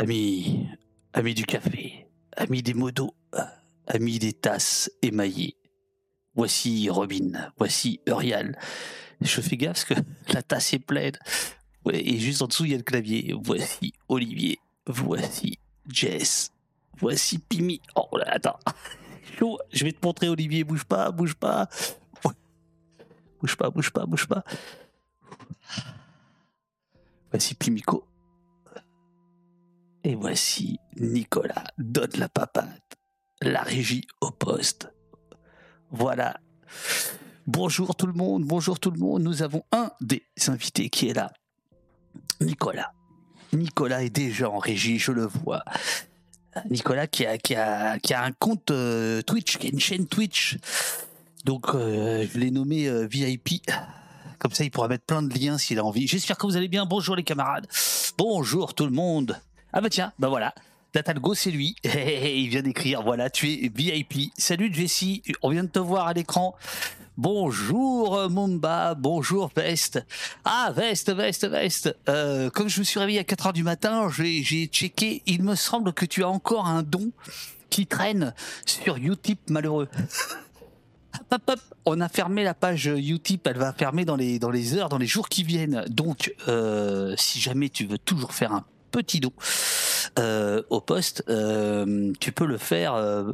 amis, amis du café, amis des modos, amis des tasses émaillées. Voici Robin, voici Urial. Je fais gaffe parce que la tasse est pleine. Et juste en dessous, il y a le clavier. Voici Olivier, voici Jess, voici Pimi. Oh là, attends. Je vais te montrer Olivier, bouge pas, bouge pas. Bouge pas, bouge pas, bouge pas. Voici Pimico. Et voici Nicolas. Donne la papate. La régie au poste. Voilà. Bonjour tout le monde, bonjour tout le monde. Nous avons un des invités qui est là. Nicolas. Nicolas est déjà en régie, je le vois. Nicolas qui a, un compte euh, Twitch, qui a une chaîne Twitch. Donc euh, je l'ai nommé euh, VIP. Comme ça, il pourra mettre plein de liens s'il a envie. J'espère que vous allez bien. Bonjour les camarades. Bonjour tout le monde. Ah bah tiens, bah voilà. Datalgo, c'est lui. il vient d'écrire. Voilà, tu es VIP. Salut Jessie. On vient de te voir à l'écran. Bonjour Mumba, bonjour Veste. Ah Veste, Veste, Veste. Euh, comme je me suis réveillé à 4h du matin, j'ai checké. Il me semble que tu as encore un don qui traîne sur Utip malheureux. Hop, hop. On a fermé la page Utip, elle va fermer dans les, dans les heures, dans les jours qui viennent. Donc, euh, si jamais tu veux toujours faire un petit don euh, au poste, euh, tu peux le faire euh,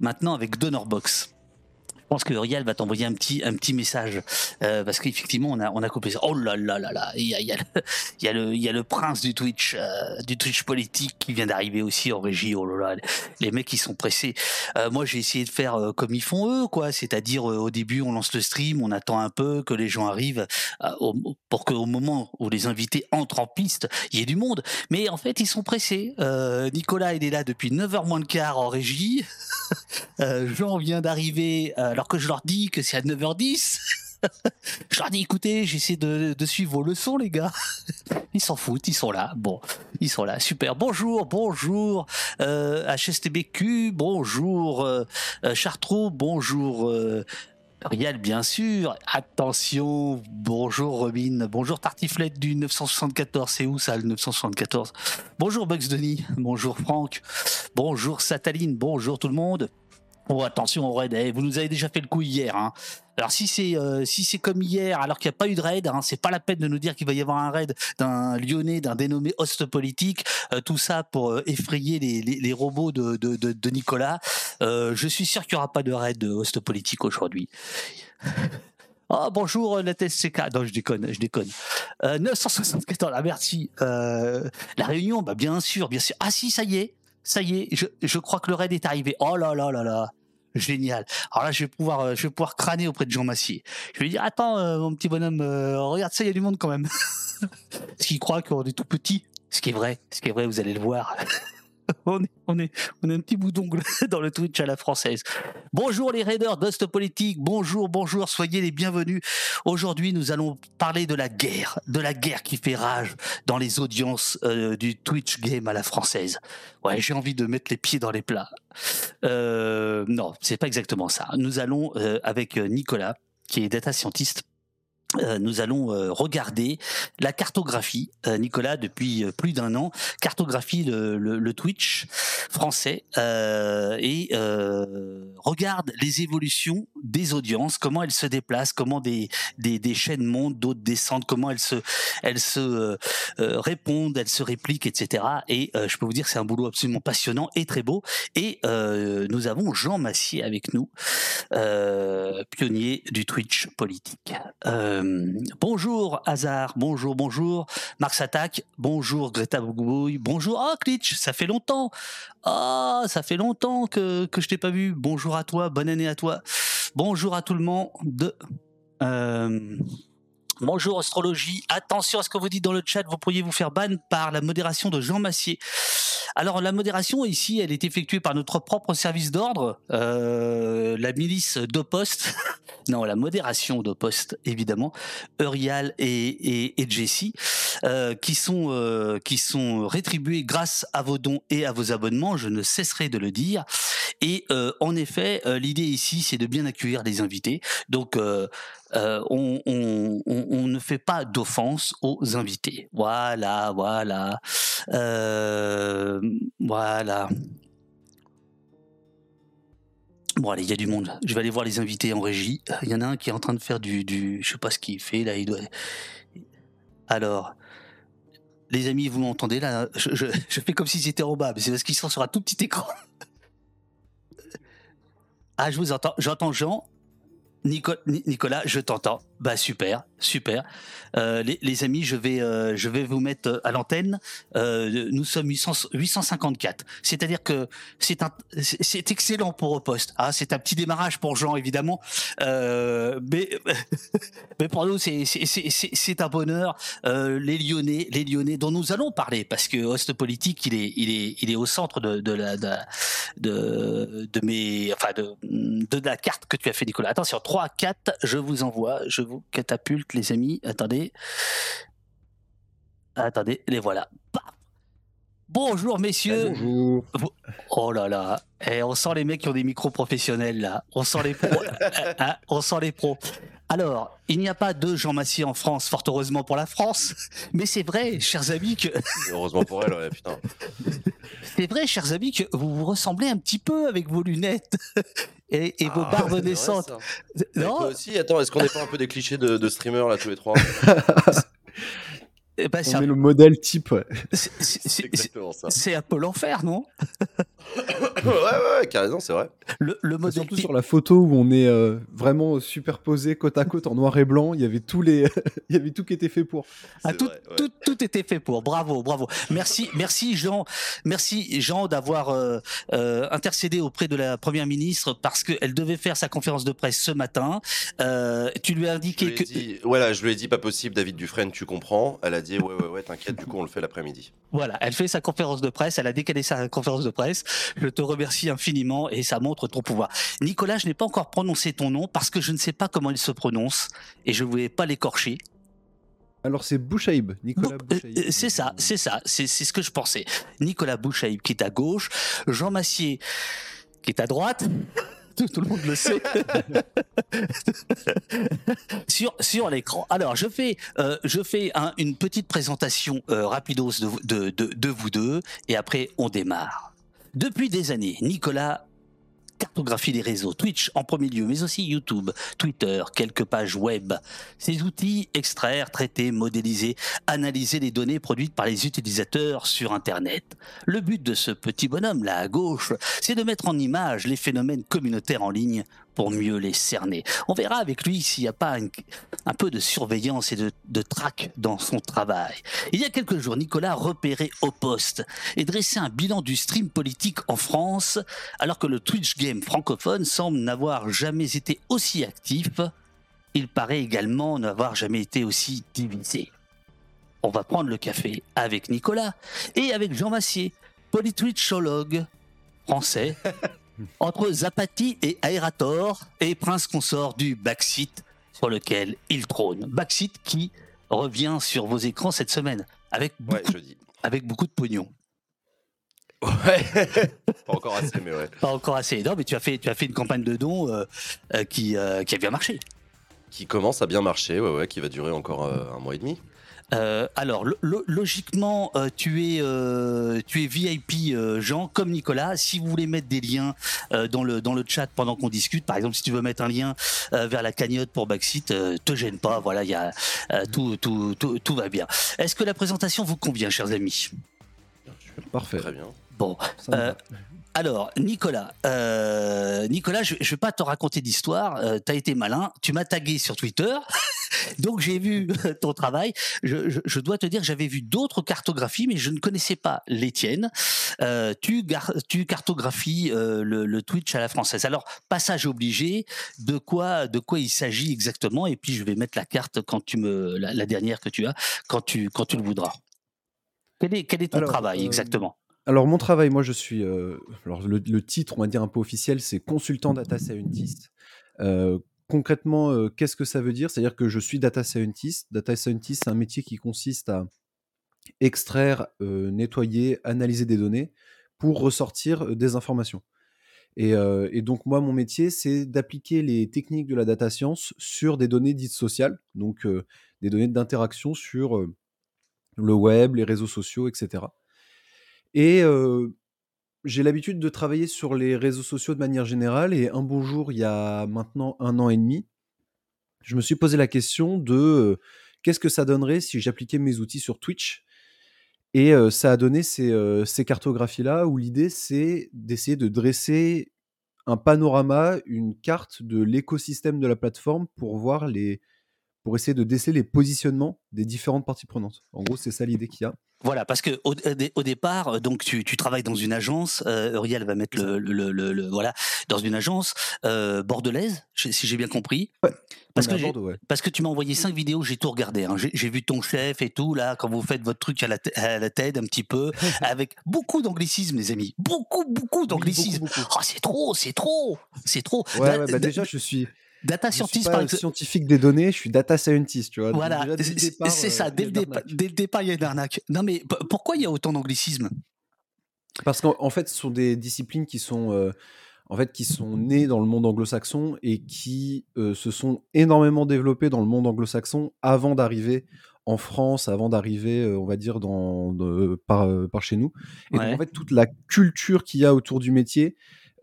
maintenant avec Donorbox. Je pense que Riel va t'envoyer un petit, un petit message euh, parce qu'effectivement on a, on a coupé ça. Oh là là là là, il y a, y a, le, y y a le prince du Twitch, euh, du Twitch politique qui vient d'arriver aussi en régie. Oh là là, les mecs ils sont pressés. Euh, moi j'ai essayé de faire comme ils font eux, quoi. C'est-à-dire au début on lance le stream, on attend un peu que les gens arrivent pour qu'au moment où les invités entrent en piste, il y ait du monde. Mais en fait ils sont pressés. Nicolas il est là depuis 9h moins le quart en régie. Jean vient d'arriver alors que je leur dis que c'est à 9h10. je leur dis écoutez, j'essaie de, de suivre vos leçons les gars. Ils s'en foutent, ils sont là. Bon, ils sont là, super. Bonjour, bonjour euh, HSTBQ, bonjour euh, euh, Chartreux, bonjour euh, Rial bien sûr. Attention, bonjour Robin, bonjour Tartiflette du 974, c'est où ça le 974 Bonjour Bugs Denis, bonjour Franck, bonjour Sataline, bonjour tout le monde. Oh attention au raid, eh, vous nous avez déjà fait le coup hier. Hein. Alors si c'est euh, si c'est comme hier, alors qu'il n'y a pas eu de raid, hein, c'est pas la peine de nous dire qu'il va y avoir un raid d'un Lyonnais, d'un dénommé host politique, euh, tout ça pour euh, effrayer les, robots de, Nicolas. Je suis sûr qu'il n'y aura pas de raid de host politique aujourd'hui. Ah bonjour euh, la TSCK. Non je déconne, je déconne. Euh, 974, ah, merci. La réunion, bah bien sûr, bien sûr. Ah si, ça y est, ça y est, je, je crois que le raid est arrivé. Oh là là là là. Génial. Alors là, je vais pouvoir, euh, je vais pouvoir crâner auprès de Jean Massier. Je vais lui dire, attends, euh, mon petit bonhomme, euh, regarde ça, il y a du monde quand même. Parce qu'il croit qu'on est tout petit. Ce qui est vrai, ce qui est vrai, vous allez le voir. on, est, on, est, on est un petit bout d'ongle dans le Twitch à la française. Bonjour les raiders d'Ost Politique, bonjour, bonjour, soyez les bienvenus. Aujourd'hui, nous allons parler de la guerre, de la guerre qui fait rage dans les audiences euh, du Twitch Game à la française. Ouais, j'ai envie de mettre les pieds dans les plats. Euh, non, c'est pas exactement ça. Nous allons, euh, avec Nicolas, qui est data scientist, euh, nous allons euh, regarder la cartographie. Euh, Nicolas, depuis plus d'un an, cartographie le, Twitch français et regarde les évolutions des audiences, comment elles se déplacent, comment des, des, chaînes montent, d'autres descendent, comment elles se, elles se répondent, elles se répliquent, etc. Et je peux vous dire c'est un boulot absolument passionnant et très beau. Et nous avons Jean Massier avec nous, pionnier du Twitch politique. Bonjour Hazard, bonjour, bonjour. Marx Attack, bonjour Greta Bougouille, bonjour. Oh Glitch, ça fait longtemps, oh ça fait longtemps que, que je t'ai pas vu, bonjour à toi, bonne année à toi, bonjour à tout le monde. Euh, Bonjour astrologie, attention à ce que vous dites dans le chat, vous pourriez vous faire ban par la modération de Jean Massier. Alors la modération ici, elle est effectuée par notre propre service d'ordre, euh, la milice d'Opost. non, la modération d'Opost évidemment, Eurial et, et, et Jessie, euh, qui sont euh, qui sont rétribués grâce à vos dons et à vos abonnements. Je ne cesserai de le dire. Et euh, en effet, euh, l'idée ici, c'est de bien accueillir les invités. Donc, euh, on, ne fait pas d'offense aux invités. Voilà, voilà, voilà. Bon allez, il y a du monde. Je vais aller voir les invités en régie. Il y en a un qui est en train de faire du, du je sais pas ce qu'il fait là. Il doit. Alors, les amis, vous m'entendez là? Je, fais comme si c'était en bas, mais c'est parce qu'ils sont sur un tout petit écran. Ah, je vous entends. J'entends Jean. Nicolas, je t'entends. Bah super, super. Euh, les, amis, je vais, euh, je vais vous mettre euh, à l'antenne. nous sommes 854. C'est-à-dire que c'est c'est excellent pour au poste. Ah, c'est un petit démarrage pour Jean évidemment, mais mais pour nous c'est c'est un bonheur. les Lyonnais, les Lyonnais dont nous allons parler parce que Host politique, il est il est il est au centre de de la de de, de mes enfin de de la carte que tu as fait Nicolas. Attention, 3 4, je vous envoie, je vous catapulte, les amis. Attendez. Attendez, les voilà. Bonjour, messieurs. Bonjour. Oh là là. Eh, on sent les mecs qui ont des micros professionnels, là. On sent les pros. Hein, on sent les pros. Alors, il n'y a pas de Jean Massier en France, fort heureusement pour la France, mais c'est vrai, chers amis, que... Heureusement pour elle, ouais, putain. C'est vrai, chers amis, que vous vous ressemblez un petit peu avec vos lunettes et, vos ah, barbes naissantes. non aussi, attends, est-ce qu'on n'est pas un peu des clichés de, de streamers, là, tous les trois Eh ben, le modèle type. C'est un peu l'enfer, non? Ouais, ouais, carrément, c'est vrai. Le, le modèle Surtout sur la photo où on est euh, vraiment superposé côte à côte en noir et blanc, il y avait tous les, il y avait tout qui était fait pour. Ah, tout, tout, tout, était fait pour. Bravo, bravo. Merci, merci Jean, merci Jean d'avoir euh, euh, intercédé auprès de la première ministre parce qu'elle devait faire sa conférence de presse ce matin. tu lui as indiqué que. voilà, je lui ai dit pas possible, David Dufresne, tu comprends. Elle a dit ouais, ouais, ouais, t'inquiète, du coup, on le fait l'après-midi. Voilà, elle fait sa conférence de presse, elle a décalé sa conférence de presse. Je te remercie infiniment et ça montre ton pouvoir. Nicolas, je n'ai pas encore prononcé ton nom parce que je ne sais pas comment il se prononce et je ne voulais pas l'écorcher. Alors c'est Bouchaïb, Nicolas Bouchaïb. Euh, c'est ça, c'est ça, c'est ce que je pensais. Nicolas Bouchaïb qui est à gauche, Jean Massier qui est à droite tout, le monde le sait. sur l'écran. Alors, je fais, euh, une petite présentation euh, rapidos de vous deux, et après, on démarre. Depuis des années, Nicolas cartographie des réseaux, Twitch en premier lieu, mais aussi YouTube, Twitter, quelques pages web. Ces outils extraire, traiter, modéliser, analyser les données produites par les utilisateurs sur Internet. Le but de ce petit bonhomme là à gauche, c'est de mettre en image les phénomènes communautaires en ligne pour mieux les cerner. On verra avec lui s'il n'y a pas un, peu de surveillance et de, traque dans son travail. Il y a quelques jours, Nicolas repérait au poste et dressait un bilan du stream politique en France, alors que le Twitch game francophone semble n'avoir jamais été aussi actif. Il paraît également n'avoir jamais été aussi divisé. On va prendre le café avec Nicolas et avec Jean Massier, polytwitchologue français entre Zapati et Aerator et prince consort du Backseat sur lequel il trône. Backseat qui revient sur vos écrans cette semaine avec beaucoup, avec beaucoup de pognon. Ouais, pas encore assez, mais ouais. Pas encore assez. Non, mais tu as fait, tu as fait une campagne de dons euh, euh, qui, euh, qui a bien marché. Qui commence à bien marcher, ouais, ouais, qui va durer encore un mois et demi. Euh, alors, logiquement, euh, tu es euh, tu es VIP Jean comme Nicolas. Si vous voulez mettre des liens dans le dans le chat pendant qu'on discute, par exemple, si tu veux mettre un lien vers la cagnotte pour Backseat, te gêne pas. Voilà, il y a tout, tout, tout tout va bien. Est-ce que la présentation vous convient, chers amis? Parfait. Très bien. Bon, alors, Nicolas, euh, Nicolas, je, ne vais pas te raconter d'histoire. Euh, tu as été malin. Tu m'as tagué sur Twitter, donc j'ai vu ton travail. Je, dois te dire que j'avais vu d'autres cartographies, mais je ne connaissais pas les tiennes. Euh, tu, tu cartographies le, Twitch à la française. Alors, passage obligé. De quoi, de quoi il s'agit exactement? Et puis, je vais mettre la carte quand tu me, la, dernière que tu as, quand tu, quand tu le voudras. Quel est, quel est ton travail exactement? Alors mon travail, moi je suis, euh, alors le, titre, on va dire un peu officiel, c'est consultant data scientist. Euh, concrètement, euh, qu'est-ce que ça veut dire? C'est-à-dire que je suis data scientist. Data scientist, c'est un métier qui consiste à extraire, nettoyer, analyser des données pour ressortir des informations. Et, donc moi, mon métier, c'est d'appliquer les techniques de la data science sur des données dites sociales, donc des données d'interaction sur le web, les réseaux sociaux, etc. Et j'ai l'habitude de travailler sur les réseaux sociaux de manière générale. Et un beau jour, il y a maintenant un an et demi, je me suis posé la question de qu'est-ce que ça donnerait si j'appliquais mes outils sur Twitch? Et ça a donné ces, ces cartographies-là où l'idée, c'est d'essayer de dresser un panorama, une carte de l'écosystème de la plateforme pour voir les, pour essayer de déceler les positionnements des différentes parties prenantes. En gros, c'est ça l'idée qu'il y a. Voilà, parce que au, au départ, euh, donc tu, tu travailles dans une agence. Euh, Uriel va mettre le, le, le- le- voilà dans une agence euh, bordelaise, si j'ai bien compris. Ouais, Parce que Bordeaux, ouais. Parce que tu m'as envoyé cinq vidéos, j'ai tout regardé. hein. J'ai vu ton chef et tout là quand vous faites votre truc à la, t- à la TED un petit peu, avec beaucoup d'anglicismes, les amis. Beaucoup, beaucoup Oui, beaucoup. Oh, c'est trop, c'est trop, c'est trop. Ouais, bah da- déjà, je suis, data scientist, pas par exemple. scientifique des données, je suis data scientist, tu vois. Voilà, c'est euh, ça. y Dès le, départ, arnaque. dès le départ, il y a une arnaque. Non, mais pourquoi il y a autant d'anglicismes? Parce qu'en en fait, ce sont des disciplines qui sont, euh, en fait, qui sont nées dans le monde anglo-saxon et qui euh, se sont énormément développées dans le monde anglo-saxon avant d'arriver en France, avant d'arriver, euh, on va dire, dans, de- par, euh, par chez nous. Et donc, en fait, toute la culture qu'il y a autour du métier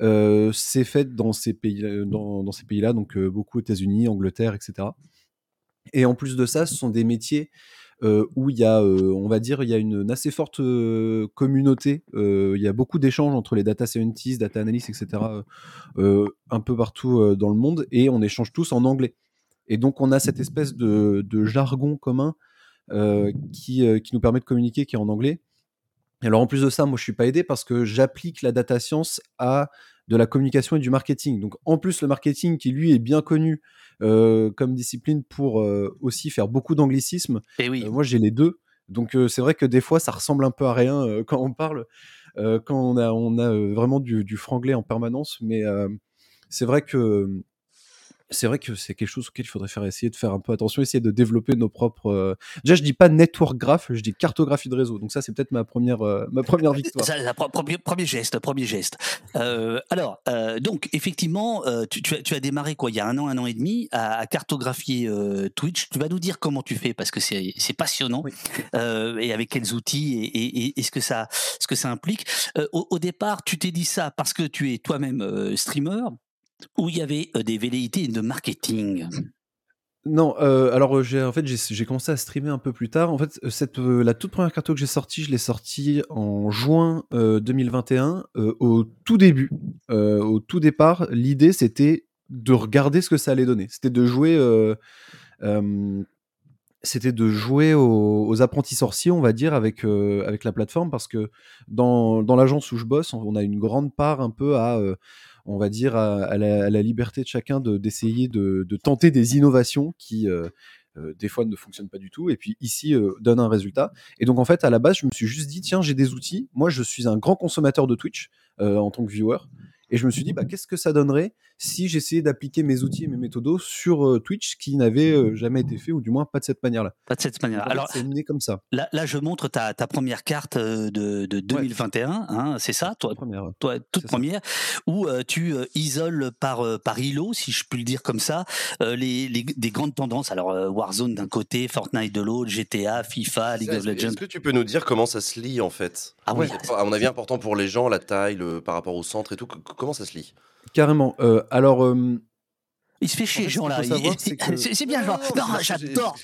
euh, s'est faite dans ces pays, euh, dans, ces pays-là, donc euh, beaucoup États-Unis, Angleterre, etc. Et en plus de ça, ce sont des métiers euh, où il y a, euh, on va dire, il y a une, assez forte euh, communauté. euh, il y a beaucoup d'échanges entre les data scientists, data analysts, etc. euh, euh, un peu partout euh, dans le monde, et on échange tous en anglais. Et donc on a cette espèce de, jargon commun euh, euh, qui nous permet de communiquer, qui est en anglais. Et alors en plus de ça, moi je suis pas aidé parce que j'applique la data science à de la communication et du marketing. Donc en plus le marketing qui lui est bien connu euh, comme discipline pour euh, aussi faire beaucoup d'anglicisme, Eh oui. euh, moi j'ai les deux. Donc c'est vrai que des fois ça ressemble un peu à rien quand on parle, quand on a, on a vraiment du, du franglais en permanence. Mais c'est vrai que c'est vrai que c'est quelque chose auquel il faudrait faire essayer de faire un peu attention, essayer de développer nos propres. euh, Déjà, je dis pas network graph, je dis cartographie de réseau. Donc ça, c'est peut-être ma première, euh, ma première victoire. Ça, premier, premier geste, premier geste. Euh, alors, euh, donc effectivement, tu, tu as, tu as démarré quoi il y a un an, un an et demi à, à cartographier Twitch. Tu vas nous dire comment tu fais parce que c'est passionnant Oui. et avec quels outils et, et- et- et ce que ça ce que ça implique. Au, au départ, tu t'es dit ça parce que tu es toi-même streamer ou il y avait euh, des velléités de marketing. Non, euh, alors euh, j'ai en fait j'ai commencé à streamer un peu plus tard. En fait, cette la toute première carto que j'ai sortie, je l'ai sortie en juin euh, 2021, euh, au tout début, au tout départ. L'idée c'était de regarder ce que ça allait donner. C'était de jouer, c'était de jouer aux, apprentis sorciers, on va dire, avec avec la plateforme, parce que dans dans l'agence où je bosse, on a une grande part un peu à on va dire, à, la, liberté de chacun de- d'essayer de, tenter des innovations qui, euh, euh, des fois, ne fonctionnent pas du tout, et puis ici, euh, donnent un résultat. Et donc, en fait, à la base, je me suis juste dit, tiens, j'ai des outils. Moi, je suis un grand consommateur de Twitch en tant que viewer. Et je me suis dit, bah, qu'est-ce que ça donnerait si j'essayais d'appliquer mes outils et mes méthodos sur euh, Twitch qui n'avaient euh, jamais été fait, ou du moins pas de cette manière-là. Pas de cette Donc, manière. en fait, Alors c'est né comme ça. là, là, je montre ta, ta première carte euh, de, de 2021. Hein, c'est ça, toi, première. toi, toute ça. première, où euh, tu euh, isoles par, euh, par îlot, si je puis le dire comme ça, euh, les, les- des grandes tendances. Alors, euh, Warzone d'un côté, Fortnite de l'autre, GTA, FIFA, League of Legends. est-ce que tu peux nous dire comment ça se lit en fait? Ah ouais. À mon avis, important pour les gens, la taille, le, par rapport au centre et tout. Comment ça se lit? Carrément. Euh, alors, euh, Il se fait chier, fait, ce Jean, là. il- c'est que- bien, Jean. Non, Non, j'ai- j'adore.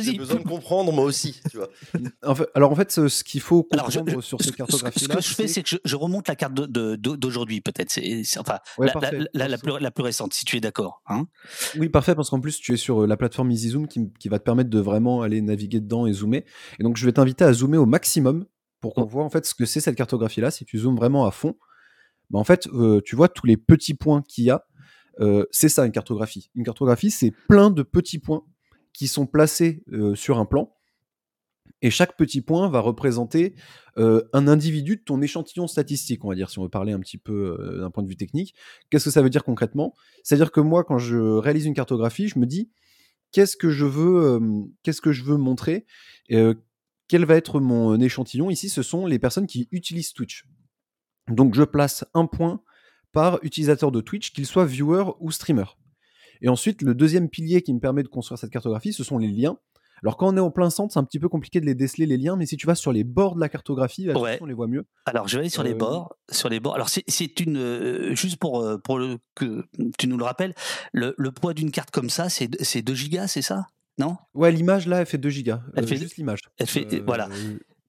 J'ai besoin de comprendre moi aussi, tu vois. en fait- alors, en fait, ce, ce qu'il faut Alors, je- comprendre je- sur ce, ces ce- cartographies-là, ce que je fais, c'est que je, je remonte la carte d'aujourd'hui, peut-être. Enfin Ouais, la, la- parfait, la- la parfait. plus, la plus récente, si tu es d'accord. Hein Oui, parfait, parce qu'en plus, tu es sur euh, la plateforme EasyZoom qui, qui va te permettre de vraiment aller naviguer dedans et zoomer. Et donc, je vais t'inviter à zoomer au maximum pour qu'on Oh. voit en fait ce que c'est cette cartographie-là. Si tu zoomes vraiment à fond, bah, en fait, euh, tu vois tous les petits points qu'il y a. Euh, c'est ça une cartographie. Une cartographie, c'est plein de petits points qui sont placés euh, sur un plan. Et chaque petit point va représenter un individu de ton échantillon statistique, on va dire, si on veut parler un petit peu d'un point de vue technique. Qu'est-ce que ça veut dire concrètement? C'est-à-dire que moi, quand je réalise une cartographie, je me dis qu'est-ce que je veux, qu'est-ce que je veux montrer, quel va être mon échantillon? Ici, ce sont les personnes qui utilisent Twitch. Donc, je place un point par utilisateur de Twitch, qu'il soit viewer ou streamer. Et ensuite, le deuxième pilier qui me permet de construire cette cartographie, ce sont les liens. Alors quand on est en plein centre, c'est un petit peu compliqué de les déceler les liens, mais si tu vas sur les bords de la cartographie, là, Ouais. on les voit mieux. Alors, je vais aller sur les Euh, bords. Sur les bords. Alors, c'est- une euh, juste pour euh, pour le, que tu nous le rappelles, le, le poids d'une carte comme ça, c'est c'est 2 gigas, c'est ça? Non? Ouais, l'image là, elle fait 2 gigas. Elle Euh, fait- juste l'image. elle fait- voilà.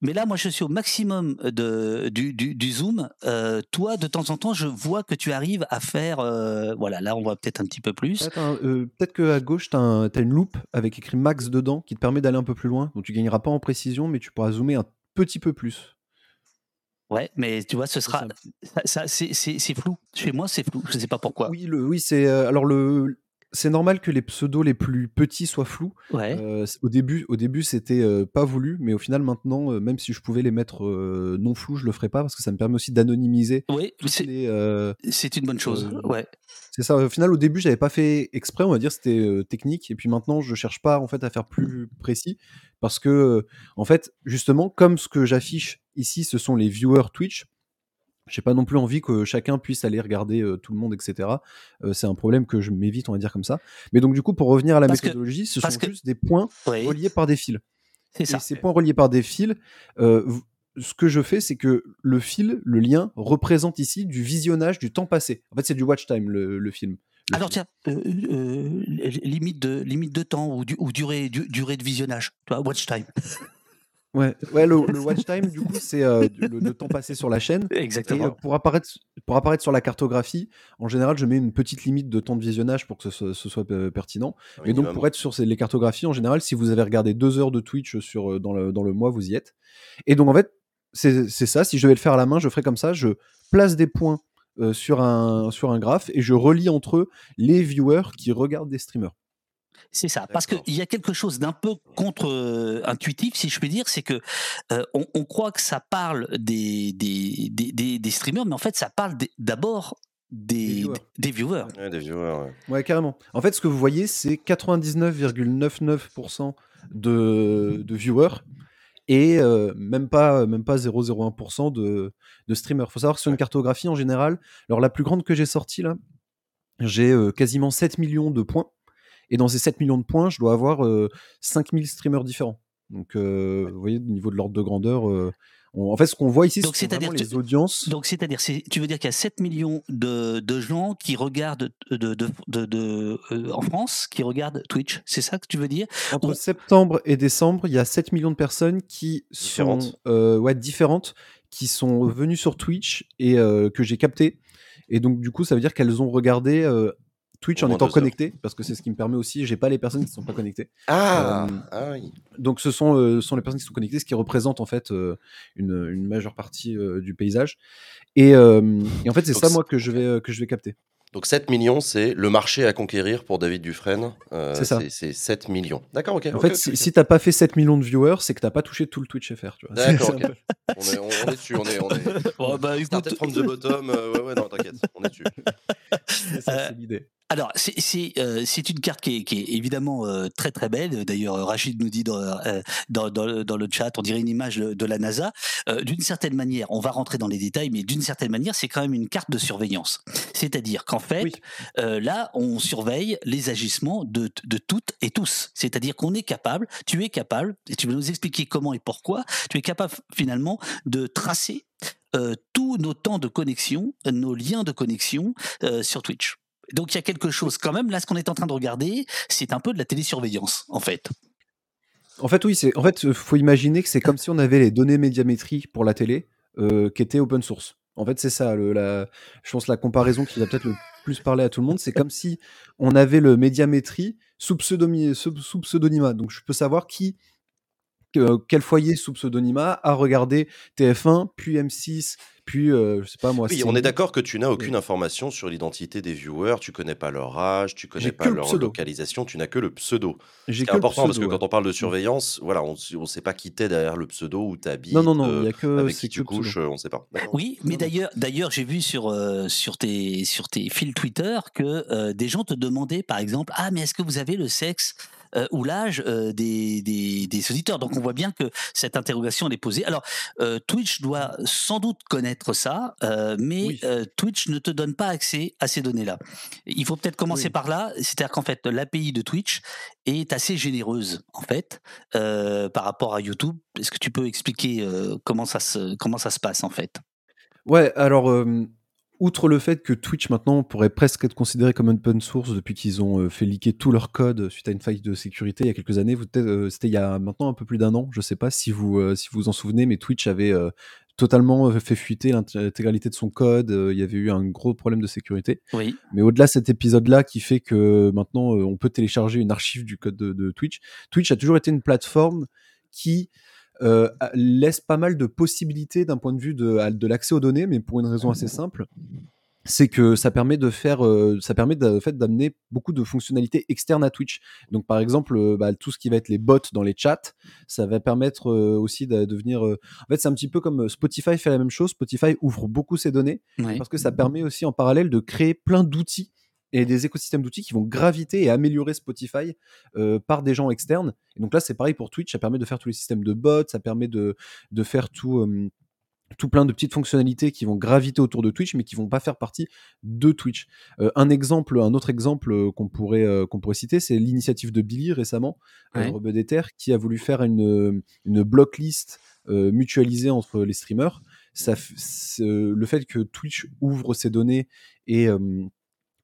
Mais là, moi, je suis au maximum de, du, du, du zoom. Euh, toi, de temps en temps, je vois que tu arrives à faire. euh, voilà, là, on voit peut-être un petit peu plus. Un- euh, Peut-être qu'à gauche, tu as, une loupe avec écrit max dedans qui te permet d'aller un peu plus loin. Donc tu gagneras pas en précision, mais tu pourras zoomer un petit peu plus. Ouais, mais tu vois, ce sera. Ça, ça- c'est- flou. Chez moi, c'est flou. Je sais pas pourquoi. Oui, le, oui c'est euh, alors le. C'est normal que les pseudos les plus petits soient flous. Ouais. Euh, au début, au début c'était euh, pas voulu, mais au final maintenant, euh, même si je pouvais les mettre non flous, je le ferai pas parce que ça me permet aussi d'anonymiser oui, c'est une bonne chose. ouais. C'est ça. Au final, au début, j'avais pas fait exprès, on va dire, c'était technique. Et puis maintenant, je cherche pas en fait à faire plus précis parce que, en fait, justement, comme ce que j'affiche ici, ce sont les viewers Twitch. J'ai pas non plus envie que chacun puisse aller regarder euh, tout le monde, etc. Euh, c'est un problème que je m'évite, on va dire comme ça. Mais donc, du coup, pour revenir à la Parce que- méthodologie, ce sont que- juste des points Oui, reliés par des fils. c'est Et ça. ces points reliés par des fils, euh, ce que je fais, c'est que le fil, le lien, représente ici du visionnage du temps passé. En fait, c'est du watch time, le, le film. le Alors film. tiens, limite de limite de temps ou, du- ou durée du- durée de visionnage. Tu vois, watch time. Ouais, ouais le, le watch time, du coup, c'est euh, le, le temps passé sur la chaîne. Et Exactement. euh, pour, apparaître, pour apparaître sur la cartographie, en général, je mets une petite limite de temps de visionnage pour que ce, soit- ce soit euh, pertinent. Un Et donc, pour être sur ces- les cartographies, en général, si vous avez regardé deux heures de Twitch sur, dans, le, dans le mois, vous y êtes. Et donc, en fait, c'est ça. Si je devais le faire à la main, je ferais comme ça. Je place des points euh, sur, un, sur un graphe et je relie entre eux les viewers qui regardent des streamers. C'est ça, parce qu'il y a quelque chose d'un peu contre-intuitif, si je puis dire, c'est que euh, on, on croit que ça parle des, des, des, des- des streamers, mais en fait, ça parle d'abord des, Des viewers. des viewers. Ouais, des viewers, ouais. Ouais, carrément. En fait, ce que vous voyez, c'est 99,99% de, de viewers et euh, même pas, même pas 0,01% de, de streamers. Il faut savoir que sur une cartographie, en général, alors la plus grande que j'ai sortie, là, j'ai euh, quasiment 7 millions de points. Et dans ces 7 millions de points, je dois avoir euh, 5000 streamers différents. Donc, euh, vous voyez, au niveau de l'ordre de grandeur, euh, on- en fait, ce qu'on voit ici, Donc, ce sont c'est-à-dire vraiment les audiences. Donc, c'est-à-dire, c'est- tu veux dire qu'il y a 7 millions de, de gens qui regardent de, de, de, de- euh, en France, qui regardent Twitch, c'est ça que tu veux dire? Entre on- septembre et décembre, il y a 7 millions de personnes qui sont Différentes. euh, ouais, différentes, qui sont venues sur Twitch et euh, que j'ai capté. Et donc, du coup, ça veut dire qu'elles ont regardé euh, Twitch en étant heures. connectées, parce que c'est ce qui me permet aussi, j'ai pas les personnes qui ne sont pas connectées. Ah, Euh, ah oui. Donc, ce sont, euh, ce sont les personnes qui sont connectées, ce qui représente en fait euh, une, une majeure partie euh, du paysage. Et, euh, et en fait, c'est ça, moi, que je vais, euh, que je vais capter. Donc 7 millions, c'est le marché à conquérir pour David Dufresne. Euh, C'est ça. C'est 7 millions. D'accord, ok. En fait, si, ok. si t'as pas fait 7 millions de viewers, c'est que t'as pas touché tout le Twitch FR. D'accord, ok. On est, on, on est dessus, on est, on est... Bon, bah, écoute, Started from the bottom, euh, ouais, ouais, non, t'inquiète, on est dessus. c'est ça, c'est l'idée. Alors, c'est euh, une carte qui est, qui est évidemment euh, très très belle. D'ailleurs, Rachid nous dit dans, euh, dans, dans, le- dans le chat, on dirait une image de, de la NASA. Euh, d'une certaine manière, on va rentrer dans les détails, mais d'une certaine manière, c'est quand même une carte de surveillance. C'est-à-dire qu'en fait, Oui. euh, là, on surveille les agissements de, de toutes et tous. C'est-à-dire qu'on est capable, tu es capable, et tu vas nous expliquer comment et pourquoi, tu es capable finalement de tracer euh, tous nos temps de connexion, nos liens de connexion euh, sur Twitch. Donc il y a quelque chose quand même, là ce qu'on est en train de regarder, c'est un peu de la télésurveillance en fait. En fait, oui, c'est en fait, euh, faut imaginer que c'est comme si on avait les données médiamétrie pour la télé euh, qui étaient open source. En fait, c'est ça. La, je pense la comparaison qui va peut-être le plus parler à tout le monde, c'est comme si on avait le médiamétrie sous, pseudomi- sous, pseudonymat. Donc, je peux savoir qui, que- quel foyer sous pseudonymat a regardé TF1, puis M6, puis euh, je sais pas moi. Oui, on est d'accord que tu n'as aucune information sur l'identité des viewers, tu connais pas leur âge, tu connais pas leur pseudo. localisation, tu n'as que le pseudo. C'est important parce que ouais. quand on parle de surveillance, voilà, on ne sait pas qui t'es derrière le pseudo, où tu habites, Non, non, non, il y a que avec qui tu que le pseudo. couches, euh, on ne sait pas. Oui, mais d'ailleurs, d'ailleurs, j'ai vu sur euh, sur tes sur tes fils Twitter que euh, des gens te demandaient, par exemple, ah mais est-ce que vous avez le sexe euh, ou l'âge euh, des, des, des, auditeurs. Donc on voit bien que cette interrogation est posée. Alors euh, Twitch doit sans doute connaître ça, mais Twitch ne te donne pas accès à ces données-là. Il faut peut-être commencer par là, c'est-à-dire qu'en fait l'API de Twitch est assez généreuse en fait par rapport à YouTube. Est-ce que tu peux expliquer comment ça se comment ça se passe en fait? Ouais, alors outre le fait que Twitch maintenant pourrait presque être considéré comme open source depuis qu'ils ont euh, fait leaker tout leur code suite à une faille de sécurité il y a quelques années, euh, c'était il y a maintenant un peu plus d'un an, je sais pas si vous euh, si vous vous en souvenez, mais Twitch avait totalement fait fuiter l'intégralité de son code. il y avait eu un gros problème de sécurité. Oui. Mais au-delà de cet épisode-là qui fait que maintenant on peut télécharger une archive du code de, Twitch, Twitch a toujours été une plateforme qui laisse pas mal de possibilités d'un point de vue de, de l'accès aux données, mais pour une raison assez simple c'est que ça permet de faire, ça permet de, fait d'amener beaucoup de fonctionnalités externes à Twitch. Donc par exemple, bah, tout ce qui va être les bots dans les chats, ça va permettre aussi de, devenir. En fait, c'est un petit peu comme Spotify fait la même chose. Spotify ouvre beaucoup ses données parce que ça permet aussi en parallèle de créer plein d'outils et des écosystèmes d'outils qui vont graviter et améliorer Spotify euh, par des gens externes. Et donc là, c'est pareil pour Twitch, ça permet de faire tous les systèmes de bots, ça permet de, de faire tout, tout plein de petites fonctionnalités qui vont graviter autour de Twitch, mais qui vont pas faire partie de Twitch. Euh, un exemple, un autre exemple qu'on pourrait, qu'on pourrait citer, c'est l'initiative de Billy récemment, ouais. Qui a voulu faire une, une blocklist mutualisée entre les streamers. Ça, le fait que Twitch ouvre ses données et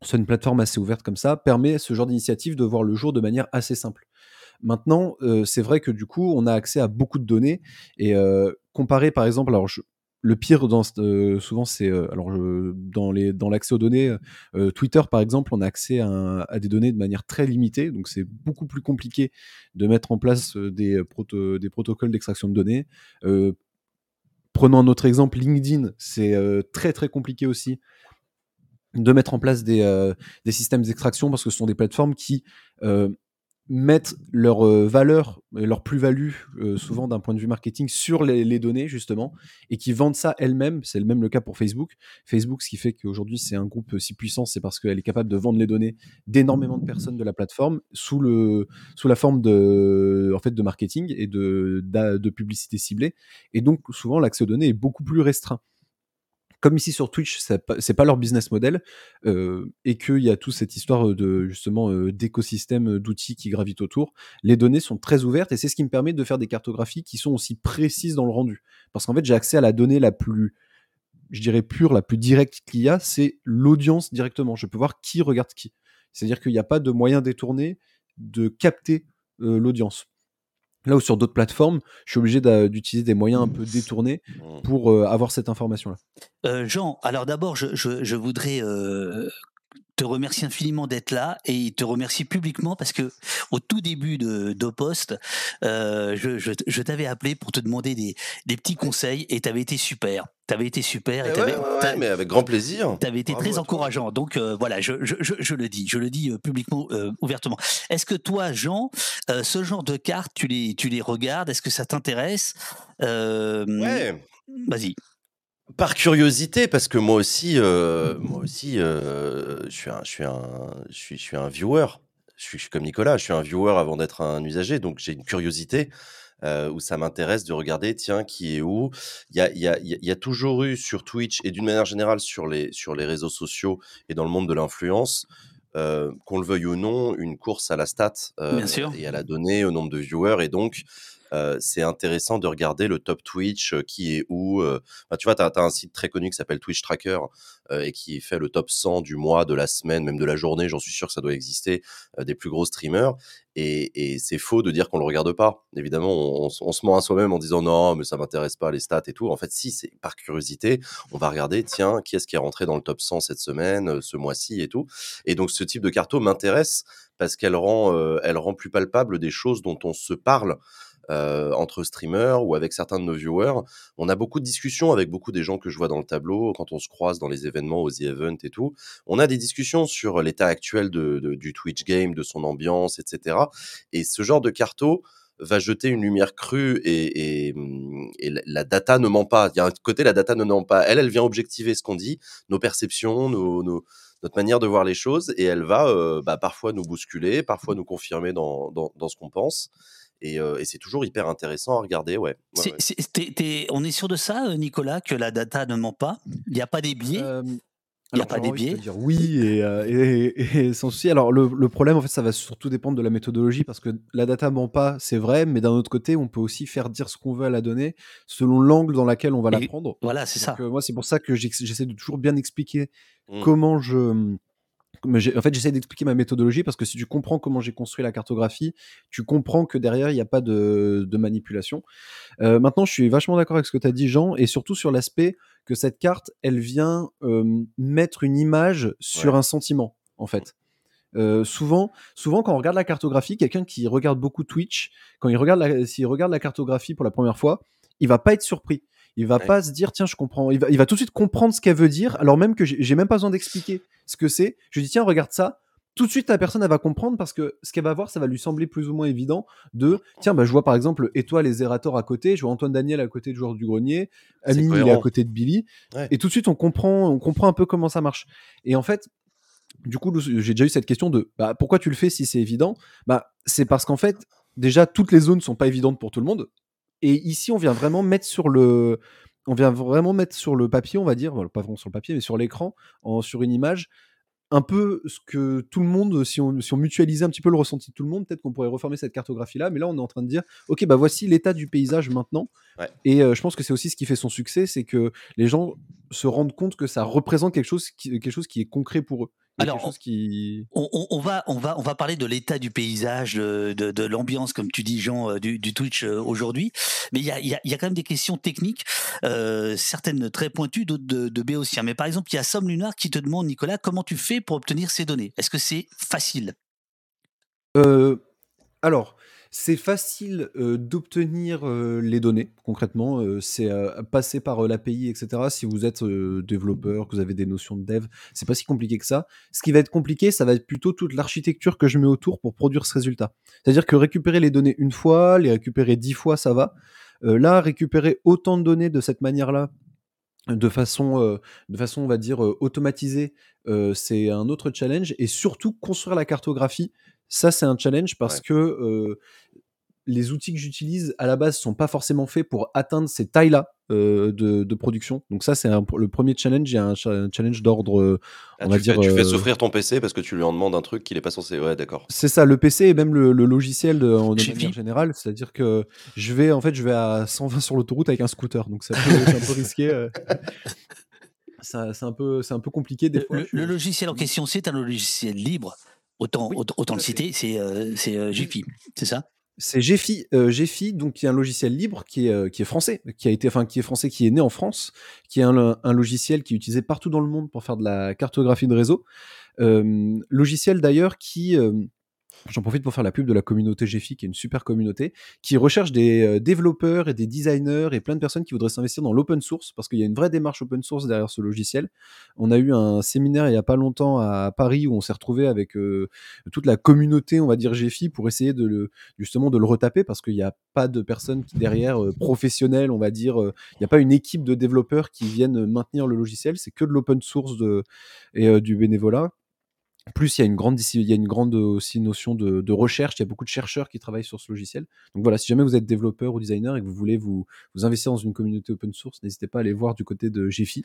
sur une plateforme assez ouverte comme ça, permet ce genre d'initiative de voir le jour de manière assez simple. Maintenant, euh, c'est vrai que du coup, on a accès à beaucoup de données et euh, comparé par exemple, alors le pire euh, souvent c'est alors dans les dans l'accès aux données Twitter par exemple on a accès à, des données de manière très limitée donc c'est beaucoup plus compliqué de mettre en place des protocoles d'extraction de données prenons un autre exemple LinkedIn c'est très très compliqué aussi de mettre en place des, euh, des systèmes d'extraction parce que ce sont des plateformes qui euh, mettent leur euh, valeur, leur plus-value, souvent d'un point de vue marketing, sur les, données, justement, et qui vendent ça elles-mêmes. C'est le même le cas pour Facebook. Facebook, ce qui fait qu'aujourd'hui, c'est un groupe si puissant, c'est parce qu'elle est capable de vendre les données d'énormément de personnes de la plateforme sous, la forme de, de marketing et de, de publicité ciblée. Et donc, souvent, l'accès aux données est beaucoup plus restreint comme ici sur Twitch, c'est pas leur business model, euh, et qu'il y a toute cette histoire de justement euh, d'écosystème euh, d'outils qui gravitent autour, les données sont très ouvertes et c'est ce qui me permet de faire des cartographies qui sont aussi précises dans le rendu. Parce qu'en fait, j'ai accès à la donnée la plus, je dirais pure, la plus directe qu'il y a, c'est l'audience directement. Je peux voir qui regarde qui. C'est-à-dire qu'il n'y a pas de moyen détourné de capter l'audience. Là où sur d'autres plateformes, je suis obligé d'utiliser des moyens un peu détournés mmh. pour euh, avoir cette information-là. Euh, Jean, alors d'abord, je, voudrais euh, te remercie infiniment d'être là et te remercie publiquement parce que au tout début de d'Opost, euh, je, je, t'avais appelé pour te demander des, des petits conseils et tu avais été super. Tu avais été super. Et eh mais avec grand plaisir. Tu avais été très encourageant. Donc euh, voilà, je, je, le dis, je le dis euh, publiquement, euh, ouvertement. Est-ce que toi, Jean, ce genre de cartes, tu les, tu les regardes? Est-ce que ça t'intéresse? Ouais. Vas-y. Par curiosité, parce que moi aussi, euh, moi aussi, euh, je suis un, je suis un, je suis, je suis un viewer. Je suis, je suis comme Nicolas, je suis un viewer avant d'être un usager, donc j'ai une curiosité euh, où ça m'intéresse de regarder, tiens, qui est où. Il y a, il y a, il y a toujours eu sur Twitch et d'une manière générale sur les, sur les réseaux sociaux et dans le monde de l'influence, qu'on le veuille ou non, une course à la stat Bien sûr. et à la donnée, au nombre de viewers, et donc c'est intéressant de regarder le top Twitch, qui est où. Bah, tu vois, tu as, un site très connu qui s'appelle Twitch Tracker et qui fait le top 100 du mois, de la semaine, même de la journée. J'en suis sûr que ça doit exister, des plus gros streamers. Et, c'est faux de dire qu'on le regarde pas. Évidemment, on, se ment à soi-même en disant non, mais ça m'intéresse pas les stats et tout. En fait, si c'est par curiosité, on va regarder, tiens, qui est-ce qui est rentré dans le top 100 cette semaine, ce mois-ci et tout. Et donc, ce type de carto m'intéresse parce qu'elle rend, elle rend plus palpable des choses dont on se parle euh, entre streamers ou avec certains de nos viewers. On a beaucoup de discussions avec beaucoup des gens que je vois dans le tableau quand on se croise dans les événements, aux The Event et tout. On a des discussions sur l'état actuel du Twitch game, de son ambiance, etc. Et ce genre de carto va jeter une lumière crue et, la data ne ment pas. Il y a un côté, la data ne ment pas. Elle, elle vient objectiver ce qu'on dit, nos perceptions, notre manière de voir les choses, et elle va euh, bah, parfois nous bousculer, parfois nous confirmer dans ce qu'on pense. Et, euh, et c'est toujours hyper intéressant à regarder, ouais. ouais, C'est- ouais. c'est- t'es- t'es- on est sûr de ça, euh, Nicolas, que la data ne ment pas? Il n'y a pas des biais? Euh, Il y a pas des biais? dire oui et, euh, et- et sans souci. Alors le, le problème en fait ça va surtout dépendre de la méthodologie parce que la data ment pas, c'est vrai, mais d'un autre côté on peut aussi faire dire ce qu'on veut à la donnée selon l'angle dans laquelle on va la prendre. Voilà, c'est ça. Euh, moi c'est pour ça que j'essaie de toujours bien expliquer Mm. comment je en fait, j'essaie d'expliquer ma méthodologie parce que si tu comprends comment j'ai construit la cartographie, tu comprends que derrière, il n'y a pas de, de manipulation. Euh, maintenant, je suis vachement d'accord avec ce que tu as dit, Jean, et surtout sur l'aspect que cette carte, elle vient euh, mettre une image sur Ouais. un sentiment, en fait. Euh, souvent, souvent, quand on regarde la cartographie, quelqu'un qui regarde beaucoup Twitch, quand il regarde la, s'il regarde la cartographie pour la première fois, il va pas être surpris. Il va Ouais. pas se dire tiens je comprends. Il va, il va tout de suite comprendre ce qu'elle veut dire, alors même que j'ai j'ai même pas besoin d'expliquer ce que c'est. Je lui dis tiens regarde ça. Tout de suite la personne elle va comprendre parce que ce qu'elle va voir ça va lui sembler plus ou moins évident de tiens bah je vois par exemple Étoile et Zerator à côté, je vois Antoine Daniel à côté du joueur du grenier, Amine il est à côté de Billy Ouais. et tout de suite on comprend on comprend un peu comment ça marche. Et en fait du coup, j'ai déjà eu cette question de bah, pourquoi tu le fais si c'est évident? Bah, C'est parce qu'en fait, déjà, toutes les zones sont pas évidentes pour tout le monde. Et ici, on vient vraiment mettre sur le, on vient vraiment mettre sur le papier, on va dire, voilà, pas vraiment sur le papier, mais sur l'écran, sur une image, un peu ce que tout le monde, si on, si on mutualisait un petit peu le ressenti de tout le monde, peut-être qu'on pourrait reformer cette cartographie-là. Mais là, on est en train de dire, ok, bah voici l'état du paysage maintenant. Ouais. Et euh, je pense que c'est aussi ce qui fait son succès, c'est que les gens se rendent compte que ça représente quelque chose qui, quelque chose qui est concret pour eux. Alors, qui... On, va, on, va, on va parler de l'état du paysage, de, de- de l'ambiance, comme tu dis, Jean, euh, du, du Twitch euh, aujourd'hui. Mais il y a, y a- y a quand même des questions techniques, euh, certaines très pointues, d'autres de, de béotiens. Mais par exemple, il y a Somme Lunar qui te demande, Nicolas, comment tu fais pour obtenir ces données? Est-ce que c'est facile? Euh, alors, c'est facile euh, d'obtenir euh, les données, concrètement. euh, c'est passer par l'API, etc. Si vous êtes développeur, que vous avez des notions de dev, c'est pas si compliqué que ça. Ce qui va être compliqué, ça va être plutôt toute l'architecture que je mets autour pour produire ce résultat. C'est-à-dire que récupérer les données une fois, les récupérer dix fois, ça va. Là, récupérer autant de données de cette manière-là, de façon, de façon, on va dire, automatisée, c'est un autre challenge. Et surtout, construire la cartographie, ça, c'est un challenge parce Ouais. que euh, les outils que j'utilise à la base sont pas forcément faits pour atteindre ces tailles-là euh, de, de production. Donc ça, c'est le premier challenge. Il y a un, cha- un challenge d'ordre, euh, Ah, on va fais, dire. tu fais euh, souffrir ton PC parce que tu lui en demandes un truc qu'il est pas censé. Ouais, d'accord. c'est ça, le PC et même le, le logiciel de, en- de manière générale. C'est-à-dire que je vais, en fait, je vais à 120 sur l'autoroute avec un scooter. Donc c'est un peu, c'est un peu risqué. euh. Ça- C'est un peu, c'est un peu compliqué des le, fois. le- je- le logiciel en question, c'est un logiciel libre. Autant, Oui, autant, autant tout le citer, c'est euh, c'est, euh, c'est ça? C'est Gephi, euh, Gephi, donc qui est un logiciel libre qui est, euh, qui est français, qui a été, enfin qui est français, qui est né en France, qui est un, un logiciel qui est utilisé partout dans le monde pour faire de la cartographie de réseau. Euh, logiciel d'ailleurs qui, j'en profite pour faire la pub de la communauté Gephi, qui est une super communauté, qui recherche des euh, développeurs et des designers et plein de personnes qui voudraient s'investir dans l'open source, parce qu'il y a une vraie démarche open source derrière ce logiciel. On a eu un séminaire il y a pas longtemps à Paris où on s'est retrouvé avec euh, toute la communauté, on va dire Gephi, pour essayer de justement de le retaper parce qu'il n'y a pas de personnes derrière euh, professionnelles, on va dire, euh, il n'y a pas une équipe de développeurs qui viennent maintenir le logiciel, c'est que de l'open source et du bénévolat. Plus, il y a une grande, disci- il y a une grande euh, aussi notion de, de recherche. Il y a beaucoup de chercheurs qui travaillent sur ce logiciel. Donc voilà, si jamais vous êtes développeur ou designer et que vous voulez vous, vous investir dans une communauté open source, n'hésitez pas à aller voir du côté de Gephi.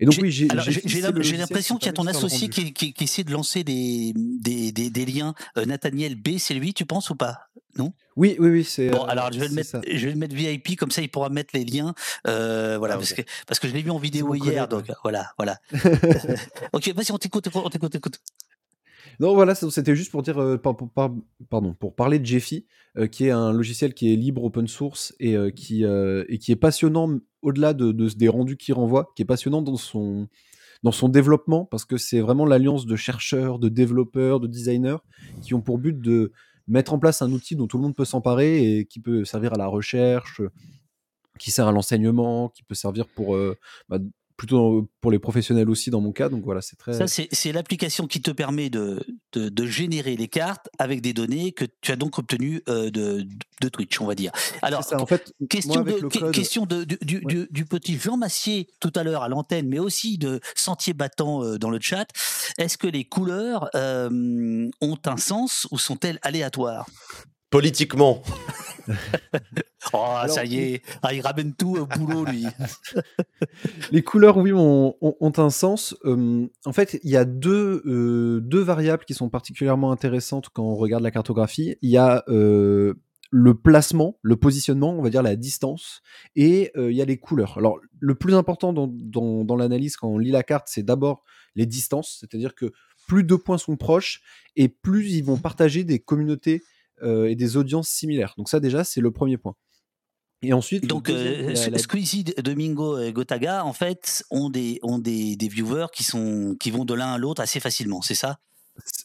Et donc J'ai- oui, j'ai l'impression qui qu'il y a ton associé qui, qui- qui essaie de lancer des, des, des- des liens. Euh, Nathaniel B, c'est lui, tu penses ou pas? Non? Oui, oui, oui, c'est. Bon, euh, alors je vais, le mettre, ça. je vais le mettre VIP, comme ça il pourra mettre les liens. Euh, voilà, Ah, parce, que, parce que je l'ai vu en vidéo hier, donc voilà, voilà. ok, vas-y, on t'écoute, on t'écoute, écoute. Non, voilà, c'était juste pour dire, euh, pour parler de Gephi, euh, qui est un logiciel qui est libre, open source et euh, qui est passionnant au-delà de, de- des rendus qu'il renvoie, qui est passionnant dans son développement parce que c'est vraiment l'alliance de chercheurs, de développeurs, de designers qui ont pour but de mettre en place un outil dont tout le monde peut s'emparer et qui peut servir à la recherche, qui sert à l'enseignement, qui peut servir pour bah, plutôt pour les professionnels aussi dans mon cas. Donc voilà, c'est très. Ça, c'est l'application qui te permet de, de, générer les cartes avec des données que tu as donc obtenues de, de, Twitch, on va dire. Alors, en fait, question, de, question de, du, du, petit Jean Massier tout à l'heure à l'antenne, mais aussi de Sentier Battant dans le chat. Est-ce que les couleurs ont un sens ou sont-elles aléatoires? Politiquement. oh, ça y est, ah, il ramène tout au boulot, lui. les couleurs, oui, ont, un sens. en fait, il y a deux, euh, deux variables qui sont particulièrement intéressantes quand on regarde la cartographie. Il y a euh, le placement, le positionnement, on va dire la distance, et euh, il y a les couleurs. Alors, le plus important dans, dans, dans l'analyse quand on lit la carte, c'est d'abord les distances, c'est-à-dire que plus deux points sont proches, et plus ils vont partager des communautés et des audiences similaires. Donc ça déjà, c'est le premier point. Et ensuite, donc euh, Squeezie, Domingo et Gotaga, en fait, ont des ont des, des viewers qui sont qui vont de l'un à l'autre assez facilement, c'est ça?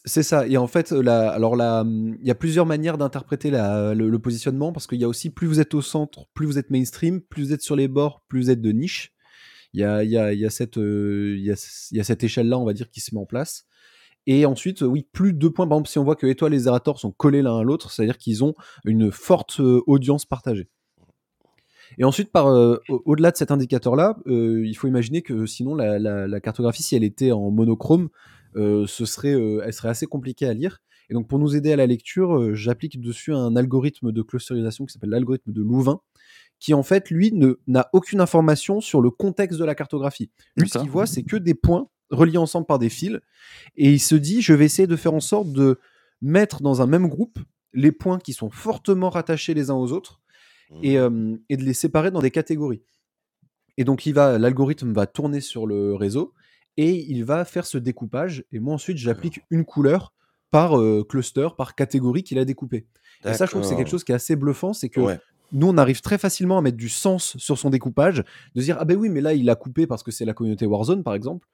C'est ça. Et en fait, la, alors là, il y a plusieurs manières d'interpréter le, le, positionnement parce qu'il y a aussi plus vous êtes au centre, plus vous êtes mainstream, plus vous êtes sur les bords, plus vous êtes de niche. Il y a, il y a, il y a cette, euh, il y a, il y a cette échelle-là, on va dire, qui se met en place. Et ensuite, oui, plus de points. Par exemple, si on voit que Étoile et Zerator sont collés l'un à l'autre, c'est-à-dire qu'ils ont une forte euh, audience partagée. Et ensuite, par euh, au-delà de cet indicateur-là, euh, il faut imaginer que sinon la, cartographie, si elle était en monochrome, ce serait, elle serait assez compliquée à lire. Et donc, pour nous aider à la lecture, j'applique dessus un algorithme de clusterisation qui s'appelle l'algorithme de Louvain, qui en fait, lui, n'a aucune information sur le contexte de la cartographie. Lui, ce qu'il voit, c'est que des points reliés ensemble par des fils. Et il se dit, je vais essayer de faire en sorte de mettre dans un même groupe les points qui sont fortement rattachés les uns aux autres et, mmh. et de les séparer dans des catégories. Et donc, il va, l'algorithme va tourner sur le réseau et il va faire ce découpage. Et moi, ensuite, j'applique une couleur par cluster, par catégorie qu'il a découpé. Et ça, je trouve que c'est quelque chose qui est assez bluffant, c'est que nous, on arrive très facilement à mettre du sens sur son découpage, de dire ah ben oui, mais là il a coupé parce que c'est la communauté Warzone par exemple.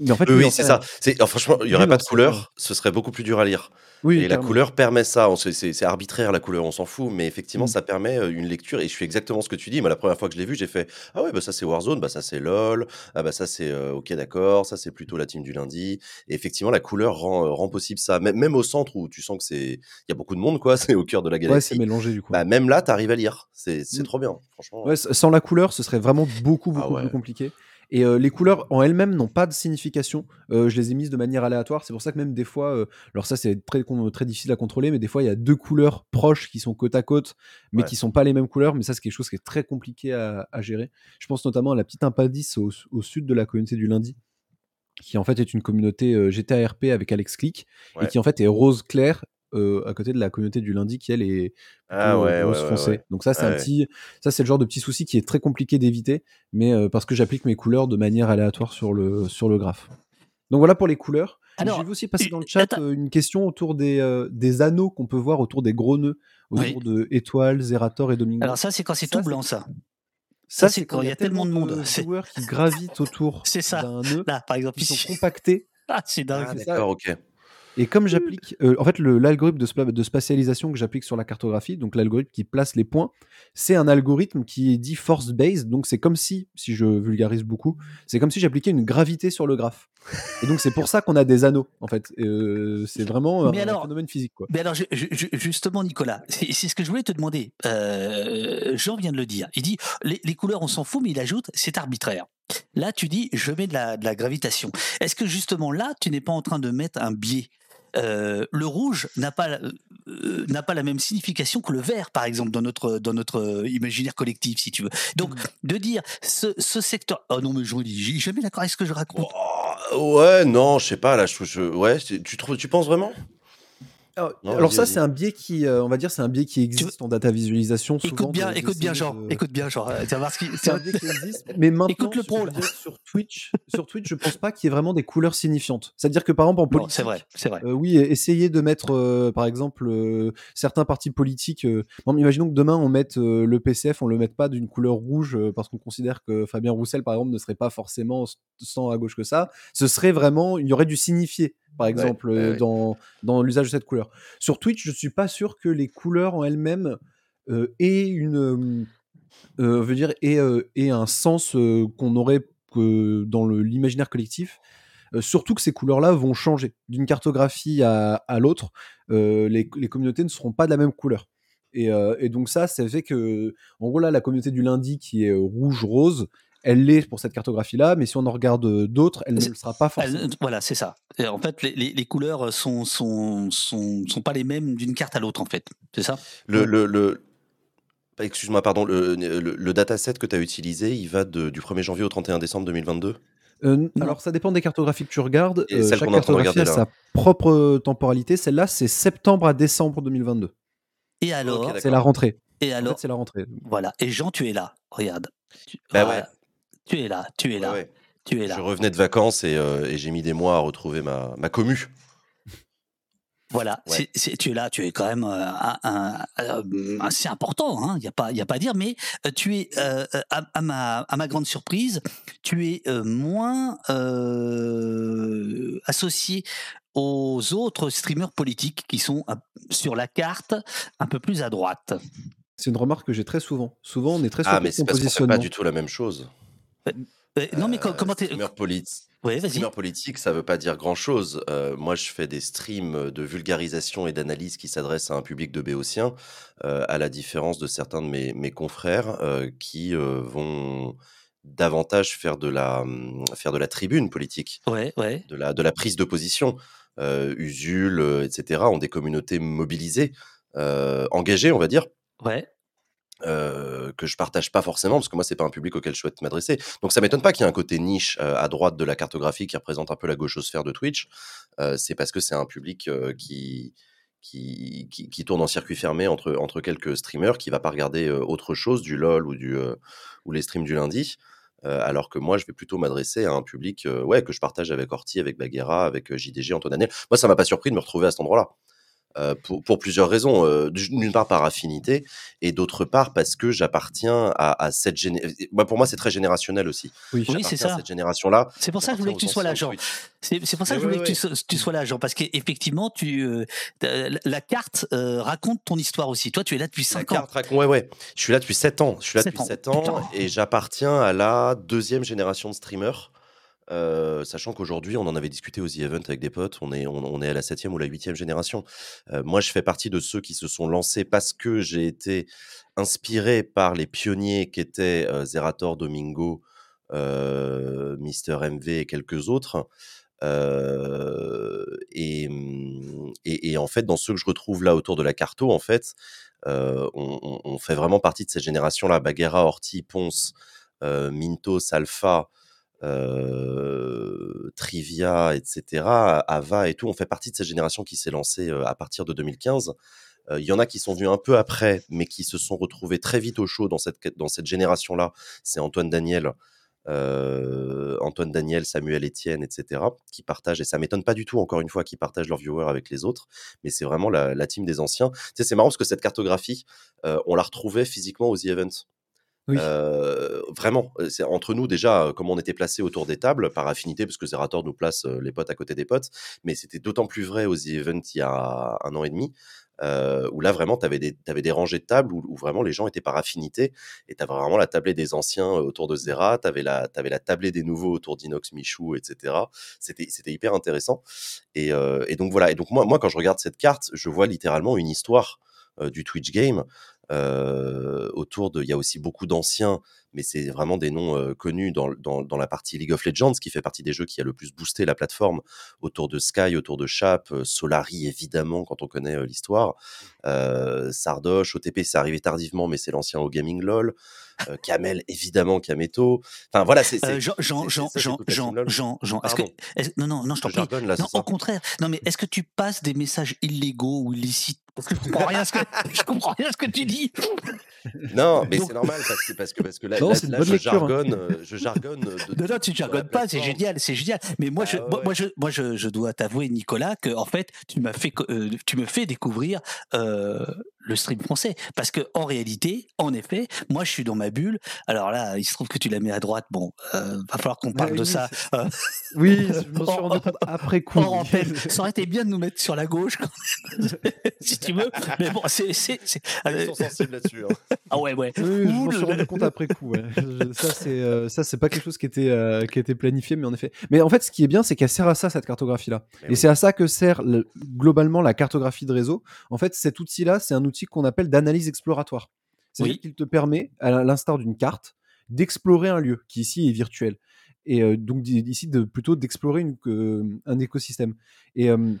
Mais en fait, oui, c'est ça. franchement, il n'y aurait pas de couleur, ce serait beaucoup plus dur à lire. Oui, et la couleur permet ça. C'est arbitraire la couleur, on s'en fout, mais effectivement, mm. ça permet euh, une lecture. Et je suis exactement ce que tu dis. Moi, la première fois que je l'ai vu, j'ai fait Ah ouais, bah ça c'est Warzone, bah ça c'est LOL, ah bah ça c'est euh, OK, d'accord, ça c'est plutôt la team du lundi. Et effectivement, la couleur rend, euh, rend possible ça. Même, même, au centre où tu sens que c'est. Il y a beaucoup de monde, quoi, c'est au cœur de la galaxie. Ouais, c'est mélangé du coup. Bah, même là, tu arrives à lire. C'est mm. trop bien, franchement. Ouais, sans la couleur, ce serait vraiment beaucoup, ah beaucoup plus compliqué. Et euh, les couleurs en elles-mêmes n'ont pas de signification. Euh, je les ai mises de manière aléatoire. C'est pour ça que même des fois, euh, alors ça c'est très, très difficile à contrôler, mais des fois il y a deux couleurs proches qui sont côte à côte, mais qui sont pas les mêmes couleurs. Mais ça c'est quelque chose qui est très compliqué à, gérer. Je pense notamment à la petite impadis au, au, sud de la communauté du lundi, qui en fait est une communauté GTA RP avec Alex Click, et qui en fait est rose clair euh, à côté de la communauté du lundi qui elle est ah euh, ouais, foncée. Donc ça c'est un petit, ça c'est le genre de petit souci qui est très compliqué d'éviter, mais euh, parce que j'applique mes couleurs de manière aléatoire sur le sur le graphe. Donc voilà pour les couleurs. Alors, J'ai aussi passer dans le chat une question autour des, des anneaux qu'on peut voir autour des gros nœuds, autour de Étoile, Zerator et Domingo. Alors ça, c'est quand c'est tout blanc, ça. Ça, c'est quand il y a tellement de monde. C'est joueurs qui gravitent autour d'un nœud. Là, par exemple, ils sont compactés. Ah, c'est dingue. Ah, d'accord, ok. Et comme j'applique, euh, en fait, l'algorithme de, de, spatialisation que j'applique sur la cartographie, donc l'algorithme qui place les points, c'est un algorithme qui est dit force-based. Donc c'est comme si, si je vulgarise beaucoup, c'est comme si j'appliquais une gravité sur le graphe. Et donc c'est pour ça qu'on a des anneaux, en fait. Euh, c'est vraiment un, phénomène physique. Quoi. Mais alors, justement, Nicolas, c'est ce que je voulais te demander. Euh, Jean vient de le dire. Il dit les, les couleurs, on s'en fout, mais il ajoute c'est arbitraire. Là, tu dis je mets de la, de la gravitation. Est-ce que justement là, tu n'es pas en train de mettre un biais euh, le rouge n'a pas euh, n'a pas la même signification que le vert, par exemple, dans notre dans notre euh, imaginaire collectif, si tu veux. Donc, mmh. de dire ce, ce secteur. Oh non, mais je dis jamais d'accord avec ce que je raconte. Oh, ouais, non, je sais pas. Là, je, je ouais, tu trouves, tu penses vraiment? Alors, ça, c'est un biais qui, euh, on va dire, c'est un biais qui existe en data visualisation. écoute bien, écoute bien, genre, écoute bien, genre. C'est un biais qui existe. Mais maintenant, écoute le pro, sur Twitch, sur Twitch, je pense pas qu'il y ait vraiment des couleurs signifiantes. C'est-à-dire que par exemple en politique, c'est vrai, c'est vrai. Euh, oui, essayer de mettre, euh, par exemple, certains partis politiques. imaginons que demain on mette le PCF, on le mette pas d'une couleur rouge parce qu'on considère que Fabien Roussel, par exemple, ne serait pas forcément tant à gauche que ça. Ce serait vraiment, il y aurait du signifié par exemple, euh, dans, dans l'usage de cette couleur. Sur Twitch, je suis pas sûr que les couleurs en elles-mêmes euh, aient une, euh, veut dire, aient, un sens qu'on aurait dans l'imaginaire collectif. Euh, surtout que ces couleurs-là vont changer d'une cartographie à, l'autre. Euh, les, communautés ne seront pas de la même couleur. Et, euh, donc ça, ça fait que, en gros là, la communauté du lundi qui est euh, rouge-rose, elle l'est pour cette cartographie-là, mais si on en regarde euh, d'autres, elle ne le sera pas forcément. Elle- voilà, c'est ça. Et en fait, les, les- les couleurs sont, sont, sont, sont pas les mêmes d'une carte à l'autre, en fait. C'est ça? Le, le, le- Excuse-moi, pardon, le, le, le dataset que tu as utilisé, il va de- du 1er janvier au 31 décembre 2022 Euh, alors ça dépend des cartographies que tu regardes. Et Euh, chaque en cartographie a sa propre euh, temporalité. Celle-là, c'est septembre à décembre 2022. Et alors, d'accord. C'est la rentrée. et En alors, fait, c'est la rentrée. voilà. Et Jean, tu es là. Regarde. Bah voilà. Tu es là, tu es là, ouais. tu es là. Je revenais de vacances et, euh, et j'ai mis des mois à retrouver ma, ma commu. Voilà, Ouais. tu es là, tu es quand même euh, un, un- un- assez important, il n'y a, pas- y a pas à dire, mais euh, tu es, euh, euh, à, à ma, à ma grande surprise, tu es euh, moins euh, associé aux autres streamers politiques qui sont euh, sur la carte un peu plus à droite. C'est une remarque que j'ai très souvent. Souvent, on est très Ah, mais c'est son parce qu'on fait positionnement. pas du tout la même chose. Euh, non, mais Euh, comment t'es. streamer Ouais, streamer politique, ça veut pas dire grand-chose. Euh, moi, je fais des streams de vulgarisation et d'analyse qui s'adressent à un public de béotien, euh, à la différence de certains de mes, mes confrères euh, qui euh, vont davantage faire de la hum, faire de la tribune politique, Ouais, ouais. de la de la prise de position. Euh, Usul, euh, etc. ont des communautés mobilisées, euh, engagées, on va dire. Ouais. Euh, que je partage pas forcément parce que moi c'est pas un public auquel je souhaite m'adresser. Donc ça m'étonne pas qu'il y ait un côté niche euh, à droite de la cartographie qui représente un peu la gauchosphère de Twitch. Euh, c'est parce que c'est un public qui, qui, tourne en circuit fermé entre entre quelques streamers qui va pas regarder autre chose du lol ou du ou les streams du lundi. Alors que moi, je vais plutôt m'adresser à un public ouais, que je partage avec Orti, avec Baguera, avec JDG, Antoine Daniel. Moi, ça m'a pas surpris de me retrouver à cet endroit-là. Euh, pour, pour plusieurs raisons. Euh, D'une part par affinité et d'autre part parce que j'appartiens à, à cette génération. Pour moi, c'est très générationnel aussi. Oui. Oui, c'est ça. Cette génération-là. C'est pour ça que je voulais que tu sois là, Jean. C'est c'est pour ça que je voulais que tu, sois- tu sois là, Jean, parce qu'effectivement, tu, euh, la carte euh, raconte ton histoire aussi. Toi, tu es là depuis La 5 ans. carte raconte- Ouais, ouais. Je suis là depuis 7 ans. Je suis là depuis ans. 7 ans Putain. et j'appartiens à la deuxième génération de streamers. Sachant qu'aujourd'hui, on en avait discuté aux The Event avec des potes, on est, on, est à la septième ou la huitième génération. Moi, je fais partie de ceux qui se sont lancés parce que j'ai été inspiré par les pionniers qui étaient Zerator, Domingo, Mister MV et quelques autres. Euh, et, et, en fait, dans ceux que je retrouve là autour de la carto, en fait, on, fait vraiment partie de cette génération-là. Baguera, Orti, Ponce, Mintos, Alpha, euh, Trivia, etc., Ava et tout, on fait partie de cette génération qui s'est lancée euh, à partir de 2015. Euh, Il y en a qui sont venus un peu après, mais qui se sont retrouvés très vite au chaud dans cette, dans cette génération-là. C'est Antoine Daniel, Antoine Daniel, Samuel Etienne, etc., qui partagent, et ça m'étonne pas du tout, encore une fois, qui partagent leurs viewers avec les autres, mais c'est vraiment la, team des anciens. Tu sais, c'est marrant parce que cette cartographie, on la retrouvait physiquement aux The Events. Euh, vraiment, euh, c'est entre nous déjà, euh, comme on était placés autour des tables, par affinité, parce que Zerator nous place les potes à côté des potes, mais c'était d'autant plus vrai aux The Event il y a un an et demi, où là vraiment, tu avais, des rangées de tables où, vraiment les gens étaient par affinité, et tu avais vraiment la tablée des anciens autour de Zera, tu avais, la t'avais la tablée des nouveaux autour d'Inox, Michou, etc. C'était hyper intéressant. Et, et donc voilà, et donc moi, moi, quand je regarde cette carte, je vois littéralement une histoire du Twitch game. Euh, autour de, il y a aussi beaucoup d'anciens, mais c'est vraiment des noms euh, connus dans, dans, dans la partie League of Legends, qui fait partie des jeux qui a le plus boosté la plateforme, autour de Sky, autour de Chap, euh, Solari évidemment quand on connaît l'histoire, euh, Sardoche, OTP c'est arrivé tardivement, mais c'est l'ancien au gaming LOL, euh, Kamel évidemment, Kameto, enfin voilà, c'est Euh, Jean, Jean, Jean, Jean, Jean. Jean, est-ce que, non, non, non, je t'en prie. là, Non, au contraire. Non, mais est-ce que tu passes des messages illégaux ou illicites Parce que je comprends rien à ce que, je comprends rien à ce que tu dis. Non, mais c'est normal parce que parce que parce que là, Non, là- c'est une là, bonne je lecture, hein. jargonne, euh, je jargonne. de- Non, non, tu ne jargonnes pas, c'est génial, c'est génial. Mais moi, je, ouais, moi, je, moi, je, je dois t'avouer, Nicolas, que en fait, tu m'as fait, euh, tu me fais découvrir euh, le stream français. Parce que en réalité, en effet, moi je suis dans ma bulle. Alors là, il se trouve que tu la mets à droite. Bon, euh, va falloir qu'on parle oui, de ça. euh, Oui, je me suis rendu compte après coup. hors antenne. Ça aurait été bien de nous mettre sur la gauche, quand même, si tu veux. Mais bon, c'est. Ils euh, sont sensibles là-dessus. hein. ah ouais, ouais. Oui, je m'en suis rendu compte après coup. ouais. Je- ça, c'est euh, ça, c'est pas quelque chose qui était euh, qui était planifié, mais en effet. Mais en fait, ce qui est bien, c'est qu'elle sert à ça cette cartographie-là. Mais Et oui. c'est à ça que sert le- globalement la cartographie de réseau. En fait, cet outil-là, c'est un outil qu'on appelle d'analyse exploratoire. C'est-à-dire Oui. qu'il te permet, à l'instar d'une carte, d'explorer un lieu qui ici est virtuel. Et euh, donc ici, de, plutôt d'explorer une- euh, un écosystème. Et euh,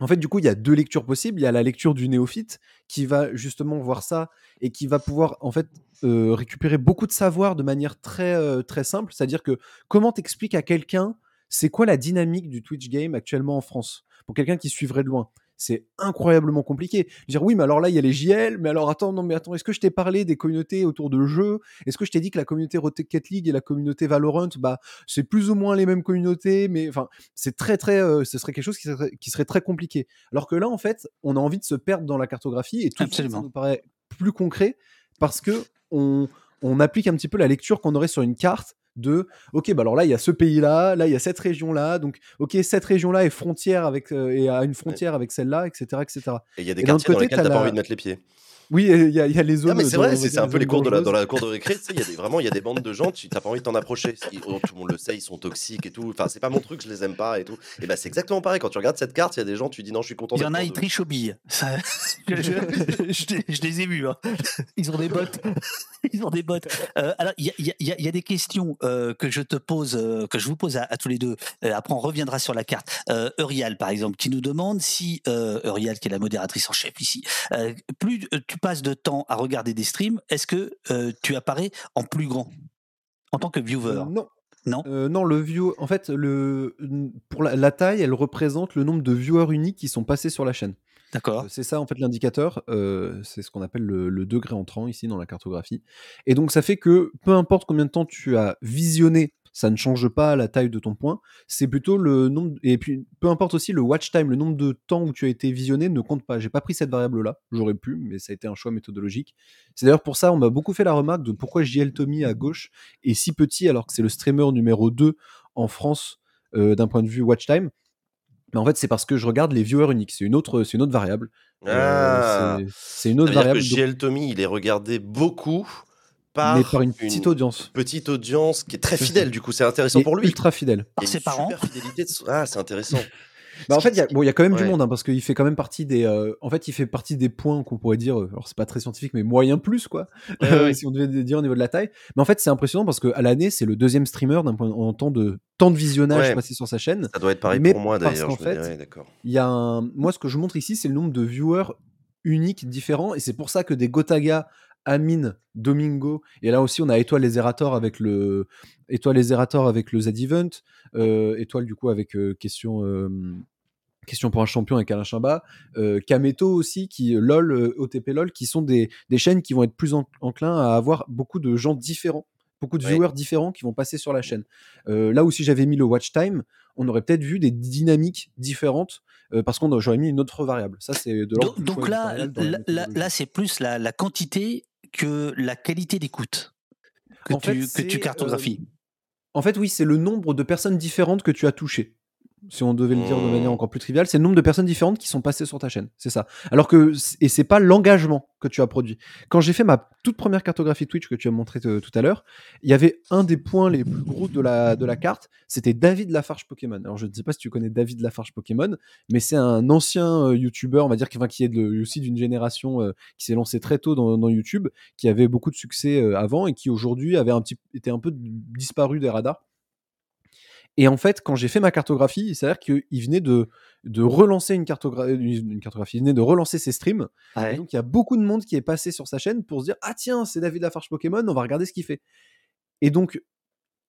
en fait, du coup, il y a deux lectures possibles. Il y a la lecture du néophyte qui va justement voir ça et qui va pouvoir en fait euh, récupérer beaucoup de savoir de manière très euh, très simple. C'est-à-dire que comment t'expliques à quelqu'un c'est quoi la dynamique du Twitch game actuellement en France pour quelqu'un qui suivrait de loin? C'est incroyablement compliqué. Dire oui, mais alors là, il y a les JL, mais alors attends, non, mais attends, est-ce que je t'ai parlé des communautés autour de jeux? Est-ce que je t'ai dit que la communauté Rocket League et la communauté Valorant, bah, c'est plus ou moins les mêmes communautés, mais enfin, c'est très, très, euh, ce serait quelque chose qui serait, qui serait très compliqué. Alors que là, en fait, on a envie de se perdre dans la cartographie et tout ça nous paraît plus concret parce que on, on applique un petit peu la lecture qu'on aurait sur une carte de ok bah alors là il y a ce pays là là il y a cette région là donc ok cette région là est frontière avec euh, et a une frontière avec celle là etc etc Et il y a des Et quartiers dans côté, lesquels t'as t'as pas la- envie de mettre les pieds. Oui il y, a- il y a les zones Ah mais c'est vrai, c'est un peu les cours de la, dans la cour de récré, tu sais, il y a des, vraiment il y a des bandes de gens, tu t'as pas envie de t'en approcher. Ils- oh, tout le monde le sait, ils sont toxiques et tout. Enfin, c'est pas mon truc, je les aime pas et tout. Et bah c'est exactement pareil. Quand tu regardes cette carte, il y a des gens, tu dis non, je suis content. Il y en a, ils trichent aux billes. Ça, je, je- je les- je les ai vus. hein. Ils ont des bottes. Ils ont des bottes. Euh, alors, il y a, y y des questions euh, que je te pose, euh, que je vous pose à, à tous les deux. Euh, après, on reviendra sur la carte. Euh, Eurial, par exemple, qui nous demande si euh, Eurial, qui est la modératrice en chef ici, euh, plus euh, tu passes de temps à regarder des streams, est-ce que euh, tu apparais en plus grand? En tant que viewer? Euh, non. Non? Euh, non le view en fait le pour la, la taille elle représente le nombre de viewers uniques qui sont passés sur la chaîne. D'accord. C'est ça en fait l'indicateur, euh, c'est ce qu'on appelle le, le degré entrant ici dans la cartographie. Et donc ça fait que peu importe combien de temps tu as visionné, ça ne change pas la taille de ton point, c'est plutôt le nombre, et puis peu importe aussi le watch time, le nombre de temps où tu as été visionné ne compte pas. J'ai pas pris cette variable là, j'aurais pu, mais ça a été un choix méthodologique. C'est d'ailleurs pour ça, on m'a beaucoup fait la remarque de pourquoi JL Tommy à gauche est si petit alors que c'est le streamer numéro 2 en France euh, d'un point de vue watch time. Mais en fait, c'est parce que je regarde les viewers uniques. C'est une autre, c'est une autre variable. Euh, Ah, c'est- c'est une autre que variable, donc- JL Tommy, il est regardé beaucoup par, mais par une petite audience. petite audience qui est très fidèle. Du coup, c'est intéressant Et pour lui. ultra fidèle. Par a ses parents super fidélité de Ah, c'est intéressant. Bah, en fait, il y a, bon, il y a quand même du monde, hein, parce qu'il fait quand même partie des. euh, en fait, il fait partie des points qu'on pourrait dire. euh, Alors, c'est pas très scientifique, mais moyen plus, quoi. Ouais, euh, ouais. si on devait dire au niveau de la taille. Mais en fait, c'est impressionnant parce qu'à l'année, c'est le deuxième streamer d'un point en temps de temps de visionnage Ouais. passé sur sa chaîne. Ça doit être pareil Mais pour moi parce d'ailleurs. qu'en me fait. Il y a un. Moi, ce que je montre ici, c'est le nombre de viewers uniques différents, et c'est pour ça que des Gotaga, Amine, Domingo, et là aussi, on a Étoile les Zerator avec le Étoile les avec le Z-Event, euh, Étoile du coup avec euh, question. euh, Question pour un champion avec Alain euh, Kameto aussi, qui LOL, OTP LOL, qui sont des, des chaînes qui vont être plus en- enclins à avoir beaucoup de gens différents, beaucoup de Ouais. viewers différents qui vont passer sur la chaîne. Euh, là où si j'avais mis le watch time, on aurait peut-être vu des dynamiques différentes euh, parce qu'on a- j'aurais mis une autre variable. Ça, c'est de Donc, donc là, là, là, c'est plus la, la quantité que la qualité d'écoute que, En fait, tu, que c'est, tu cartographies. En fait, oui, c'est le nombre de personnes différentes que tu as touchées. Si on devait le dire de Mmh. manière encore plus triviale, c'est le nombre de personnes différentes qui sont passées sur ta chaîne. C'est ça. Alors que, et c'est pas l'engagement que tu as produit. Quand j'ai fait ma toute première cartographie Twitch que tu as montré tout à l'heure, il y avait un des points les plus gros de la, de la carte, c'était David Lafarge Pokémon. Alors je ne sais pas si tu connais David Lafarge Pokémon, mais c'est un ancien euh, YouTuber, on va dire, qui, enfin, qui est de- aussi d'une génération euh, qui s'est lancé très tôt dans, dans YouTube, qui avait beaucoup de succès euh, avant et qui aujourd'hui avait un petit, était un peu disparu des radars. Et en fait, quand j'ai fait ma cartographie, à dire qu'il venait de, de relancer une, cartogra- une une cartographie, il venait de relancer ses streams. Et donc, il y a beaucoup de monde qui est passé sur sa chaîne pour se dire Ah, tiens, c'est David Lafarge Pokémon, on va regarder ce qu'il fait. Et donc,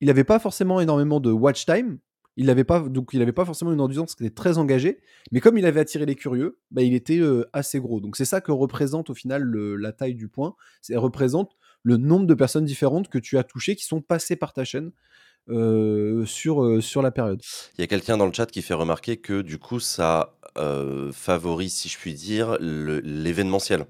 il n'avait pas forcément énormément de watch time. Il n'avait pas, donc il pas forcément une audience qui était très engagée, mais comme il avait attiré les curieux, bah, il était euh, assez gros. Donc c'est ça que représente au final le- la taille du point. C'est représente le nombre de personnes différentes que tu as touchées qui sont passées par ta chaîne sur, euh, sur la période. Il y a quelqu'un dans le chat qui fait remarquer que du coup, ça euh, favorise, si je puis dire, l'événementiel.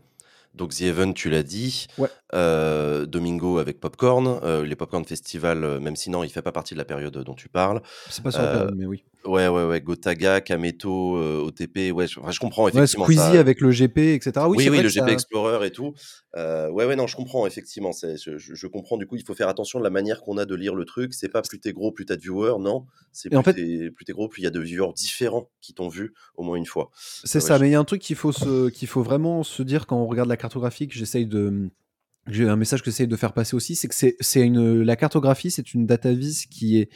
Donc The Event, tu l'as dit. Ouais. Euh, Domingo avec Popcorn. euh, les Popcorn Festival, euh, même si non, il fait pas partie de la période dont tu parles. C'est pas sur la Euh, période, mais oui. Ouais, ouais, ouais. Gotaga, Kameto, euh, OTP. Ouais, je, enfin, je comprends Ouais, effectivement. Squeezie ça- avec le GP, etc. Oui, Oui, c'est oui, vrai le GP ça- Explorer et tout. Euh, ouais, ouais, non, je comprends, effectivement. Je, comprends, du coup, il faut faire attention de la manière qu'on a de lire le truc. C'est pas plus t'es gros, plus t'as de viewers, non. C'est plus en fait- t'es plus t'es gros, plus il y a de viewers différents qui t'ont vu au moins une fois. C'est Ouais, ça, je- mais il y a un truc qu'il faut, se, qu'il faut vraiment se dire quand on regarde la cartographie, que j'essaye de. J'ai un message que j'essaye de faire passer aussi, c'est que c'est, c'est une, la cartographie, c'est une data vis qui est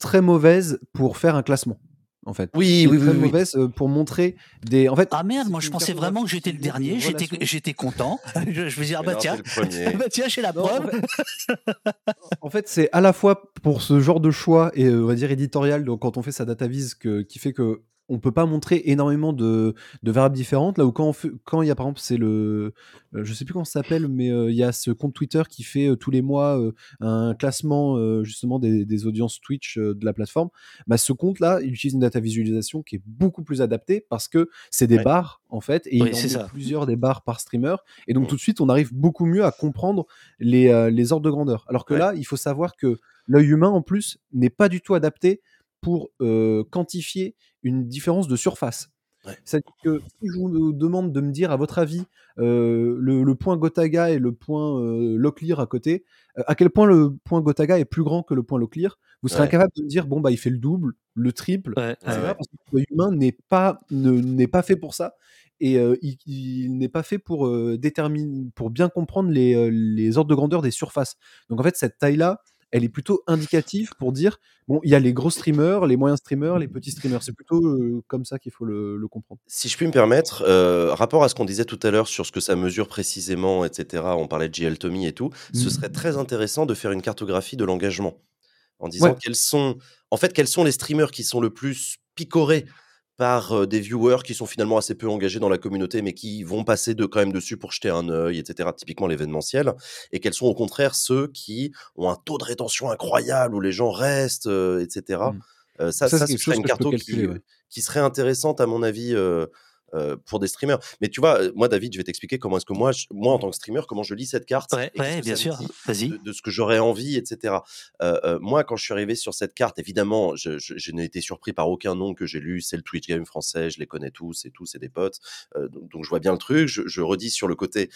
très mauvaise pour faire un classement, en fait. Oui, oui, très oui, oui. mauvaise euh, pour montrer des. En fait, Ah merde, c'est moi je pensais vraiment que j'étais le dernier, j'étais, content. je, je me dis, ah bah non, tiens, ah bah tiens, j'ai la Non, preuve. En fait, c'est à la fois pour ce genre de choix et euh, on va dire éditorial, donc quand on fait sa data vise, que, qui fait que on peut pas montrer énormément de, de variables différentes. Là où quand on fait- quand il y a par exemple c'est le, euh, je sais plus comment ça s'appelle, mais euh, il y a ce compte Twitter qui fait euh, tous les mois euh, un classement justement des, des audiences Twitch de la plateforme. Bah, ce compte là, il utilise une data visualisation qui est beaucoup plus adaptée parce que c'est des Ouais. barres en fait et Oui, il en ça. plusieurs des barres par streamer et donc Mm. tout de suite on arrive beaucoup mieux à comprendre les, les ordres de grandeur. Alors que Ouais. là, il faut savoir que l'œil humain, en plus, n'est pas du tout adapté pour euh, quantifier une différence de surface. Ouais. C'est-à-dire que si je vous demande de me dire, à votre avis, euh, le, le point Gotaga et le point euh, Locklear à côté, euh, à quel point le point Gotaga est plus grand que le point Locklear, vous serez Ouais. incapable de me dire, bon, bah, il fait le double, le triple, Ouais, ouais. Parce que l'œil humain n'est pas, ne- n'est pas fait pour ça. Et euh, il, il n'est pas fait pour euh, déterminer, pour bien comprendre les, euh, les ordres de grandeur des surfaces. Donc en fait, cette taille-là, elle est plutôt indicative pour dire bon, il y a les gros streamers, les moyens streamers, les petits streamers. C'est plutôt euh, comme ça qu'il faut le, le comprendre. Si je puis me permettre, euh, rapport à ce qu'on disait tout à l'heure sur ce que ça mesure précisément, etc., on parlait de JL Tommy et tout, ce Mhm. serait très intéressant de faire une cartographie de l'engagement en disant Ouais. quels sont, en fait, quels sont les streamers qui sont le plus picorés par des viewers qui sont finalement assez peu engagés dans la communauté, mais qui vont passer de, quand même dessus pour jeter un œil, etc., typiquement l'événementiel, et quels sont au contraire ceux qui ont un taux de rétention incroyable, où les gens restent, etc. Euh, ça, Ça, ça, c'est quelque chose une que calculer, qui, ouais. qui serait intéressante à mon avis euh, euh, pour des streamers. Mais tu vois, euh, moi David, je vais t'expliquer comment est-ce que moi, je- moi en tant que streamer, comment je lis cette carte, ouais, bien sûr. Vas-y. de, de ce que j'aurais envie, etc. Euh, moi, quand je suis arrivé sur cette carte, évidemment, je, je- je n'ai été surpris par aucun nom que j'ai lu. C'est le Twitch Game français, je les connais tous et tous, c'est des potes. Donc, donc je vois bien le truc. Je, redis sur le côté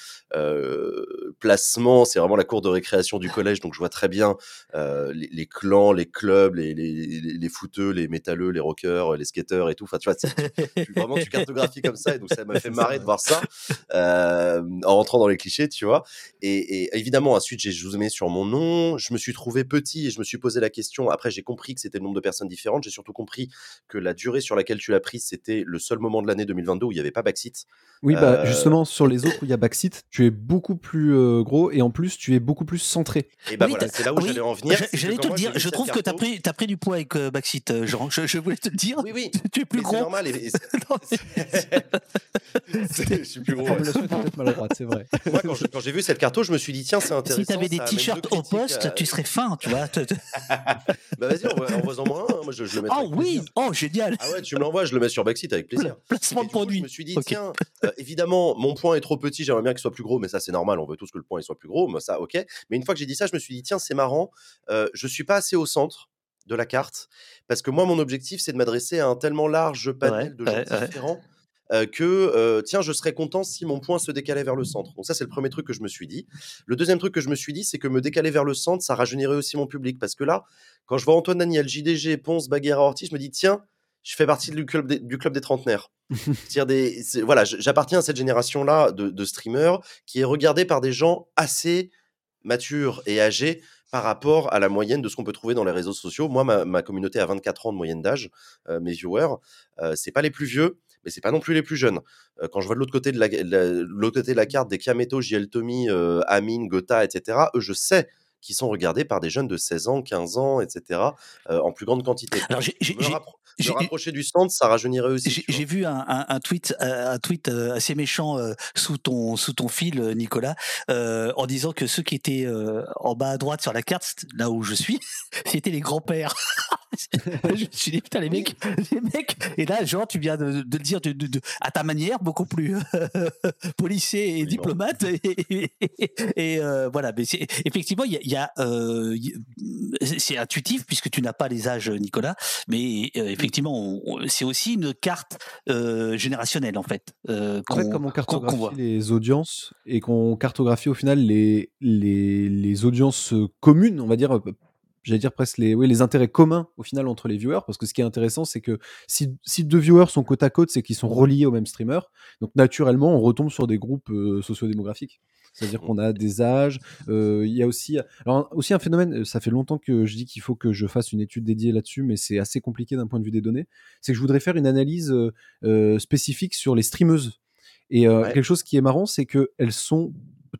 placement, c'est vraiment la cour de récréation du collège, donc je vois très bien les, les clans, les clubs, les, les, les, les footeux, les métalleux, les rockers, les skateurs et tout. Enfin, tu vois, c'est- tu- vraiment tu cartographies comme ça, et donc ça m'a fait marrer de voir ça euh, en rentrant dans les clichés, tu vois. Et, et évidemment, ensuite, j'ai zoomé sur mon nom. Je me suis trouvé petit et je me suis posé la question. Après, j'ai compris que c'était le nombre de personnes différentes. J'ai surtout compris que la durée sur laquelle tu l'as prise, c'était le seul moment de l'année 2022 où il n'y avait pas Backseat. Oui, bah, Euh, justement, sur les autres où il y a Backseat, tu es beaucoup plus euh, gros et en plus, tu es beaucoup plus centré. Et ben Oui, voilà, c'est là où oui, j'allais en venir. J'allais te le moi, dire, je trouve que tu as pris, t'as pris du poids avec euh, Backseat, Jean. Je, je voulais te le dire. Oui, oui. Tu es plus c'est gros. normal. Et, et je suis plus gros. Ouais. maladroite, c'est vrai. Moi, quand j'ai vu cette carto, je me suis dit, tiens, c'est intéressant. si tu avais des t-shirts au poste, à- tu serais fin, tu vois. Bah vas-y, envoie- envoie-en moi un. Moi, je, je le mettrai Oh oui, plaisir. oh génial. Ah ouais, tu me l'envoies, je le mets sur Backseat avec plaisir. Placement de coup, produit. je me suis dit, tiens, euh, évidemment, mon point est trop petit, j'aimerais bien qu'il soit plus gros, mais ça, c'est normal, on veut tous que le point il soit plus gros, mais ça, ok. Mais une fois que j'ai dit ça, je me suis dit, tiens, c'est marrant, euh, je suis pas assez au centre de la carte, parce que moi, mon objectif, c'est de m'adresser à un tellement large panel Ouais, de gens ouais, ouais. Euh, que euh, tiens, je serais content si mon point se décalait vers le centre. Donc ça, c'est le premier truc que je me suis dit. Le deuxième truc que je me suis dit, c'est que me décaler vers le centre, ça rajeunirait aussi mon public. Parce que là, quand je vois Antoine Daniel, JDG, Ponce, Baguera, Ortiz, je me dis, tiens, je fais partie du club des, du club des trentenaires. Des, voilà, j'appartiens à cette génération-là de, de streamers qui est regardée par des gens assez matures et âgés par rapport à la moyenne de ce qu'on peut trouver dans les réseaux sociaux. Moi, ma, ma communauté a 24 ans de moyenne d'âge, euh, mes viewers, euh, c'est pas les plus vieux, mais c'est pas non plus les plus jeunes. Euh, quand je vois de l'autre côté de la, la- l'autre côté de la carte des Kameto, JL Tommy, euh, Amine, Gotha, etc., eux, je sais qu'ils sont regardés par des jeunes de 16 ans, 15 ans, etc., euh, en plus grande quantité. Alors, j'ai- j'ai- me, j'ai- rapprocher du stand, ça rajeunirait aussi. J'ai vu un, un- un tweet, euh, un tweet assez méchant euh, sous ton sous ton fil, Nicolas, euh, en disant que ceux qui étaient en bas à droite sur la carte, là où je suis, c'était les grands-pères. je me suis dit, putain, les mecs, les mecs. Et là, genre, tu viens de, de le dire de, de- de- à ta manière, beaucoup plus policier et diplomate. Et, et, euh, voilà, mais effectivement, il y a, il y a, euh, c'est intuitif puisque tu n'as pas les âges, Nicolas, mais euh, effectivement, c'est aussi une carte euh, générationnelle, en fait. euh, En fait, comme on cartographie les audiences et qu'on cartographie au final les, les, les audiences euh, communes, on va dire, euh, j'allais dire presque les, oui, les intérêts communs au final entre les viewers, parce que ce qui est intéressant, c'est que si, si deux viewers sont côte à côte, c'est qu'ils sont reliés au même streamer. Donc naturellement, on retombe sur des groupes euh, sociodémographiques. C'est-à-dire qu'on a des âges. euh, Il y a aussi, alors aussi un phénomène. euh, Ça fait longtemps que je dis qu'il faut que je fasse une étude dédiée là-dessus, mais c'est assez compliqué d'un point de vue des données. C'est que je voudrais faire une analyse euh, euh, spécifique sur les streameuses. Et euh, Ouais. quelque chose qui est marrant, c'est qu'elles sont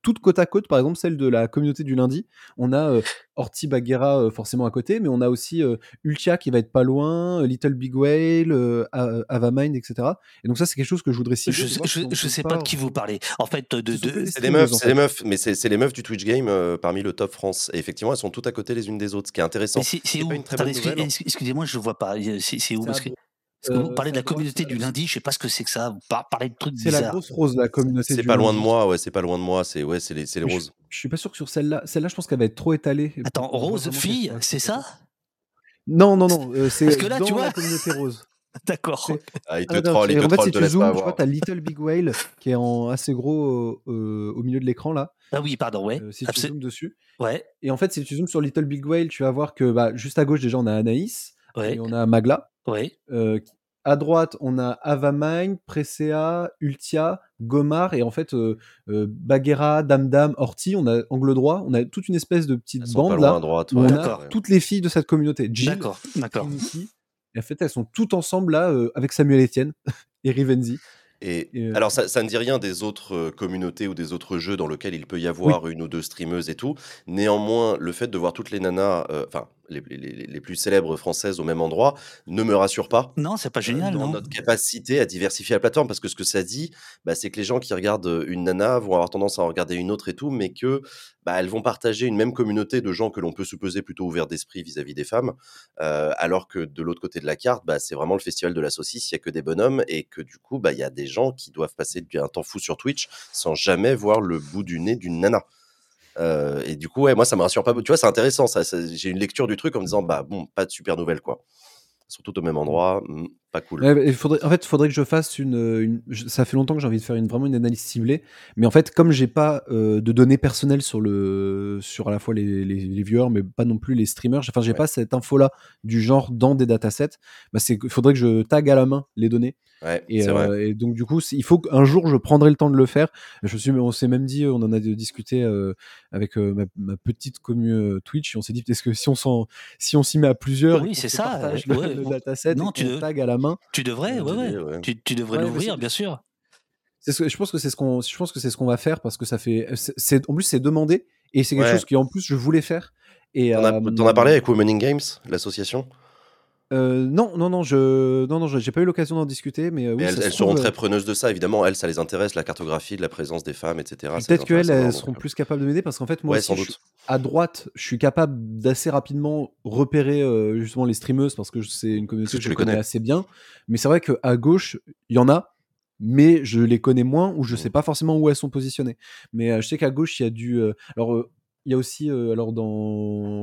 toutes côte à côte. Par exemple, celle de la communauté du lundi, on a euh, Orti Baguera euh, forcément à côté, mais on a aussi euh, Ultia qui va être pas loin, euh, Little Big Whale, euh, Avamind, etc. Et donc ça, c'est quelque chose que je voudrais cibler. Je, de voir je, sais pas de qui vous parler. En fait, de, de- des C'est les meufs, c'est fait. meufs, mais c'est les meufs du Twitch Game euh, parmi le top France. Et effectivement, elles sont toutes à côté les unes des autres, ce qui est intéressant. c'est où excuse- Excusez-moi, je ne vois pas. C'est où parce que, vous euh, parlez de la communauté du lundi, je sais pas ce que c'est que ça. Vous par- parlez de trucs C'est la bizarres. grosse rose, la communauté C'est du pas loin de lundi. moi, ouais, c'est pas loin de moi. C'est ouais, c'est les, c'est les roses. je suis pas sûr que sur celle-là, celle-là, je pense qu'elle va être trop étalée. Attends, Rose, fille, c'est ça? Non, non, non, euh, c'est Parce que là, dans tu vois. la communauté rose. D'accord. Ah, il te Ah, non, troll, il et te en fait, si tu zoomes, tu vois, t'as Little Big Whale qui est en assez gros euh, au milieu de l'écran là. Ah oui, pardon, ouais. euh, si tu zoomes dessus. Ouais, Et en fait, si tu zoomes sur Little Big Whale, tu vas voir que bah, juste à gauche déjà on a Anaïs ouais, et on a Magla. Ouais. Euh, à droite, on a Avamine, Presea, Ultia, Gomar et en fait euh, euh, Baguera, Damdam, Orti. On a angle droit. On a toute une espèce de petite pas bande loin là à droite. où ouais, on D'accord. a toutes les filles de cette communauté. D'accord, d'accord. Et en fait, elles sont toutes ensemble là euh, avec Samuel Etienne et Rivenzi. Et Et, euh, alors, ça, ça ne dit rien des autres communautés ou des autres jeux dans lesquels il peut y avoir une ou deux streameuses et tout. Néanmoins, le fait de voir toutes les nanas, enfin, les- les- les plus célèbres françaises au même endroit, ne me rassure pas. Non, c'est pas euh, génial, dans non notre capacité à diversifier la plateforme parce que ce que ça dit bah, c'est que les gens qui regardent euh, une nana vont avoir tendance à en regarder une autre et tout mais que bah, elles vont partager une même communauté de gens que l'on peut supposer plutôt ouverts d'esprit vis-à-vis des femmes euh, alors que de l'autre côté de la carte bah, c'est vraiment le festival de la saucisse il y a que des bonhommes et que du coup bah, il y a des gens qui doivent passer un temps fou sur Twitch sans jamais voir le bout du nez d'une nana Euh, et du coup ouais moi ça me rassure pas tu vois c'est intéressant ça, ça- j'ai une lecture du truc en me disant bah bon pas de super nouvelles quoi surtout au même endroit hmm, pas cool Ouais, il faudrait, en fait, il faudrait que je fasse une, une- je- Ça fait longtemps que j'ai envie de faire une, vraiment une analyse ciblée. Mais en fait, comme j'ai pas euh, de données personnelles sur le, sur à la fois les, les, les viewers, mais pas non plus les streamers. Enfin, j'ai Ouais. pas cette info-là du genre dans des datasets. Bah, c'est, il faudrait que je tag à la main les données. Ouais Et, c'est vrai euh, et donc du coup, il faut qu'un jour je prendrai le temps de le faire. Je suis, on s'est même dit, on en a discuté euh, avec euh, ma, ma petite commu euh, Twitch. Et on s'est dit, est-ce que si on s'en, si on s'y met à plusieurs, Oui, c'est ça, partage le, ouais. le dataset Non, et tu qu'on de- tag à la main. Tu devrais, ouais, idée, ouais. ouais. Tu, tu devrais l'ouvrir, bien sûr. C'est ce que- je pense que c'est ce qu'on, je pense que c'est ce qu'on va faire parce que ça fait, c'est, en plus c'est demandé et c'est quelque Ouais. chose qui en plus je voulais faire. Et euh, t'en as parlé avec Women in Games, l'association? Euh, non, non, non, je, non, non, j'ai pas eu l'occasion d'en discuter, mais euh, oui, Mais elles, ça se elles trouve, seront euh, très preneuses de ça, évidemment. Elles, ça les intéresse, la cartographie de la présence des femmes, etc. Peut-être qu'elles elles seront euh, plus capables de m'aider parce qu'en fait moi Ouais, aussi, sans je doute. suis- à droite je suis capable d'assez rapidement repérer euh, justement les streameuses parce que c'est une communauté que je connais connais. assez bien mais c'est vrai qu'à gauche il y en a mais je les connais moins ou je Mhm. sais pas forcément où elles sont positionnées mais euh, je sais qu'à gauche il y a du euh, alors euh, il y a aussi euh, alors dans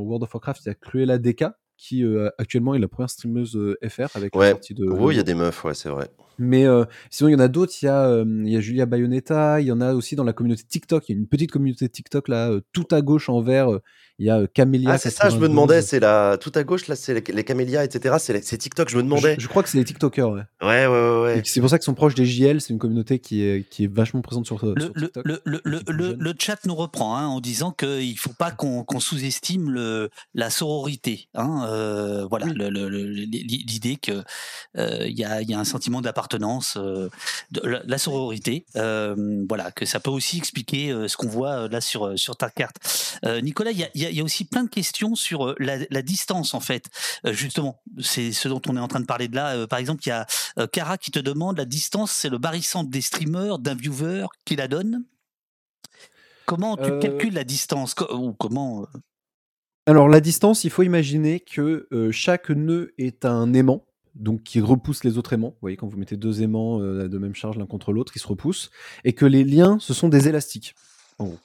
World of Warcraft il y a Cruella Deka qui euh, actuellement est la première streameuse euh, FR avec la Ouais. sortie de Oui, il y a des meufs, ouais, c'est vrai. Mais euh, sinon, il y en a d'autres. Il y, a, y a Julia Bayonetta. Il y en a aussi dans la communauté TikTok. Il y a une petite communauté TikTok là, tout à gauche en vert. Euh, Il y a euh, Camélia. Ah, c'est ça, je me 92. demandais, c'est la tout à gauche, là, c'est les, les camélias, etc. C'est les- c'est TikTok, je me demandais. Je, je crois que c'est les TikTokers. Ouais. Ouais, ouais, ouais. ouais. Et c'est pour ça qu'ils sont proches des JL. C'est une communauté qui est, qui est vachement présente sur, Le, sur le, TikTok. le, le, le, chat nous reprend hein, en disant qu'il ne faut pas qu'on qu'on sous-estime le- la sororité. Hein, euh, voilà, Oui. le- le- le- l'idée qu'il y, a, il y a un sentiment d'appartenance, euh, de la, la sororité. euh, voilà, que ça peut aussi expliquer euh, ce qu'on voit euh, là sur, euh, sur ta carte. Euh, Nicolas, il y a, il y a- il y a aussi plein de questions sur euh, la, la distance, en fait. Euh, justement, c'est ce dont on est en train de parler de là. Euh, par exemple, il y a Cara qui te demande la distance, c'est le barycentre des streamers, d'un viewer qui la donne? Comment tu calcules la distance? Ou comment Alors la distance, il faut imaginer que chaque nœud est un aimant, donc qui repousse les autres aimants. Vous voyez, quand vous mettez deux aimants euh, de même charge l'un contre l'autre, ils se repoussent. Et que les liens, ce sont des élastiques, en gros.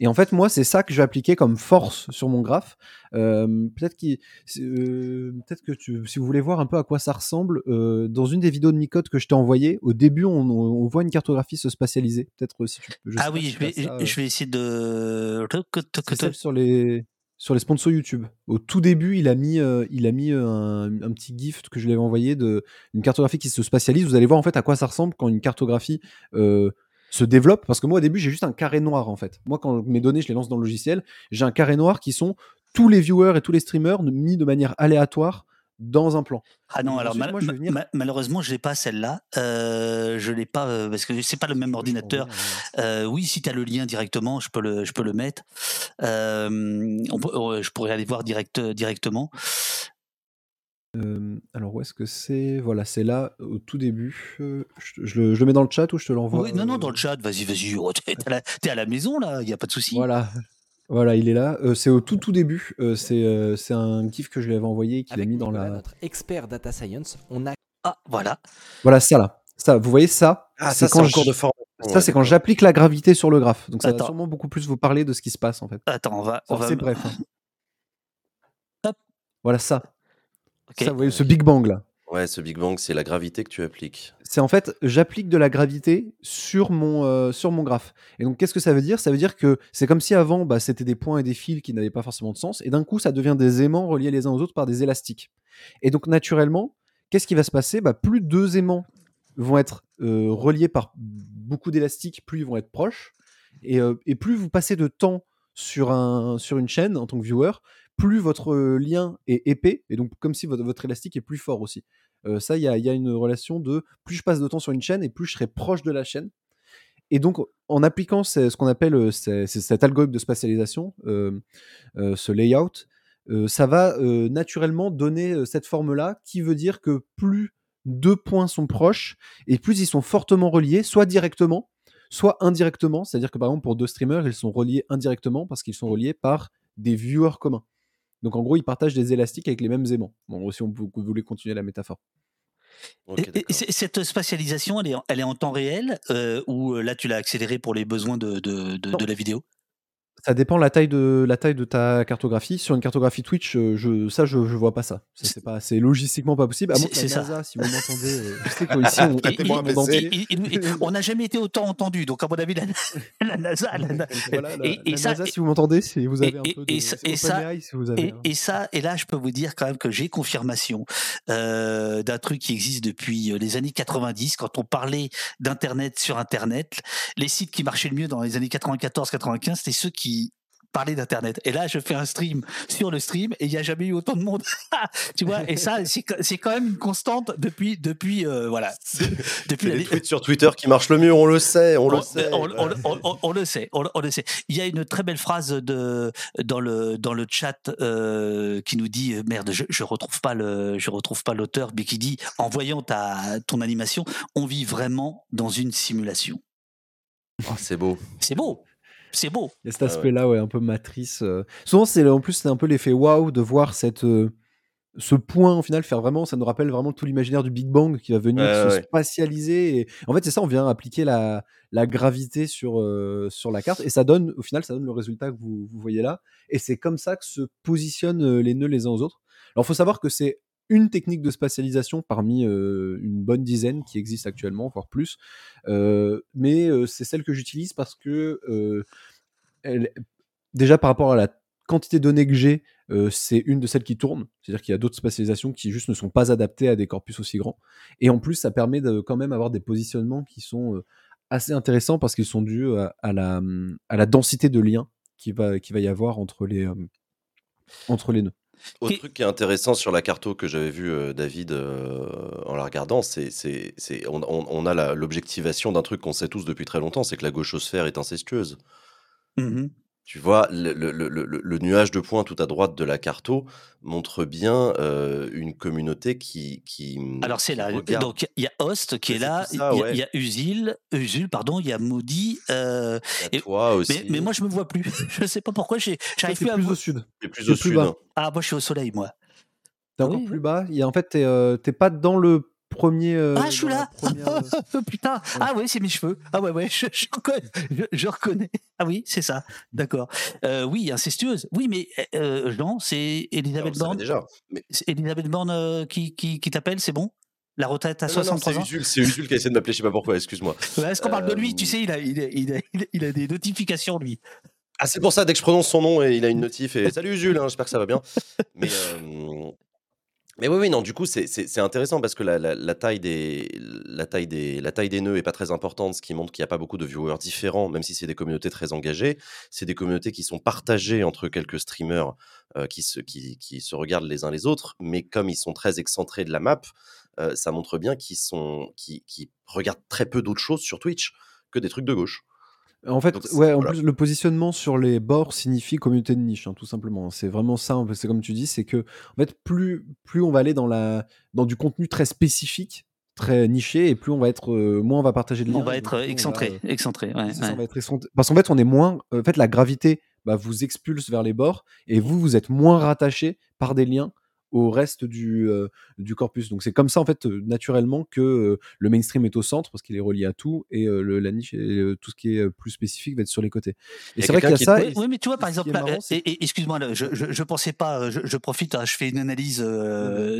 Et en fait, moi, c'est ça que je vais appliquer comme force sur mon graphe. Euh, peut-être peut que tu, si vous voulez voir un peu à quoi ça ressemble, dans une des vidéos de Micode que je t'ai envoyé, au début, on, voit une cartographie se spatialiser. Peut-être si tu peux. ah oui, je vais, je vais, essayer de. sur les sur les sponsors YouTube. Au tout début, il a mis, euh, il a mis euh, un, petit gift que je lui avais envoyé de une cartographie qui se spatialise. Vous allez voir en fait à quoi ça ressemble quand une cartographie euh, se développe. Parce que moi, au début, j'ai juste un carré noir en fait. Moi, quand mes données, je les lance dans le logiciel, j'ai un carré noir qui sont tous les viewers et tous les streamers mis de manière aléatoire dans un plan. Ah non, alors malheureusement, je n'ai pas celle-là. Euh, je l'ai pas euh, parce que c'est pas le même ordinateur. Euh, oui, si tu as le lien directement, je peux le, je peux le mettre. je pourrais aller voir direct, directement. Alors où est-ce que c'est? Voilà, c'est là au tout début. Je, le, mets dans le chat ou je te l'envoie? Oui, non, non, dans le chat. Vas-y, vas-y. Oh, t'es à, à, la maison là, il y a pas de souci. Voilà, voilà, il est là. Euh, c'est au tout tout début. Euh, euh, c'est un gif que je lui avais envoyé qu'il a mis dans la. Notre expert data science, on a. Ah, voilà. Voilà, ça là. Ça, vous voyez ça? Ah, ça, c'est cours de forme. Ça, c'est quand j'applique la gravité sur le graphe. Donc, ça va sûrement beaucoup plus vous parler de ce qui se passe en fait. Attends, on va. C'est bref. Hein. Hop. Voilà ça. Ça, vous voyez ce Big Bang là. Ouais, ce Big Bang, c'est la gravité que tu appliques. C'est en fait, j'applique de la gravité sur mon, euh, sur mon graphe. Et donc, qu'est-ce que ça veut dire? Ça veut dire que c'est comme si avant, bah, c'était des points et des fils qui n'avaient pas forcément de sens. Et d'un coup, ça devient des aimants reliés les uns aux autres par des élastiques. Et donc, naturellement, qu'est-ce qui va se passer? Bah, Plus deux aimants vont être euh, reliés par beaucoup d'élastiques, plus ils vont être proches. Et, euh, et, plus vous passez de temps sur, un, sur une chaîne en tant que viewer, plus votre lien est épais, et donc comme si votre, élastique est plus fort aussi. ça, il y a, une relation de plus je passe de temps sur une chaîne et plus je serai proche de la chaîne. Et donc, en appliquant ce, qu'on appelle cet algorithme de spatialisation, ce layout, ça va naturellement donner cette forme-là qui veut dire que plus deux points sont proches et plus ils sont fortement reliés, soit directement, soit indirectement. C'est-à-dire que par exemple, pour deux streamers, ils sont reliés indirectement parce qu'ils sont reliés par des viewers communs. Donc en gros, ils partagent des élastiques avec les mêmes aimants. Bon, si on, vous voulez continuer la métaphore. et, cette spatialisation, elle est, elle est en temps réel euh, ou euh, là tu l'as accélérée pour les besoins de, de, de la vidéo? Ça dépend la taille de la taille de ta cartographie. Sur une cartographie Twitch, euh, je, ça je, je vois pas ça. C'est pas, c'est logistiquement pas possible. C'est ça. si vous m'entendez, euh, je sais qu'ici on, n'a jamais été autant entendu. Donc à mon avis, la, NASA, et, ça, si vous m'entendez, si vous avez un peu de et, ça, si vous avez, et, ça, et là, je peux vous dire quand même que j'ai confirmation euh, d'un truc qui existe depuis les années 90, quand on parlait d'internet sur internet, les sites qui marchaient le mieux dans les années 94-95, c'était ceux qui parler d'internet. Et là je fais un stream sur le stream et il n'y a jamais eu autant de monde. Tu vois et ça c'est quand même une constante depuis depuis euh, voilà. Depuis les tweets sur Twitter qui marchent le mieux on le sait on, le sait. on, le sait on, le sait. Il y a une très belle phrase de dans le dans le chat euh, qui nous dit merde je, je retrouve pas le je retrouve pas l'auteur mais qui dit en voyant ta ton animation on vit vraiment dans une simulation. Oh, c'est beau. C'est beau c'est beau. Il y a cet aspect-là, ouais, un peu matrice. Euh. Souvent, c'est en plus, c'est un peu l'effet waouh de voir cette, euh, ce point, au final, faire vraiment, ça nous rappelle vraiment tout l'imaginaire du Big Bang qui va venir se spatialiser. Et... En fait, c'est ça, on vient appliquer la, la gravité sur, euh, sur la carte et ça donne, au final, ça donne le résultat que vous, vous voyez là. Et c'est comme ça que se positionnent les nœuds les uns aux autres. Alors, il faut savoir que c'est une technique de spatialisation parmi une bonne dizaine qui existe actuellement, voire plus. mais c'est celle que j'utilise parce que déjà par rapport à la quantité de données que j'ai, c'est une de celles qui tournent. C'est-à-dire qu'il y a d'autres spatialisations qui juste ne sont pas adaptées à des corpus aussi grands. Et en plus, ça permet de quand même avoir des positionnements qui sont assez intéressants parce qu'ils sont dus à, la, mmh, à, la, densité de liens qui va, qui va y avoir entre les, entre les nœuds. Autre truc qui est intéressant sur la carto que j'avais vu, euh, David, euh, en la regardant, c'est, on- a l'objectivation d'un truc qu'on sait tous depuis très longtemps, c'est que la gauchosphère est incestueuse. Mmh Tu vois, le le le le le nuage de points tout à droite de la carto montre bien, heu, une communauté qui qui, Alors c'est là, regarde donc il y a Host qui est là, il y a ouais. il y a Usil Usul pardon, il y a Maudit, a et toi mais aussi. mais moi je me vois plus. Je sais pas pourquoi j'arrive t'es plus à plus au sud. Tu es plus au plus sud. bas. ah moi je suis au soleil moi. Tu es Ah encore oui, plus bas. Il y a en fait, tu es, heu, tu es pas dans le 1er, heu, Ah je suis là! 1re, heu Putain! ouais. Ah ouais, c'est mes cheveux. Ah ouais, ouais, je je reconnais je je reconnais. Ah oui, c'est ça. D'accord. Heu, oui, incestueuse. Oui, mais Jean, c'est Elisabeth Borne déjà, mais c'est Elisabeth Borne, qui qui qui t'appelle, c'est bon? La retraite à non, non, non, c'est 63 ans? C'est Usul qui a essayé de m'appeler, je sais pas pourquoi, excuse-moi. Ouais, est-ce qu'on parle de lui? Tu sais, il a il a il a il a il a des notifications lui. Ah, c'est pour ça, dès que je prononce son nom et il a une notif et «Salut Usul, hein, j'espère que ça va bien». Mais mais oui, oui, non, du coup, c'est intéressant parce que la taille des la taille des la taille des nœuds est pas très importante, ce qui montre qu'il y a pas beaucoup de viewers différents, même si c'est des communautés très engagées. C'est des communautés qui sont partagées entre quelques streamers, heu, qui se qui qui se regardent les uns les autres, mais comme ils sont très excentrés de la map, heu, ça montre bien qu'ils sont qu'ils regardent très peu d'autres choses sur Twitch que des trucs de gauche. En fait, Donc ouais, en voilà. plus, le positionnement sur les bords signifie communauté de niche, hein, tout simplement. C'est vraiment ça, en c'est comme tu dis, c'est qu'en fait, plus plus on va aller dans la dans du contenu très spécifique, très niché et plus on va être, heu, moins on va partager de On liens va être, on va, excentré, heu excentré, ouais, c'est ça, on va être excentré parce qu'en fait, on est moins en fait, la gravité, bah, vous expulse vers les bords et vous, vous êtes moins rattachés par des liens au reste du, heu, du corpus. Donc c'est comme ça, en fait, heu, naturellement que, heu, le mainstream est au centre parce qu'il est relié à tout et le la niche et tout ce qui est, plus spécifique va être sur les côtés. Et c'est vrai qu'il y a qui ça Oui, et oui, mais tu vois, par exemple, excuse-moi, je je je pensais pas, je je profite, hein, je fais une analyse,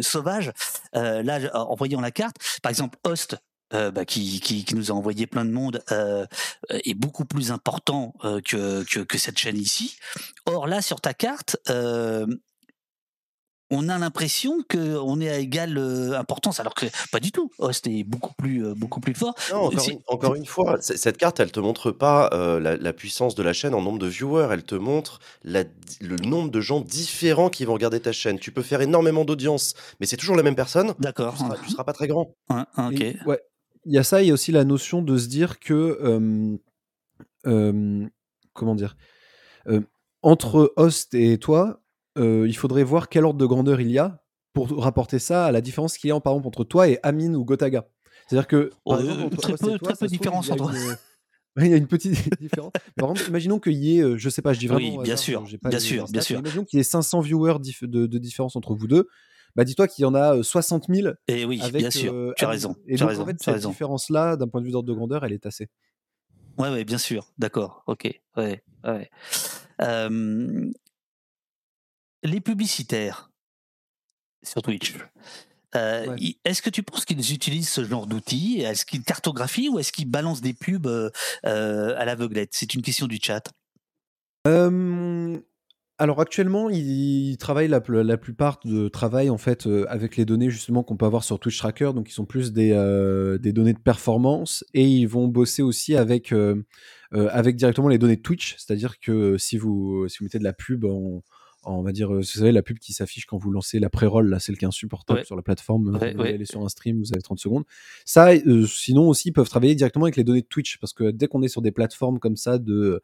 sauvage. Là, en voyant la carte, par exemple, Host, bah, qui qui qui nous a envoyé plein de monde, est beaucoup plus important, que que que cette chaîne ici. Or là, sur ta carte, on a l'impression qu'on est à égale, heu, importance alors que pas du tout. Host est beaucoup plus, heu, beaucoup plus fort. Non, encore Si une encore une fois, cette carte, elle te montre pas, heu, la la puissance de la chaîne en nombre de viewers, elle te montre la le nombre de gens différents qui vont regarder ta chaîne. Tu peux faire énormément d'audience, mais c'est toujours la même personne, D'accord. tu seras tu seras pas très grand. Ouais, OK. Et ouais, il y a ça, il y a aussi la notion de se dire que, comment dire? Entre Host et toi, heu, il faudrait voir quel ordre de grandeur il y a pour rapporter ça à la différence qu'il y a, par exemple, entre toi et Amine ou Gotaga. C'est-à-dire que, Oh, exemple, entre très peu toi, très peu trouve, différence entre une, ouais, il y a une petite différence. Par exemple, imaginons qu'il y ait, je sais pas, je dis vraiment Oui, bien hasard, sûr, pas bien sûr, bien sûr. imaginons qu'il y ait 500 viewers dif de de différence entre vous 2. Bah, dis-toi qu'il y en a, heu, 60 000 Et oui, bien avec, sûr, heu, tu as raison, Et tu as donc en fait, cette différence-là, d'un point de vue d'ordre de grandeur, elle est tassée. Ouais, ouais, bien sûr, d'accord, OK, ouais, ouais. Les publicitaires sur Twitch, Ouais. ils est-ce que tu penses qu'ils utilisent ce genre d'outils? Est-ce qu'ils cartographient ou est-ce qu'ils balancent des pubs, heu heu, à l'aveuglette? C'est une question du chat. Alors actuellement, ils travaillent la plupart de travaillent en fait, avec les données justement qu'on peut avoir sur Twitch Tracker, donc ils sont plus des, des données de performance et ils vont bosser aussi avec, avec directement les données de Twitch. C'est-à-dire que si vous si vous mettez de la pub en en on va dire, heu, vous savez la pub qui s'affiche quand vous lancez la pré-roll là, celle qui est insupportable Ouais. sur la plateforme, Ouais, vous ouais. aller sur un stream, vous avez 30 secondes. Ça, heu, sinon aussi, ils peuvent travailler directement avec les données de Twitch parce que dès qu'on est sur des plateformes comme ça de,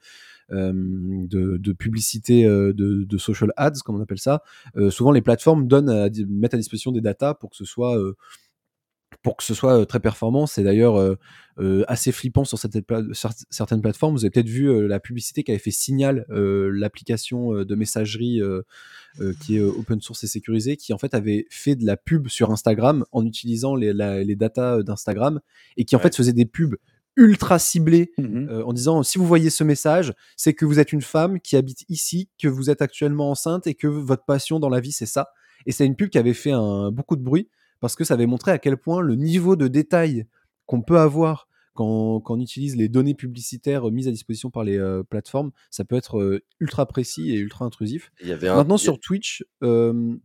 hem, de de publicité, de de social ads comme on appelle ça, souvent les plateformes donnent à mettent à disposition des datas pour que ce soit, pour que ce soit, très performant. C'est d'ailleurs, heu heu, assez flippant sur certaines pla cer certaines plateformes. Vous avez peut-être vu, la publicité qu'avait fait Signal, l'application, de messagerie, qui est, open source et sécurisée, qui en fait avait fait de la pub sur Instagram en utilisant les la les datas, d'Instagram et qui en Ouais. fait faisait des pubs ultra ciblées, heu, en disant: «Si vous voyez ce message, c'est que vous êtes une femme qui habite ici, que vous êtes actuellement enceinte et que votre passion dans la vie, c'est ça» et c'est une pub qui avait fait un beaucoup de bruit parce que ça avait montré à quel point le niveau de détail qu'on peut avoir quand quand on utilise les données publicitaires, mises à disposition par les, heu, plateformes, ça peut être, heu, ultra précis et ultra intrusif. Il y avait un Maintenant sur Twitch, m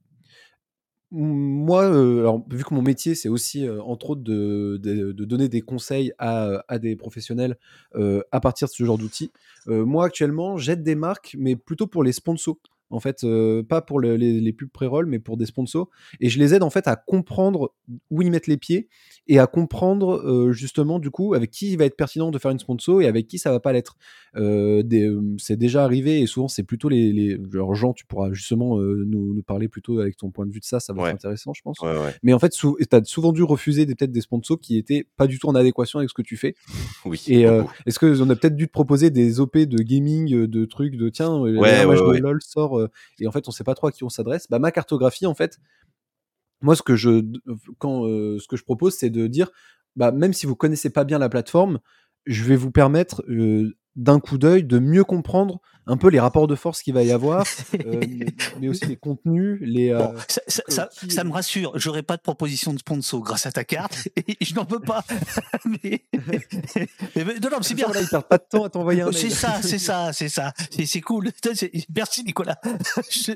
moi, alors vu que mon métier, c'est aussi, entre autres de de de donner des conseils à, à des professionnels, à partir de ce genre d'outils. Moi actuellement, j'aide des marques, mais plutôt pour les sponsors. En fait, euh, pas pour le- les, les pubs pré-roll, mais pour des sponsors. Et je les aide en fait à comprendre où ils mettent les pieds et à comprendre euh, justement du coup avec qui il va être pertinent de faire une sponsor et avec qui ça va pas l'être. Euh, c'est déjà arrivé et souvent c'est plutôt les, les genre Jean, tu pourras justement nous, nous parler plutôt avec ton point de vue de ça, ça va Ouais. être intéressant, je pense. Ouais, ouais. Mais en fait, sou- tu as souvent dû refuser peut-être des sponsors qui étaient pas du tout en adéquation avec ce que tu fais. Oui. Et est-ce que on a peut-être dû te proposer des OP de gaming, de trucs, de tiens, ouais. LoL sort euh, et en fait on sait pas trop à qui on s'adresse. Bah ma cartographie en fait, moi ce que je euh, propose c'est de dire bah même si vous connaissez pas bien la plateforme, je vais vous permettre euh, d'un coup d'œil de mieux comprendre un peu les rapports de force qu'il va y avoir, euh, mais, mais aussi les contenus, les euh, ça, ça- que- ça- qui- ça me rassure, j'aurai pas de proposition de sponsor grâce à ta carte, et je n'en peux pas. mais, mais- mais- non, non, mais c'est bien. Ils perdent pas de temps à t'envoyer un mail. C'est ça, c'est ça, c'est ça. C'est c'est cool. Merci Nicolas. Je-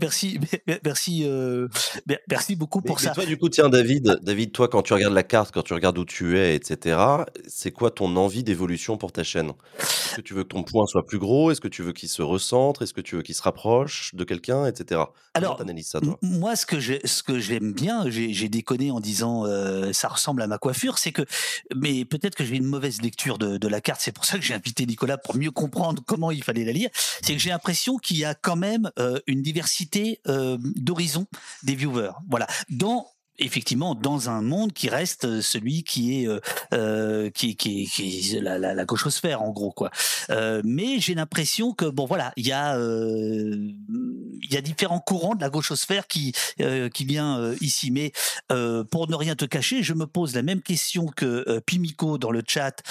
Merci, mer- merci, euh, mer- merci beaucoup pour mais ça. toi, du coup, tiens, David, David, toi, quand tu regardes la carte, quand tu regardes où tu es, etc., c'est quoi ton envie d'évolution pour ta chaîne Est-ce que tu veux que ton point soit plus gros? Est-ce que tu veux qu'il se recentre? Est-ce que tu veux qu'il se rapproche de quelqu'un, etc. Alors, ça, toi? Moi, ce que j'ai- ce que j'aime bien, j'ai j'ai déconné en disant euh, ça ressemble à ma coiffure, c'est que, mais peut-être que j'ai une mauvaise lecture de, de la carte. C'est pour ça que j'ai invité Nicolas pour mieux comprendre comment il fallait la lire. C'est que j'ai l'impression qu'il y a quand même euh, une diversité euh, d'horizons des viewers. Voilà, dans effectivement dans un monde qui reste euh, celui qui est euh, euh, qui, qui, qui la, la, la gauchosphère en gros quoi. Euh, mais j'ai l'impression que bon voilà, il y a euh, il y a différents courants de la gauchosphère qui qui vient ici. Mais pour ne rien te cacher, je me pose la même question que Pimico dans le chat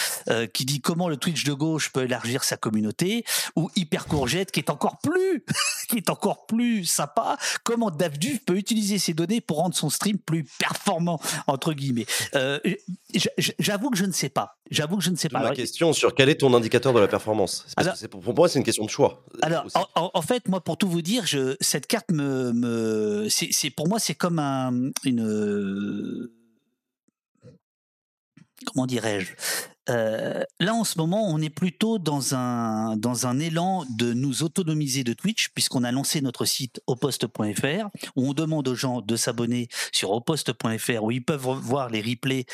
qui dit comment le Twitch de gauche peut élargir sa communauté ou Hyper Courgette qui est encore plus qui est encore plus sympa. Comment Davdu peut utiliser ces données pour rendre son stream plus performant entre guillemets. Euh, J'avoue que je ne sais pas. J'avoue que je ne sais pas. ma Alors, question sur quel est ton indicateur de la performance? Alors- pour, moi, c'est une question de choix. Alors, en, fait, moi, pour tout vous dire, je, cette carte me, c'est- pour moi, c'est comme un, une, comment dirais-je? Euh, Là, en ce moment, on est plutôt dans un dans un élan de nous autonomiser de Twitch, puisqu'on a lancé notre site oposte.fr, où on demande aux gens de s'abonner sur oposte.fr, où ils peuvent voir les replays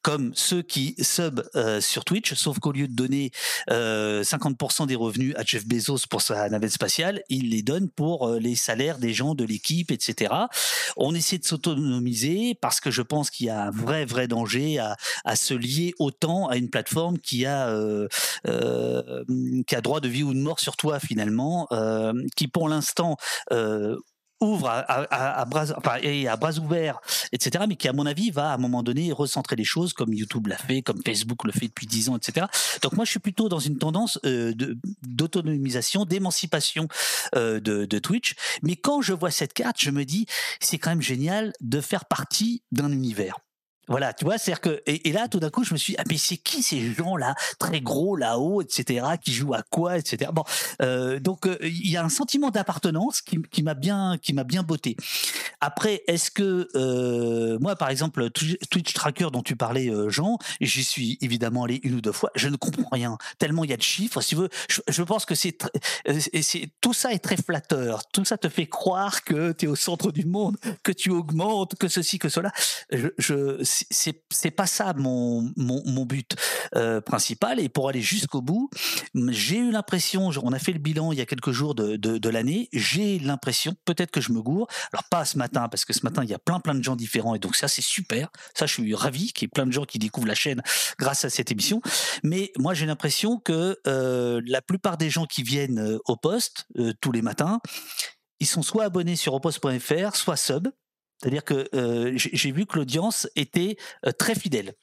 comme ceux qui sub euh, sur Twitch, sauf qu'au lieu de donner euh, 50% des revenus à Jeff Bezos pour sa navette spatiale, il les donne pour euh, les salaires des gens de l'équipe, etc. On essaie de s'autonomiser parce que je pense qu'il y a un vrai, vrai danger à, à se lier autant à une plateforme qui a, euh, euh, qui a droit de vie ou de mort sur toi finalement, euh, qui pour l'instant ouvre à, bras, enfin, ouverts, etc., mais qui, à mon avis, va à un moment donné recentrer les choses, comme YouTube l'a fait, comme Facebook le fait depuis 10 ans, etc. Donc moi, je suis plutôt dans une tendance d'autonomisation, d'émancipation de Twitch. Mais quand je vois cette carte, je me dis, c'est quand même génial de faire partie d'un univers. Voilà, tu vois, c'est-à-dire que et, là tout d'un coup je me suis dit, ah mais c'est qui ces gens là très gros là-haut etc qui jouent à quoi etc bon euh, donc euh, il y a un sentiment d'appartenance qui, qui m'a bien qui m'a bien botté. Après est-ce que euh, moi par exemple Twi- Twitch Tracker dont tu parlais Jean j'y suis évidemment allé une ou deux fois je ne comprends rien tellement il y a de chiffres si tu veux je, pense que c'est c'est tout ça est très flatteur tout ça te fait croire que tu es au centre du monde que tu augmentes que ceci que cela. Je c'est- pas ça mon mon, but euh, principal. Et pour aller jusqu'au bout j'ai eu l'impression on a fait le bilan il y a quelques jours de, de, l'année j'ai l'impression peut-être que je me gourre. Alors pas ce matin parce que ce matin il y a plein plein de gens différents et donc ça c'est super. Ça je suis ravi qu'il y ait plein de gens qui découvrent la chaîne grâce à cette émission. Mais moi j'ai l'impression que euh, la plupart des gens qui viennent euh, au poste tous les matins ils sont soit abonnés sur oposte.fr soit sub c'est-à-dire que euh, j'ai vu que l'audience était euh, très fidèle.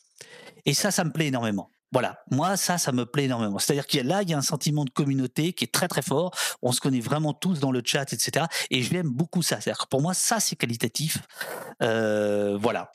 Et ça, ça me plaît énormément. Voilà, moi ça, ça me plaît énormément. C'est-à-dire qu'il y a là, il y a un sentiment de communauté qui est très très fort. On se connaît vraiment tous dans le chat, etc. Et j'aime beaucoup ça. C'est-à-dire que pour moi, ça c'est qualitatif. Euh, voilà.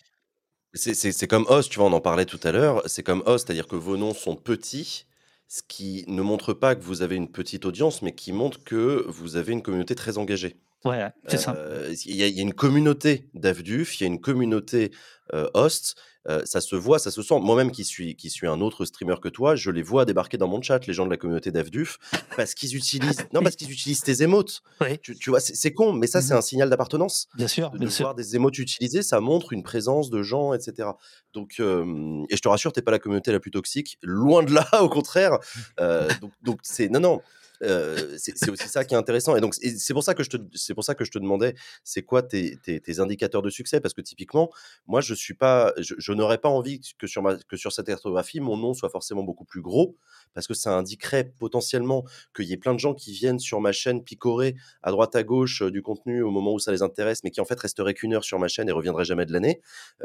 C'est- comme Host, tu vois, on en parlait tout à l'heure. C'est comme Host, c'est-à-dire que vos noms sont petits, ce qui ne montre pas que vous avez une petite audience, mais qui montre que vous avez une communauté très engagée. Ouais, c'est ça. Euh, Il y, a il y a une communauté d'AVDUF, il y a une communauté euh, host. euh, ça se voit, ça se sent. Moi-même qui suis, qui suis un autre streamer que toi, je les vois débarquer dans mon chat, les gens de la communauté d'AVDUF, parce qu'ils utilisent, non, parce qu'ils utilisent tes émotes. Tu, tu vois, c'est c'est con, mais ça, c'est Mhm. un signal d'appartenance. Bien sûr, De, bien de sûr. voir des émotes utilisées, ça montre une présence de gens, etc. Donc, euh, et je te rassure, t'es pas la communauté la plus toxique, loin de là, au contraire. Euh, donc, donc c'est non, non. C'est aussi ça qui est intéressant et donc c'est pour ça que je te pour ça que je te demandais c'est quoi tes, tes, indicateurs de succès? Parce que typiquement moi je suis pas je, n'aurais pas envie que sur ma que sur cette cartographie mon nom soit forcément beaucoup plus gros parce que ça indiquerait potentiellement qu'il y ait plein de gens qui viennent sur ma chaîne picorer à droite à gauche du contenu au moment où ça les intéresse mais qui en fait resteraient qu'une heure sur ma chaîne et reviendraient jamais de l'année.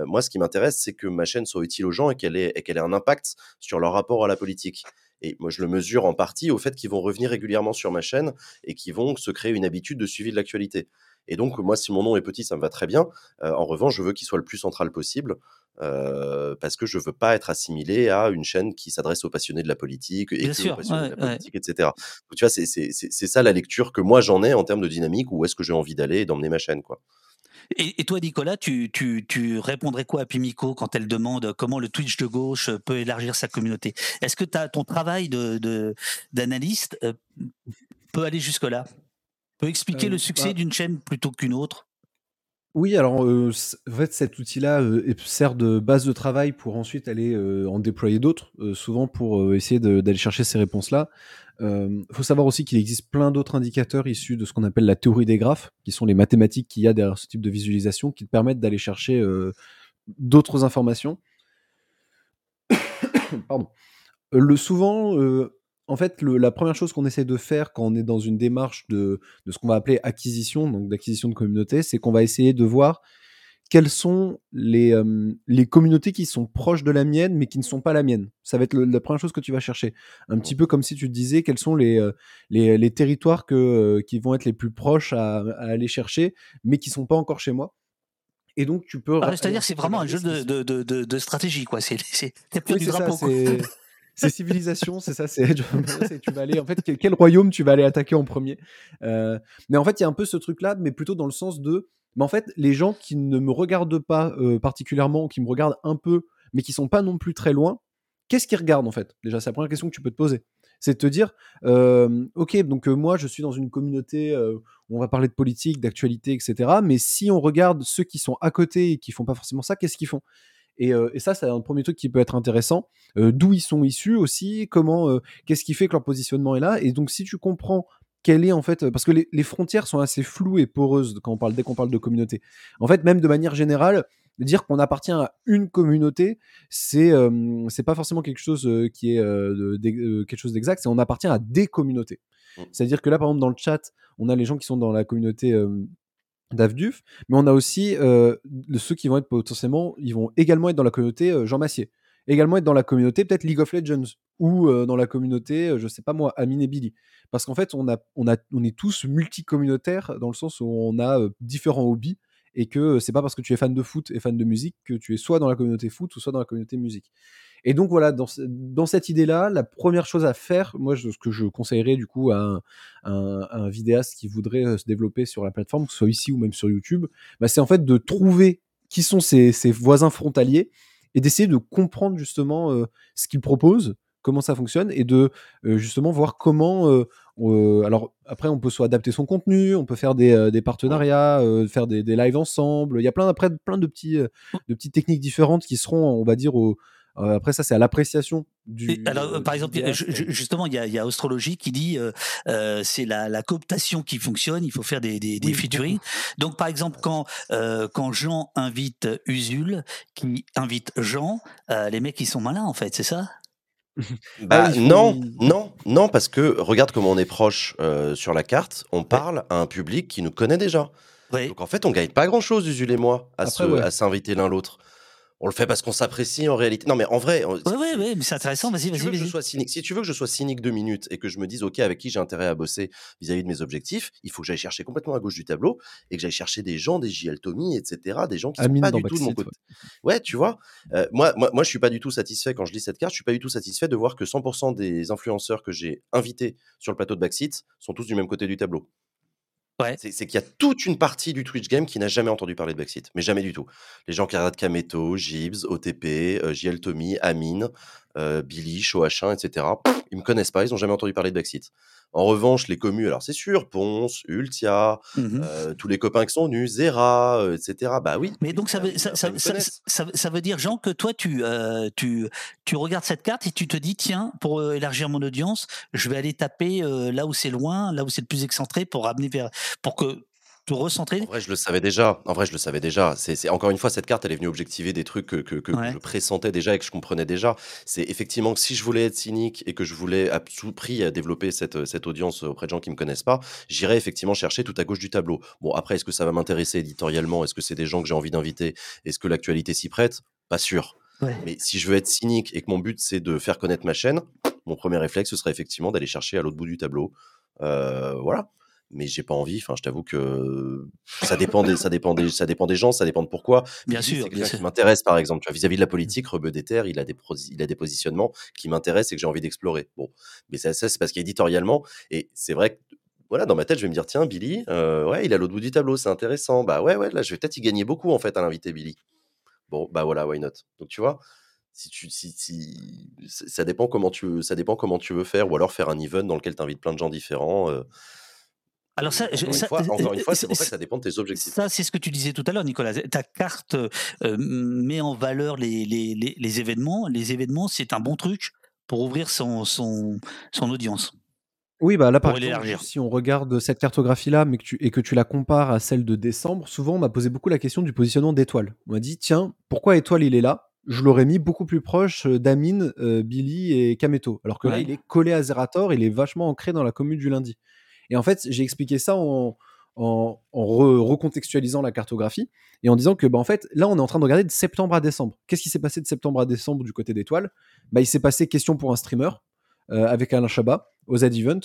Moi ce qui m'intéresse c'est que ma chaîne soit utile aux gens et qu'elle qu'elle ait un impact sur leur rapport à la politique et moi, je le mesure en partie au fait qu'ils vont revenir régulièrement sur ma chaîne et qu'ils vont se créer une habitude de suivi de l'actualité. Et donc, moi, si mon nom est petit, ça me va très bien. Euh, en revanche, je veux qu'il soit le plus central possible euh, parce que je veux pas être assimilé à une chaîne qui s'adresse aux passionnés de la politique et Bien que sûr, aux passionnés ouais, de la ouais. politique, etc. Donc, tu vois, c'est ça la lecture que moi j'en ai en termes de dynamique. Où est-ce que j'ai envie d'aller et d'emmener ma chaîne, quoi. Et, et toi, Nicolas, tu, tu, tu répondrais quoi à Pimico quand elle demande comment le Twitch de gauche peut élargir sa communauté? Est-ce que as, ton travail d'analyste de, euh, peut aller jusque-là? Peut expliquer Euh, le succès bah- d'une chaîne plutôt qu'une autre? Oui, alors en fait, cet outil-là sert de base de travail pour ensuite aller en déployer d'autres, souvent pour essayer d'aller chercher ces réponses-là. Il faut savoir aussi qu'il existe plein d'autres indicateurs issus de ce qu'on appelle la théorie des graphes, qui sont les mathématiques qu'il y a derrière ce type de visualisation, qui te permettent d'aller chercher d'autres informations. Pardon. Le souvent, en fait, le- la première chose qu'on essaie de faire quand on est dans une démarche de, de ce qu'on va appeler acquisition, donc d'acquisition de communauté, c'est qu'on va essayer de voir quelles sont les, euh, les communautés qui sont proches de la mienne, mais qui ne sont pas la mienne. Ça va être le- la première chose que tu vas chercher. Un petit peu comme si tu te disais quels sont les, euh, les, les territoires que, euh, qui vont être les plus proches à, à aller chercher, mais qui sont pas encore chez moi. Et donc, tu peux. Ah, C'est-à-dire, c'est vraiment un jeu de, de, de, stratégie, quoi. C'est plus oui, du ça, drapeau. c'est civilisation, c'est ça. C'est tu vas aller en fait quel, royaume tu vas aller attaquer en premier. Euh, mais en fait, il y a un peu ce truc-là, mais plutôt dans le sens de, mais en fait, les gens qui ne me regardent pas euh, particulièrement, qui me regardent un peu, mais qui sont pas non plus très loin, qu'est-ce qu'ils regardent en fait? Déjà, c'est la première question que tu peux te poser. C'est de te dire, euh, ok, donc moi, je suis dans une communauté où on va parler de politique, d'actualité, etc. Mais si on regarde ceux qui sont à côté et qui font pas forcément ça, qu'est-ce qu'ils font? Et, euh, et ça, c'est un premier truc qui peut être intéressant. Euh, D'où ils sont issus aussi, comment, euh, qu'est-ce qui fait que leur positionnement est là. Et donc, si tu comprends quelle est en fait, parce que les, les frontières sont assez floues et poreuses quand on parle, dès qu'on parle de communauté. En fait, même de manière générale, dire qu'on appartient à une communauté, c'est euh, c'est pas forcément quelque chose euh, qui est euh, de- quelque chose d'exact. C'est on appartient à des communautés. Mm. C'est-à-dire que là, par exemple, dans le chat, on a les gens qui sont dans la communauté d'Avduf, mais on a aussi euh, ceux qui vont être potentiellement, ils vont également être dans la communauté euh, Jean Massier, également être dans la communauté peut-être League of Legends ou euh, dans la communauté, je sais pas moi, Amine et Billy. Parce qu'en fait, on, a, on, a, on est tous multicommunautaires dans le sens où on a différents hobbies et que c'est pas parce que tu es fan de foot et fan de musique que tu es soit dans la communauté foot ou soit dans la communauté musique. Et donc voilà, dans, ce- dans cette idée-là, la première chose à faire, moi, ce que je conseillerais du coup à un, vidéaste qui voudrait euh, se développer sur la plateforme, que ce soit ici ou même sur YouTube, bah, c'est en fait de trouver qui sont ses, voisins frontaliers et d'essayer de comprendre justement euh, ce qu'ils proposent, comment ça fonctionne et de euh, justement voir comment. alors après, on peut soit adapter son contenu, on peut faire des, partenariats, faire des, des lives ensemble. Il y a plein après plein de petits de petites techniques différentes qui seront, on va dire, au, euh, après ça c'est à l'appréciation du. Et alors, euh, par exemple, justement, il y a, il y a Astrologie qui dit euh, euh, c'est la, la cooptation qui fonctionne, il faut faire des, des, des Oui, featuring. Donc, par exemple, quand, euh, quand Jean invite Usul, qui invite Jean, euh, les mecs, ils sont malins, en fait, c'est ça? Bah Ah, non, non, non, parce que regarde comment on est proche euh, sur la carte. On parle à un public qui nous connaît déjà. Oui. Donc en fait, on gagne pas grand-chose, Usul et moi, ouais. à s'inviter l'un l'autre. On le fait parce qu'on s'apprécie en réalité. Non, mais en vrai, Oui, oui, oui, mais c'est intéressant, vas-y, si tu vas-y, veux que je vas-y. sois cynique, si tu veux que je sois cynique deux minutes et que je me dise ok avec qui j'ai intérêt à bosser vis-à-vis de mes objectifs, il faut que j'aille chercher complètement à gauche du tableau et que j'aille chercher des gens, des JL Tommy, etc., des gens qui Amine sont pas du tout de mon côté. Ouais, tu vois. euh, moi, moi, moi, je suis pas du tout satisfait quand je lis cette carte. Je suis pas du tout satisfait de voir que 100% des influenceurs que j'ai invités sur le plateau de Backseat sont tous du même côté du tableau. Ouais. C'est qu'il y a toute une partie du Twitch game qui n'a jamais entendu parler de Backseat, mais jamais du tout. Les gens qui regardent Kameto, Gibbs, OTP, euh, JL Tommy, Amine, euh, Billy, Shoachin, etc. ils me connaissent pas, ils ont jamais entendu parler de Backseat. En revanche, les commus, alors c'est sûr, Ponce, Ultia, Mhm. euh, tous les copains qui sont venus, Zera, euh, etc. Bah oui. Mais donc ça veut, ça, bah, ça- ça- veut dire, Jean, que toi, tu, euh, tu, tu regardes cette carte et tu te dis, tiens, pour élargir mon audience, je vais aller taper là où c'est loin, là où c'est le plus excentré, pour ramener vers, pour que te recentrer. En vrai, je le savais déjà. En vrai, je le savais déjà. C'est, encore une fois, cette carte, elle est venue objectiver des trucs que, que, que Ouais. je pressentais déjà et que je comprenais déjà. C'est effectivement que si je voulais être cynique et que je voulais à tout prix développer cette, cette audience auprès de gens qui me connaissent pas, j'irais effectivement chercher tout à gauche du tableau. Bon, après, est-ce que ça va m'intéresser éditorialement? Est-ce que c'est des gens que j'ai envie d'inviter? Est-ce que l'actualité s'y prête? Pas sûr. Ouais. Mais si je veux être cynique et que mon but c'est de faire connaître ma chaîne, mon premier réflexe ce serait effectivement d'aller chercher à l'autre bout du tableau. Euh, voilà. Mais j'ai pas envie. Enfin, je t'avoue que ça dépend des, ça dépend des, ça dépend des gens, ça dépend de pourquoi. Bien sûr, c'est bien sûr. qui m'intéresse par exemple. Tu vois, vis-à-vis de la politique, Rebeu il a des, il a des positionnements qui m'intéressent et que j'ai envie d'explorer. Bon, mais ça, ça, c'est parce qu'éditorialement, et c'est vrai que voilà, dans ma tête, je vais me dire, tiens, Billy, euh, ouais, il à l'autre bout du tableau, c'est intéressant. Bah ouais, ouais, là, je vais peut-être y gagner beaucoup en fait à l'inviter Billy. Bon, bah voilà, why not? Donc tu vois, si tu, si, ça dépend comment tu, veux- ça dépend comment tu veux faire, ou alors faire un event dans lequel tu invites plein de gens différents. euh, Alors ça, je- encore, ça- une fois, encore une fois, c'est pour ça que ça dépend de tes objectifs. Ça, c'est ce que tu disais tout à l'heure, Nicolas. Ta carte euh, met en valeur les, les, les, les événements. Les événements, c'est un bon truc pour ouvrir son, son, son audience. Oui, bah là, par exemple, si on regarde cette cartographie-là mais que tu, et que tu la compares à celle de décembre, souvent on m'a posé beaucoup la question du positionnement d'étoile. On m'a dit, tiens, pourquoi étoile il est là? Je l'aurais mis beaucoup plus proche euh, d'Amine, euh, Billy et Kameto. Alors que là, il est collé à Zerator, il est vachement ancré dans la commune du lundi. Et en fait, j'ai expliqué ça en, en, en re- recontextualisant la cartographie et en disant que, bah, en fait, là, on est en train de regarder de septembre à décembre. Qu'est-ce qui s'est passé de septembre à décembre du côté d'étoile? Bah, Il s'est passé question pour un streamer euh, avec Alain Chabat au Z-Event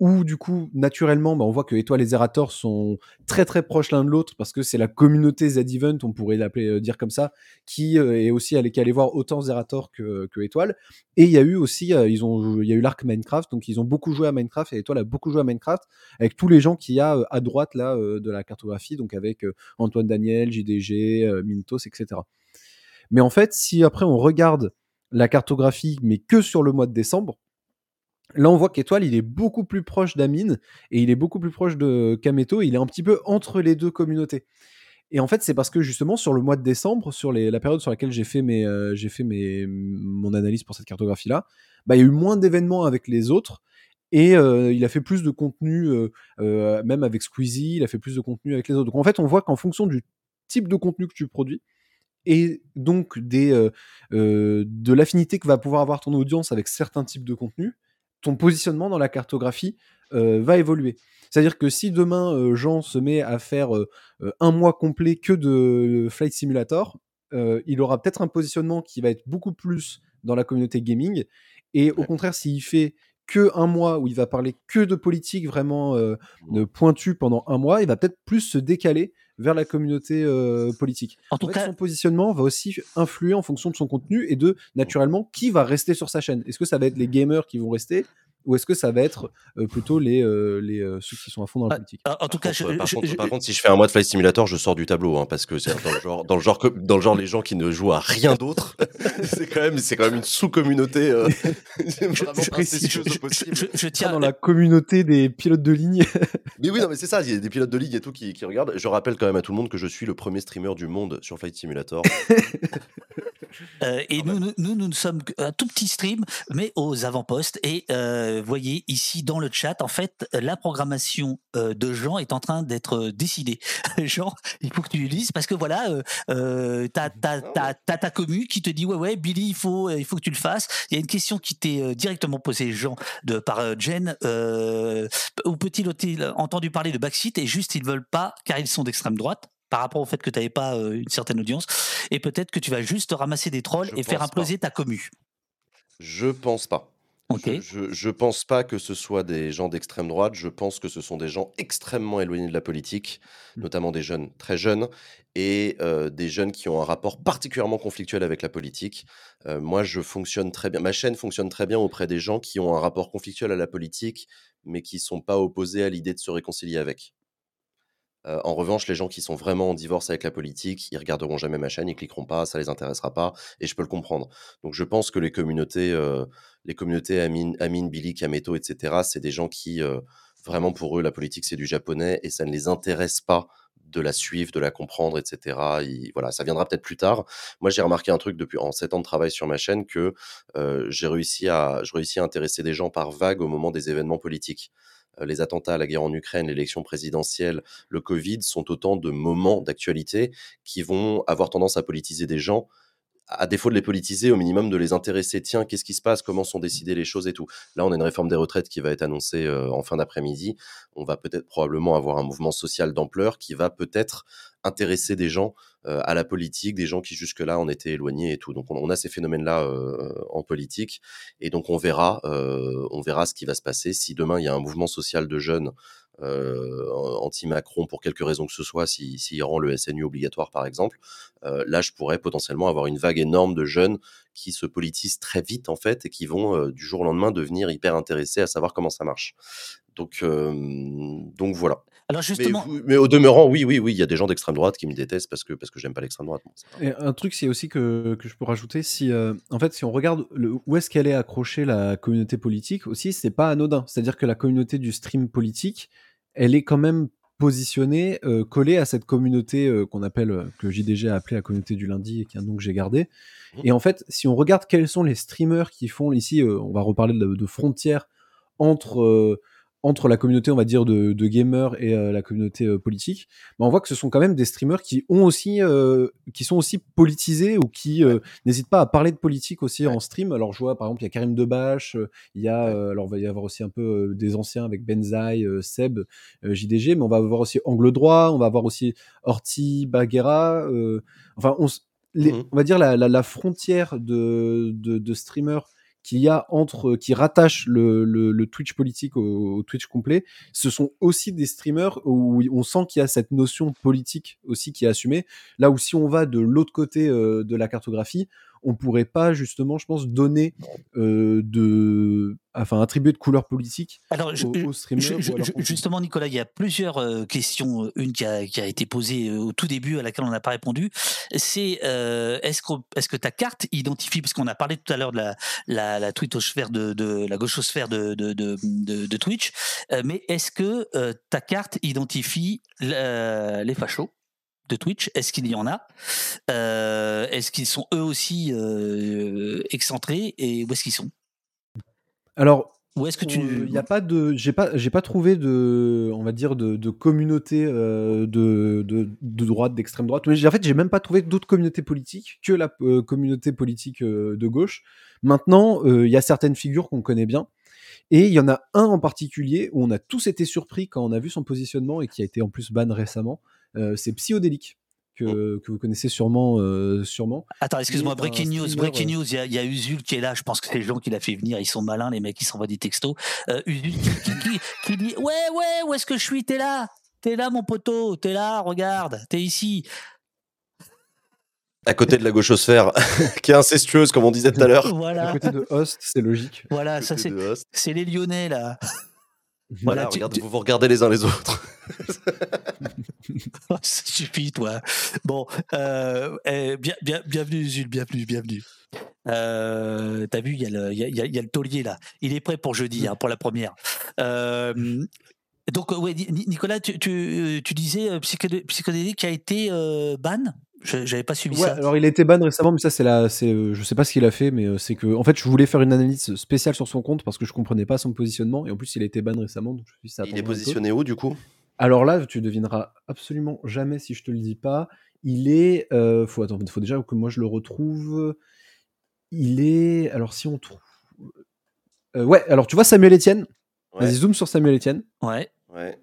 où du coup naturellement bah, on voit que Étoile et Zerator sont très très proches l'un de l'autre parce que c'est la communauté Z-Event on pourrait l'appeler euh, dire comme ça qui euh, est aussi allé, qui voir autant Zerator que, que Étoile et il y a eu aussi euh, ils ont il y a eu l'arc Minecraft donc ils ont beaucoup joué à Minecraft et Étoile a beaucoup joué à Minecraft avec tous les gens qu'il y a à droite là de la cartographie donc avec Antoine Daniel JDG Mintos etc mais en fait si après on regarde la cartographie mais que sur le mois de décembre Là, on voit qu'Étoile, il est beaucoup plus proche d'Amine et il est beaucoup plus proche de Kameto. Il est un petit peu entre les deux communautés. Et en fait, c'est parce que justement, sur le mois de décembre, sur la période sur laquelle j'ai fait, mes, euh, j'ai fait mes, mon analyse pour cette cartographie-là, bah, il y a eu moins d'événements avec les autres. Et euh, il a fait plus de contenu, euh, même avec Squeezie, il a fait plus de contenu avec les autres. Donc en fait, on voit qu'en fonction du type de contenu que tu produis, et donc des, de l'affinité que va pouvoir avoir ton audience avec certains types de contenus, ton positionnement dans la cartographie euh, va évoluer. C'est-à-dire que si demain euh, Jean se met à faire euh, un mois complet que de Flight Simulator, il aura peut-être un positionnement qui va être beaucoup plus dans la communauté gaming. Et au contraire, s'il fait que un mois où il va parler que de politique vraiment euh, de pointu pendant un mois, il va peut-être plus se décaler vers la communauté euh, politique. En tout En fait, cas, son positionnement va aussi influer en fonction de son contenu et de naturellement qui va rester sur sa chaîne. Est-ce que ça va être les gamers qui vont rester ou est-ce que ça va être euh, plutôt les, euh, les euh, ceux qui sont à fond dans la Ah, politique? en en tout cas, Par contre, je- par, je- contre, je- par contre, si je fais un mois de Flight Simulator, je sors du tableau, hein, parce que c'est dans le genre, dans le genre, que- dans le genre, les gens qui ne jouent à rien d'autre, c'est quand même, c'est quand même une sous-communauté euh, je- je- je- je Tiens, dans la communauté des pilotes de ligne. Mais oui, non, mais c'est ça. Il y a des pilotes de ligue et tout qui, qui regardent. Je rappelle quand même à tout le monde que je suis le premier streamer du monde sur Flight Simulator. Euh, et nous, nous, nous, nous ne sommes un tout petit stream, mais aux avant-postes. Et euh, voyez ici dans le chat, en fait, la programmation euh, de Jean est en train d'être euh, décidée. Jean, il faut que tu lises parce que voilà, euh, euh, t'as, ta commu qui te dit ouais ouais Billy, il faut, euh, il faut que tu le fasses. Il y a une question qui t'est euh, directement posée, Jean, de par euh, Jen. Euh, où peut-il a-t-il entendu parler de Backseat et juste ils veulent pas car ils sont d'extrême droite par rapport au fait que tu n'avais pas euh, une certaine audience et peut-être que tu vas juste ramasser des trolls Je et faire pas. imploser ta commu. Je pense pas. Ok. Je, je pense pas que ce soit des gens d'extrême droite. Je pense que ce sont des gens extrêmement éloignés de la politique, Mm. notamment des jeunes très jeunes et euh, des jeunes qui ont un rapport particulièrement conflictuel avec la politique. Euh, moi, je fonctionne très bien. Ma chaîne fonctionne très bien auprès des gens qui ont un rapport conflictuel à la politique, mais qui sont pas opposés à l'idée de se réconcilier avec. Euh, en revanche, les gens qui sont vraiment en divorce avec la politique, ils regarderont jamais ma chaîne, ils cliqueront pas, ça les intéressera pas, et je peux le comprendre. Donc je pense que les communautés, euh, les communautés Amine, Billy, Kameto, etc., c'est des gens qui, euh, vraiment pour eux, la politique c'est du japonais et ça ne les intéresse pas de la suivre, de la comprendre, etc. Ils- voilà, ça viendra peut-être plus tard. Moi, j'ai remarqué un truc depuis en 7 ans de travail sur ma chaîne que j'ai réussi à, je réussis à intéresser des gens par vague au moment des événements politiques. Euh, les attentats, la guerre en Ukraine, l'élection présidentielle, le Covid sont autant de moments d'actualité qui vont avoir tendance à politiser des gens à défaut de les politiser, au minimum de les intéresser. Tiens, qu'est-ce qui se passe? Comment sont décidées les choses et tout? Là, on a une réforme des retraites qui va être annoncée euh, en fin d'après-midi. On va peut-être probablement avoir un mouvement social d'ampleur qui va peut-être intéresser des gens euh, à la politique, des gens qui jusque-là en étaient éloignés et tout. Donc, on, a ces phénomènes-là euh, en politique, et donc on verra, euh, on verra ce qui va se passer si demain il y a un mouvement social de jeunes anti-Macron pour quelque raison que ce soit, s'il si, s'il rend le SNU obligatoire par exemple, euh, là je pourrais potentiellement avoir une vague énorme de jeunes qui se politisent très vite en fait et qui vont euh, du jour au lendemain devenir hyper intéressés à savoir comment ça marche. Donc, euh, donc voilà. Alors Mais, justement, mais au demeurant, oui, oui, oui, il y a des gens d'extrême droite qui me détestent parce que parce que j'aime pas l'extrême droite. Et un truc, c'est aussi que, que je peux rajouter, si euh, en fait, si on regarde le- où est-ce qu'elle est accrochée la communauté politique, aussi, c'est pas anodin. C'est-à-dire que la communauté du stream politique, elle est quand même positionnée, euh, collée à cette communauté euh, qu'on appelle, que JDG a appelé la communauté du lundi et qui est un nom que j'ai gardé. Mhm. Et en fait, si on regarde quels sont les streamers qui font ici, euh, on va reparler de, de frontières entre euh, entre la communauté, on va dire, de, de gamers et euh, la communauté euh, politique, bah, on voit que ce sont quand même des streamers qui ont aussi, euh, qui sont aussi politisés ou qui n'hésitent pas à parler de politique aussi en stream. Alors je vois par exemple il y a Karim Debache, il y a, alors il va y avoir aussi un peu des anciens avec Benzaï, Seb, JDG, mais on va avoir aussi Angle Droit, on va avoir aussi Orti, Baguera, enfin on, s- les- Mhm. on va dire la, la, la frontière de, de, de streamers qu'il y a entre qui rattachent le, le, le Twitch politique au, au Twitch complet, ce sont aussi des streamers où on sent qu'il y a cette notion politique aussi qui est assumée. Là où si on va de l'autre côté euh, de la cartographie, on pourrait pas justement, je pense, donner euh, de, enfin, attribuer de couleur politique alors je- aux, aux streamers. Justement, Nicolas, il y a plusieurs euh, questions. Une qui a, qui a été posée euh, au tout début, à laquelle on n'a pas répondu. C'est euh, est-ce que ta carte identifie, parce qu'on a parlé tout à l'heure de la, la, la twittosphère de, de la gauchosphère de, de, de, de- de Twitch, euh, mais est-ce que euh, ta carte identifie les fachos? De Twitch Est-ce qu'il y en a? Euh, Est-ce qu'ils sont eux aussi euh, excentrés et où est-ce qu'ils sont? Alors, Ou est-ce que tu il n'y a pas de, j'ai pas, j'ai pas trouvé de, on va dire de, de communauté euh, de, de, de droite, d'extrême droite. Mais en fait, j'ai même pas trouvé d'autres communautés politiques que la euh, communauté politique euh, de gauche. Maintenant, euh, il y a certaines figures qu'on connaît bien. Et il y en a un en particulier où on a tous été surpris quand on a vu son positionnement et qui a été en plus ban récemment. Euh, c'est Psyodélique, que, que vous connaissez sûrement. euh, sûrement. Attends, excuse-moi, un breaking news, streamer, breaking euh, news, il y, a- il y a Usul qui est là, je pense que c'est les gens qui l'a fait venir, ils sont malins, les mecs, ils s'envoient des textos. Euh, Usul qui, qui- qui- qui dit Ouais, ouais, où est-ce que je suis? T'es là T'es là, mon poteau, t'es là, regarde, t'es ici. À côté de la gauchosphère, qui est incestueuse, comme on disait tout à l'heure. À Voilà, côté de Host, c'est logique. voilà, À ça c'est les Lyonnais là. Voilà, Voilà, tu- regarde, tu- vous vous regardez les uns les autres. Ça suffit, toi. Bon, euh, eh, bien, bien, bienvenue, Usul, bienvenue, bienvenue. Euh, T'as vu, il y, a le- y a- y a- taulier là. Il est prêt pour jeudi, hein, pour la première. Euh, donc, ouais, Nicolas, tu, tu, tu disais psychédélique a été ban? J'avais pas suivi Ouais, ça. alors il a été ban récemment, mais ça c'est la, c'est, euh, je sais pas ce qu'il a fait, mais euh, c'est que, en fait, je voulais faire une analyse spéciale sur son compte parce que je comprenais pas son positionnement et en plus il a été ban récemment, donc je ça Il est positionné où, du coup? Alors là, tu devineras absolument jamais si je te le dis pas. Il est, euh, faut attendre, faut déjà que moi je le retrouve. Il est, alors si on trouve, Euh, ouais, alors tu vois Samuel Etienne? Ouais. Vas-y zoom sur Samuel Etienne. Ouais, Ouais.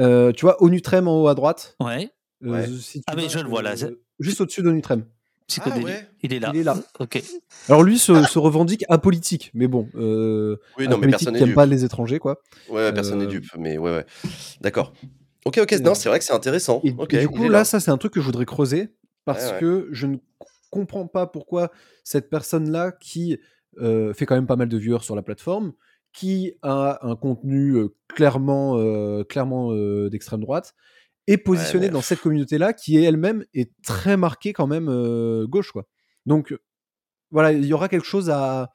Euh, tu vois Onutrem en haut à droite? ouais. Euh, Ouais. si Ah, mais je le vois, là, euh, juste au-dessus d'Onutrem. Psychédélique. ouais Il est là. Il est là. Ok. Alors lui se, se revendique apolitique, mais bon, euh, Oui, non, mais apolitique personne qui n'est aime dupe. pas les étrangers, quoi. Ouais, personne n'est Euh, dupe, mais ouais, ouais. D'accord. Ok, ok, non, c'est vrai que c'est intéressant. Et, ok, et du coup, là, ça, c'est un truc que je voudrais creuser parce Ouais, que je ne comprends pas pourquoi cette personne-là, qui euh, fait quand même pas mal de viewers sur la plateforme, qui a un contenu euh, clairement, euh, clairement euh, d'extrême droite, est positionnée mais dans cette communauté-là qui est elle-même est très marquée quand même euh, gauche quoi. Donc voilà, il y aura quelque chose à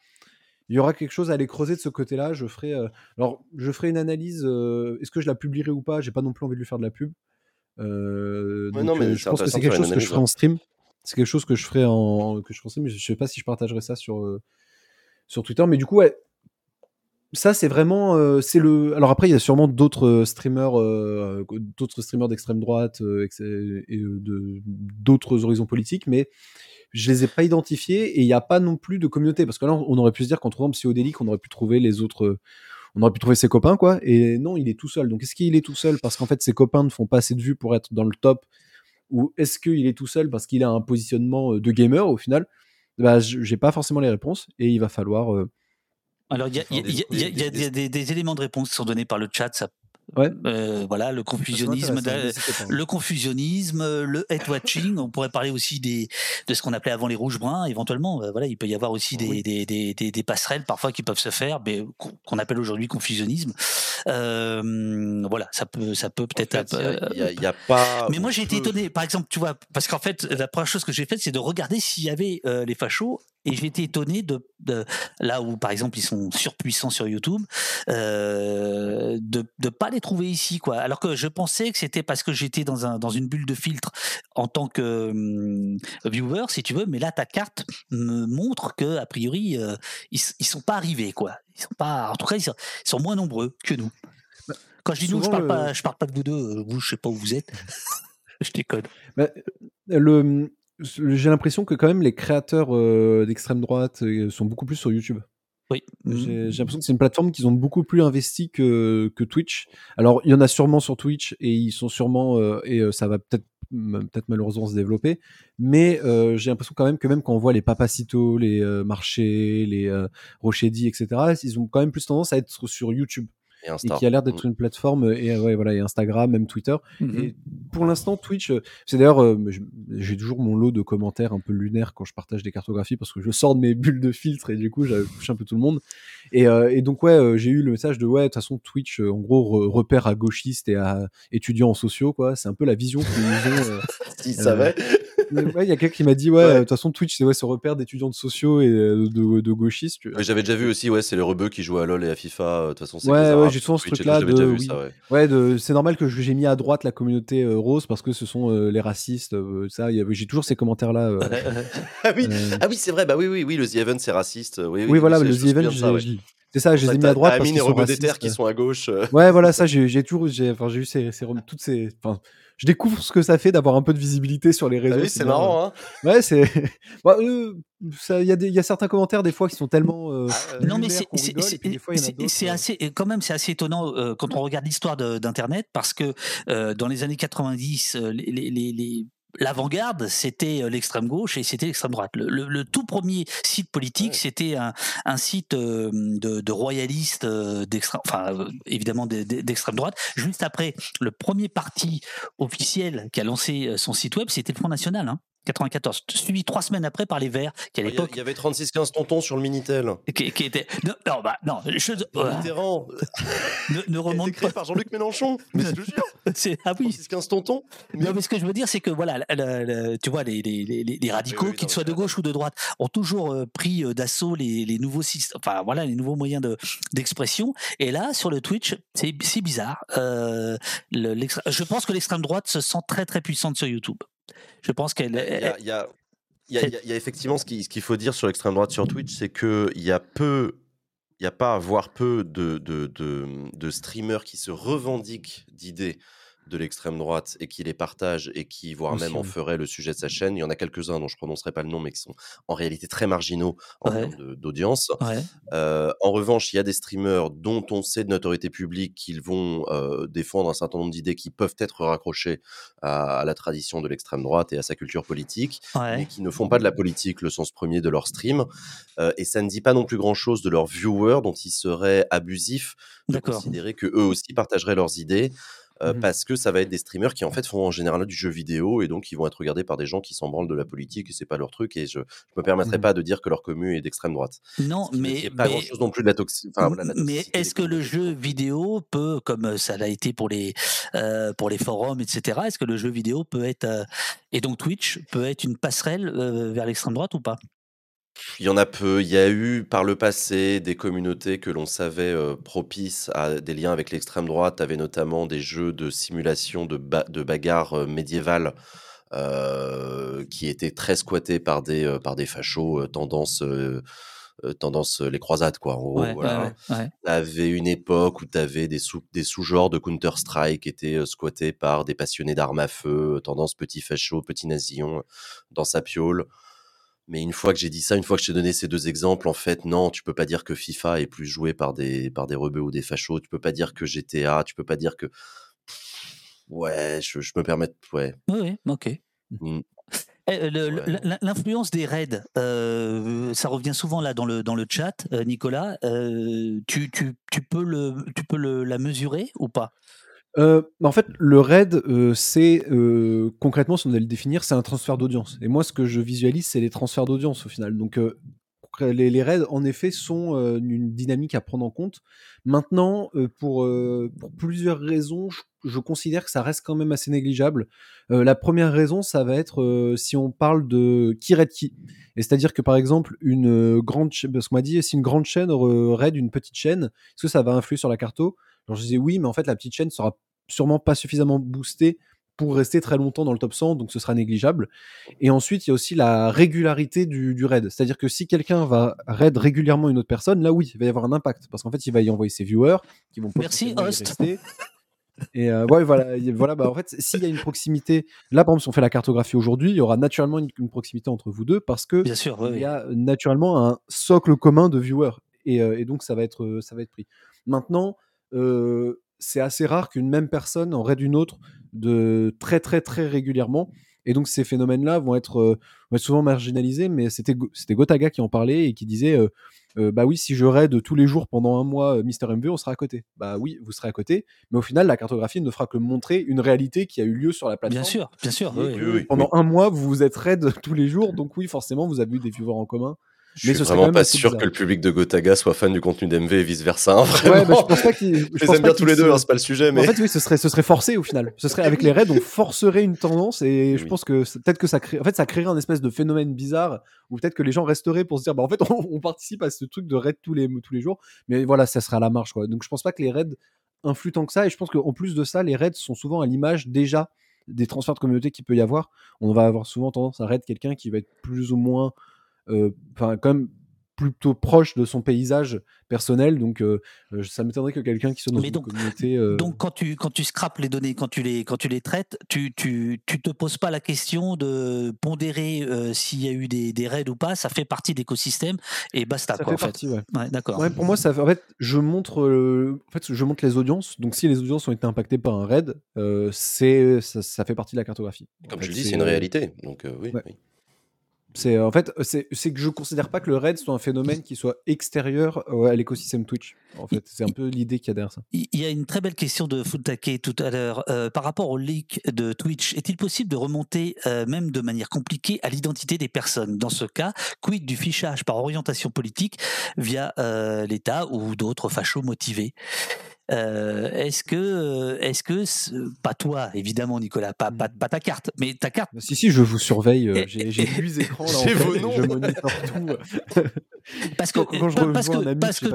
il y aura quelque chose à aller creuser de ce côté-là. Je ferai euh, alors je ferai une analyse. euh, Est-ce que je la publierai ou pas? J'ai pas non plus envie de lui faire de la pub. Donc, non, mais je pense que c'est quelque chose que je ferai en stream. C'est quelque chose que je ferai en que je stream. mais Je sais pas si je partagerai ça sur sur Twitter, mais du coup ouais. Ça c'est vraiment euh, c'est le alors après il y a sûrement d'autres euh, streamers euh, d'autres streamers d'extrême droite et d'autres horizons politiques mais je les ai pas identifiés et il n'y a pas non plus de communauté. Parce que là on aurait pu se dire qu'en trouvant Psychodélique on aurait pu trouver les autres on aurait pu trouver ses copains quoi. Et non il est tout seul. Donc est-ce qu'il est tout seul parce qu'en fait ses copains ne font pas assez de vues pour être dans le top? Ou est-ce qu'il est tout seul parce qu'il a un positionnement de gamer au final? Bah j'ai pas forcément les réponses et il va falloir Alors, il y a, il y a- il y a- il y a- il y a des, des- des éléments de réponse qui sont donnés par le chat. Ça, Ouais. euh, voilà, le confusionnisme, le confusionnisme, le hate watching. On pourrait parler aussi des de ce qu'on appelait avant les rouges bruns. Éventuellement, euh, voilà, il peut y avoir aussi des, Oui. des, des, des- des passerelles parfois qui peuvent se faire, mais qu'on appelle aujourd'hui confusionnisme. Euh, voilà, ça peut ça peut En peut-être. fait, il y a- pas. mais moi j'ai été étonné, par exemple, tu vois, parce qu'en fait la première chose que j'ai faite c'est de regarder s'il y avait euh, les fachos et j'ai été étonné de, de là où par exemple ils sont surpuissants sur YouTube, euh, de ne pas les trouver ici quoi. Alors que je pensais que c'était parce que j'étais dans un dans une bulle de filtre en tant que hum, viewer si tu veux, mais là ta carte me montre que a priori euh, ils, ils sont pas arrivés quoi. Ils sont pas, en tout cas ils sont, ils sont moins nombreux que nous. Quand je dis nous, je parle le- pas, je parle pas de vous deux. Vous, je sais pas où vous êtes. je déconne. Bah, le, j'ai l'impression que quand même les créateurs euh, d'extrême droite euh, sont beaucoup plus sur YouTube. Oui. J'ai j'ai l'impression que c'est une plateforme qu'ils ont beaucoup plus investi que, que Twitch. Alors il y en a sûrement sur Twitch et ils sont sûrement euh, et ça va peut-être peut-être malheureusement se développer. Mais euh, j'ai l'impression quand même que même quand on voit les Papacitos, les euh, Marchés, les Rochedi, etc. Ils ont quand même plus tendance à être sur YouTube Et et qui a l'air d'être une plateforme et euh, ouais voilà et Instagram même Twitter Mhm. et pour l'instant, Twitch, euh, c'est d'ailleurs, euh, j'ai toujours mon lot de commentaires un peu lunaires quand je partage des cartographies parce que je sors de mes bulles de filtre et du coup, je touche un peu tout le monde. Et, euh, et donc, ouais, j'ai eu le message de ouais, de toute façon, Twitch, en gros, re- repère à gauchistes et à étudiants en sociaux, quoi. C'est un peu la vision qu'ils ont. euh, S'ils euh, ouais, il y a quelqu'un qui m'a dit ouais, Ouais. euh, de toute façon, Twitch, c'est ouais, ce repère d'étudiants de sociaux et euh, de, de gauchistes. Mais J'avais déjà vu aussi, ouais, c'est les rebeux qui jouent à LoL et à FIFA. euh, De toute façon, c'est Ouais, ouais, j'ai souvent ce de- oui. ça, ouais. De- c'est normal que j'ai mis à droite la communauté euh, rose parce que ce sont euh, les racistes. euh, ça, j'ai toujours ces commentaires-là. euh, Ah oui, ah oui c'est vrai, bah oui, oui, oui, le The Event, c'est raciste. Oui, oui, oui, voilà, le The Event, de c'est ça, je les ai mis à droite parce qu'ils et sont Rebeu des Terres racistes. qui sont à gauche. Ouais, voilà, ça, j'ai toujours, j'ai, enfin, j'ai eu ces, toutes ces, je découvre ce que ça fait d'avoir un peu de visibilité sur les réseaux. vu, c'est bien, marrant, hein euh, Ouais, c'est, Bah, euh, il y a des, il y a certains commentaires des fois qui sont tellement. euh, Ah, euh, Non, mais c'est c'est- c'est- c'est- c'est assez, quand même, c'est assez étonnant euh, quand on regarde l'histoire d'Internet parce que euh, dans les années 90, euh, les, les- les- les- l'avant-garde, c'était euh, l'extrême gauche et c'était l'extrême droite. Le, le- le tout premier site politique, Ouais. c'était un, un site euh, de, de royalistes euh, d'extrême, enfin euh, évidemment d'extrême droite. Juste après, le premier parti officiel qui a lancé son site web, c'était le Front National. Hein. 94, suivi trois semaines après par les Verts, qui à l'époque il y avait 36-15 tontons sur le Minitel. qui, qui était non, non, bah, non je, euh, Mitterrand, ne, ne été remonte créé pas. par Jean-Luc Mélenchon. Mais je te jure, Ah oui. 36-15 tontons. Mais Non, mais ce que je veux dire, c'est que voilà, la- la- tu vois, les, les, les, les radicaux, oui, oui, qu'ils soient de gauche ou de droite, ont toujours euh, pris euh, d'assaut les, les nouveaux systèmes, enfin voilà, les nouveaux moyens de d'expression. Et là, sur le Twitch, c'est c'est bizarre. Euh, le- je pense que l'extrême droite se sent très très puissante sur YouTube. Je pense qu'elle. Il y a, y y y effectivement ce qui- ce qu'il faut dire sur l'extrême droite sur Twitch, c'est qu'il y a peu, il y a pas, voire peu de, de, de, de streamers qui se revendiquent d'idées de l'extrême droite et qui les partagent et qui, voire Aussi, même en oui. feraient le sujet de sa chaîne. Il y en a quelques-uns dont je prononcerai pas le nom, mais qui sont en réalité très marginaux en Ouais. termes d'audience. Ouais. Euh, en revanche, il y a des streamers dont on sait de notoriété publique qu'ils vont euh, défendre un certain nombre d'idées qui peuvent être raccrochées à, à la tradition de l'extrême droite et à sa culture politique, mais qui ne font pas de la politique le sens premier de leur stream. Euh, et ça ne dit pas non plus grand-chose de leurs viewers, dont il serait abusif de considérer que eux aussi partageraient leurs idées. Euh, Mhm. parce que ça va être des streamers qui en fait font en général du jeu vidéo et donc ils vont être regardés par des gens qui s'en branlent de la politique et c'est pas leur truc et je, je me permettrai Mhm. pas de dire que leur commu est d'extrême droite. Non, mais, pas mais- grand chose non plus de la toxicité. Enfin, voilà, la mais est-ce que le jeu vidéo peut, comme ça l'a été pour les euh, pour les forums, etc. Est-ce que le jeu vidéo peut être euh, et donc Twitch peut être une passerelle euh, vers l'extrême droite ou pas? Il y en a peu. Il y a eu par le passé des communautés que l'on savait euh, propices à des liens avec l'extrême droite. Tu avais notamment des jeux de simulation de, ba- de bagarres euh, médiévales euh, qui étaient très squattés par des, par des fachos tendance, tendance les croisades. Quoi. En gros, Ouais, voilà. ouais, ouais. T'avais une époque où t'avais des, sous, des sous-genres de Counter-Strike qui étaient squattés par des passionnés d'armes à feu, tendance petit facho, petit nasillon, dans sa piole. Mais une fois que j'ai dit ça, une fois que je t'ai donné ces deux exemples, en fait, non, tu peux pas dire que FIFA est plus joué par des, par des rebeux ou des fachos. Tu peux pas dire que GTA, tu peux pas dire que. Ouais, je, je me permets. de- Ouais. Oui, ok. Mm. Eh, L'influence des raids, euh, ça revient souvent là dans le, dans le chat, euh, Nicolas. Euh, tu, tu, tu peux, le, tu peux le, la mesurer ou pas? Euh, en fait, le raid, euh, c'est euh, concrètement, si on devait le définir, c'est un transfert d'audience. Et moi, ce que je visualise, c'est les transferts d'audience au final. Donc, les, les raids, en effet, sont une dynamique à prendre en compte. Maintenant, pour, plusieurs raisons, je, considère que ça reste quand même assez négligeable. La première raison, ça va être si on parle de qui raid qui. Et c'est-à-dire que par exemple, une grande chaîne, parce qu'on m'a dit, si une grande chaîne raid une petite chaîne, est-ce que ça va influer sur la carto? Alors je disais oui, mais en fait la petite chaîne sera sûrement pas suffisamment boostée pour rester très longtemps dans le top 100, donc ce sera négligeable. Et ensuite, il y a aussi la régularité du, du raid. C'est-à-dire que si quelqu'un va raid régulièrement une autre personne, là oui, il va y avoir un impact. Parce qu'en fait, il va y envoyer ses viewers qui vont Merci, host. rester. Et euh, ouais, voilà, voilà bah, en fait, s'il y a une proximité, là par exemple, si on fait la cartographie aujourd'hui, il y aura naturellement une, une proximité entre vous deux parce que Bien sûr, oui. il y a naturellement un socle commun de viewers et, euh, et donc ça va être ça va être pris. Maintenant, euh, c'est assez rare qu'une même personne en raide une autre de très très très régulièrement et donc ces phénomènes-là vont être, euh, vont être souvent marginalisés. Mais c'était Go- c'était Gotaga qui en parlait et qui disait euh, euh, bah oui si je raid tous les jours pendant un mois Mister MV on sera à côté. Bah oui vous serez à côté, mais au final la cartographie ne fera que montrer une réalité qui a eu lieu sur la plateforme. Bien sûr, bien sûr. oui, pendant un mois, vous vous êtes raid tous les jours, donc oui, forcément, vous avez eu des viewers en commun. Je Mais suis ce vraiment pas sûr bizarre. que le public de Gotaga soit fan du contenu d'MV et vice versa. hein, Ouais, bah, je pense pas qu'ils. je Je les pense aime bien tous les deux, hein, c'est pas le sujet, mais. En fait, oui, ce serait, ce serait forcé au final. Ce serait avec les raids, on forcerait une tendance et je Oui. pense que peut-être que ça crée, en fait, ça créerait un espèce de phénomène bizarre où peut-être que les gens resteraient pour se dire, bah en fait, on, on participe à ce truc de raid tous les tous les jours, mais voilà, ça serait à la marge quoi. Donc je pense pas que les raids influent tant que ça et je pense qu'en plus de ça, les raids sont souvent à l'image déjà des transferts de communauté qu'il peut y avoir. On va avoir souvent tendance à raid quelqu'un qui va être plus ou moins, enfin quand même plutôt proche de son paysage personnel. Donc, euh, euh, ça m'étonnerait que quelqu'un qui soit dans Mais une donc- communauté. euh, Donc quand tu quand tu scrapes les données, quand tu les quand tu les traites, tu tu tu te poses pas la question de pondérer euh, s'il y a eu des, des raids ou pas. Ça fait partie de l'écosystème et basta ça quoi fait en fait. partie, ouais. Ouais, d'accord. Ouais, pour moi, ça fait, en fait, je montre, euh, en fait, je montre les audiences. Donc, si les audiences ont été impactées par un raid, euh, c'est, ça, ça fait partie de la cartographie. En Comme fait, tu le dis, c'est une euh, réalité. Donc, euh, oui. Ouais. oui. C'est, en fait, c'est, c'est que je considère pas que le raid soit un phénomène qui soit extérieur euh, à l'écosystème Twitch. En fait, c'est un peu l'idée qu'il y a derrière ça. Il il y a une très belle question de Futake tout à l'heure. Euh, par rapport au leak de Twitch, est-il possible de remonter, euh, même de manière compliquée, à l'identité des personnes? Dans ce cas, quid du fichage par orientation politique via euh, l'État ou d'autres fachos motivés? Euh, Est-ce que, euh, est-ce que, pas toi évidemment Nicolas, pas, pas, pas ta carte, mais ta carte Si, si, je vous surveille. euh, j'ai, huit écrans là. J'ai vos noms. Je monitore tout. parce que Quand, je parce un que ami parce que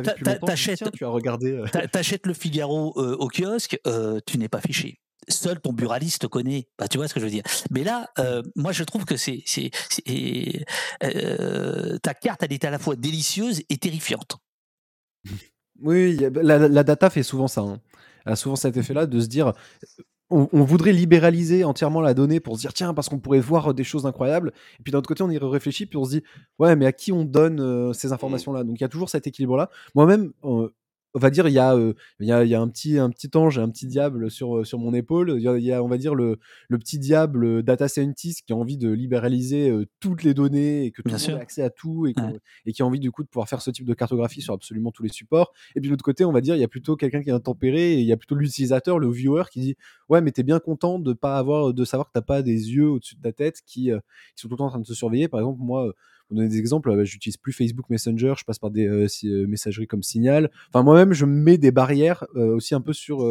t'achètes tu as regardé. euh, T'a- T'achètes le Figaro euh, au kiosque, euh, tu n'es pas fiché. Seul ton buraliste te connaît. Bah, tu vois ce que je veux dire. Mais là, euh, moi, je trouve que c'est, euh, ta carte, elle est à la fois délicieuse et terrifiante. Oui, la, la data fait souvent ça. hein. A souvent cet effet-là de se dire, on, on voudrait libéraliser entièrement la donnée pour se dire, tiens, parce qu'on pourrait voir des choses incroyables. Et puis d'un autre côté, on y réfléchit, puis on se dit, ouais, mais à qui on donne euh, ces informations-là? Donc il y a toujours cet équilibre-là. Moi-même, euh, on va dire, il y a, euh, il y a, il y a un petit, un petit ange et un petit diable sur, euh, sur mon épaule. Il y a, il y a, on va dire, le, le petit diable euh, data scientist qui a envie de libéraliser euh, toutes les données et que tout Bien le monde ait accès à tout et, qu'on- Ouais. et qui a envie du coup de pouvoir faire ce type de cartographie sur absolument tous les supports. Et puis de l'autre côté, on va dire, il y a plutôt quelqu'un qui est intempéré et il y a plutôt l'utilisateur, le viewer qui dit ouais, mais t'es bien content de pas avoir, de savoir que t'as pas des yeux au-dessus de ta tête qui, euh, qui sont tout le temps en train de te surveiller. Par exemple, moi, pour donner des exemples, euh, j'utilise plus Facebook Messenger, je passe par des euh, euh, messageries comme Signal. Enfin, moi-même, je mets des barrières euh, aussi un peu sur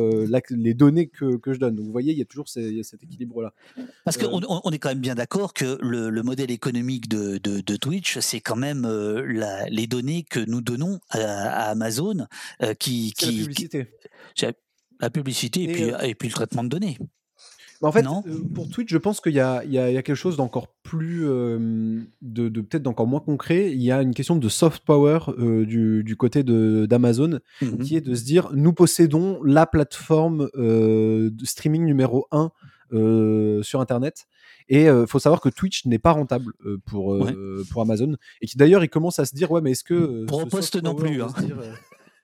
les données que, que je donne. Donc, vous voyez, il y a toujours ces- il y a cet équilibre-là. Parce qu'on on- on est quand même bien d'accord que le, le modèle économique de, de- de Twitch, c'est quand même la- les données que nous donnons à, à Amazon qui, la qui- publicité. la publicité et, Et, puis, et puis le traitement de données. En fait, Non euh, pour Twitch, je pense qu'il y a, il y a- il y a quelque chose d'encore plus, euh, de, de peut-être d'encore moins concret. Il y a une question de soft power euh, du, du côté de- d'Amazon, Mhm. qui est de se dire, nous possédons la plateforme euh, de streaming numéro 1 sur Internet. Et il faut savoir que Twitch n'est pas rentable euh, pour, euh, pour Amazon. Et qui d'ailleurs, il commence à se dire, ouais, mais est-ce que... Pour ce Post soft non plus, hein.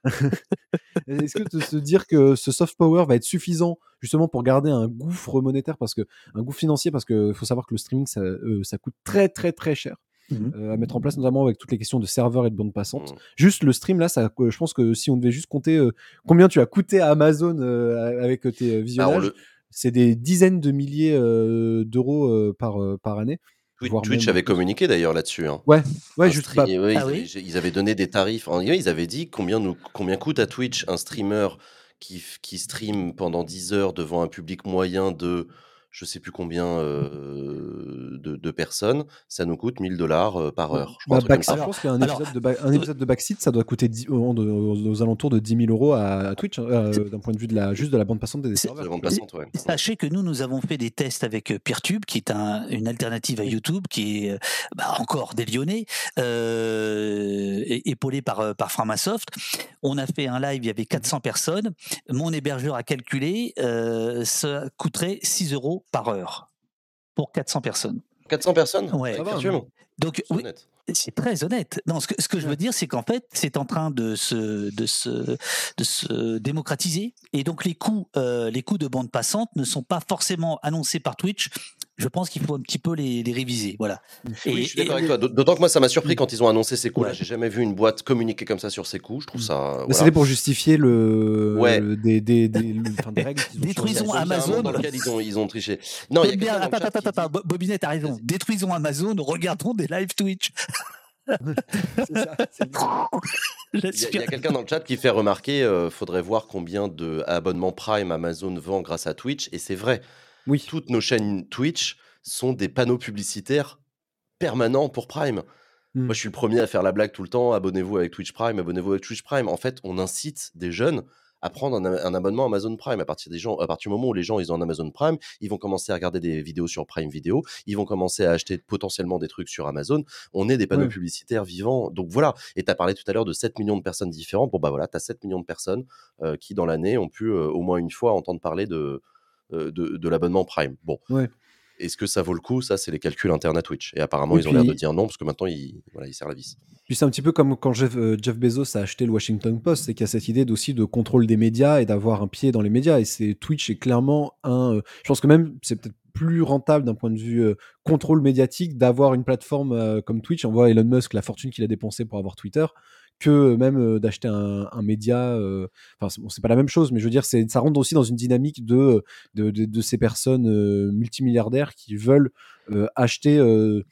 Est-ce que de se dire que ce soft power va être suffisant justement pour garder un gouffre monétaire parce que un gouffre financier parce que faut savoir que le streaming ça, euh, ça coûte très très très cher Mhm. euh, à mettre en place notamment avec toutes les questions de serveurs et de bande passante. Mm. Juste le stream là, ça, euh, je pense que si on devait juste compter euh, combien tu as coûté à Amazon euh, avec tes visionnages, le, c'est des dizaines de milliers d'euros par par année. Twitch, voire Twitch même avait communiqué d'ailleurs là-dessus. hein. Ouais, ouais, Un juste stream- ouais, Ah ils, oui avaient, ils avaient donné des tarifs. Ils avaient dit combien, nous, combien coûte à Twitch un streamer qui, qui stream pendant 10 heures devant un public moyen de je sais plus combien euh, de, de personnes. Ça nous coûte 1000 dollars par heure. Je crois, Bah, Back- je pense qu'un Alors, épisode, de, Ba- un épisode de Backseat, ça doit coûter 10 aux, aux- aux alentours de 10 000 euros à, à Twitch, hein, euh, d'un point de vue de la, juste de la bande passante des De serveurs. bande passante, ouais. Sachez que nous, nous avons fait des tests avec euh, Peertube, qui est un- une alternative à YouTube, qui est euh, bah, encore des Lyonnais, euh, épaulé par, par Framasoft. On a fait un live, il y avait 400 personnes. Mon hébergeur a calculé, euh, ça coûterait 6 euros par heure pour 400 personnes. 400 personnes? Ouais. Ça va, Virtuum hein. Donc, C'est oui, c'est très honnête. Non, ce que, ce que je veux dire, c'est qu'en fait, c'est en train de se, de se, de se démocratiser. Et donc, les coûts, euh, les coûts de bande passante ne sont pas forcément annoncés par Twitch. Je pense qu'il faut un petit peu les, les réviser. Voilà. Oui, Et- je suis d'accord et- avec toi. D'aut- D'autant que moi, ça m'a surpris Mm. quand ils ont annoncé ces coûts-là. Ouais. J'ai jamais vu une boîte communiquer comme ça sur ses coûts. Je trouve Mm. ça. Mais voilà. C'était pour justifier le, Ouais. le- des, des, des, le- enfin, des règles. qu'ils ont Détruisons Amazon. dans lequel ils ont, ils ont triché. Non, il y a J'aime bien- Attends, attends, attends, Bobinette a raison. Détruisons Amazon, regardons des live Twitch. Ça, Il y a, quelqu'un dans le chat qui fait remarquer euh, faudrait voir combien de abonnements Prime Amazon vend grâce à Twitch. Et c'est vrai, Oui. toutes nos chaînes Twitch sont des panneaux publicitaires permanents pour Prime. Mm. Moi, je suis le premier à faire la blague tout le temps. Abonnez-vous avec Twitch Prime, abonnez-vous avec Twitch Prime. En fait, on incite des jeunes à prendre un, un abonnement Amazon Prime. À partir, des gens, à partir du moment où les gens ils ont un Amazon Prime, ils vont commencer à regarder des vidéos sur Prime Video. Ils vont commencer à acheter potentiellement des trucs sur Amazon. On est des panneaux Ouais. publicitaires vivants. Donc voilà. Et tu as parlé tout à l'heure de 7 millions de personnes différentes. Bon, bah voilà, tu as 7 millions de personnes euh, qui, dans l'année, ont pu euh, au moins une fois entendre parler de, de, de l'abonnement Prime. Bon. Ouais. Est-ce que ça vaut le coup? Ça, c'est les calculs internes à Twitch. Et apparemment, Et ils ont l'air de dire non, parce que maintenant, ils, voilà, ils serrent la vis. Puis c'est un petit peu comme quand Jeff, euh, Jeff Bezos a acheté le Washington Post, c'est qu'il y a cette idée aussi de contrôle des médias et d'avoir un pied dans les médias. Et c'est Twitch est clairement un. euh, je pense que même c'est peut-être plus rentable d'un point de vue euh, contrôle médiatique d'avoir une plateforme euh, comme Twitch. On voit Elon Musk la fortune qu'il a dépensée pour avoir Twitter que même euh, d'acheter un, média. euh, Enfin, bon, c'est pas la même chose, mais je veux dire, ça rentre aussi dans une dynamique de de, ces personnes euh, multimilliardaires qui veulent euh, acheter. euh,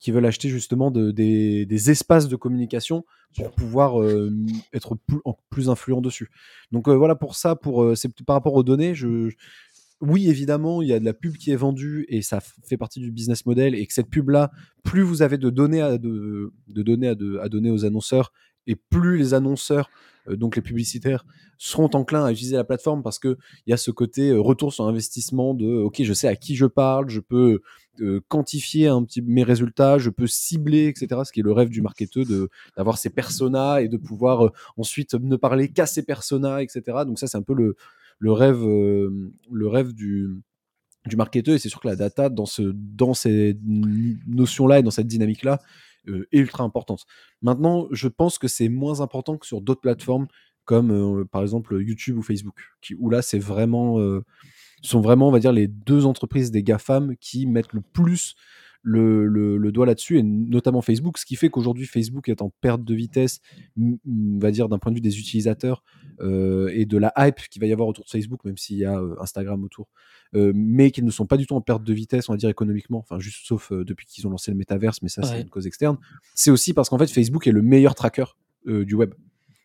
qui veulent acheter justement de- des, espaces de communication pour pouvoir euh, être plus, plus influent dessus. Donc euh, voilà pour ça, pour euh, c'est par rapport aux données, oui évidemment il y a de la pub qui est vendue et ça fait partie du business model et que cette pub là, plus vous avez de données à, de, données à donner aux annonceurs et plus les annonceurs euh, donc les publicitaires seront enclins à utiliser la plateforme parce que il y a ce côté euh, retour sur investissement de ok je sais à qui je parle, je peux euh, quantifier un petit mes résultats, je peux cibler, etc. Ce qui est le rêve du marketeur de d'avoir ces personas et de pouvoir euh, ensuite ne parler qu'à ces personas, etc. Donc ça c'est un peu le le rêve euh, le rêve du du marketeur et c'est sûr que la data dans ce dans ces notions là et dans cette dynamique est ultra importante. Maintenant, je pense que c'est moins important que sur d'autres plateformes comme euh, par exemple YouTube ou Facebook, qui, où là c'est vraiment, euh, sont vraiment, on va dire, les deux entreprises des GAFAM qui mettent le plus le, le- le doigt là-dessus, et notamment Facebook, ce qui fait qu'aujourd'hui Facebook est en perte de vitesse, on va dire d'un point de vue des utilisateurs euh, et de la hype qu'il va y avoir autour de Facebook, même s'il y a euh, Instagram autour, euh, mais qu'ils ne sont pas du tout en perte de vitesse, on va dire économiquement, enfin juste sauf depuis qu'ils ont lancé le métaverse, mais ça c'est une cause externe. C'est aussi parce qu'en fait Facebook est le meilleur tracker du web.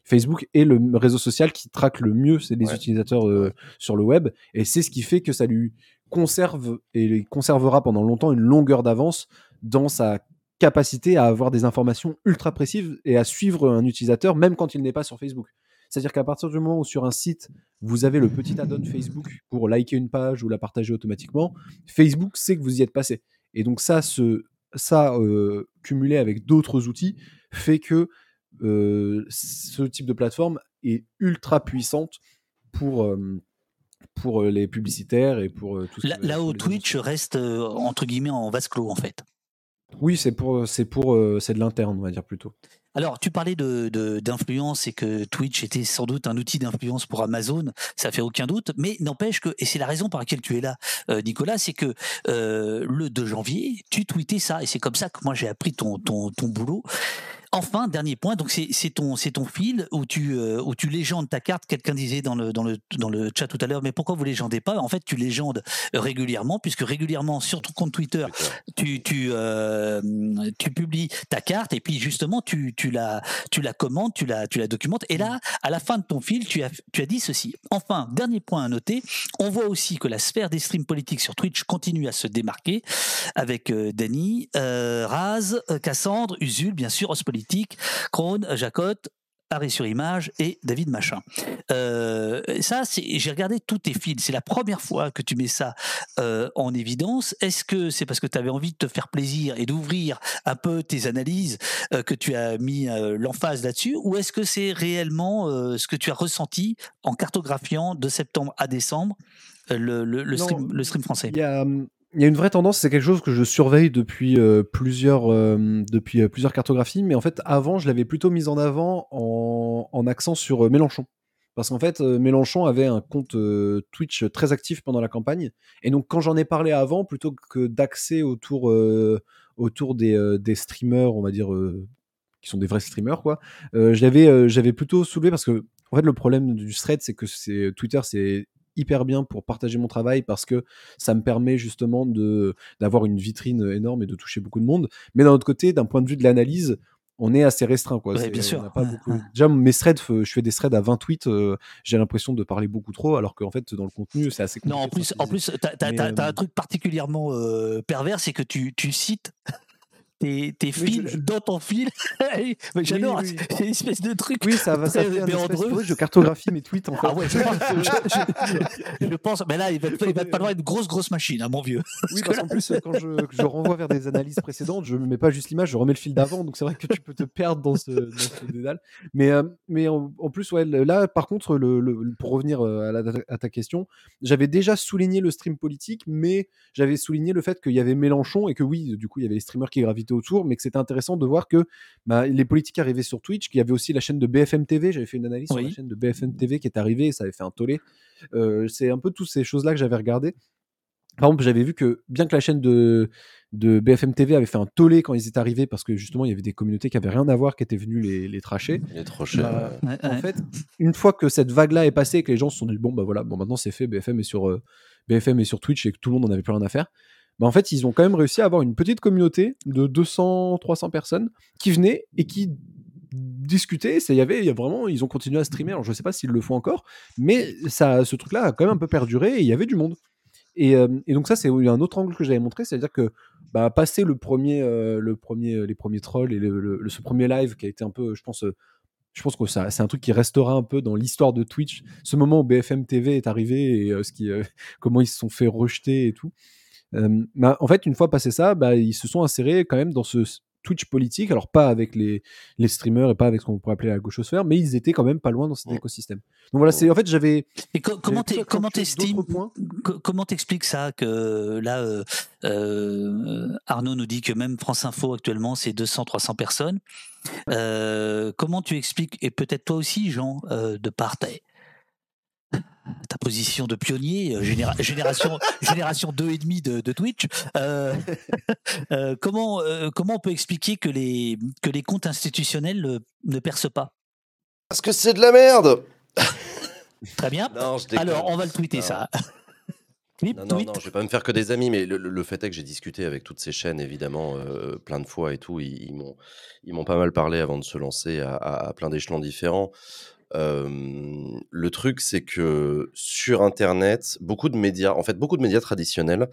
Facebook est le réseau social qui traque le mieux les Ouais. utilisateurs euh, sur le web et c'est ce qui fait que ça lui conserve et conservera pendant longtemps une longueur d'avance dans sa capacité à avoir des informations ultra précises et à suivre un utilisateur même quand il n'est pas sur Facebook. C'est-à-dire qu'à partir du moment où sur un site, vous avez le petit add-on Facebook pour liker une page ou la partager automatiquement, Facebook sait que vous y êtes passé. Et donc ça, ça euh, cumulé avec d'autres outils, fait que euh, ce type de plateforme est ultra puissante pour, euh, pour euh, les publicitaires et pour euh, tout ce Là, là où Twitch reste euh, entre guillemets en vase clos en fait. Oui, c'est pour, c'est pour, c'est de l'interne, on va dire plutôt. Alors, tu parlais de, d'influence et que Twitch était sans doute un outil d'influence pour Amazon, ça fait aucun doute, mais n'empêche que, et c'est la raison pour laquelle tu es là, euh, Nicolas, c'est que euh, le 2 janvier, tu tweetais ça, et c'est comme ça que moi j'ai appris ton, ton, ton boulot. Enfin, dernier point, donc c'est, ton, fil où tu, euh, où tu légendes ta carte. Quelqu'un disait dans le, dans, le, dans le chat tout à l'heure, mais pourquoi vous légendez pas? En fait, tu légendes régulièrement, puisque régulièrement sur ton compte Twitter, tu, tu, euh, tu publies ta carte et puis justement tu, tu, la, tu la commandes, tu la, tu la documentes. Et là, à la fin de ton fil, tu as, tu as dit ceci. Enfin, dernier point à noter, on voit aussi que la sphère des streams politiques sur Twitch continue à se démarquer avec euh, Dany, euh, Raz, euh, Cassandre, Usul, bien sûr, Os Politique, Krone, Jacotte. Arrêt sur image et David Machin. Euh, ça, j'ai regardé tous tes fils. C'est la première fois que tu mets ça euh, en évidence. Est-ce que c'est parce que tu avais envie de te faire plaisir et d'ouvrir un peu tes analyses euh, que tu as mis l'emphase là-dessus, ou est-ce que c'est réellement ce que tu as ressenti en cartographiant de septembre à décembre le, le, le Non, stream, le stream français? Il y a, hum, il y a une vraie tendance, c'est quelque chose que je surveille depuis euh, plusieurs, euh, depuis euh, plusieurs cartographies, mais en fait, avant, je l'avais plutôt mise en avant en, en accent sur Mélenchon. Parce qu'en fait, Mélenchon avait un compte Twitch très actif pendant la campagne. Et donc, quand j'en ai parlé avant, plutôt que d'axer autour, autour des, des streamers, on va dire, qui sont des vrais streamers, quoi, j'avais plutôt soulevé parce que, en fait, le problème du thread, c'est que Twitter, c'est hyper bien pour partager mon travail parce que ça me permet justement de d'avoir une vitrine énorme et de toucher beaucoup de monde. Mais d'un autre côté, d'un point de vue de l'analyse, on est assez restreint. Quoi. Ouais, bien on sûr. n'a pas Ouais, beaucoup- ouais. Déjà, mes threads, euh, je fais des threads à 20 tweets, euh, j'ai l'impression de parler beaucoup trop, alors qu'en fait, dans le contenu, c'est assez Non, en plus, en plus, Mais, t'as- t'as euh, un truc particulièrement euh, pervers, c'est que tu, tu cites tes, tes Oui, fils je- dans ton fil. J'adore, oui. c'est une espèce de truc. Oui, ça va, ça fait un je cartographie mes tweets en fait. Ah ouais, je pense, je- je- je pense- mais là, il va, il va te falloir une grosse, grosse machine, hein, mon vieux. Oui, parce qu'en plus, quand je, renvoie vers des analyses précédentes, je ne mets pas juste l'image, je remets le fil d'avant, donc c'est vrai que tu peux te perdre dans ce, dans ce dédale. Mais, euh, mais en, en plus, ouais, là, par contre, le, le- pour revenir euh, à, la- à ta question, j'avais déjà souligné le stream politique, mais j'avais souligné le fait qu'il y avait Mélenchon et que oui, du coup, il y avait les streamers qui autour, mais que c'était intéressant de voir que bah, les politiques arrivaient sur Twitch, qu'il y avait aussi la chaîne de BFM TV, j'avais fait une analyse sur la chaîne de BFM TV qui est arrivée et ça avait fait un tollé. Euh, c'est un peu toutes ces choses-là que j'avais regardé. Par exemple, j'avais vu que bien que la chaîne de, de BFM TV avait fait un tollé quand ils étaient arrivés, parce que justement, il y avait des communautés qui avaient rien à voir qui étaient venues les, les tracher. Il est trop cher. Bah, Ouais, en ouais. fait, une fois que cette vague-là est passée et que les gens se sont dit, bon, bah voilà, bon, maintenant c'est fait, BFM est sur, euh, BFM est sur Twitch et que tout le monde en avait plus rien à faire. Bah, en fait, ils ont quand même réussi à avoir une petite communauté de 200, 300 personnes qui venaient et qui discutaient. C'est- Il y a vraiment, ils ont continué à streamer. Alors, je sais pas s'ils le font encore, mais ça, ce truc-là a quand même un peu perduré et il y avait du monde. Et, euh, et donc ça, c'est un autre angle que j'avais montré, c'est-à-dire que bah, passer le premier, euh, le premier, les premiers trolls et le, ce premier live qui a été un peu, je pense, euh, je pense que ça, c'est un truc qui restera un peu dans l'histoire de Twitch. Ce moment où BFM TV est arrivé et ce qui, comment ils se sont fait rejeter et tout. Bah, en fait, une fois passé ça, bah, ils se sont insérés quand même dans ce Twitch politique, alors pas avec les, les streamers et pas avec ce qu'on pourrait appeler la gauchosphère, mais ils étaient quand même pas loin dans cet écosystème. Donc voilà, c'est en fait j'avais Et co- comment comment t'estimes co- comment t'expliques ça que là euh, euh, Arnaud nous dit que même France Info actuellement c'est 200 300 personnes. Euh, comment tu expliques et peut-être toi aussi Jean euh, de part ta, position de pionnier euh, généra- génération génération 2 et demi de, de Twitch euh, euh, comment euh, comment on peut expliquer que les que les comptes institutionnels ne percent pas? Parce que c'est de la merde Très bien. Non. Alors on va le tweeter Non. ça. Clip, Non, non, tweet. non, je vais pas me faire que des amis, mais le, fait est que j'ai discuté avec toutes ces chaînes, évidemment, euh, plein de fois et tout. Ils, ils m'ont, ils m'ont pas mal parlé avant de se lancer à, à- à plein d'échelons différents. Le truc, c'est que sur Internet, beaucoup de médias, en fait, beaucoup de médias traditionnels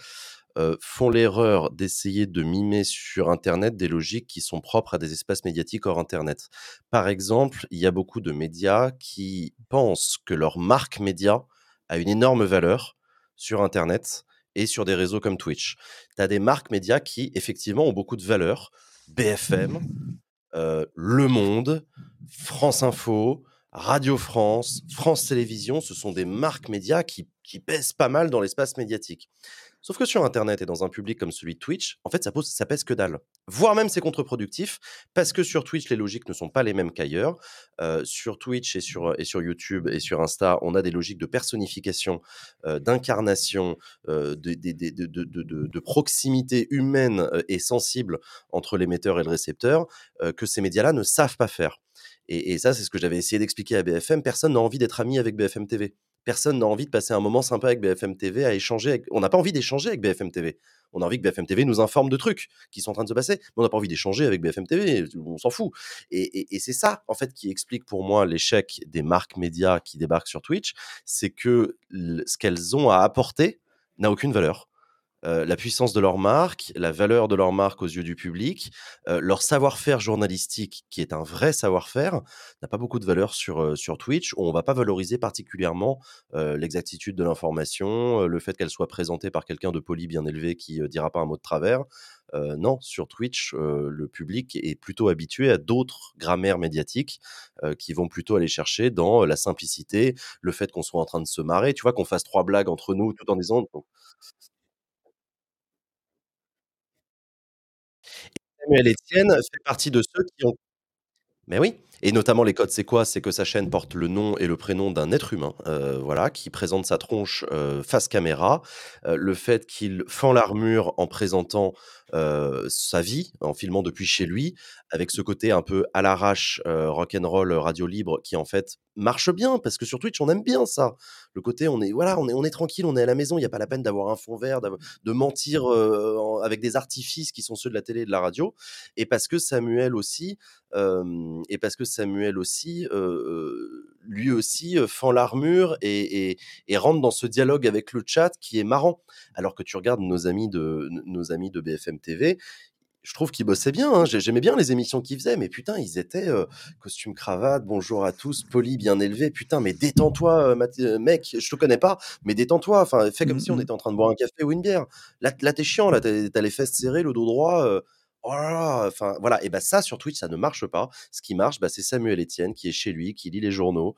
font l'erreur d'essayer de mimer sur Internet des logiques qui sont propres à des espaces médiatiques hors Internet. Par exemple, il y a beaucoup de médias qui pensent que leur marque média a une énorme valeur sur Internet et sur des réseaux comme Twitch. Tu as des marques médias qui, effectivement, ont beaucoup de valeur. BFM, Le Monde, France Info, Radio France, France Télévisions, ce sont des marques médias qui, pèsent pas mal dans l'espace médiatique. Sauf que sur Internet et dans un public comme celui de Twitch, en fait, ça, pèse que dalle. Voire même c'est contre-productif, parce que sur Twitch, les logiques ne sont pas les mêmes qu'ailleurs. Euh, sur Twitch et sur, et sur YouTube et sur Insta, on a des logiques de personnification, euh, d'incarnation, euh, de, de, proximité humaine et sensible entre l'émetteur et le récepteur, que ces médias-là ne savent pas faire. Et, ça, c'est ce que j'avais essayé d'expliquer à BFM. Personne n'a envie d'être ami avec BFM TV. Personne n'a envie de passer un moment sympa avec BFM TV, à échanger. Avec... On n'a pas envie d'échanger avec BFM TV. On a envie que BFM TV nous informe de trucs qui sont en train de se passer, mais on n'a pas envie d'échanger avec BFM TV. On s'en fout. Et, c'est ça, en fait, qui explique pour moi l'échec des marques médias qui débarquent sur Twitch. C'est que ce qu'elles ont à apporter n'a aucune valeur. Euh, la puissance de leur marque, la valeur de leur marque aux yeux du public, euh, leur savoir-faire journalistique, qui est un vrai savoir-faire, n'a pas beaucoup de valeur sur, euh, sur Twitch, où on va pas valoriser particulièrement l'exactitude de l'information, le fait qu'elle soit présentée par quelqu'un de poli bien élevé qui euh, dira pas un mot de travers. Non, sur Twitch, le public est plutôt habitué à d'autres grammaires médiatiques qui vont plutôt aller chercher dans la simplicité, le fait qu'on soit en train de se marrer, tu vois, qu'on fasse trois blagues entre nous tout en disant Mais oui, et notamment les codes, c'est quoi? C'est que sa chaîne porte le nom et le prénom d'un être humain, heu, voilà, qui présente sa tronche, heu, face caméra. Heu, le fait qu'il fend l'armure en présentant, sa vie, en filmant depuis chez lui, avec ce côté un peu à l'arrache, heu, rock'n'roll, radio libre qui, en fait, marche bien parce que sur Twitch, on aime bien ça. Le côté on est voilà, on est tranquille, on est à la maison, il y a pas la peine d'avoir un fond vert, de mentir, en avec des artifices qui sont ceux de la télé et de la radio et parce que Samuel aussi, hem et parce que Samuel aussi, lui aussi, fend l'armure et et rentre dans ce dialogue avec le chat qui est marrant. Alors que tu regardes nos amis de nos amis de BFM TV, je trouve qu'ils bossaient bien, hein. J'ai j'aimais bien les émissions qu'ils faisaient, mais putain, ils étaient, heu, costume cravate, bonjour à tous, poli, bien élevé. Putain, mais détends-toi, Math heu, mec, je te connais pas, mais détends-toi. Enfin, fais comme Mmh si on mh. était en train de boire un café ou une bière. Là là, tu es chiant, là, tu as tu as les fesses serrées, le dos droit, heu, oh là là, enfin, voilà et bah, ça, sur Twitch, ça ne marche pas. Ce qui marche, bah, c'est Samuel Etienne qui est chez lui, qui lit les journaux.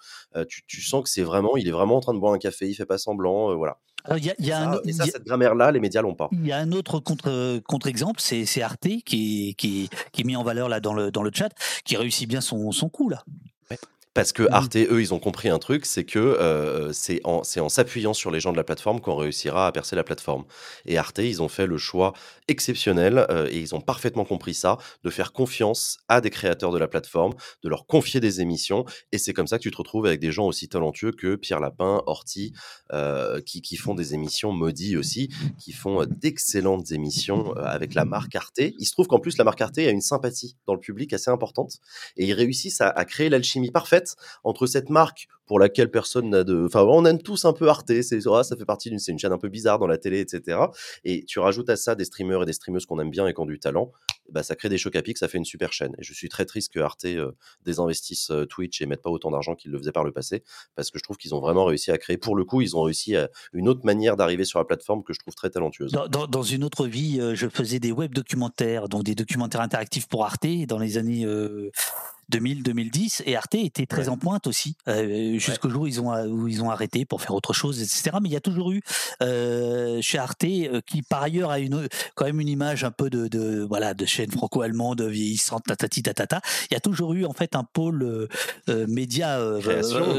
Tu tu sens que c'est vraiment il est vraiment en train de boire un café, il fait pas semblant, voilà. Alors, y a, il y a un, Ça, au- et ça, il y a- cette grammaire-là, les médias l'ont pas. il y a un autre contre, contre-exemple, c'est c'est Arte qui, qui, qui est mis en valeur là dans le, dans le chat, qui réussit bien son, son coup là. Parce que Mmh. Arte, eux, ils ont compris un truc, c'est que euh, c'est en, s'appuyant sur les gens de la plateforme qu'on réussira à percer la plateforme. Et Arte, ils ont fait le choix exceptionnel, euh, et ils ont parfaitement compris ça, de faire confiance à des créateurs de la plateforme, de leur confier des émissions, et c'est comme ça que tu te retrouves avec des gens aussi talentueux que Pierre Lapin, Horty, euh, qui, qui font des émissions maudits aussi, qui font d'excellentes émissions avec la marque Arte. Il se trouve qu'en plus, la marque Arte a une sympathie dans le public assez importante, et ils réussissent à, à créer l'alchimie parfaite entre cette marque pour laquelle personne n'a de. Enfin, on aime tous un peu Arte, c'est ah, ça fait partie d'une. C'est une chaîne un peu bizarre dans la télé, etc. Et tu rajoutes à ça des streamers et des streameuses qu'on aime bien et qui ont du talent, bah, ça crée des chocs à pic, ça fait une super chaîne. Et je suis très triste que Arte euh, désinvestisse euh, Twitch et mette pas autant d'argent qu'ils le faisaient par le passé, parce que je trouve qu'ils ont vraiment réussi à créer. Pour le coup, ils ont réussi à une autre manière d'arriver sur la plateforme que je trouve très talentueuse. Dans, dans, une autre vie, euh, je faisais des web documentaires, donc des documentaires interactifs pour Arte dans les années. 2000-2010 et Arte était très en pointe aussi euh, jusqu'au jour où ils ont où ils ont arrêté pour faire autre chose etc mais il y a toujours eu euh, chez Arte euh, qui par ailleurs a une quand même une image un peu de, de voilà de chaîne franco-allemande vieillissante tatati tatata il y a toujours eu en fait un pôle média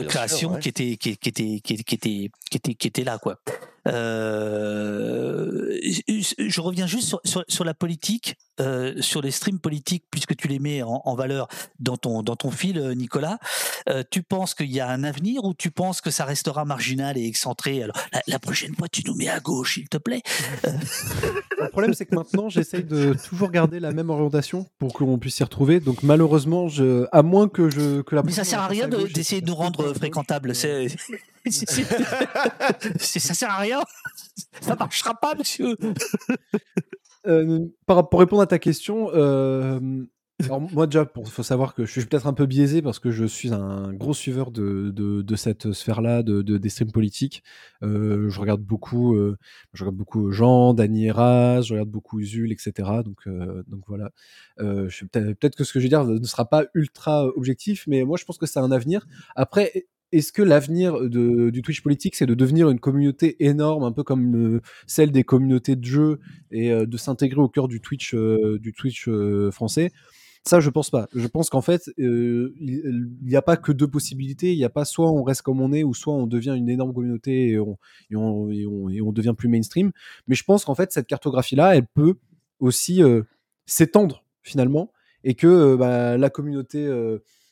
création, qui, était, qui, qui, était qui était qui était qui était là quoi. Euh, je reviens juste sur, sur, sur la politique, euh, sur les streams politiques, puisque tu les mets en, en valeur dans ton, dans ton fil, euh, Nicolas. Euh, tu penses qu'il y a un avenir ou tu penses que ça restera marginal et excentré? Alors, la, prochaine fois, tu nous mets à gauche, s'il te plaît. Le problème, c'est que maintenant, j'essaye de toujours garder la même orientation pour qu'on puisse s'y retrouver. Donc, malheureusement, je, à moins que, je, que la Mais ça sert à rien d'essayer de, de, nous rendre fréquentables. C'est ça sert à rien. Ça marchera pas, monsieur. Euh, par, pour répondre à ta question, euh, alors moi déjà, il faut savoir que je suis peut-être un peu biaisé parce que je suis un gros suiveur de, de, de cette sphère-là, de, de, des streams politiques. Euh, je regarde beaucoup, euh, je regarde beaucoup Jean, Dany Eras, je regarde beaucoup Usul, etc. Donc, euh, donc voilà. Euh, peut-être que ce que je vais dire ne sera pas ultra objectif, mais moi je pense que c'est un avenir. Après, est-ce que l'avenir du Twitch politique, c'est de devenir une communauté énorme, un peu comme celle des communautés de jeux, et euh, de s'intégrer au cœur du Twitch, euh, du Twitch français? Ça, je pense pas. Je pense qu'en fait, il n'y a pas que deux possibilités. Il n'y a pas soit on reste comme on est, ou soit on devient une énorme communauté et on, et on, et on, devient plus mainstream. Mais je pense qu'en fait, cette cartographie-là, elle peut aussi s'étendre finalement, et que bah, la communauté,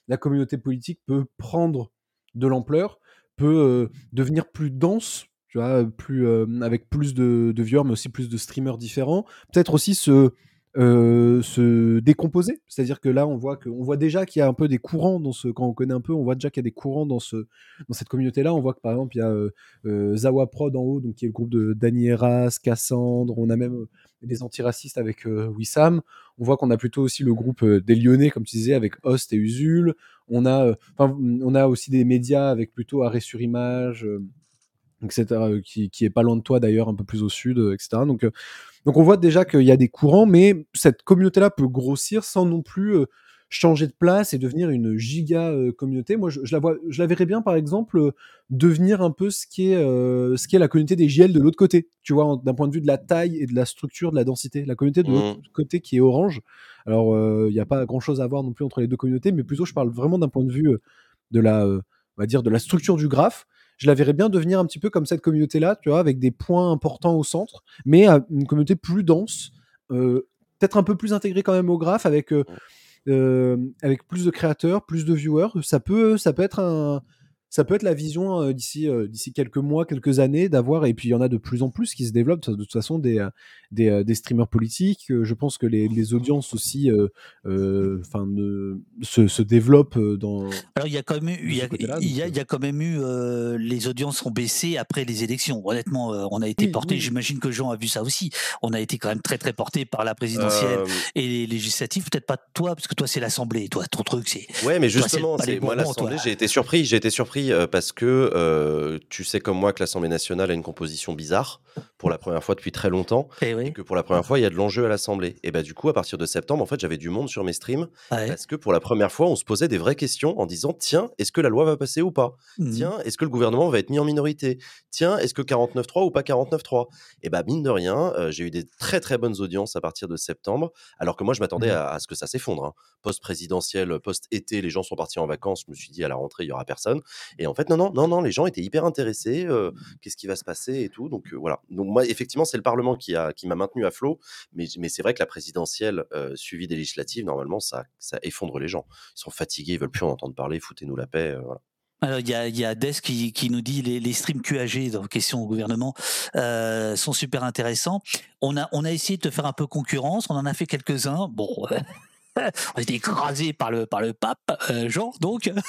la communauté politique peut prendre de l'ampleur peut devenir plus dense, tu vois, plus, avec plus de, de, viewers, mais aussi plus de streamers différents. Peut-être aussi se, se décomposer. C'est-à-dire que là, on voit, que, voit déjà qu'il y a un peu des courants dans ce. Quand on connaît un peu, on voit déjà qu'il y a des courants dans, ce, dans cette communauté-là. On voit que par exemple, il y a Zawa Prod en haut, donc qui est le groupe de Dani Eras, Cassandre. On a même des antiracistes avec Wissam. On voit qu'on a plutôt aussi le groupe des Lyonnais, comme tu disais, avec Host et Usul. On a, euh, on a aussi des médias avec plutôt arrêt sur image, euh, etc., euh, qui, qui est pas loin de toi d'ailleurs, un peu plus au sud, etc. Donc, donc on voit déjà qu'il y a des courants, mais cette communauté-là peut grossir sans non plus changer de place et devenir une giga communauté. Moi, je, la vois, je la verrais bien, par exemple, devenir un peu ce qui est, ce qui est la communauté des JL de l'autre côté. Tu vois, d'un point de vue de la taille et de la structure, de la densité. La communauté de l'autre mmh. côté qui est orange. Alors, il n'y a pas grand chose à voir non plus entre les deux communautés, mais plutôt, je parle vraiment d'un point de vue de la, on va dire, de la structure du graphe je la verrais bien devenir un petit peu comme cette communauté-là, tu vois, avec des points importants au centre, mais une communauté plus dense, euh, peut-être un peu plus intégrée quand même au graphe, avec euh, euh, avec plus de créateurs, plus de viewers. Ça peut, ça peut être un, ça peut être la vision euh, d'ici euh, d'ici quelques mois, quelques années d'avoir et puis il y en a de plus en plus qui se développent de toute façon des des, des streamers politiques. je pense que les, les audiences aussi enfin se, se développent dans Alors il y a quand même eu il y a, y a, il y a quand même eu les audiences ont baissé après les élections. Honnêtement, on a été porté, j'imagine que Jean a vu ça aussi. On a été quand même très très porté par la présidentielle et les législatives, peut-être pas toi parce que toi c'est l'assemblée, toi ton truc c'est Ouais, mais justement, c'est moi l'assemblée, j'ai été surpris, j'ai été surpris euh, parce que euh, tu sais comme moi que l'Assemblée nationale a une composition bizarre pour la première fois depuis très longtemps eh et, que pour la première fois il y a de l'enjeu à l'Assemblée. Et bah du coup à partir de septembre en fait j'avais du monde sur mes streams parce que pour la première fois on se posait des vraies questions en disant tiens est-ce que la loi va passer ou pas? Mmh. Tiens est-ce que le gouvernement va être mis en minorité? Tiens est-ce que 49.3 ou pas 49.3 Et bah mine de rien euh, j'ai eu des très très bonnes audiences à partir de septembre alors que moi je m'attendais mmh. à, ce que ça s'effondre. Hein. Post présidentiel, post été les gens sont partis en vacances. Je me suis dit à la rentrée il y aura personne. Et en fait, non, non, non, non, les gens étaient hyper intéressés. Qu'est-ce qui va se passer et tout. Donc voilà. Donc moi, effectivement, c'est le Parlement qui a qui m'a maintenu à flot. Mais, mais c'est vrai que la présidentielle suivie des législatives, normalement, ça, ça effondre les gens. Ils sont fatigués, ils veulent plus en entendre parler. Foutez-nous la paix. Alors il y a, y a Des qui, qui, nous dit les, les streams QAG dans question au gouvernement sont super intéressants. On a on a essayé de te faire un peu concurrence, on en a fait quelques uns. Bon, on a été écrasé par le, par le pape euh, Jean, donc.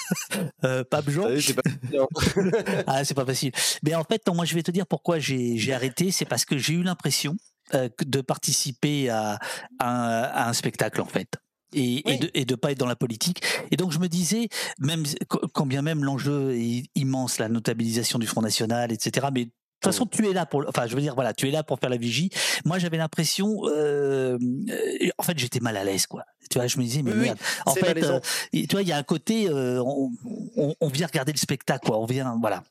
Euh, pape Jean. Vous savez, c'est pas facile, hein. Ah, c'est pas facile. Mais en fait, non, moi, je vais te dire pourquoi j'ai j'ai arrêté. C'est parce que j'ai eu l'impression euh, de participer à, à un, à un spectacle, en fait. Et, et de et de pas être dans la politique. Et donc je me disais, même quand bien même l'enjeu est immense, la notabilisation du Front National, etc. Mais toute façon, tu es là pour, enfin, je veux dire, voilà, tu es là pour faire la vigie. Moi, j'avais l'impression, euh, euh, en fait, j'étais mal à l'aise, quoi. Tu vois, je me disais, mais Oui, merde. En fait, euh, tu vois, il y a un côté, euh, on, on, on vient regarder le spectacle, quoi. On vient, voilà.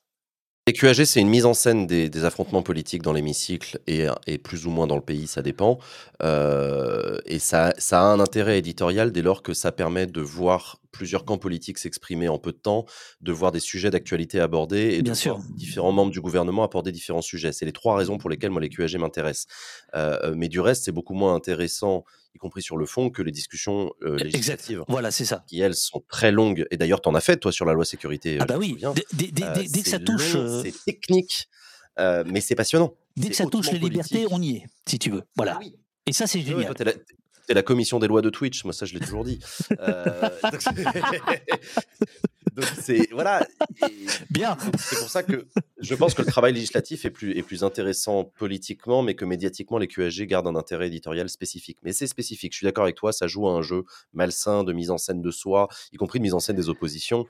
Les QAG, c'est une mise en scène des, des affrontements politiques dans l'hémicycle et, et plus ou moins dans le pays, ça dépend. Euh, et ça, ça a un intérêt éditorial dès lors que ça permet de voir plusieurs camps politiques s'exprimer en peu de temps, de voir des sujets d'actualité abordés et Bien de sûr. voir différents membres du gouvernement aborder différents sujets. C'est les trois raisons pour lesquelles moi les QAG m'intéressent. Euh, mais du reste, c'est beaucoup moins intéressant, y compris sur le fond, que les discussions euh, Exact. législatives, Voilà, c'est ça. qui elles sont très longues. Et d'ailleurs, tu en as fait toi sur la loi sécurité. Ah euh, bah oui. souviens. Dès, dès- dès- Euh, dès- que ça c'est touche, c'est technique, mais c'est passionnant. dès que c'est ça touche les libertés, on y est, si tu veux. Voilà. Oui. Et ça, c'est ouais, génial. t'es la commission des lois de Twitch, moi ça je l'ai toujours dit. Euh, donc c'est- voilà. Et Bien. c'est pour ça que je pense que le travail législatif est plus, est plus intéressant politiquement, mais que médiatiquement les QSG gardent un intérêt éditorial spécifique. Mais c'est spécifique. Je suis d'accord avec toi, ça joue à un jeu malsain de mise en scène de soi, y compris de mise en scène des oppositions.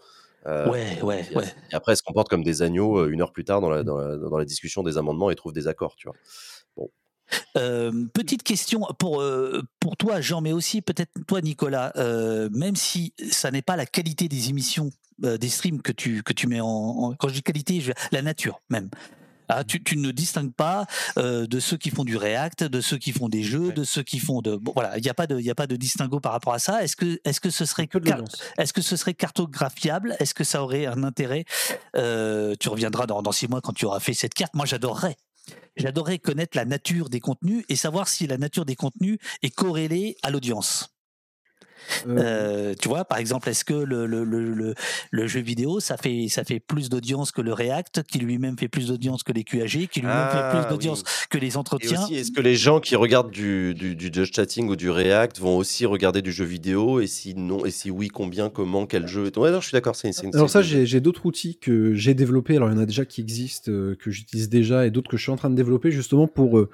Euh, Ouais, ouais, et, ouais. et après, elles se comportent comme des agneaux euh, une heure plus tard dans la, dans la, dans la discussion des amendements et trouvent des accords, tu vois. Euh, petite question pour, euh, pour toi, Jean, mais aussi peut-être toi, Nicolas. Euh, même si ça n'est pas la qualité des émissions, euh, des streams que tu, que tu mets en, en- Quand je dis qualité, je, la nature même. Ah, tu, tu ne distingues pas euh, de ceux qui font du React, de ceux qui font des jeux, Ouais. de ceux qui font de. Bon, voilà, il n'y a pas de, il a pas de distinguo par rapport à ça. Est-ce que, est-ce que ce serait Que car- est-ce que ce serait cartographiable? Est-ce que ça aurait un intérêt? Euh, Tu reviendras dans, dans six mois quand tu auras fait cette carte. Moi, j'adorerais. J'adorerais connaître la nature des contenus et savoir si la nature des contenus est corrélée à l'audience. Euh, Euh, tu vois, par exemple, est-ce que le, le, le, le, le jeu vidéo, ça fait, ça fait plus d'audience que le React, qui lui-même fait plus d'audience que les QAG, qui lui-même Ah, fait plus d'audience oui. que les Et entretiens est-ce que les gens qui regardent du, du, du Just Chatting ou du React vont aussi regarder du jeu vidéo Et si non, et si oui, combien, comment, quel jeu Ouais, non, je suis d'accord. C'est, c'est, Alors c'est- ça, j'ai d'autres outils que j'ai développés. Alors il y en a déjà qui existent, euh, que j'utilise déjà, et d'autres que je suis en train de développer justement pour... euh,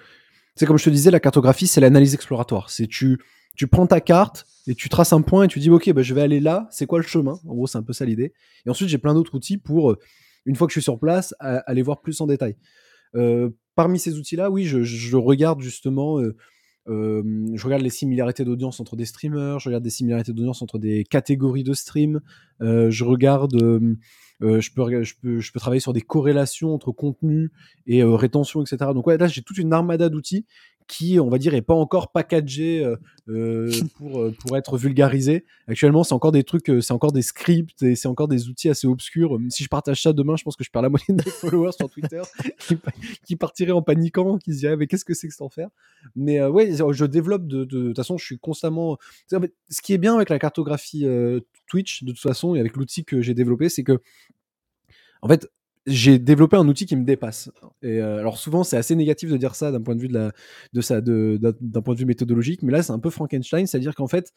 C'est comme je te disais, la cartographie, c'est l'analyse exploratoire. C'est tu, tu prends ta carte et tu traces un point et tu dis, ok, bah, je vais aller là, c'est quoi le chemin? En gros, c'est un peu ça l'idée. Et ensuite, j'ai plein d'autres outils pour, euh, une fois que je suis sur place, aller voir plus en détail. Euh, parmi ces outils-là, oui, je, regarde justement... euh, je regarde les similarités d'audience entre des streamers, je regarde des similarités d'audience entre des catégories de stream, je regarde, je, peux, je, peux, travailler sur des corrélations entre contenu et rétention, etc. Donc ouais, là j'ai toute une armada d'outils qui, on va dire, est pas encore packagé euh, euh, pour, euh, pour être vulgarisé. Actuellement, c'est encore des trucs, c'est encore des scripts et c'est encore des outils assez obscurs. Si je partage ça demain, je pense que je perds la moitié de mes followers sur Twitter qui, qui partiraient en paniquant, qui se diraient mais qu'est-ce que c'est que cet enfer? Mais euh, ouais, je développe de, de, de toute façon, je suis constamment. en fait, ce qui est bien avec la cartographie euh, Twitch, de toute façon, et avec l'outil que j'ai développé, c'est que en fait, j'ai développé un outil qui me dépasse. Et euh, alors souvent, c'est assez négatif de dire ça d'un point de vue de ça, d'un, point de vue méthodologique, mais là, c'est un peu Frankenstein, c'est-à-dire qu'en fait,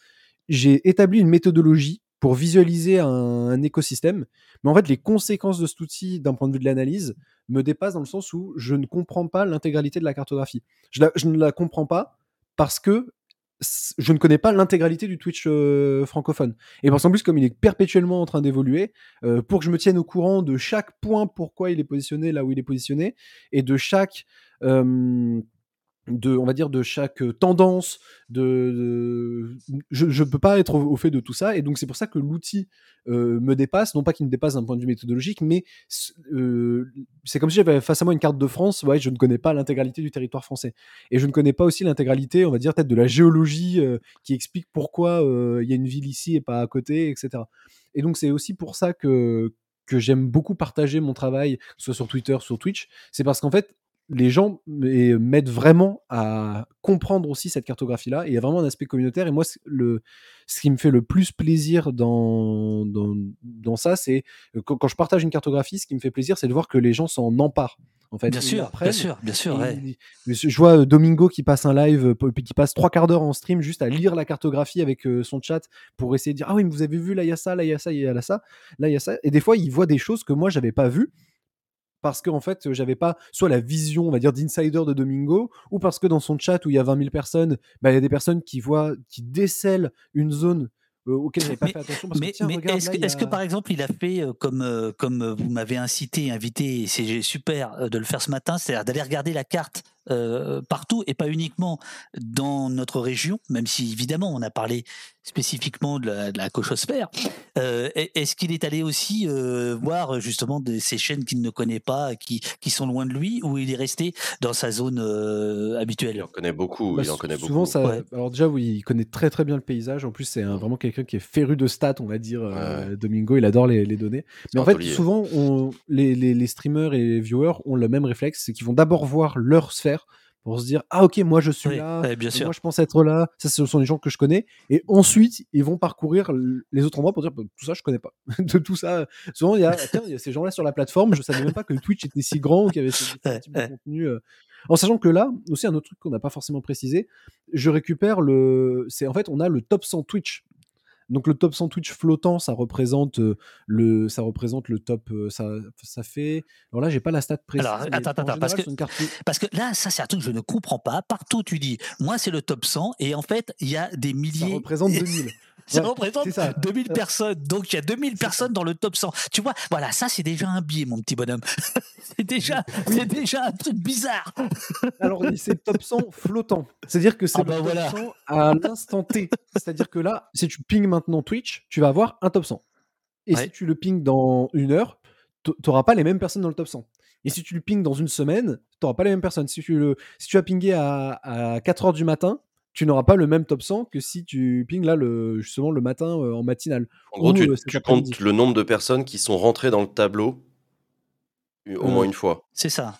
j'ai établi une méthodologie pour visualiser un, écosystème, mais en fait, les conséquences de cet outil d'un point de vue de l'analyse me dépassent dans le sens où je ne comprends pas l'intégralité de la cartographie. Je, ne la comprends pas parce que je ne connais pas l'intégralité du Twitch euh, francophone. Et parce qu'en plus, comme il est perpétuellement en train d'évoluer, euh, pour que je me tienne au courant de chaque point, pourquoi il est positionné là où il est positionné, et de chaque, euh, de, on va dire, de chaque euh, tendance, de, de- je, je peux pas être au, fait de tout ça, et donc c'est pour ça que l'outil euh, me dépasse, non pas qu'il me dépasse d'un point de vue méthodologique, mais euh, c'est comme si j'avais face à moi une carte de France, ouais, je ne connais pas l'intégralité du territoire français, et je ne connais pas aussi l'intégralité, on va dire peut-être de la géologie euh, qui explique pourquoi euh, il y a une ville ici et pas à côté, etc. Et donc c'est aussi pour ça que que j'aime beaucoup partager mon travail, soit sur Twitter, sur Twitch, c'est parce qu'en fait, les gens m- m'aident vraiment à comprendre aussi cette cartographie-là. Et il y a vraiment un aspect communautaire. Et moi, le, ce qui me fait le plus plaisir dans, dans, dans ça, c'est euh, quand, quand je partage une cartographie, ce qui me fait plaisir, c'est de voir que les gens s'en emparent. En fait, Bien sûr, bien sûr, bien sûr. ouais. je vois euh, Domingo qui passe un live, euh, puis qui passe trois quarts d'heure en stream juste à lire la cartographie avec euh, son chat pour essayer de dire ah oui mais vous avez vu là il y a ça, là il y a ça, il y a ça, là il y a ça. Et des fois il voit des choses que moi j'avais pas vues parce qu'en fait j'avais pas soit la vision on va dire d'insider de Domingo ou parce que dans son chat où il y a 20 000 personnes, bah, il y a des personnes qui voient, qui décèlent une zone euh, auquel j'avais pas Mais- fait attention parce Mais, que est-ce que, que par exemple il a fait euh, comme, euh, comme euh, vous m'avez incité, invité, et c'est super euh, de le faire ce matin, c'est-à-dire d'aller regarder la carte euh, partout et pas uniquement dans notre région, même si évidemment on a parlé spécifiquement de la, de la cochosphère. Euh, est- est-ce qu'il est allé aussi euh, voir justement de ces chaînes qu'il ne connaît pas, qui, qui sont loin de lui, ou il est resté dans sa zone euh, Il habituelle en connaît beaucoup. Bah, il en connaît souvent, beaucoup. ça. Ouais. Alors déjà, oui, il connaît très très bien le paysage. En plus, c'est vraiment quelqu'un qui est féru de stats, on va dire. euh, Domingo, il adore les, les données. Mais en fait, souvent, on- les, les- les streamers et les viewers ont le même réflexe, c'est qu'ils vont d'abord voir leur sphère pour se dire ah ok moi je suis Oui, là, bien sûr. moi je pense être là. Ça, ce sont les gens que je connais. Et ensuite, ils vont parcourir les autres endroits pour dire bah, tout ça je connais pas. de tout ça, souvent il y a tiens il y a ces gens-là sur la plateforme. Je savais même pas que Twitch était si grand ou qu'il y avait ce types de contenu. euh. En sachant que là, aussi un autre truc qu'on n'a pas forcément précisé, je récupère le. C'est en fait, on a le top 100 Twitch. Donc le top 100 Twitch flottant, ça représente euh, le, ça représente le top, euh, ça, ça fait. Alors là, j'ai pas la stat précise. Alors, attends, en attends, parce général, que- une carte- Parce que là, ça, c'est un truc que je ne comprends pas. Partout, tu dis, moi, c'est le top 100, et en fait, il y a des ça milliers. représente 2000. Ça Ouais, représente ça. 2000 personnes. Donc, il y a 2000 personnes dans le top 100. Tu vois, voilà, ça, c'est déjà un biais, mon petit bonhomme. c'est déjà, c'est déjà un truc bizarre. Alors c'est top 100 flottant. C'est-à-dire que c'est Ah le bah top voilà. 100 à l'instant T. C'est-à-dire que là, si tu pings maintenant Twitch, tu vas avoir un top 100. Et Ouais. si tu le pings dans une heure, tu n'auras pas les mêmes personnes dans le top 100. Et si tu le pings dans une semaine, tu n'auras pas les mêmes personnes. Si tu, le, si tu as pingé à, à 4 heures du matin, tu n'auras pas le même top 100 que si tu pings là le, justement le matin euh, en matinale. En gros, Ou, tu, euh, tu comptes le nombre de personnes qui sont rentrées dans le tableau au Euh, moins une fois, C'est ça.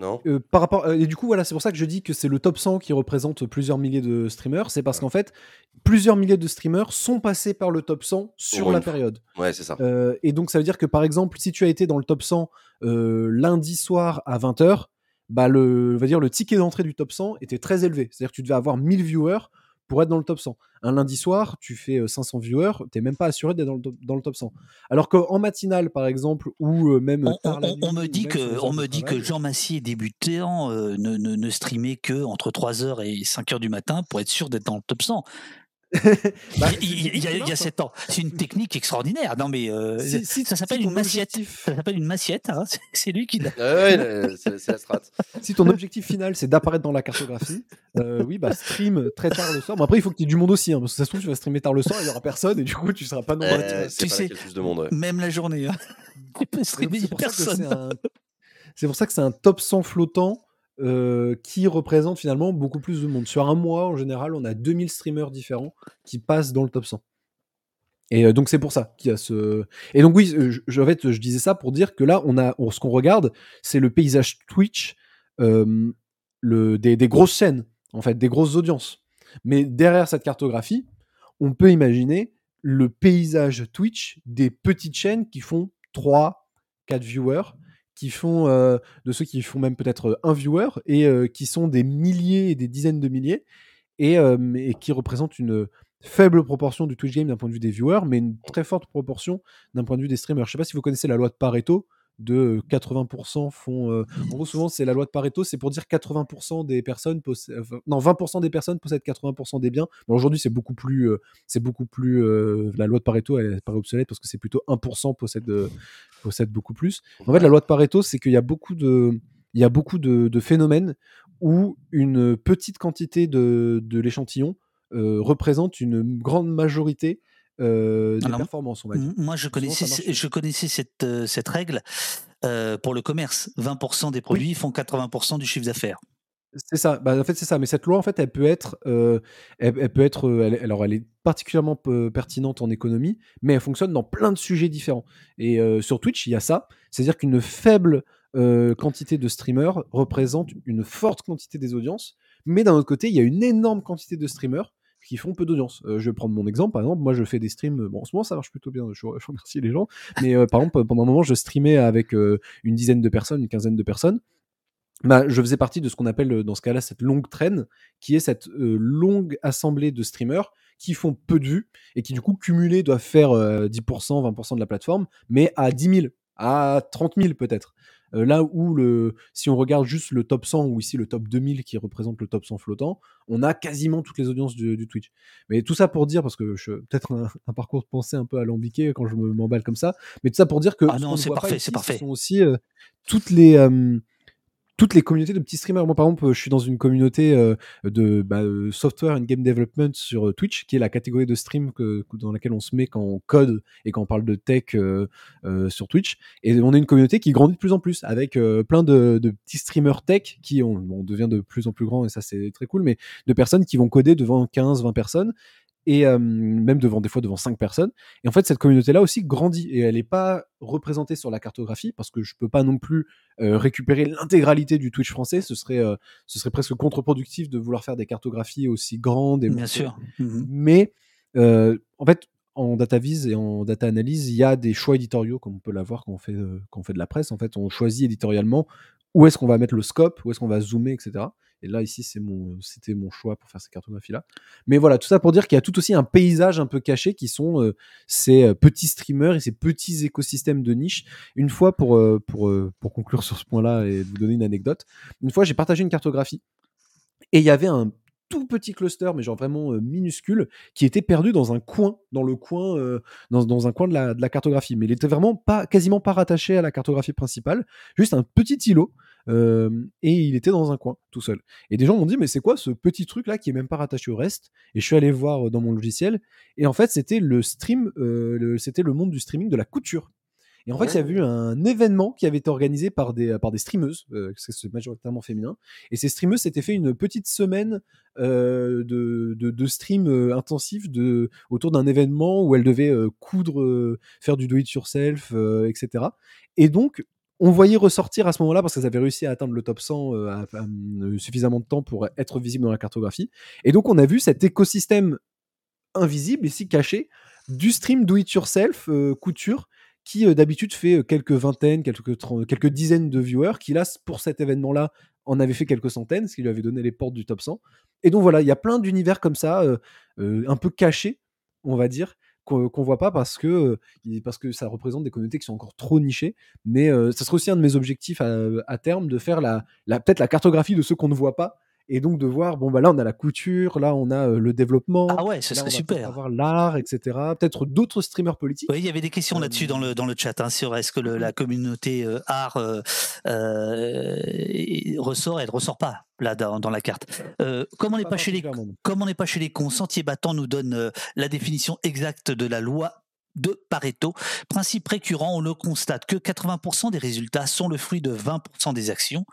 Non. Euh, par rapport euh, et du coup voilà c'est pour ça que je dis que c'est le top 100 qui représente plusieurs milliers de streamers. C'est parce qu'en fait plusieurs milliers de streamers sont passés par le top 100 sur la période. Ouais, c'est ça. Euh, et donc ça veut dire que par exemple si tu as été dans le top 100 euh, lundi soir à 20h bah le on va dire le ticket d'entrée du top 100 était très élevé. C'est à dire que tu devais avoir 1000 viewers pour être dans le top 100 un lundi soir tu fais euh, 500 viewers t'es même pas assuré d'être dans le top, dans le top 100 alors qu'en matinale par exemple ou euh, même On, tard on- nuit, me dit que, on me dit que Jean Massier débutant euh, ne, ne, ne streamait que entre 3h et 5h du matin pour être sûr d'être dans le top 100. bah, il, y a, il y a 7 ans. C'est une technique extraordinaire. Non, mais euh, Si- si- ça s'appelle si une massiette. Ça s'appelle une massiette. hein. C'est- lui qui l'a. Ah ouais, c'est la strat. si ton objectif final c'est d'apparaître dans la cartographie, euh, oui, bah stream très tard le soir. Bon, après, il faut que tu aies du monde aussi, hein, parce que ça se trouve, tu vas streamer tard le soir, il y aura personne, et du coup, tu seras pas dans la Ouais, team. c'est tu pas sais- là qu'il y a le plus de monde. ouais. Même la journée. hein. Tu peux streamer personne. c'est un- c'est pour ça que c'est un top 100 flottant euh, qui représente finalement beaucoup plus de monde. Sur un mois, en général, on a 2000 streamers différents qui passent dans le top 100. Et euh, donc c'est pour ça qu'il y a ce. Et donc oui, euh, je, en fait, je disais ça pour dire que là, on a, ce qu'on regarde, c'est le paysage Twitch, le, des, des grosses chaînes, en fait, des grosses audiences. Mais derrière cette cartographie, on peut imaginer le paysage Twitch des petites chaînes qui font 3, 4 viewers, qui font euh, de ceux qui font même peut-être euh, un viewer et euh, qui sont des milliers et des dizaines de milliers et, qui représentent une faible proportion du Twitch game d'un point de vue des viewers, mais une très forte proportion d'un point de vue des streamers. Je sais pas si vous connaissez la loi de Pareto de euh, 80% font. euh, en gros, souvent, c'est la loi de Pareto, c'est pour dire 80% des personnes possèdent. non, 20% des personnes possèdent 80% des biens. Bon, aujourd'hui, c'est beaucoup plus. euh, c'est beaucoup plus. la loi de Pareto, elle paraît obsolète parce que c'est plutôt 1% possède, possède beaucoup plus. En fait, la loi de Pareto, c'est qu'il y a beaucoup de. Il y a beaucoup de, de phénomènes où une petite quantité de, de l'échantillon représente une grande majorité euh, des Alors, performances, on va dire. Moi, je connaissais, je cette, euh, cette règle euh, pour le commerce. 20% des produits font 80% du chiffre d'affaires. C'est ça. Bah, en fait, c'est ça. Mais cette loi, en fait, elle peut être, euh, elle, elle peut être, elle- alors, elle est particulièrement pertinente en économie, mais elle fonctionne dans plein de sujets différents. Et sur Twitch, il y a ça. C'est-à-dire qu'une faible quantité de streamers représente une forte quantité des audiences, mais d'un autre côté, il y a une énorme quantité de streamers qui font peu d'audience. Euh, je vais prendre mon exemple. Par exemple, moi, je fais des streams. Bon, en ce moment, ça marche plutôt bien. Je, remercie les gens. Mais euh, par exemple, pendant un moment, je streamais avec euh, une dizaine de personnes, une quinzaine de personnes. Bah, je faisais partie de ce qu'on appelle euh, dans ce cas-là cette longue traîne, qui est cette euh, longue assemblée de streamers qui font peu de vues et qui du coup cumulés doivent faire euh, 10%, 20% de la plateforme, mais à 10 000, à 30 000 peut-être. Euh, là où le, si on regarde juste le top 100 ou ici le top 2000 qui représente le top 100 flottant, on a quasiment toutes les audiences du, du Twitch. Mais tout ça pour dire, parce que je peut-être un, un parcours de pensée un peu alambiqué quand je me- m'emballe comme ça, mais tout ça pour dire que Ah non, c'est parfait, c'est parfait. Ce sont aussi euh, toutes les euh, toutes les communautés de petits streamers. Moi, par exemple, je suis dans une communauté euh, de bah, euh, software and game development sur euh, Twitch, qui est la catégorie de stream dans laquelle on se met quand on code et quand on parle de tech euh, euh, sur Twitch. Et on est une communauté qui grandit de plus en plus, avec euh, plein de, petits streamers tech qui bon, on devient de plus en plus grand et ça c'est très cool, mais de personnes qui vont coder devant 15, 20 personnes et euh, même devant des fois devant 5 personnes. Et en fait, cette communauté-là aussi grandit et elle n'est pas représentée sur la cartographie parce que je peux pas non plus euh, récupérer l'intégralité du Twitch français. Ce serait, euh, ce serait presque contre-productif de vouloir faire des cartographies aussi grandes et Bien sûr. Mhm. mais en fait, en data vis et en data analyse, il y a des choix éditoriaux, comme on peut l'avoir quand on fait quand on fait de la presse. En fait, on choisit éditorialement où est-ce qu'on va mettre le scope, où est-ce qu'on va zoomer, etc. Et là, ici, c'était mon choix pour faire ces cartographies-là. Mais voilà, tout ça pour dire qu'il y a tout aussi un paysage un peu caché qui sont euh, ces euh, petits streamers et ces petits écosystèmes de niche. Une fois, pour, euh, pour, pour conclure sur ce point-là et vous donner une anecdote, une fois, j'ai partagé une cartographie et il y avait un tout petit cluster, mais genre vraiment minuscule, qui était perdu dans un coin, dans le coin, dans un coin de la, de la cartographie. Mais il était vraiment pas, quasiment pas rattaché à la cartographie principale, juste un petit îlot, euh, et il était dans un coin, tout seul. Et des gens m'ont dit, mais c'est quoi ce petit truc là qui est même pas rattaché au reste? Et je suis allé voir euh, dans mon logiciel, et en fait, c'était le stream, euh, c'était le monde du streaming de la couture. Et en fait, il y a eu un événement qui avait été organisé par des, par des streameuses, euh, parce que c'est majoritairement féminin. Et ces streameuses s'étaient fait une petite semaine euh, de, de, de stream euh, intensif de, autour d'un événement où elles devaient coudre, faire du do-it-yourself, euh, etc. Et donc, on voyait ressortir à ce moment-là, parce qu'elles avaient réussi à atteindre le top 100 euh, euh, suffisamment de temps pour être visibles dans la cartographie. Et donc, on a vu cet écosystème invisible, ici caché, du stream do-it-yourself euh, couture qui d'habitude fait quelques vingtaines, quelques, quelques dizaines de viewers, qui là, pour cet événement-là, en avait fait quelques centaines, ce qui lui avait donné les portes du top 100. Et donc voilà, il y a plein d'univers comme ça, un peu cachés, on va dire, qu'on qu'on voit pas parce que, parce que ça représente des communautés qui sont encore trop nichées. Mais euh, ça serait aussi un de mes objectifs à, à terme de faire la, la peut-être la cartographie de ceux qu'on ne voit pas. Et donc de voir, bon, bah là, on a la couture, là, on a euh, le développement, Ah ouais, ce là, serait on super. avoir l'art, etc. Peut-être d'autres streamers politiques. Oui, il y avait des questions Euh, là-dessus dans le, dans le chat, hein, sur est-ce que le- la communauté euh, art ressort, elle ressort pas là dans, dans la carte. Comme on n'est Pas pas chez les comme on n'est pas chez les cons, Sentier Battant nous donne la définition exacte de la loi de Pareto. Principe récurrent, on le constate que 80% des résultats sont le fruit de 20% des actions,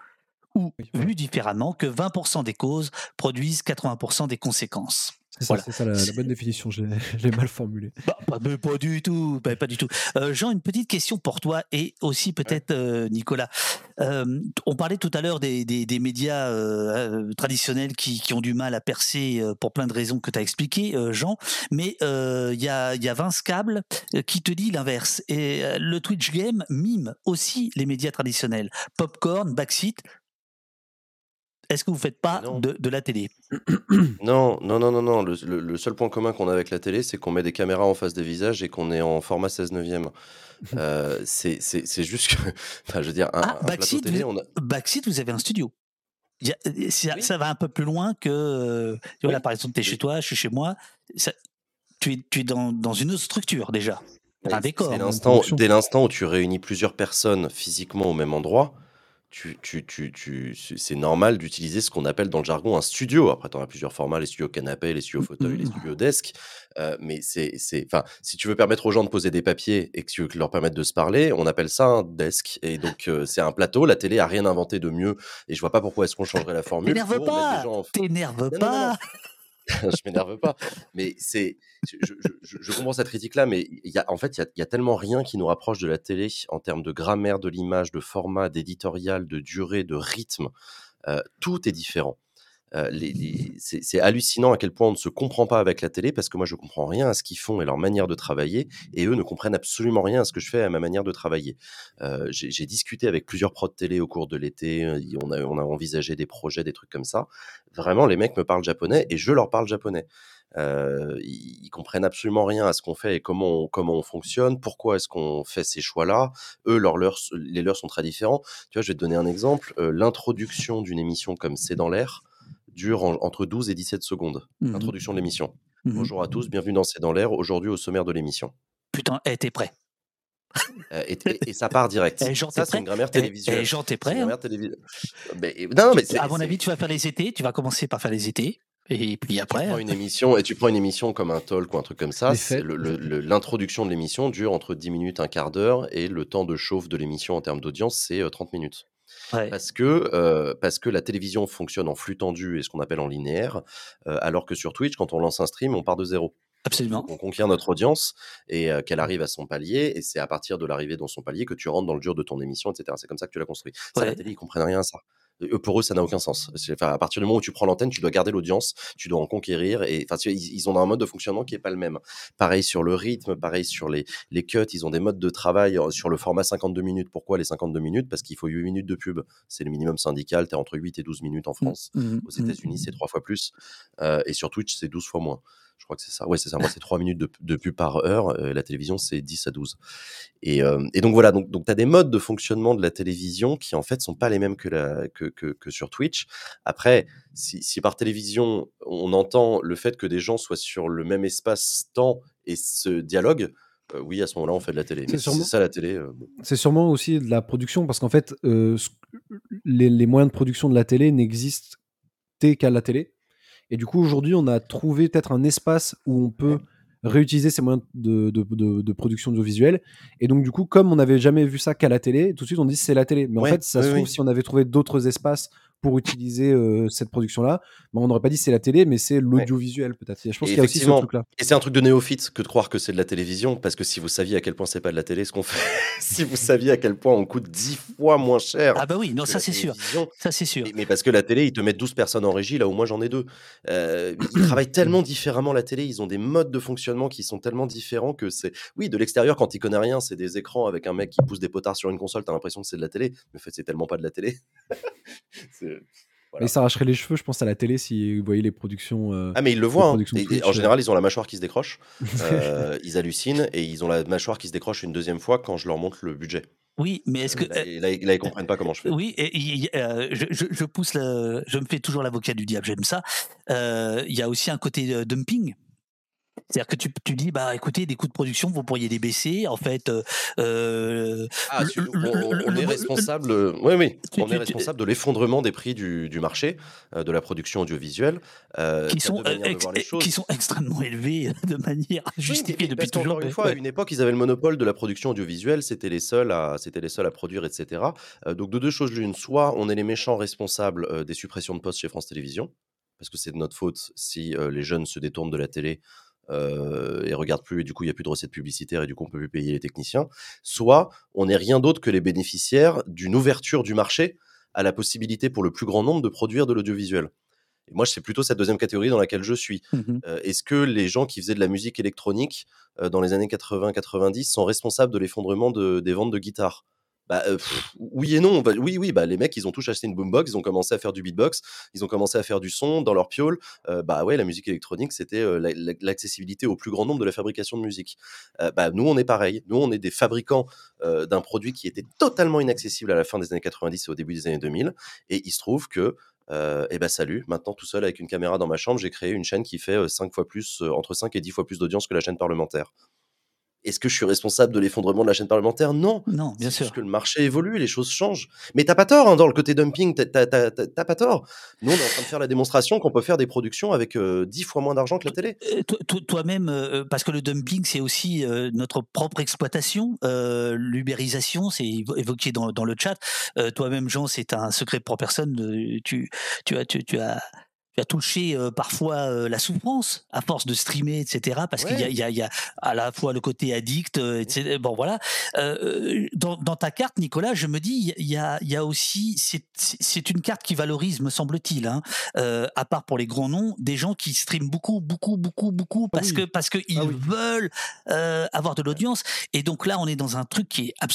ou, vu différemment, que 20% des causes produisent 80% des conséquences. C'est ça, Voilà. ça la, bonne définition, je l'ai je l'ai mal formulé. Bah, pas, mais pas du tout, bah, pas du tout. Euh, Jean, une petite question pour toi et aussi peut-être euh, Nicolas. Euh, on parlait tout à l'heure des, des- des médias traditionnels qui, qui ont du mal à percer pour plein de raisons que tu as expliquées, Jean. Mais il y, a, y a Vince Cable qui te dit l'inverse. Et le Twitch Game mime aussi les médias traditionnels. Popcorn, Backseat. Est-ce que vous faites pas de, de la télé Non, non, non, non, non. Le, le- le seul point commun qu'on a avec la télé, c'est qu'on met des caméras en face des visages et qu'on est en format 16 neuvième. Euh, c'est c'est- c'est juste que, enfin, je veux dire, un, Ah, un plateau Backseat, télé, vous- on a... Backseat, vous avez un studio. A- euh, ça, Oui. ça va un peu plus loin que. euh, tu vois, là, par exemple, tu es chez toi, je suis chez moi. ça- tu es, tu es dans, dans une autre structure déjà. Un décor, l'instant, dès l'instant où tu réunis plusieurs personnes physiquement au même endroit, tu, tu, tu, tu, c'est normal d'utiliser ce qu'on appelle dans le jargon un studio. Après, tu en as plusieurs formats, les studios canapé, les studios fauteuil, les Mhm. studios desk. Euh, mais c'est, enfin, si tu veux permettre aux gens de poser des papiers et que tu veux leur permettre de se parler, on appelle ça un desk. Et donc, euh, c'est un plateau. La télé a rien inventé de mieux. Et je vois pas pourquoi est-ce qu'on changerait la formule. T'énerve pas T'énerve pas je m'énerve pas. Mais c'est, je, comprends cette critique-là, mais y a, en fait, il y a, il y a tellement rien qui nous rapproche de la télé en termes de grammaire de l'image, de format, d'éditorial, de durée, de rythme. Euh, tout est différent. C'est hallucinant à quel point on ne se comprend pas avec la télé parce que moi je comprends rien à ce qu'ils font et leur manière de travailler et eux ne comprennent absolument rien à ce que je fais à ma manière de travailler. J'ai discuté avec plusieurs pros de télé au cours de l'été, on a, envisagé des projets, des trucs comme ça. Vraiment, les mecs me parlent japonais et je leur parle japonais. Euh, ils, comprennent absolument rien à ce qu'on fait et comment on, fonctionne, pourquoi est-ce qu'on fait ces choix-là. Eux, leurs leurs, les leurs sont très différents. Tu vois, je vais te donner un exemple. L'introduction d'une émission comme C'est dans l'air dure en- entre 12 et 17 secondes. Mhm. Introduction de l'émission. Mhm. Bonjour à tous, bienvenue dans C'est dans l'air. Aujourd'hui, au sommaire de l'émission. Putain, eh, t'es prêt. Euh, et, et- et ça part direct. Eh, Jean, ça, t'es c'est une grammaire Eh, télévisuelle. eh, Jean, t'es C'est prêt hein grammaire Mais- non, mais À mon avis, tu vas faire les étés. Tu vas commencer par faire les étés. Et puis tu après. prends une émission et tu prends une émission comme un talk ou un truc comme ça. L'introduction de l'émission dure entre 10 minutes, un quart d'heure et le temps de chauffe de l'émission en termes d'audience, c'est euh, 30 minutes. Ouais. Parce que, euh, parce que la télévision fonctionne en flux tendu et ce qu'on appelle en linéaire, euh, alors que sur Twitch, quand on lance un stream, on part de zéro. Absolument. On conquiert notre audience et euh, qu'elle arrive à son palier, et c'est à partir de l'arrivée dans son palier que tu rentres dans le dur de ton émission, etc. C'est comme ça que tu l'as construit. Ça, la Ouais. télé, ils comprennent rien à ça. Pour eux, ça n'a aucun sens. Enfin, à partir du moment où tu prends l'antenne, tu dois garder l'audience, tu dois en conquérir, et enfin, ils, ils ont un mode de fonctionnement qui est pas le même. Pareil sur le rythme, pareil sur les, les cuts, ils ont des modes de travail euh, sur le format 52 minutes. Pourquoi les 52 minutes? Parce qu'il faut 8 minutes de pub. C'est le minimum syndical, tu es entre 8 et 12 minutes en France. Mhm, Aux mhm. États-Unis, c'est trois fois plus. Euh, et sur Twitch, c'est 12 fois moins. Je crois que c'est ça. Ouais, c'est ça. Moi, c'est 3 minutes de, de pub par heure. Euh, la télévision, c'est 10 à 12. Et, euh, et donc, voilà. Donc, donc tu as des modes de fonctionnement de la télévision qui, en fait, sont pas les mêmes que, la, que, que, que sur Twitch. Après, si, si par télévision, on entend le fait que des gens soient sur le même espace-temps et se dialoguent, euh, oui, à ce moment-là, on fait de la télé. C'est si sûrement- ça la télé. euh. C'est sûrement aussi de la production, parce qu'en fait, euh, ce- les, les moyens de production de la télé n'existent qu'à la télé. Et du coup, aujourd'hui, on a trouvé peut-être un espace où on peut réutiliser ces moyens de, de, de- de production audiovisuelle. Et donc, du coup, comme on n'avait jamais vu ça qu'à la télé, tout de suite, on dit c'est la télé. Mais Ouais, en fait, ça oui, se trouve, oui. si on avait trouvé d'autres espaces pour utiliser euh, cette production-là, bah, on n'aurait pas dit c'est la télé, mais c'est l'audiovisuel, peut-être. Et Je pense qu'il y a aussi ce truc-là. Et c'est un truc de néophyte que de croire que c'est de la télévision, parce que si vous saviez à quel point c'est pas de la télé ce qu'on fait, si vous saviez à quel point on coûte 10 fois moins cher. Ah bah oui, non, ça c'est sûr. Ça c'est sûr. Mais, mais parce que la télé, ils te mettent 12 personnes en régie, là où moi j'en ai deux. Euh, ils travaillent tellement différemment la télé, ils ont des modes de fonctionnement qui sont tellement différents que c'est. Oui, de l'extérieur, quand ils connaissent rien, c'est des écrans avec un mec qui pousse des potards sur une console, t'as l'impression que c'est de la télé. Mais en fait, c'est tellement pas de la télé. C'est- Voilà. Mais ça arracherait les cheveux, je pense, à la télé si vous voyez les productions. euh, Ah mais ils le voient. hein. Et- Twitch, en euh. général, ils ont la mâchoire qui se décroche. Euh, ils hallucinent et ils ont la mâchoire qui se décroche une deuxième fois quand je leur montre le budget. Oui, mais est-ce que. Là, là, là, ils comprennent pas comment je fais. Oui, et, il y- euh, je, je- je pousse le, je me fais toujours l'avocat du diable, j'aime ça. Euh, Il y a aussi un côté euh, dumping. C'est-à-dire que tu, tu dis, bah écoutez, des coûts de production, vous pourriez les baisser. En fait, euh, euh, Ah, le- on, le- on- le- on est le- responsable. Oui, oui. Tu- On tu- est responsable de l'effondrement des prix du, du marché, euh, de la production audiovisuelle. Euh, qui sont, euh, ex- qui sont extrêmement élevés de manière Oui, justifiée mais depuis toujours. une fois, à une époque, ils avaient le monopole de la production audiovisuelle, c'était les seuls à, c'était les seuls à produire, etc. Donc de deux choses l'une, soit on est les méchants responsables des suppressions de postes chez France Télévisions, parce que c'est de notre faute si les jeunes se détournent de la télé euh, et regardent plus, et du coup il y a plus de recettes publicitaires et du coup on peut plus payer les techniciens. Soit on n'est rien d'autre que les bénéficiaires d'une ouverture du marché à la possibilité pour le plus grand nombre de produire de l'audiovisuel. Et moi, c'est plutôt cette deuxième catégorie dans laquelle je suis. Mhm. Euh, Est-ce que les gens qui faisaient de la musique électronique euh, dans les années 80-90 sont responsables de l'effondrement de- des ventes de guitares? Bah, oui et non. Bah, oui, oui, bah, les mecs, ils ont tous acheté une boombox, ils ont commencé à faire du beatbox, ils ont commencé à faire du son dans leur piole. Bah ouais, la musique électronique, c'était la- la- l'accessibilité au plus grand nombre de la fabrication de musique. Nous, on est pareil. Nous, on est des fabricants d'un produit qui était totalement inaccessible à la fin des années 90 et au début des années 2000. Et il se trouve que euh, et bah salut, maintenant tout seul avec une caméra dans ma chambre, j'ai créé une chaîne qui fait 5 fois plus, entre 5 et 10 fois plus d'audience que la chaîne parlementaire. Est-ce que je suis responsable de l'effondrement de la chaîne parlementaire? Non. Non, bien sûr. juste que le marché évolue, les choses changent. Mais t'as pas tort hein, dans le côté dumping, t'as- pas tort. Nous, on est en train de faire la démonstration qu'on peut faire des productions avec euh, 10 fois moins d'argent que la télé. Euh, toi- toi- Toi-même, euh, parce que le dumping, c'est aussi euh, notre propre exploitation, euh, l'ubérisation, c'est évo- évoqué dans, dans le chat. Euh, Toi-même, Jean, c'est un secret pour personne. euh, Tu, tu as, tu, tu as, tu as touché euh, parfois euh, la souffrance à force de streamer, etc. Parce qu'il y, a- y a, y a à la fois le côté addict, euh, etc. Bon, voilà. Euh, dans, dans ta carte, Nicolas, je me dis, il y a, y a aussi, c'est- une carte qui valorise, me semble-t-il, hein, euh, à part pour les grands noms, des gens qui streament beaucoup, beaucoup, beaucoup, beaucoup, parce oui. que parce que ils Ah oui. veulent euh, avoir de l'audience. Et donc là, on est dans un truc qui est,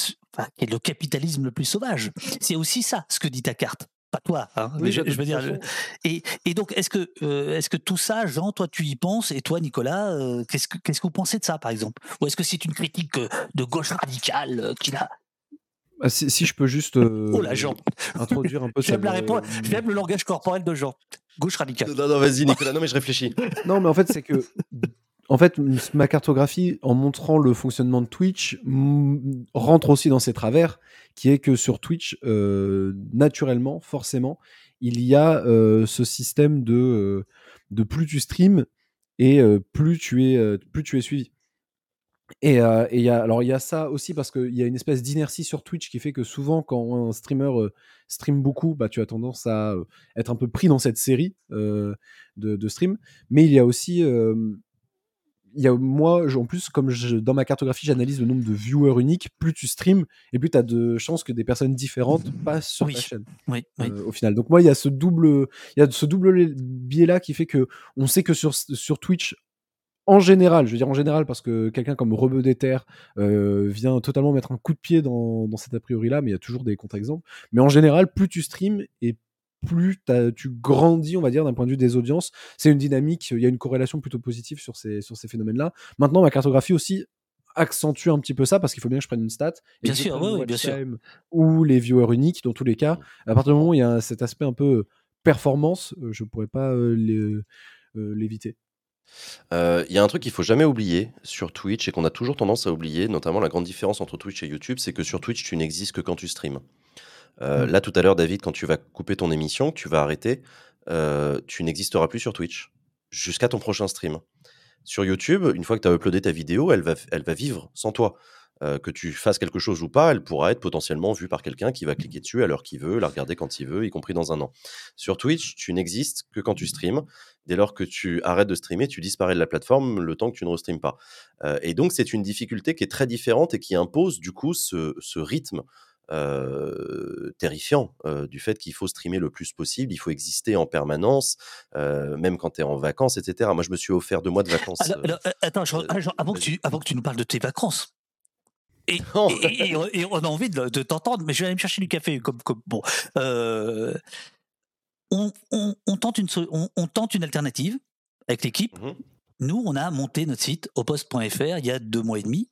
qui est le capitalisme le plus sauvage. C'est aussi ça, ce que dit ta carte. Pas toi, hein, mais je, bah, veux dire. Et, et donc, est-ce que, euh, est-ce que tout ça, Jean, toi, tu y penses, et toi, Nicolas, euh, qu'est-ce que, qu'est-ce que vous pensez de ça, par exemple? Ou est-ce que c'est une critique euh, de gauche radicale euh, qu'il a? Ah, si, si je peux juste euh, Oh là, Jean introduire un peu J'aime ça la me- réponse, j'aime le langage corporel de Jean. Gauche radicale. Non, non, vas-y, Nicolas. Non, mais je réfléchis. Non, mais en fait, c'est que. En fait, ma cartographie, en montrant le fonctionnement de Twitch, rentre aussi dans ses travers, qui est que sur Twitch, euh, naturellement, forcément, il y a euh, ce système de, euh, de plus tu streams et plus, tu es, plus tu es suivi. Et, alors il y a ça aussi parce qu'il y a une espèce d'inertie sur Twitch qui fait que souvent quand un streamer stream beaucoup, bah, tu as tendance à être un peu pris dans cette série de, de stream. Mais il y a aussi, il y a moi, en plus, comme je, dans ma cartographie, j'analyse le nombre de viewers uniques, plus tu streams et plus tu as de chances que des personnes différentes passent sur Oui. ta chaîne Oui, oui. euh, au final. Donc moi, il y a ce double, il y a ce double biais là qui fait que on sait que sur sur Twitch, en général, je veux dire en général parce que quelqu'un comme Rebeu d'Ether euh, vient totalement mettre un coup de pied dans, dans cet a priori là, mais il y a toujours des contre-exemples. Mais en général, plus tu streams et plus tu grandis, on va dire, d'un point de vue des audiences. C'est une dynamique, il y a une corrélation plutôt positive sur ces, sur ces phénomènes-là. Maintenant, ma cartographie aussi accentue un petit peu ça parce qu'il faut bien que je prenne une stat. et Bien sûr, ouais, bien sûr. Ou les viewers uniques, dans tous les cas. À partir du moment où il y a cet aspect un peu performance, euh, je pourrais pas euh, euh, l'éviter. Euh, Il y a un truc qu'il faut jamais oublier sur Twitch et qu'on a toujours tendance à oublier, notamment la grande différence entre Twitch et YouTube, c'est que sur Twitch, tu n'existes que quand tu streams. Euh, Mm. Là, tout à l'heure, David, quand tu vas couper ton émission, tu vas arrêter, euh, tu n'existeras plus sur Twitch jusqu'à ton prochain stream. Sur YouTube, une fois que tu as uploadé ta vidéo, elle va, elle va vivre sans toi. Euh, que tu fasses quelque chose ou pas, elle pourra être potentiellement vue par quelqu'un qui va cliquer dessus à l'heure qu'il veut, la regarder quand il veut, y compris dans un an. Sur Twitch, tu n'existes que quand tu streams. Dès lors que tu arrêtes de streamer, tu disparais de la plateforme le temps que tu ne restreames pas. Euh, et donc, c'est une difficulté qui est très différente et qui impose du coup ce, ce rythme euh, terrifiant euh, du fait qu'il faut streamer le plus possible, il faut exister en permanence, euh, même quand tu es en vacances, etc. Moi, je me suis offert deux mois de vacances. Alors, alors, attends, avant, que tu, avant que tu nous parles de tes vacances. Et, on a envie de, de t'entendre, mais je vais aller me chercher du café. Comme, comme, bon, euh, on, on- on tente une, on, tente une alternative avec l'équipe. Mhm. Nous, on a monté notre site opost.fr il y a deux mois et demi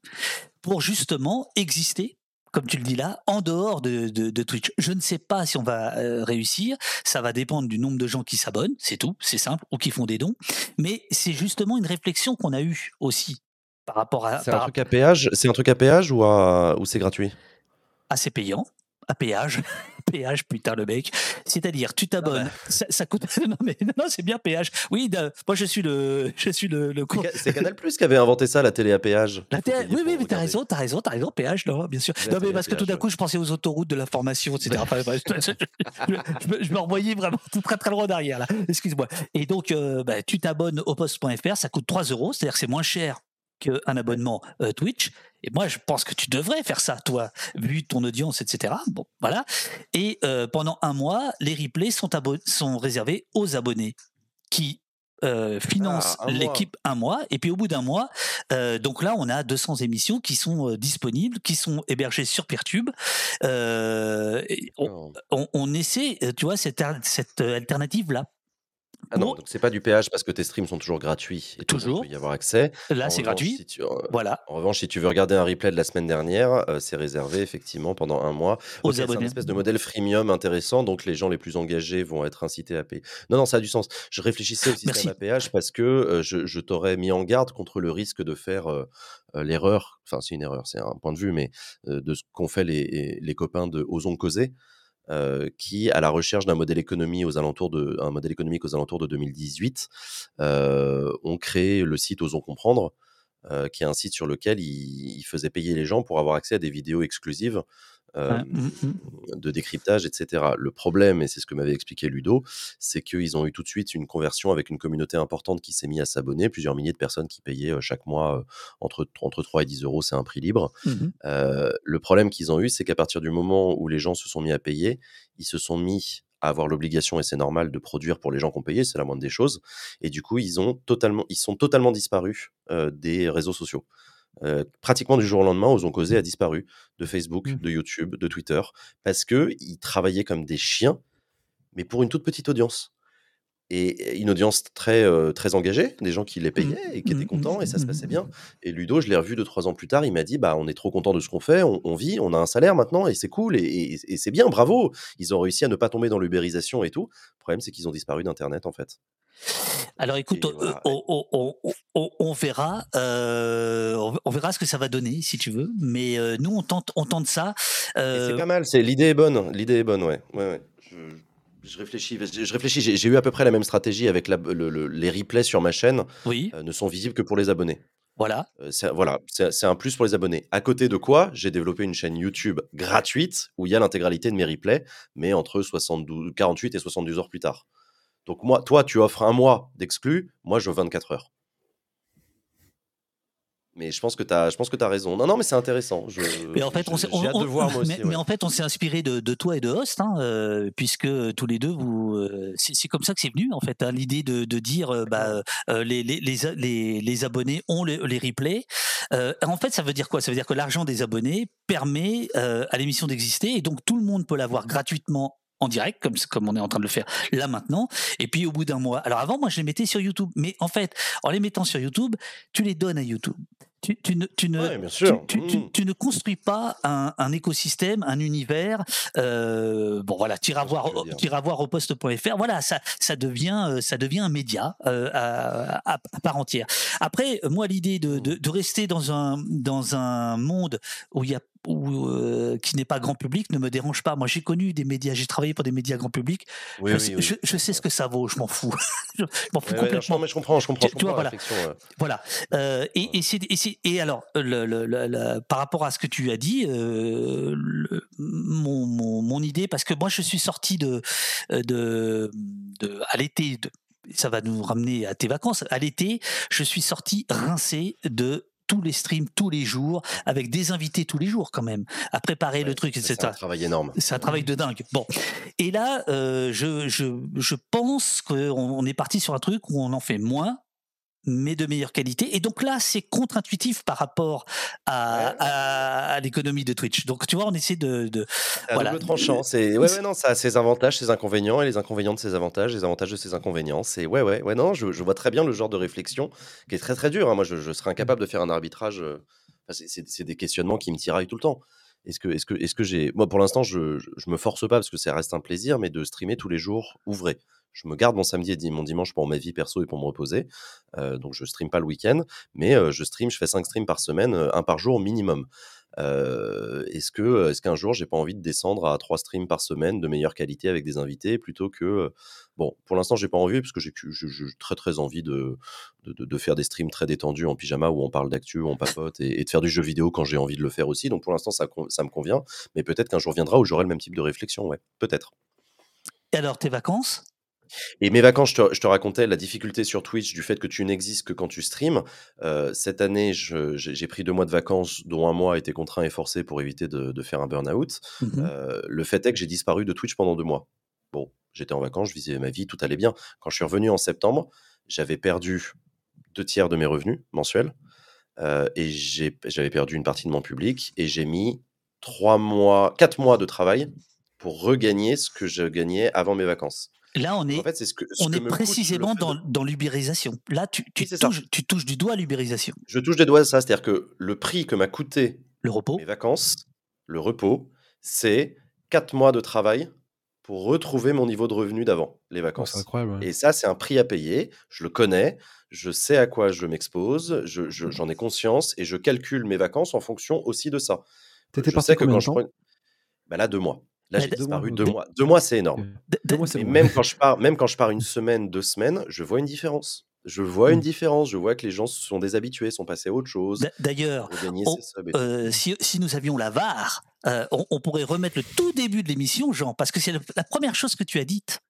pour justement exister, comme tu le dis là, en dehors de, de- de Twitch. Je ne sais pas si on va euh, réussir. Ça va dépendre du nombre de gens qui s'abonnent, c'est tout, c'est simple, ou qui font des dons. Mais c'est justement une réflexion qu'on a eue aussi par rapport à, C'est un par- truc à péage, c'est un truc à péage ou, à- ou c'est gratuit? À ces payants. À péage, péage, putain le mec. C'est-à-dire, tu t'abonnes, ça, ça coûte. Non mais non, non, c'est bien péage. Oui, de- moi je suis le, je suis le, le C'est Ca- C'est Canal Plus qui avait inventé ça, la télé à péage. La télé- oui, oui, mais t'as raison, t'as raison, t'as raison, péage, non, bien sûr. La Non, mais parce que tout d'un coup, je pensais aux autoroutes de l'information, etc. Enfin, je, je- je- me- revoyais vraiment tout très très loin derrière, là. Excuse-moi. Et donc, euh, bah, tu t'abonnes au poste.fr, ça coûte 3 euros, c'est-à-dire que c'est moins cher qu'un abonnement euh, Twitch. Et moi, je pense que tu devrais faire ça, toi, vu ton audience, etc. Bon, voilà. Et euh, pendant un mois, les replays sont, réservés aux abonnés qui euh, financent Ah, l'équipe un mois. Et puis au bout d'un mois, euh, donc là, on a 200 émissions qui sont euh, disponibles, qui sont hébergées sur Peertube. Et on, Non. on- on essaie, tu vois, cette, al- cette euh, alternative-là. Ah non, donc c'est pas du péage parce que tes streams sont toujours gratuits. Et Toujours. Il peut y avoir accès. Là, c'est gratuit. si tu- euh, Voilà, En revanche, si tu veux regarder un replay de la semaine dernière, euh, c'est réservé effectivement pendant un mois. aux Ok, c'est un abonnés. espèce de modèle freemium intéressant, donc les gens les plus engagés vont être incités à payer. Non, non, ça a du sens. Je réfléchissais au système Merci. à péage parce que euh, je, je t'aurais mis en garde contre le risque de faire euh, euh, l'erreur, enfin c'est une erreur, c'est un point de vue, mais euh, de ce qu'ont fait les, les copains de Osons Causer, euh, qui, à la recherche d'un modèle, économie aux alentours de, un modèle économique aux alentours de 2018, euh, ont créé le site Osons Comprendre, euh, qui est un site sur lequel ils, ils faisaient payer les gens pour avoir accès à des vidéos exclusives euh, Ouais, mm, mm. de décryptage, etc. Le problème, et c'est ce que m'avait expliqué Ludo, c'est qu'ils ont eu tout de suite une conversion avec une communauté importante qui s'est mise à s'abonner, plusieurs milliers de personnes qui payaient euh, chaque mois euh, entre, entre 3 et 10 euros, c'est un prix libre. Euh, le problème qu'ils ont eu, c'est qu'à partir du moment où les gens se sont mis à payer, ils se sont mis à avoir l'obligation, et c'est normal, de produire pour les gens qui ont payé, c'est la moindre des choses. Et du coup, ils, ont totalement, ils sont totalement disparus euh, des réseaux sociaux. Euh, pratiquement du jour au lendemain, Ozon Causé a disparu de Facebook, Mm. de YouTube, de Twitter, parce qu'ils travaillaient comme des chiens, mais pour une toute petite audience. Et une audience très, euh, très engagée, des gens qui les payaient et qui étaient mm, contents, et ça se passait bien. Et Ludo, je l'ai revu deux, trois ans plus tard, il m'a dit bah, on est trop content de ce qu'on fait, on, on vit, on a un salaire maintenant, et c'est cool, et, et- et c'est bien, bravo. Ils ont réussi à ne pas tomber dans l'ubérisation et tout. Le problème, c'est qu'ils ont disparu d'Internet, en fait. Alors écoute, euh, voilà. on, verra, euh, on- verra ce que ça va donner si tu veux. Mais euh, nous on tente, on tente ça. Euh, c'est pas mal, c'est l'idée est bonne, l'idée est bonne, ouais. ouais, ouais. Je, je réfléchis, je, réfléchis. J'ai eu à peu près la même stratégie avec la- le- le- les replays sur ma chaîne, oui, ne sont visibles que pour les abonnés. voilà. C'est- voilà, c'est c'est un plus pour les abonnés. À côté de quoi, j'ai développé une chaîne YouTube gratuite où il y a l'intégralité de mes replays, mais entre 72, 48 et 72 heures plus tard. Donc moi, toi, tu offres un mois d'exclus, moi, je 24 heures. Mais je pense que tu as, je pense que as raison. Non, non, mais c'est intéressant. Je- Mais en fait, on s'est- j'ai on- hâte de on- voir moi aussi. mais, ouais. mais en fait, on s'est inspiré de, de toi et de Host, hein, euh, puisque tous les deux, vous, euh, c'est comme ça que c'est venu en fait, hein, l'idée de, de dire, euh, bah, euh, les, les, les, les, abonnés ont les, replays. En fait, ça veut dire quoi? Ça veut dire que l'argent des abonnés permet à l'émission d'exister, et donc tout le monde peut l'avoir gratuitement en direct, comme, comme on est en train de le faire là maintenant. Et puis au bout d'un mois, alors avant, moi, je les mettais sur YouTube, mais en fait, en les mettant sur YouTube, tu les donnes à YouTube. Tu, tu ne, tu ne, Ouais, tu, Mm. tu ne construis pas un, un écosystème, un univers. euh, bon voilà, vois ce voir, au poste.fr. Voilà, ça, ça devient, euh, ça devient un média euh, à, à- à part entière. Après, moi, l'idée de, de, de rester dans un dans un monde où il y a où, euh, qui n'est pas grand public ne me dérange pas. Moi, j'ai connu des médias, j'ai travaillé pour des médias grand public. Oui, je, oui, sais- oui. je, je sais ce que ça vaut. Je m'en fous. je m'en fous complètement. mais je comprends, je comprends, Tu- je tu comprends vois, voilà. ouais. Voilà. Et, et, c'est- et, c'est- et alors, le, le- le- le- par rapport à ce que tu as dit, euh, mon, mon, mon idée, parce que moi je suis sorti de, de, de à l'été, ça va nous ramener à tes vacances. À l'été, je suis sorti rincé de tous les streams tous les jours, avec des invités tous les jours quand même, à préparer le truc, etc. C'est un travail énorme. C'est un travail de dingue. Bon. Et là, euh, je, je, je pense qu'on on est parti sur un truc où on en fait moins, mais de meilleure qualité. Et donc là, c'est contre-intuitif par rapport à, Ouais. à, à l'économie de Twitch. Donc tu vois, on essaie de. de à voilà. double tranchant. C'est ouais, ouais, non, ça a ses avantages, ses inconvénients, et les inconvénients de ses avantages, les avantages de ses inconvénients. C'est ouais, ouais, ouais, non, je, je vois très bien le genre de réflexion qui est très très dur. hein. Moi, je, je serais incapable de faire un arbitrage. euh, enfin, c'est des questionnements qui me tiraillent tout le temps. Est-ce que, est-ce que, est-ce que j'ai, moi, pour l'instant, je, je, me force pas parce que ça reste un plaisir, mais de streamer tous les jours ouvrés. Je me garde mon samedi et mon dimanche pour ma vie perso et pour me reposer. Euh, donc, je stream pas le week-end, mais euh, je stream, je fais 5 streams par semaine, euh, un par jour minimum. Euh, est-ce que est-ce qu'un jour j'ai pas envie de descendre à trois streams par semaine de meilleure qualité avec des invités plutôt que euh, bon pour l'instant j'ai pas envie parce que j'ai très très envie de, faire des streams très détendus en pyjama où on parle d'actu où on papote et, de faire du jeu vidéo quand j'ai envie de le faire aussi. Donc pour l'instant ça ça me convient mais peut-être qu'un jour viendra où j'aurai le même type de réflexion ouais peut-être. Et alors, tes vacances? Et mes vacances, je te, je te racontais la difficulté sur Twitch du fait que tu n'existes que quand tu streams. Euh, cette année, j'ai pris deux mois de vacances, dont un mois a été contraint et forcé pour éviter de, de faire un burn-out. Mhm. Euh, le fait est que j'ai disparu de Twitch pendant deux mois. Bon, j'étais en vacances, je visais ma vie, tout allait bien. Quand je suis revenu en septembre, j'avais perdu deux tiers de mes revenus mensuels euh, et j'avais perdu une partie de mon public et j'ai mis trois mois, quatre mois de travail pour regagner ce que je gagnais avant mes vacances. Là, on est, En fait, c'est ce que ce on que est précisément de- dans, dans l'ubérisation. Là, tu, tu, Oui, touches, tu touches du doigt l'ubérisation. Je touche des doigts à ça, c'est-à-dire que le prix que m'a coûté Le repos. mes vacances, le repos, c'est 4 mois de travail pour retrouver mon niveau de revenu d'avant, les Oh, vacances. incroyable. ouais. Et ça, c'est un prix à payer. Je le connais, je sais à quoi je m'expose, je- je- j'en ai conscience et je calcule mes vacances en fonction aussi de ça. T'étais je parti sais que quand de je prends... Bah là, deux mois. Là, j'ai deux disparu mois, deux mois. Deux mois, c'est énorme. Deux mois, c'est même quand je pars, même quand je pars une semaine, deux semaines, je vois une différence. Je vois une Mm. différence. Je vois que les gens se sont déshabitués, sont passés à autre chose. D'ailleurs, euh, si, si nous avions la VAR, euh, on, on pourrait remettre le tout début de l'émission, Jean, parce que c'est la première chose que tu as dite.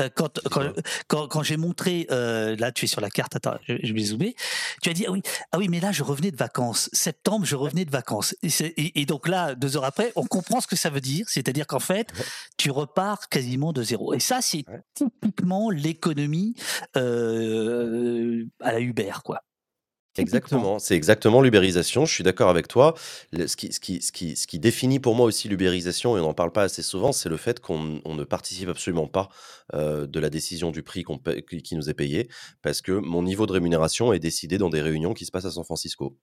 Euh, quand, quand, quand, quand j'ai montré, euh, là tu es sur la carte, attends, je, je vais zoomer, tu as dit, ah oui, ah oui, mais là je revenais de vacances, septembre je revenais de vacances. Et, et- et donc là, deux heures après, on comprend ce que ça veut dire, c'est-à-dire qu'en fait, tu repars quasiment de zéro. Et ça, c'est typiquement l'économie euh, à la Uber, quoi. Exactement, c'est exactement l'ubérisation. Je suis d'accord avec toi. Le- ce, qui, ce, qui, ce, qui, ce qui définit pour moi aussi l'ubérisation, et on n'en parle pas assez souvent, c'est le fait qu'on on ne participe absolument pas euh, de la décision du prix qui nous est payé, parce que mon niveau de rémunération est décidé dans des réunions qui se passent à San Francisco.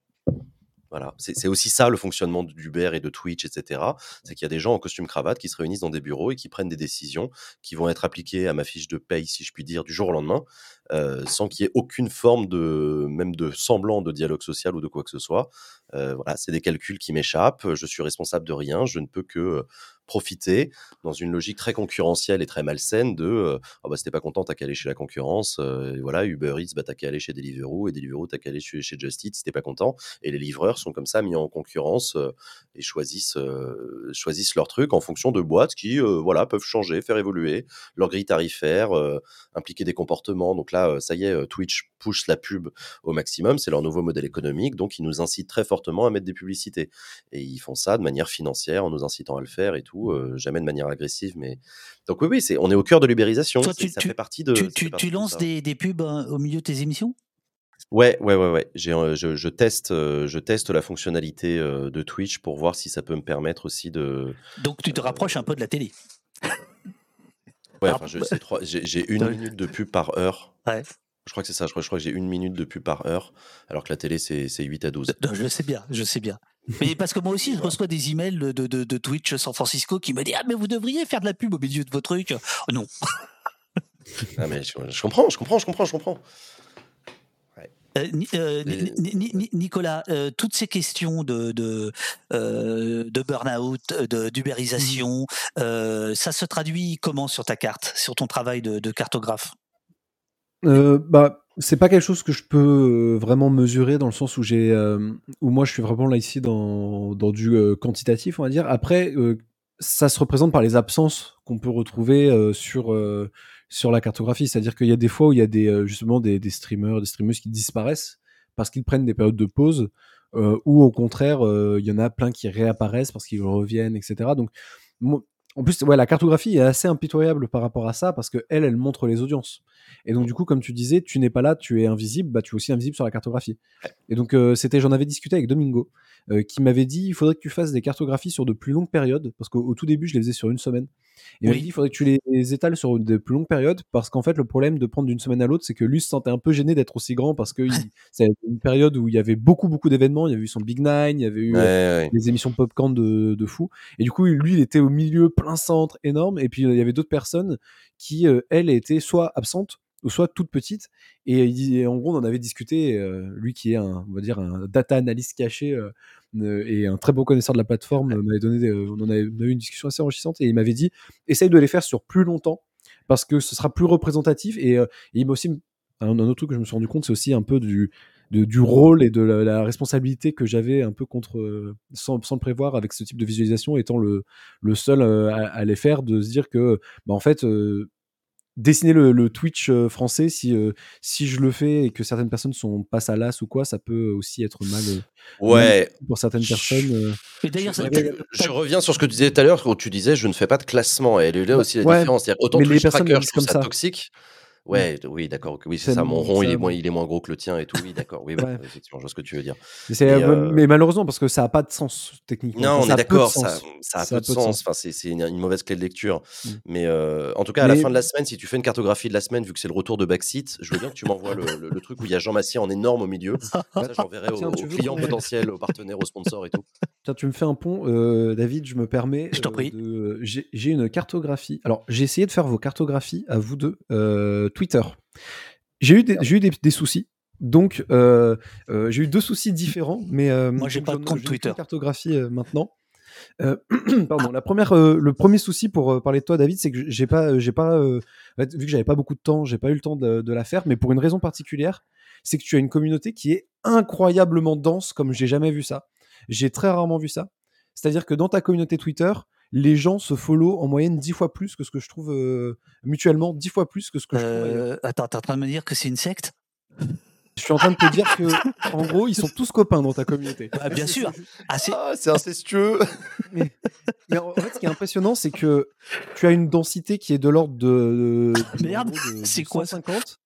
Voilà, c'est aussi ça le fonctionnement d'Uber et de Twitch, etc. C'est qu'il y a des gens en costume cravate qui se réunissent dans des bureaux et qui prennent des décisions qui vont être appliquées à ma fiche de paye, si je puis dire, du jour au lendemain, euh, sans qu'il y ait aucune forme de, même de semblant de dialogue social ou de quoi que ce soit. Euh, voilà, c'est des calculs qui m'échappent. Je suis responsable de rien. Je ne peux que euh, profiter dans une logique très concurrentielle et très malsaine de euh, ah bah pas content t'as qu'à aller chez la concurrence et voilà Uber Eats bah t'as qu'à aller chez Deliveroo et Deliveroo t'as qu'à aller chez, chez Just Eat si t'es pas content et les livreurs sont comme ça mis en concurrence et choisissent euh, choisissent leur truc en fonction de boîtes qui euh, voilà peuvent changer faire évoluer leur grille tarifaire euh, impliquer des comportements. Donc là ça y est Twitch pousse la pub au maximum c'est leur nouveau modèle économique donc ils nous incitent très fortement à mettre des publicités. Et ils font ça de manière financière en nous incitant à le faire et tout jamais de manière agressive mais donc oui oui c'est on est au cœur de l'ubérisation ça tu- fait partie de tu, partie lances des, des pubs hein, au milieu de tes émissions? Ouais, ouais, ouais, ouais. J'ai, euh, je, je teste, euh, je teste la fonctionnalité euh, de Twitch pour voir si ça peut me permettre aussi de. Donc tu te rapproches un peu de la télé. Ouais, enfin, je- c'est trois- j'ai, j'ai une minute de pub par heure. Ouais. Je crois que c'est ça. Je crois, je crois que j'ai une minute de pub par heure, alors que la télé c'est, c'est 8 à 12. Non, Je sais bien, je sais bien. Mais parce que moi aussi, je reçois des emails de, de, de Twitch San Francisco qui me disent Ah, mais vous devriez faire de la pub au milieu de vos trucs. Non. Ah mais je, je comprends, je comprends, je comprends, je comprends. Euh, euh, Nicolas, euh, toutes ces questions de, de, euh, de burn-out, de- d'ubérisation, euh, ça se traduit comment sur ta carte, sur ton travail de, de cartographe? Euh, bah, c'est pas quelque chose que je peux vraiment mesurer dans le sens où j'ai, euh, où moi je suis vraiment là ici dans, dans du euh, quantitatif, on va dire. Après, euh, ça se représente par les absences qu'on peut retrouver euh, sur euh, sur la cartographie. C'est-à-dire qu'il y a des fois où il y a des euh, justement des, des streamers, des streameuses qui disparaissent parce qu'ils prennent des périodes de pause, euh, ou au contraire, euh, il y en a plein qui réapparaissent parce qu'ils reviennent, etc. Donc, moi- en plus, ouais, la cartographie est assez impitoyable par rapport à ça parce que elle, elle montre les audiences. Et donc, du coup, comme tu disais, tu n'es pas là, tu es invisible, bah, tu es aussi invisible sur la cartographie. Et donc, euh, c'était, j'en avais discuté avec Domingo, euh, qui m'avait dit, il faudrait que tu fasses des cartographies sur de plus longues périodes, parce qu'au au tout début, je les faisais sur une semaine. Et il Oui. dit, il faudrait que tu les, les étales sur de plus longues périodes, parce qu'en fait, le problème de prendre d'une semaine à l'autre, c'est que lui se sentait un peu gêné d'être aussi grand, parce que il- c'est une période où il y avait beaucoup, beaucoup d'événements. Il y avait eu son Big Nine, il y avait eu Ouais, euh, ouais. des émissions popcorn de, de fou. Et du coup, lui, il était au milieu, plein centre, énorme. Et puis, il y avait d'autres personnes qui, euh, elles, étaient soit absentes, soit toutes petites. Et, en gros, on en avait discuté, euh, lui qui est un, on va dire, un data analyst caché euh, et un très bon connaisseur de la plateforme, m'avait donné, des- euh, on en avait, on eu une discussion assez enrichissante et il m'avait dit, essaye de les faire sur plus longtemps parce que ce sera plus représentatif. Et, et il m'a aussi, un, un autre truc que je me suis rendu compte, c'est aussi un peu du, de- du rôle et de la, la responsabilité que j'avais un peu contre, sans, sans le prévoir avec ce type de visualisation, étant le, le seul à, à les faire, de se dire que, bah, en fait, euh, dessiner le, le Twitch euh, français, si, euh, si je le fais et que certaines personnes sont passent à l'as ou quoi, ça peut aussi être mal, euh, Ouais. pour certaines personnes. euh. Et d'ailleurs, je reviens sur ce que tu disais tout à l'heure, où tu disais je ne fais pas de classement. Et elle est là aussi la ouais, différence. Autant mais les Twitch personnes Tracker, je trouve ça ça. toxique. Ouais, oui, d'accord. Oui, c'est ça. Mon rond, il est, moins, il est moins gros que le tien et tout. Oui, d'accord. Oui, Ouais. effectivement, je vois ce que tu veux dire. Mais, euh, euh, mais malheureusement, parce que ça n'a pas de sens techniquement. Non, Enfin, on est d'accord, ça, ça a Ça peu de sens. Enfin, c'est une, une mauvaise clé de lecture. Mm. Mais euh, en tout cas, à la fin de la semaine, si tu fais une cartographie de la semaine, vu que c'est le retour de Backseat, je veux bien que tu m'envoies le, le- le truc où il y a Jean Massier en énorme au milieu. Ça, j'enverrai aux, aux clients potentiels, aux partenaires, aux sponsors et tout. Tiens, tu me fais un pont, euh, David, je me permets. Je t'en prie. J'ai une cartographie. Alors, j'ai essayé de faire vos cartographies à vous deux, Twitter. J'ai eu, des, j'ai eu des, des soucis. Donc, euh, euh, j'ai eu deux soucis différents, mais euh, Moi, j'ai pas je- de compte Twitter. une cartographie euh, maintenant. Pardon. La première, le premier souci pour parler de toi, David, c'est que j'ai pas, j'ai pas, vu que j'avais pas beaucoup de temps, j'ai pas eu le temps de, de la faire, mais pour une raison particulière, c'est que tu as une communauté qui est incroyablement dense, comme j'ai jamais vu ça. J'ai très rarement vu ça. C'est-à-dire que dans ta communauté Twitter, les gens se follow en moyenne 10 fois plus que ce que je trouve euh, mutuellement, 10 fois plus que ce que je trouve. Euh, attends, t'es en train de me dire que c'est une secte? Je suis en train de te dire que, en gros, ils sont tous copains dans ta communauté. Ah, Bien sûr. Ah, c'est- Ah, c'est incestueux. Mais, mais en fait, ce qui est impressionnant, c'est que tu as une densité qui est de l'ordre de, de- Merde, c'est quoi ça? 150.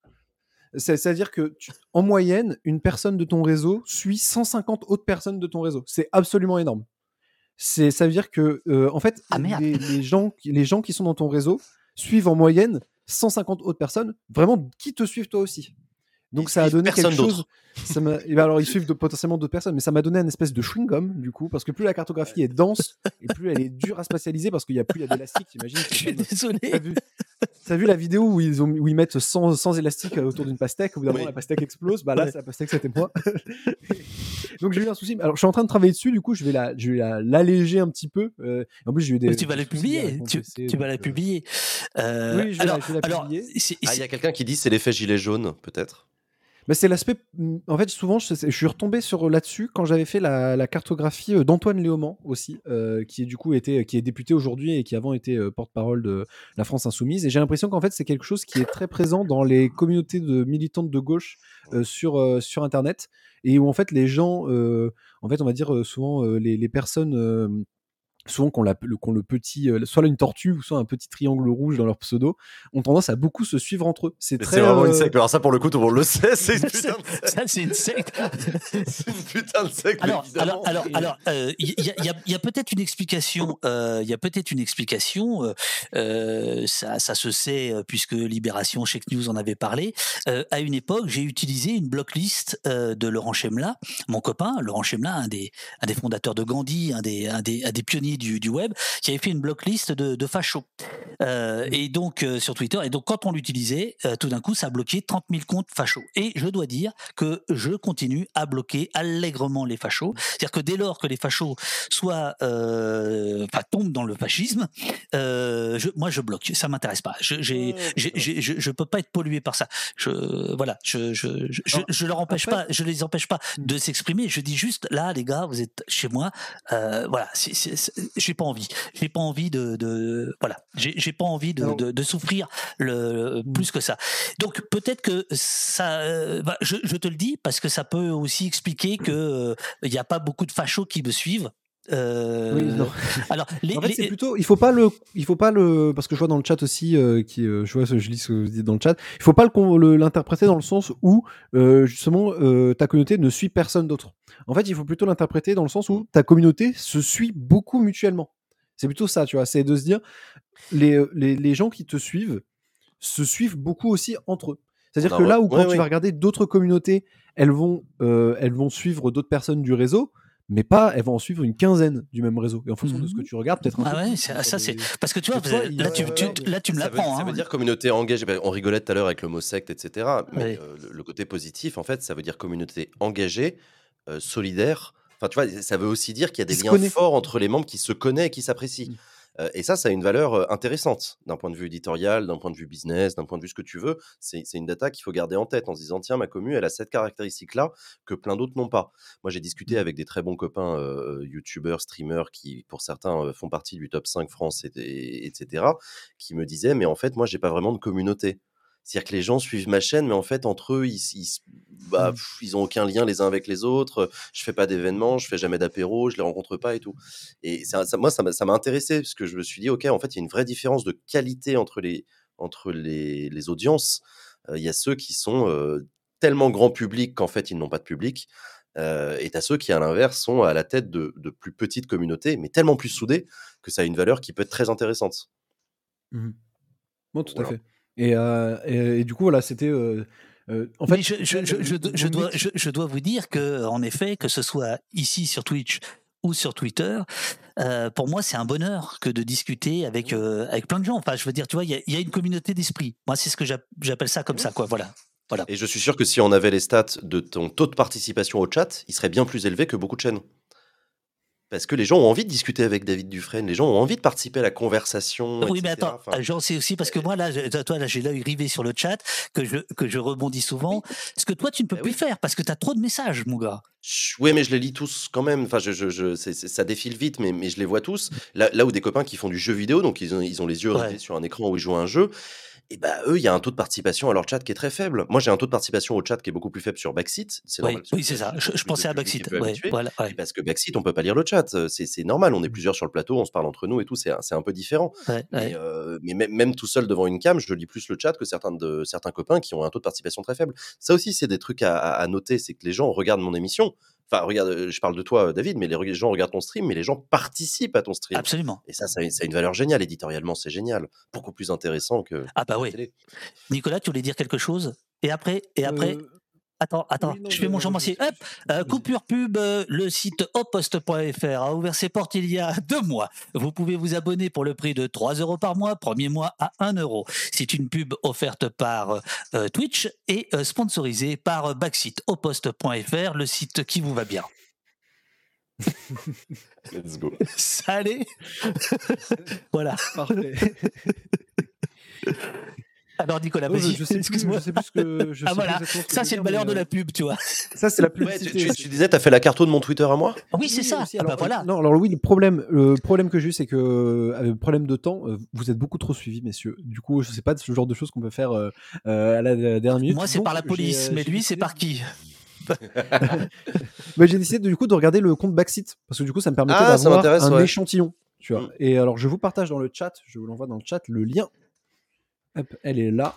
C'est- C'est-à-dire que, tu- en moyenne, une personne de ton réseau suit 150 autres personnes de ton réseau. C'est absolument énorme. C'est, ça veut dire que, euh, en fait, Ah, les, les gens, qui- les gens qui sont dans ton réseau suivent en moyenne 150 autres personnes, vraiment qui te suivent toi aussi? Donc ça a donné quelque chose. Ça eh ben alors ils suivent de, potentiellement d'autres personnes, mais ça m'a donné une espèce de chewing gum du coup, parce que plus la cartographie est dense et plus elle est dure à spatialiser parce qu'il n'y a plus d'élastique. T'imagines Je suis comme- désolé. T'as vu, vu la vidéo où ils, ont, où ils mettent 100, 100 élastiques autour d'une pastèque, au bout d'un Oui. moment la pastèque explose, bah là Ouais. c'est la pastèque c'était moi. Donc j'ai eu un souci. Alors je suis en train de travailler dessus, du coup je vais la, je vais la- l'alléger un petit peu. euh, en plus j'ai eu des. Mais tu vas la publier. Tu, vas la euh, publier. Euh, Oui, je vais la- alors, je vais la alors, publier. Ah, il y a quelqu'un qui dit c'est l'effet gilet jaune, peut-être. Mais c'est l'aspect. En fait, souvent, je, je suis retombé sur là-dessus quand j'avais fait la, la cartographie euh, d'Antoine Léaumont aussi, euh, qui est du coup été, qui est député aujourd'hui et qui avant était euh, porte-parole de la France Insoumise. Et j'ai l'impression qu'en fait, c'est quelque chose qui est très présent dans les communautés de militantes de gauche euh, sur euh, sur Internet et où en fait les gens, en fait, on va dire souvent les, les personnes. Euh, souvent qu'on le, qu'on le petit, euh, soit une tortue ou soit un petit triangle rouge dans leur pseudo, ont tendance à beaucoup se suivre entre eux. C'est Mais très. C'est vraiment une euh, secte. Alors ça, pour le coup, tout le monde le sait. C'est une Ça, putain de secte. ça, c'est une secte. C'est une putain de secte, Alors, évidemment. alors, alors, alors, euh, il y, a- il y a, il y a peut-être une explication. euh, Il y a peut-être une explication. euh, euh, ça, ça se sait euh, puisque Libération, Check News en avait parlé. Euh, à une époque, j'ai utilisé une blocklist euh, de Laurent Chemla, mon copain, Laurent Chemla, un des, un des fondateurs de Gandhi, un des, un des, un des pionniers du, du web, qui avait fait une blocklist de, de fachos. Euh, et donc euh, sur Twitter. Et donc quand on l'utilisait, euh, tout d'un coup, ça bloquait 30 000 comptes fachos. Et je dois dire que je continue à bloquer allègrement les fachos. C'est-à-dire que dès lors que les fachos soient, enfin, tombent dans le fascisme, je, moi je bloque. Ça m'intéresse pas. Je, j'ai, j'ai, j'ai- je, je peux pas être pollué par ça. Je, voilà, je, je, je, je, leur empêche pas, je les empêche pas de s'exprimer. Je dis juste, là, les gars, vous êtes chez moi. Voilà, c'est, c'est, c'est- j'ai pas envie. J'ai pas envie de, de voilà, j'ai, pas envie de, de, de souffrir le, plus que ça. Donc peut-être que ça, euh, bah, je, je te le dis parce que ça peut aussi expliquer que euh, il n'y a pas beaucoup de fachos qui me suivent. Euh, Oui, non. alors, les, En fait, les- c'est plutôt, il faut pas le, il faut pas le, parce que je vois dans le chat aussi, euh, qui, euh, je vois, je lis ce que vous dites dans le chat, il faut pas l'interpréter dans le sens où, euh, justement, euh, ta communauté ne suit personne d'autre. En fait, il faut plutôt l'interpréter dans le sens où ta communauté se suit beaucoup mutuellement. C'est plutôt ça, tu vois, c'est de se dire, les, les, les gens qui te suivent se suivent beaucoup aussi entre eux. C'est-à-dire On que a- là où ouais, quand tu ouais. vas regarder d'autres communautés, elles vont, euh, elles vont suivre d'autres personnes du réseau, mais pas, elles vont en suivre une quinzaine du même réseau. Et en fonction de ce que tu regardes, peut-être un Ah ouais, c'est- ça, c'est- des- parce que tu vois, toi, y là, a- tu, là, tu me Ça veut- l'apprends. Ça veut hein. dire communauté engagée. Ben, On rigolait tout à l'heure avec le mot secte, etc. Mais Ouais. euh, le, le côté positif, en fait, ça veut dire communauté engagée, euh, solidaire. Enfin, tu vois, ça veut aussi dire qu'il y a des liens connaît. forts entre les membres qui se connaissent et qui s'apprécient. Mm. Et ça, ça a une valeur intéressante d'un point de vue éditorial, d'un point de vue business, d'un point de vue ce que tu veux. C'est une data qu'il faut garder en tête en se disant tiens, ma commu, elle a cette caractéristique-là que plein d'autres n'ont pas. Moi, j'ai discuté Mm. avec des très bons copains euh, youtubeurs, streamers qui, pour certains, euh, font partie du top 5 France, et, et- etc., qui me disaient mais en fait, moi, j'ai pas vraiment de communauté. C'est-à-dire que les gens suivent ma chaîne, mais en fait, entre eux, ils, ils, bah, Mm. pff, ils ont aucun lien les uns avec les autres. Je fais pas d'événements, je fais jamais d'apéro, je les rencontre pas et tout. Et ça, ça- moi, ça m'a intéressé parce que je me suis dit, ok, en fait, il y a une vraie différence de qualité entre les, entre les, les audiences. Euh, Il y a ceux qui sont euh, tellement grand public qu'en fait, ils n'ont pas de public. Euh, et as ceux qui, à l'inverse, sont à la tête de, de plus petites communautés, mais tellement plus soudées que ça a une valeur qui peut être très intéressante. Mhm. Bon, tout Voilà. à fait. Et, euh, et, et du coup, voilà, c'était. euh, euh, en fait, je, je, je, je, vous je me dois, dites- je, je dois vous dire que, en effet, que ce soit ici sur Twitch ou sur Twitter, euh, pour moi, c'est un bonheur que de discuter avec, euh, avec plein de gens. Enfin, je veux dire, tu vois, il y a, il y a une communauté d'esprit. Moi, c'est ce que j'app- j'appelle ça comme ça, quoi. Voilà. Et je suis sûr que si on avait les stats de ton taux de participation au chat, il serait bien plus élevé que beaucoup de chaînes. Parce que les gens ont envie de discuter avec David Dufresne, les gens ont envie de participer à la conversation. Oui, mais attends, Enfin, j'en sais aussi parce que moi là, toi là, j'ai l'œil rivé sur le chat que je que je rebondis souvent. Ce que toi tu ne peux Bah plus oui. faire parce que tu as trop de messages, mon gars. Ouais, mais je les lis tous quand même. Enfin, je, je, ça défile vite, mais, mais je les vois tous. Là, là où des copains qui font du jeu vidéo, donc ils ont, ils ont les yeux Ouais. rivés sur un écran où ils jouent à un jeu, et bah eux, il y a un taux de participation à leur chat qui est très faible. Moi, j'ai un taux de participation au chat qui est beaucoup plus faible sur Backseat. C'est Oui, normal. oui, c'est ça. Je, pensais à Backseat. Ouais, voilà. ouais, parce que Backseat, on peut pas lire le chat. euh, C'est normal. On est plusieurs sur le plateau, on se parle entre nous et tout. C'est un- peu différent. ouais, Mais, euh, mais même, même tout seul devant une cam, je lis plus le chat que certains, de, certains copains qui ont un taux de participation très faible. Ça aussi, c'est des trucs à noter, c'est que les gens regardent mon émission. Enfin, regarde, euh, je parle de toi, euh, David, mais les gens regardent ton stream, mais les gens participent à ton stream. Absolument. Et ça, ça a, une- ça a une valeur géniale. Éditorialement, c'est génial. Beaucoup plus intéressant que Ah bah oui. Nicolas, tu voulais dire quelque chose? Et après, et après, Euh, attends, attends, oui, non, je fais mon je- Hop, euh, coupure pub, euh, le site oppost.fr a ouvert ses portes il y a deux mois. Vous pouvez vous abonner pour le prix de 3 euros par mois, premier mois à 1 euro. C'est une pub offerte par euh, Twitch et euh, sponsorisée par Backseat, oppost.fr, le site qui vous va bien. Let's go. Allait? Voilà. Parfait. Alors Nicolas, je, vas-y, je sais plus, excuse-moi. je sais plus ce que. je Ah sais voilà, ça c'est le malheur mais, de euh, la pub, tu vois. Ça, c'est la Ouais, tu, publicité. tu- tu disais, t'as fait la carto de mon Twitter à moi Oui, c'est ça. aussi. Ah bah Alors, voilà. Non, alors oui, le problème, le problème que j'ai eu, c'est que euh, avec le problème de temps, euh, vous êtes beaucoup trop suivis, messieurs. Du coup, je sais pas de ce genre de choses qu'on peut faire euh, euh, à la, dernière minute. Moi c'est par la police, euh, mais lui c'est par qui? Bah, j'ai décidé de, du coup de regarder le compte Backseat parce que du coup, ça me permettait Ah, d'avoir un ouais. échantillon. Tu vois. Mm. Et alors, je vous partage dans le chat, je vous l'envoie dans le chat le lien. Hop, elle est là.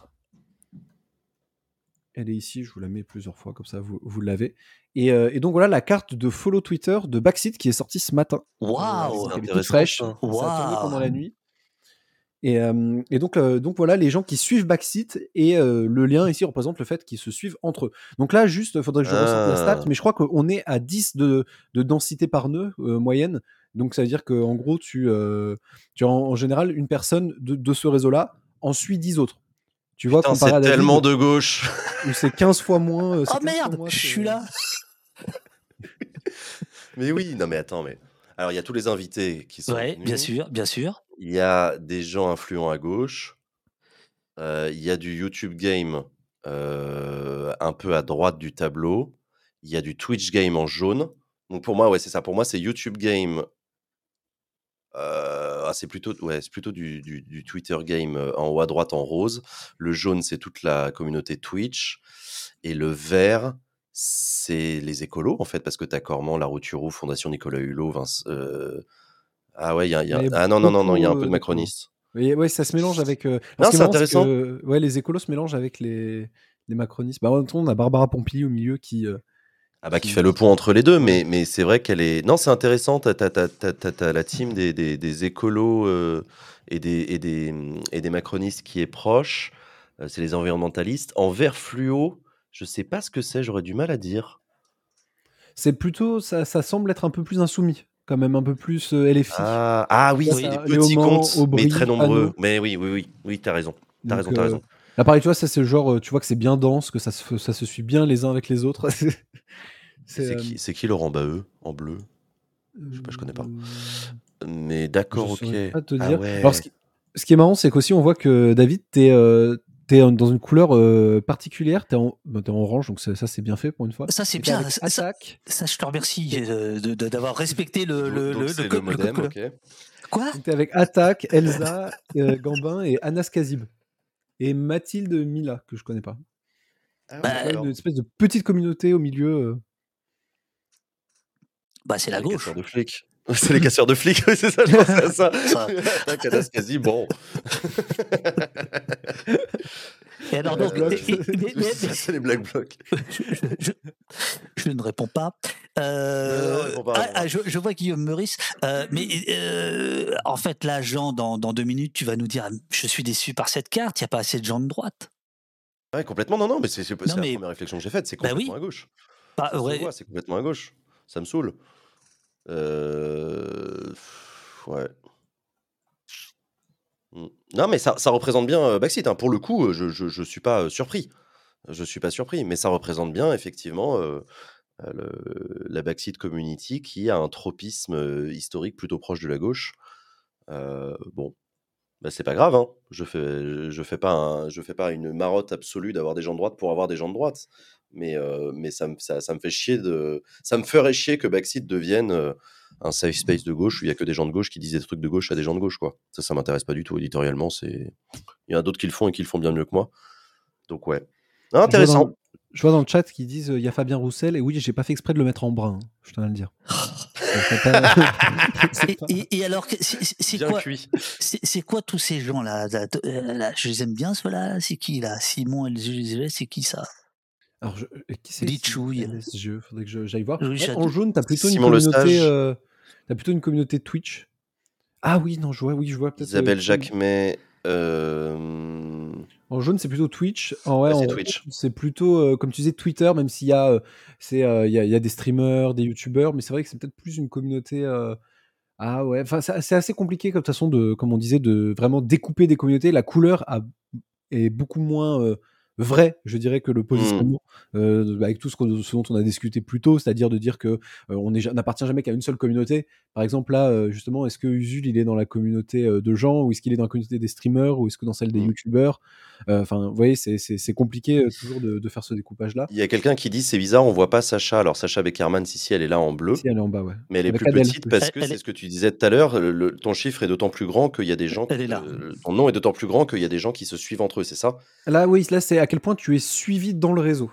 Elle est ici, je vous la mets plusieurs fois, comme ça vous, vous l'avez. Et, euh, et donc voilà la carte de follow Twitter de Backseat qui est sortie ce matin. Waouh c'est Elle est toute intéressant, fraîche. ça. Ça a tourné Waouh. pendant la nuit. Et, euh, et donc, euh, donc voilà, les gens qui suivent Backseat et euh, le lien ici représente le fait qu'ils se suivent entre eux. Donc là, juste, il faudrait que je ressorte la stat, Ah. mais je crois qu'on est à 10 de, de densité par nœud euh, moyenne. Donc ça veut dire qu'en gros, tu, euh, tu as en, en général une personne de, de ce réseau-là en suit 10 autres. Tu vois, Putain, comparé à David, tellement de gauche. où c'est 15 fois moins. euh, Oh 15 fois merde, moins je suis là. mais oui, non mais attends, mais... Alors, il y a tous les invités qui sont Ouais, venus. bien sûr, bien sûr. Il y a des gens influents à gauche. Euh, il y a du YouTube Game euh, un peu à droite du tableau. Il y a du Twitch Game en jaune. Donc pour moi, ouais, c'est ça. Pour moi, c'est YouTube Game. euh, ah, c'est plutôt, ouais, c'est plutôt du, du- du Twitter Game euh, en haut à droite en rose. Le jaune, c'est toute la communauté Twitch. Et le vert, c'est les écolos, en fait, parce que tu as Cormand, La Routurou, Fondation Nicolas Hulot, Vince. euh, Ah ouais, il y a, y Ah non, non, non, non, il y a un peu de euh, macronistes. Oui, ouais, ça se mélange avec. euh, Non, c'est intéressant. que, ouais, les écolos se mélangent avec les, les macronistes. Bah, en même temps, on a Barbara Pompili au milieu qui. euh, Ah bah qui fait le pont entre les deux, mais, mais c'est vrai qu'elle est... Non, c'est intéressant, t'as, t'as- t'as- t'as- t'as- t'as la team des, des, des écolos euh, et, des, et, des, et des macronistes qui est proche, Euh, c'est les environnementalistes. En vert fluo, je sais pas ce que c'est, j'aurais du mal à dire. C'est plutôt. Ça, ça semble être un peu plus insoumis, quand même, un peu plus euh, LFI. Ah, ah oui, Oui. c'est des Ça, petits Léaumont, comptes, Aubry, mais très nombreux. Mais oui, oui, oui, oui, t'as raison. T'as Donc, raison, t'as euh, raison. Là, pareil, tu vois, ça, c'est le genre, euh, tu vois que c'est bien dense, que ça se, ça se suit bien les uns avec les autres. C'est- C'est, qui, Laurent Baheux, en bleu? Euh, sais pas, je connais pas. euh, Mais d'accord, Je ok. pas te Ah dire. ouais. Alors, ce qui, ce qui est marrant, c'est qu'aussi, on voit que David, t'es euh, en- dans une couleur euh, particulière. T'es en, bah, t'es en orange, donc ça, c'est bien fait pour une fois. Ça c'est bien. Ça, ça- je te remercie euh, d'avoir respecté le, le, Donc, le, le modem, ok. Quoi? Donc, T'es avec Attaque, Elsa, euh, Gambin et Anas Kazib. Et Mathilde Mila, que je connais pas. Ah Bah, d'accord. une espèce de petite communauté au milieu. euh. Bah c'est la Les gauche. casseurs de flics. C'est les casseurs de flics, oui, c'est ça, je pensais à ça. Ça. À Daskasi, bon. Et alors donc, et- et- mais- mais- ça, c'est les Black Blocs. je, je- je- je ne réponds pas. Euh, Non, non, ah, ah, je, vois Guillaume Meurice. Euh, mais euh, en fait, là, Jean, dans, dans deux minutes, tu vas nous dire Je suis déçu par cette carte, il n'y a pas assez de gens de droite. Ouais, complètement, non, non, mais c'est c'est- c'est Non, la première réflexion que j'ai faite, c'est Bah complètement oui. à gauche. Vrai. voit, c'est complètement à gauche. Ça me saoule. Euh, Ouais. Mm. Non, mais ça, représente bien euh, Backseat. hein. Pour le coup, euh, je, je suis pas euh, surpris. Je suis pas surpris, mais ça représente bien, effectivement, la Backseat Community, qui a un tropisme historique plutôt proche de la gauche. Bon, bah, c'est pas grave, hein. Je fais, fais pas, fais pas une marotte absolue d'avoir des gens de droite pour avoir des gens de droite. Mais, ça, me, fait chier ça me ferait chier que Backseat devienne un safe space de gauche où il y a que des gens de gauche qui disent des trucs de gauche à des gens de gauche, quoi. Ça, ça m'intéresse pas du tout éditorialement. C'est, il y en a d'autres qui le font et qui le font bien mieux que moi. Donc ouais, Je vois, intéressant. dans, je vois dans le chat qu'ils disent euh, il y a Fabien Roussel, et oui, j'ai pas fait exprès de le mettre en brun, hein, je tiens à le dire. Pas- Et, pas- et- et alors, c'est quoi, c'est quoi tous ces gens-là? Là, euh, là, Je les aime bien, ceux-là? C'est qui, là? Simon et les c'est qui ça? Alors, je- euh, qui c'est Litchouille. LSG Faudrait que j'aille voir. Oui, en jaune, t'as plutôt une Simon Le communauté. Euh, t'as plutôt une communauté Twitch? Ah oui, non, je vois, oui, je vois peut-être. euh, Isabelle qui- Jacquemet. euh, En jaune, c'est plutôt Twitch. En, ouais, Ouais, c'est plutôt, euh, comme tu disais, Twitter, même s'il y, a, euh, euh, il y, a, il y a des streamers, des youtubeurs, mais c'est vrai que c'est peut-être plus une communauté. euh, Ah ouais, enfin, c'est assez compliqué, comme façon, de, comme on disait, de vraiment découper des communautés. La couleur a- est beaucoup moins vraie, je dirais, que le positionnement, euh, avec tout ce, dont on a discuté plus tôt, c'est-à-dire de dire que euh, on n'appartient jamais qu'à une seule communauté. Par exemple, là, euh, justement, est-ce que Usul, il est dans la communauté euh, de gens, ou est-ce qu'il est dans la communauté des streamers, ou est-ce que dans celle des Mm. youtubeurs? Euh, Enfin, vous voyez, c'est- compliqué euh, toujours de, de faire ce découpage-là. Il y a quelqu'un qui dit c'est bizarre, on voit pas Sacha. Alors Sacha Beckerman, si si elle est là en bleu, Si elle est en bas, ouais. mais elle est Avec plus Adèle. petite parce que Elle- c'est est- ce que tu disais tout à l'heure. ton chiffre est d'autant plus grand qu'il y a des gens. Elle est là. euh, ton nom est d'autant plus grand qu'il y a des gens qui se suivent entre eux. C'est ça? Là, oui, là, c'est à quel point tu es suivi dans le réseau.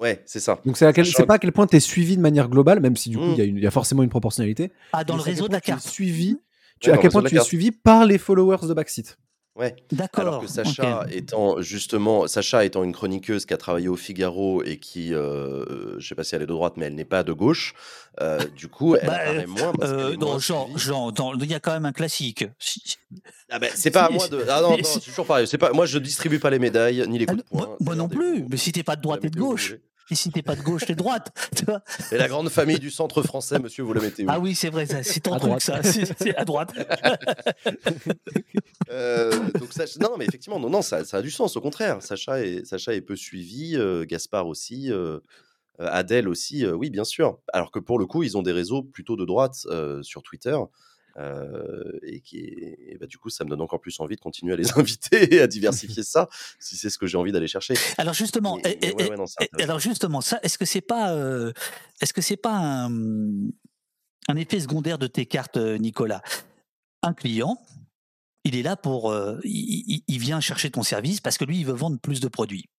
Ouais, c'est ça. Donc, c'est quel- pas à quel point tu es suivi de manière globale, même si du coup, il Mm. y, a y forcément une proportionnalité. Ah, dans le réseau de la tu es carte. Suivi, tu, Ouais, à quel point tu es carte. suivi par les followers de Backseat. Ouais. D'accord. Alors que Sacha étant justement, Sacha étant une chroniqueuse qui a travaillé au Figaro et qui, euh, je sais pas si elle est de droite, mais elle n'est pas de gauche. euh, du coup, elle Bah, apparaît moins. Parce Euh, non, moins il y a quand même un classique. Si- Ah ben, c'est pas à moi de. Ah non, non, c'est toujours pareil. C'est pas. Moi, je distribue pas les médailles ni les Ah coups de non, poing. moi, moi non plus. Mais si t'es pas de droite et de gauche. Et si t'es pas de gauche, t'es de droite. tu vois Et la grande famille du centre français, monsieur, vous la mettez où? Ah oui, c'est vrai, c'est ton À truc, droite. ça. C'est à droite. Euh, donc Sacha- non, mais effectivement, non, non, ça, ça a du sens. Au contraire, Sacha est, Sacha est peu suivi, euh, Gaspard aussi, euh, Adèle aussi, euh, oui, bien sûr. Alors que pour le coup, ils ont des réseaux plutôt de droite euh, sur Twitter. Euh, et qui et bah, du coup ça me donne encore plus envie de continuer à les inviter et à diversifier ça si c'est ce que j'ai envie d'aller chercher Alors justement, Mais- mais ouais, ouais, non, alors justement, ça, est-ce que c'est pas, euh, est-ce que c'est pas un, un effet secondaire de tes cartes, Nicolas? Un client, il est là pour, euh, il, vient chercher ton service parce que lui, il veut vendre plus de produits.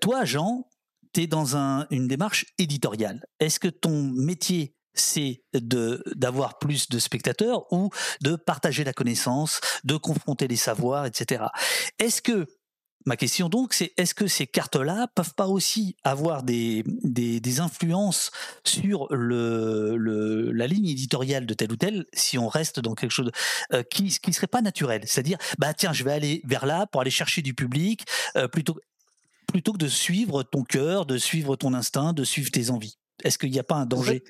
Toi, Jean, tu es dans un- une démarche éditoriale. Est-ce que ton métier c'est de d'avoir plus de spectateurs ou de partager la connaissance, de confronter les savoirs, etc. Est-ce que Ma question donc, c'est est-ce que ces cartes-là peuvent pas aussi avoir des, des, des influences sur le, le, la ligne éditoriale de tel ou tel, si on reste dans quelque chose euh, qui ne serait pas naturel? C'est-à-dire, bah tiens, je vais aller vers là pour aller chercher du public, euh, plutôt, plutôt que de suivre ton cœur, de suivre ton instinct, de suivre tes envies. Est-ce qu'il n'y a pas un danger?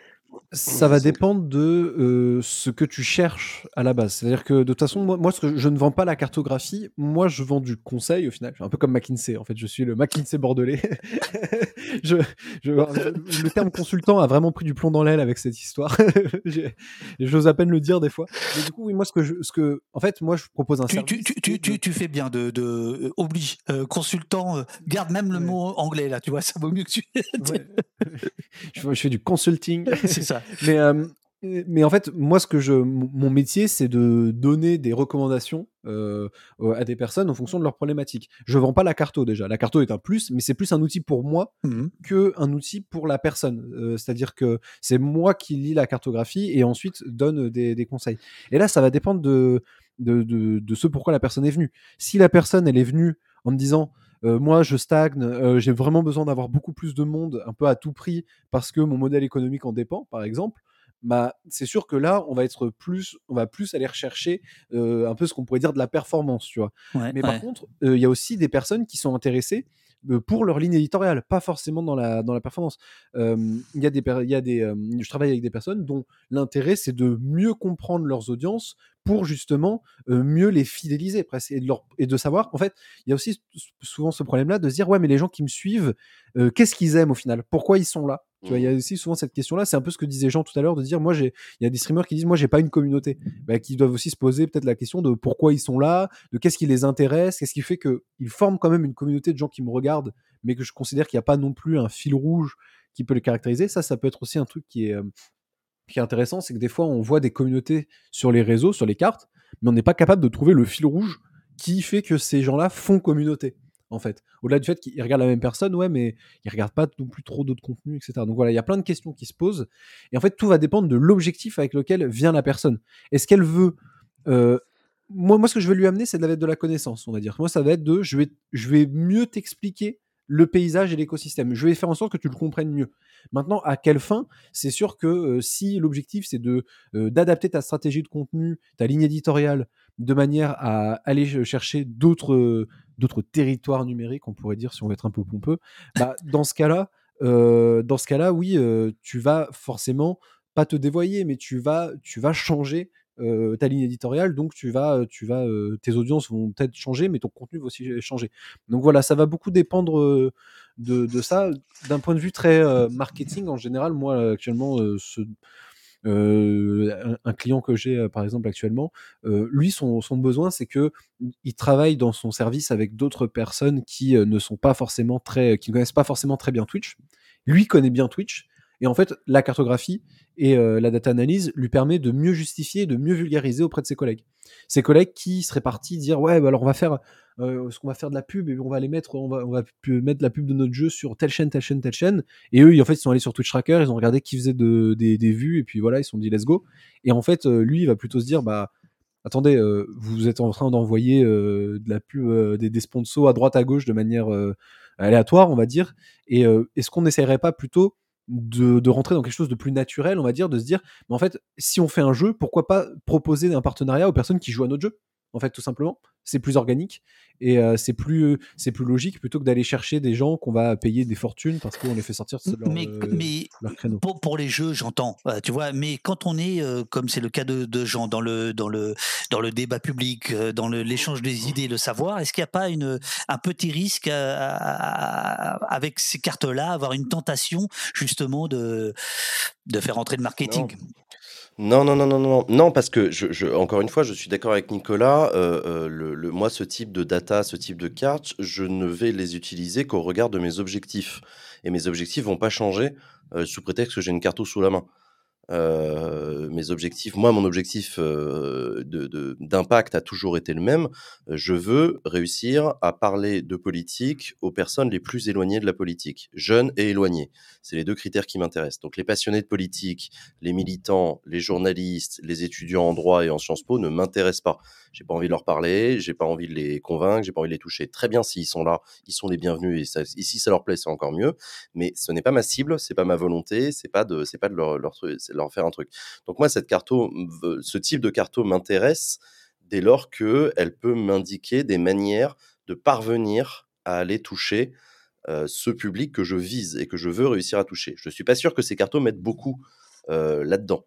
Ça va dépendre de euh, ce que tu cherches à la base. C'est-à-dire que de toute façon, moi, moi ce que je, ne vends pas la cartographie. Moi, je vends du conseil au final. Je suis un peu comme McKinsey. En fait, je suis le McKinsey bordelais. je, je- je- le terme consultant a vraiment pris du plomb dans l'aile avec cette histoire. J'ose à peine le dire des fois. Mais du coup, oui, moi, ce que, je, ce que, en fait, moi, je propose un tu, service. tu, tu, de- tu, fais bien de, de euh, oblige euh, consultant garde même le Ouais. mot anglais là tu vois ça vaut mieux que tu Ouais. je, je fais du consulting. C'est ça mais, euh, mais en fait, moi, ce que je, mon métier, c'est de donner des recommandations euh, à des personnes en fonction de leurs problématiques. Je vends pas la carto déjà. La carto est un plus, mais c'est plus un outil pour moi Mhm. que un outil pour la personne. Euh, C'est-à-dire que c'est moi qui lis la cartographie et ensuite donne des, des conseils. Et là, ça va dépendre de, de, de, de ce pourquoi la personne est venue. Si la personne, elle est venue en me disant euh, moi je stagne, euh, j'ai vraiment besoin d'avoir beaucoup plus de monde un peu à tout prix parce que mon modèle économique en dépend, par exemple. Bah, c'est sûr que là, on va être plus, on va plus aller rechercher euh, un peu ce qu'on pourrait dire de la performance, tu vois. Ouais, Mais ouais. par contre, il y a aussi des personnes qui sont intéressées pour leur ligne éditoriale, pas forcément dans la, dans la performance. Il y a des, y a des, je travaille avec des personnes dont l'intérêt c'est de mieux comprendre leurs audiences pour justement mieux les fidéliser presque et de, leur, et de savoir. En fait, il y a aussi souvent ce problème-là de se dire ouais mais les gens qui me suivent, qu'est-ce qu'ils aiment au final? Pourquoi ils sont là? Tu vois, il y a aussi souvent cette question-là. C'est un peu ce que disait Jean tout à l'heure de dire, moi, j'ai, il y a des streamers qui disent, moi, j'ai pas une communauté, bah, qui doivent aussi se poser peut-être la question de pourquoi ils sont là, de qu'est-ce qui les intéresse, qu'est-ce qui fait que ils forment quand même une communauté de gens qui me regardent, mais que je considère qu'il n'y a pas non plus un fil rouge qui peut les caractériser. Ça, ça peut être aussi un truc qui est, euh, qui est intéressant, c'est que des fois, on voit des communautés sur les réseaux, sur les cartes, mais on n'est pas capable de trouver le fil rouge qui fait que ces gens-là font communauté en fait. Au-delà du fait qu'ils regardent la même personne, ouais, mais ils regardent pas non plus trop d'autres contenus, etc. Donc voilà, il y a plein de questions qui se posent. Et en fait, tout va dépendre de l'objectif avec lequel vient la personne. Est-ce qu'elle veut. Euh, moi, moi, ce que je veux lui amener, c'est de la, de la connaissance, on va dire. Moi, ça va être de. Je vais, je vais mieux t'expliquer le paysage et l'écosystème. Je vais faire en sorte que tu le comprennes mieux. Maintenant, à quelle fin? C'est sûr que euh, si l'objectif c'est de euh, d'adapter ta stratégie de contenu, ta ligne éditoriale, de manière à aller chercher d'autres d'autres territoires numériques, on pourrait dire si on veut être un peu pompeux, bah, dans ce cas-là, euh, dans ce cas-là, oui, euh, tu vas forcément pas te dévoyer, mais tu vas, tu vas changer euh, ta ligne éditoriale, donc tu vas, tu vas, tes audiences vont peut-être changer, mais ton contenu va aussi changer. Donc voilà, ça va beaucoup dépendre de, de, ça. D'un point de vue très marketing, en général, moi actuellement, ce, un, client que j'ai par exemple actuellement, lui son, son besoin c'est que il travaille dans son service avec d'autres personnes qui ne sont pas forcément très, qui ne connaissent pas forcément très bien Twitch. Lui connaît bien Twitch et en fait la cartographie et la data analyse lui permet de mieux justifier, de mieux vulgariser auprès de ses collègues. Ses collègues qui seraient partis dire ouais bah alors on va faire euh, ce qu'on va faire de la pub et on va les mettre, on va, mettre la pub de notre jeu sur telle chaîne, telle chaîne, telle chaîne. Et eux, en fait, ils sont allés sur Twitch Tracker, ils ont regardé qui faisait de, des, des, vues et puis voilà, ils se sont dit let's go. Et en fait, euh, lui, il va plutôt se dire bah attendez, euh, vous êtes en train d'envoyer de la pub, des, des, sponsors à droite à gauche de manière aléatoire, on va dire. Et est-ce qu'on n'essayerait pas plutôt de, de, rentrer dans quelque chose de plus naturel, on va dire, de se dire, mais en fait, si on fait un jeu, pourquoi pas proposer un partenariat aux personnes qui jouent à notre jeu? En fait, tout simplement. C'est plus organique et euh, c'est plus, c'est plus logique plutôt que d'aller chercher des gens qu'on va payer des fortunes parce qu'on les fait sortir de leur, mais, euh, mais créneau. Pour, pour, les jeux, j'entends, euh, tu vois, mais quand on est, comme c'est le cas de, de gens, dans le, dans, le, dans le débat public, dans l'échange des idées, le savoir, est-ce qu'il n'y a pas une, un petit risque avec ces cartes-là, avoir une tentation justement de, de faire entrer le marketing? non, non, non, non, non, non, parce que je, je- encore une fois, je suis d'accord avec Nicolas. euh, euh, le, le- moi, ce type de data, ce type de cartes, je ne vais les utiliser qu'au regard de mes objectifs. Et mes objectifs vont pas changer euh, sous prétexte que j'ai une carte sous la main. Euh, mes objectifs, moi, mon objectif euh, d'impact a toujours été le même. Je veux réussir à parler de politique aux personnes les plus éloignées de la politique, jeunes et éloignées. C'est les deux critères qui m'intéressent. Donc, les passionnés de politique, les militants, les journalistes, les étudiants en droit et en Sciences Po ne m'intéressent pas. J'ai pas envie de leur parler, j'ai pas envie de les convaincre, j'ai pas envie de les toucher. Très bien, s'ils sont là, ils sont les bienvenus et, ça, si ça leur plaît, c'est encore mieux. Mais ce n'est pas ma cible, c'est pas ma volonté, c'est pas de, c'est pas de leur, leur faire un truc. Donc moi, cette ce type de carto m'intéresse dès lors que elle peut m'indiquer des manières de parvenir à aller toucher euh, ce public que je vise et que je veux réussir à toucher. Je suis pas sûr que ces cartos mettent beaucoup euh, là-dedans.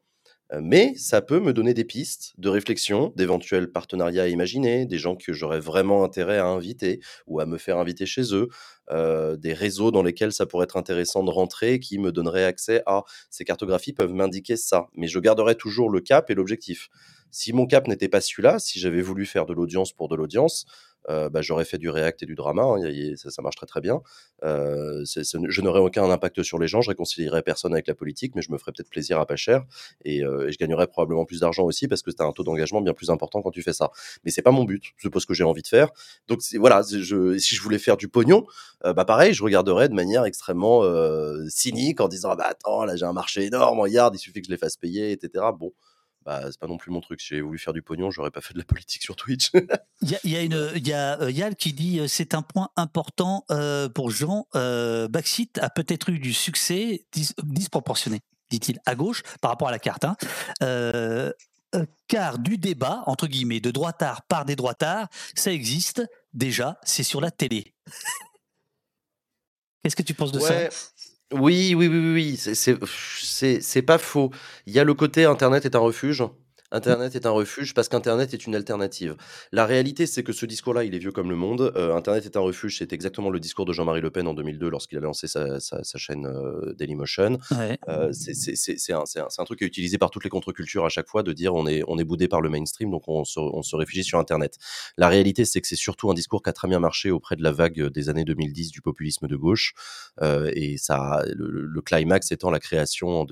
Mais ça peut me donner des pistes de réflexion, d'éventuels partenariats à imaginer, des gens que j'aurais vraiment intérêt à inviter ou à me faire inviter chez eux, euh, des réseaux dans lesquels ça pourrait être intéressant de rentrer, qui me donneraient accès à ces cartographies peuvent m'indiquer ça. Mais je garderai toujours le cap et l'objectif. Si mon cap n'était pas celui-là, si j'avais voulu faire de l'audience pour de l'audience, euh, bah, j'aurais fait du React et du drama, hein, ça, marche très très bien. Euh, je n'aurais aucun impact sur les gens, je réconcilierais personne avec la politique, mais je me ferais peut-être plaisir à pas cher et, euh, je gagnerais probablement plus d'argent aussi parce que tu as un taux d'engagement bien plus important quand tu fais ça. Mais c'est pas mon but, c'est pas ce que j'ai envie de faire. Donc voilà, si je voulais faire du pognon, bah pareil, je regarderais de manière extrêmement cynique en disant ah bah attends là j'ai un marché énorme, regarde, il suffit que je les fasse payer, etc. Bon bah, c'est pas non plus mon truc. Si j'avais voulu faire du pognon, j'aurais pas fait de la politique sur Twitch. Il y, a, y, a une, y a euh, Yal qui dit euh, c'est un point important euh, pour Jean. Euh, Baxit a peut-être eu du succès dis, disproportionné, dit-il à gauche par rapport à la carte. Hein. Euh, car du débat, entre guillemets, de droitard par des droitards, ça existe déjà, c'est sur la télé. Qu'est-ce que tu penses de ouais. ça oui, oui, oui, oui, c'est pas faux. Il y a le côté Internet est un refuge. Internet est un refuge parce qu'Internet est une alternative. La réalité, c'est que ce discours-là, il est vieux comme le monde. Euh, Internet est un refuge, c'est exactement le discours de Jean-Marie Le Pen en 2002 lorsqu'il a lancé sa, sa- sa chaîne euh, Dailymotion. Ouais. Euh, c'est un, truc qui est utilisé par toutes les contre-cultures à chaque fois de dire on est, on est boudé par le mainstream, donc on se, on se réfugie sur Internet. La réalité, c'est que c'est surtout un discours qui a très bien marché auprès de la vague des années 2010 du populisme de gauche. Euh, et ça, le, le climax étant la création en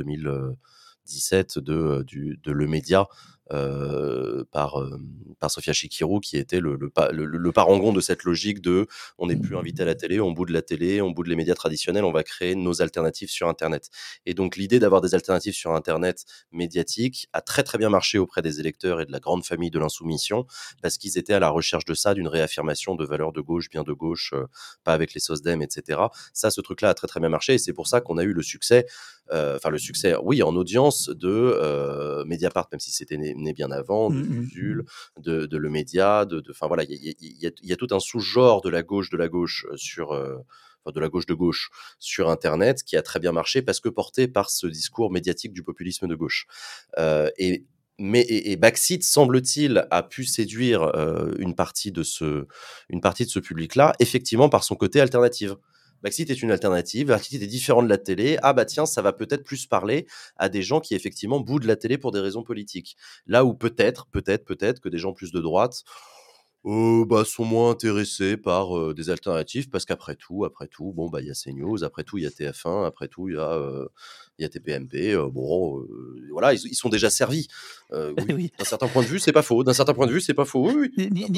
2017 de, euh, de Le Média euh, par, euh, par Sofia Chikirou, qui était le, le, pa- le- le parangon de cette logique de on n'est plus invité à la télé, on boude la télé, on boude les médias traditionnels, on va créer nos alternatives sur Internet. Et donc l'idée d'avoir des alternatives sur Internet médiatiques a très très bien marché auprès des électeurs et de la grande famille de l'insoumission, parce qu'ils étaient à la recherche de ça, d'une réaffirmation de valeurs de gauche, bien de gauche, euh, pas avec les SOSDEM, etc. Ça, ce truc-là a très très bien marché, et c'est pour ça qu'on a eu le succès, enfin le succès, oui, en audience de euh, Mediapart, même si c'était né, né bien avant, de Mm, de, de Le Média, de, enfin voilà, il y, a- y y tout un sous-genre de la gauche de la gauche euh, sur, euh, de la gauche de gauche sur Internet qui a très bien marché parce que porté par ce discours médiatique du populisme de gauche. Euh, et mais et, et Backseat, semble-t-il, a pu séduire euh, une partie de ce, une partie de ce public-là, effectivement par son côté alternative. Backseat est une alternative, Backseat est différent de la télé. Ah bah tiens, ça va peut-être plus parler à des gens qui effectivement boudent la télé pour des raisons politiques. Là où peut-être, peut-être, peut-être que des gens plus de droite euh, bah, sont moins intéressés par euh, des alternatives parce qu'après tout, après tout, bon bah il y a CNews, après tout il y a TF1, après tout il y a euh, il y a TPMP. bon, voilà, ils, ils sont déjà servis. Oui, Oui. D'un certain point de vue, c'est pas faux. D'un certain point de vue, c'est pas faux. Oui,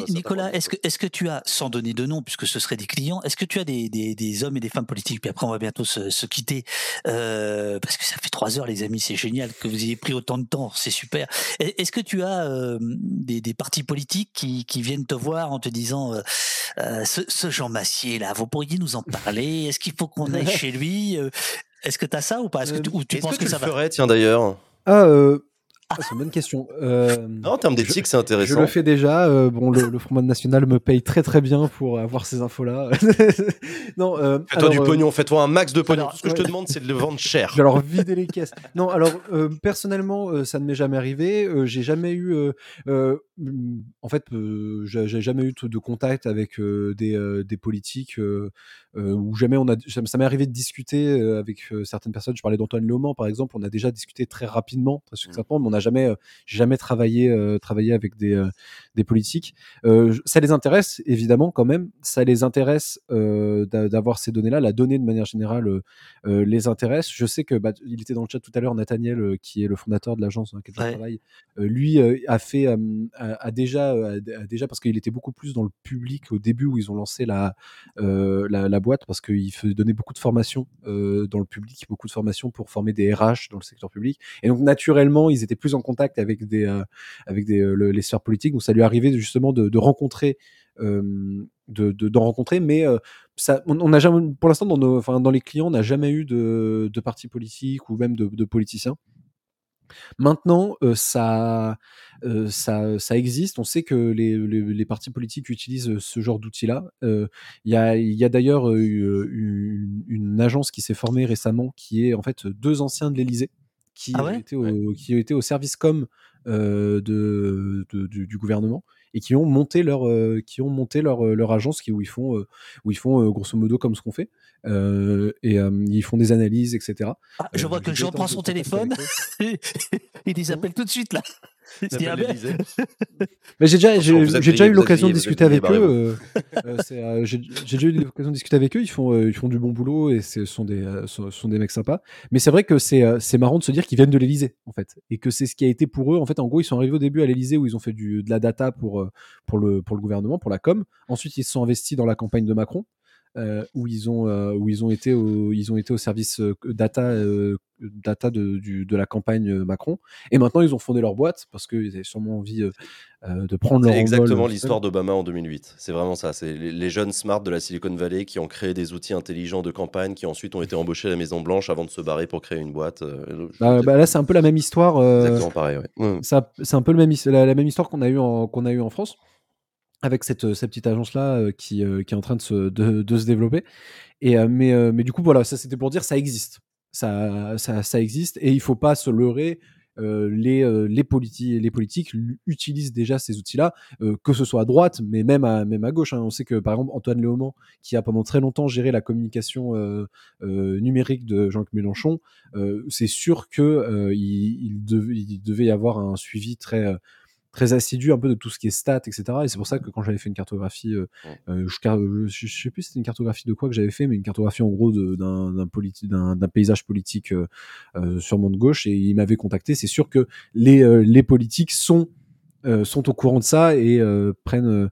Nicolas, est-ce que, est que tu as, sans donner de nom, puisque ce seraient des clients, est-ce que tu as des, des, des hommes et des femmes politiques Puis après, on va bientôt se, se quitter, parce que ça fait trois heures, les amis, c'est génial que vous ayez pris autant de temps, c'est super. Est- Est-ce que tu as des, des partis politiques qui, qui viennent te voir en te disant euh, euh, ce, ce Jean Massier, là, vous pourriez nous en parler? Est-ce qu'il faut qu'on aille chez lui? Euh, Est-ce que tu as ça ou pas? Est-ce que tu, ou tu penses que, que, tu ça le va ferais, tiens d'ailleurs? Ah, euh, ah, c'est une bonne question. Euh, Non, en termes d'éthique, c'est je intéressant. le fais déjà. euh, bon, le, le Front National me paye très très bien pour avoir ces infos-là. non, euh, Fais-toi alors, du euh, pognon, fais-toi un max de pognon. alors, Tout ce que je te demande, c'est de le vendre cher. Je vais leur vider les caisses. Non, alors euh, personnellement, euh, ça ne m'est jamais arrivé. Euh, j'ai jamais eu, euh, euh, mm, en fait, j'ai jamais eu de contact avec des, des politiques où jamais on a. Ça, m'est arrivé de discuter avec certaines personnes. Je parlais d'Antoine Léaumont, par exemple. On a déjà discuté très rapidement, très succinctement, mais on n'a jamais, jamais travaillé, travaillé avec des, des politiques. Ça les intéresse évidemment quand même. Ça les intéresse d'a- d'avoir ces données-là. La donnée de manière générale les intéresse. Je sais que bah, il était dans le chat tout à l'heure, Nathaniel, qui est le fondateur de l'agence dans laquelle je travaille. lui a fait, euh, a, déjà, euh, déjà parce qu'il était beaucoup plus dans le public au début où ils ont lancé la euh, la, boîte parce qu'il donner beaucoup de formations euh, dans le public, beaucoup de formations pour former des RH dans le secteur public. Et donc naturellement, ils étaient plus en contact avec des avec les sphères politiques. Donc ça lui arrivait justement de, rencontrer de de- d'en rencontrer, mais ça, on n'a jamais, pour l'instant, dans, nos, dans les clients, on n'a jamais eu de, de partis politiques ou même de, de politiciens. Maintenant, euh, ça, euh, ça, ça existe. On sait que les, les, les partis politiques utilisent euh, ce genre d'outils-là. Euh, Il y a, y a d'ailleurs eu, une, une agence qui s'est formée récemment, qui est en fait deux anciens de l'Élysée, qui, Ah ouais? étaient au, qui étaient au service com de, de- du, du gouvernement et qui ont monté leur, euh, qui ont monté leur, euh, leur agence qui, où ils font, euh, où ils font grosso modo comme ce qu'on fait. Euh, et euh, ils font des analyses, etc. Ah, Je Euh, vois que Jean prend son téléphone, avec il les appelle tout de suite là. Mais j'ai déjà, j'ai déjà eu l'occasion de discuter avec eux. euh, euh, c'est, euh, j'ai j'ai déjà eu l'occasion de discuter avec eux. Ils font, euh, ils font du bon boulot et ce sont des, euh, sont, sont des mecs sympas. Mais c'est vrai que c'est, euh, c'est marrant de se dire qu'ils viennent de l'Elysée en fait, et que c'est ce qui a été pour eux. En fait, en gros, ils sont arrivés au début à l'Elysée où ils ont fait du, de la data pour, pour le, pour le gouvernement, pour la com. Ensuite, ils se sont investis dans la campagne de Macron. Euh, où ils ont euh, où ils ont été au, ils ont été au service euh, data euh, data de, du, de la campagne Macron et maintenant ils ont fondé leur boîte parce qu'ils avaient sûrement envie de prendre leur exactement l'histoire d'Obama en 2008. C'est vraiment ça. C'est les, les jeunes smart de la Silicon Valley qui ont créé des outils intelligents de campagne, qui ensuite ont été embauchés à la Maison Blanche avant de se barrer pour créer une boîte. Bah, bah là c'est un peu la même histoire exactement pareil. ouais. Ça- c'est un peu le même, la, la même histoire qu'on a eu qu'on a eu en France avec cette, euh, petite agence là qui, euh, qui est en train de se, développer euh, mais, euh, du coup voilà ça c'était pour dire ça existe ça, existe et il faut pas se leurrer euh, les, euh, les, politi les politiques utilisent déjà ces outils-là, euh, que ce soit à droite, mais même à, gauche. Hein. On sait que par exemple Antoine Léaumont, qui a pendant très longtemps géré la communication numérique de Jean-Luc Mélenchon, c'est sûr qu'il il, il, devait y avoir un suivi très très assidu un peu de tout ce qui est stats, etc. Et c'est pour ça que quand j'avais fait une cartographie, euh, euh, je, je, sais plus c'était une cartographie de quoi que j'avais fait, mais une cartographie en gros d'un d'un paysage politique euh, sur mon de gauche, et il m'avait contacté. C'est sûr que les, les politiques sont sont au courant de ça et prennent,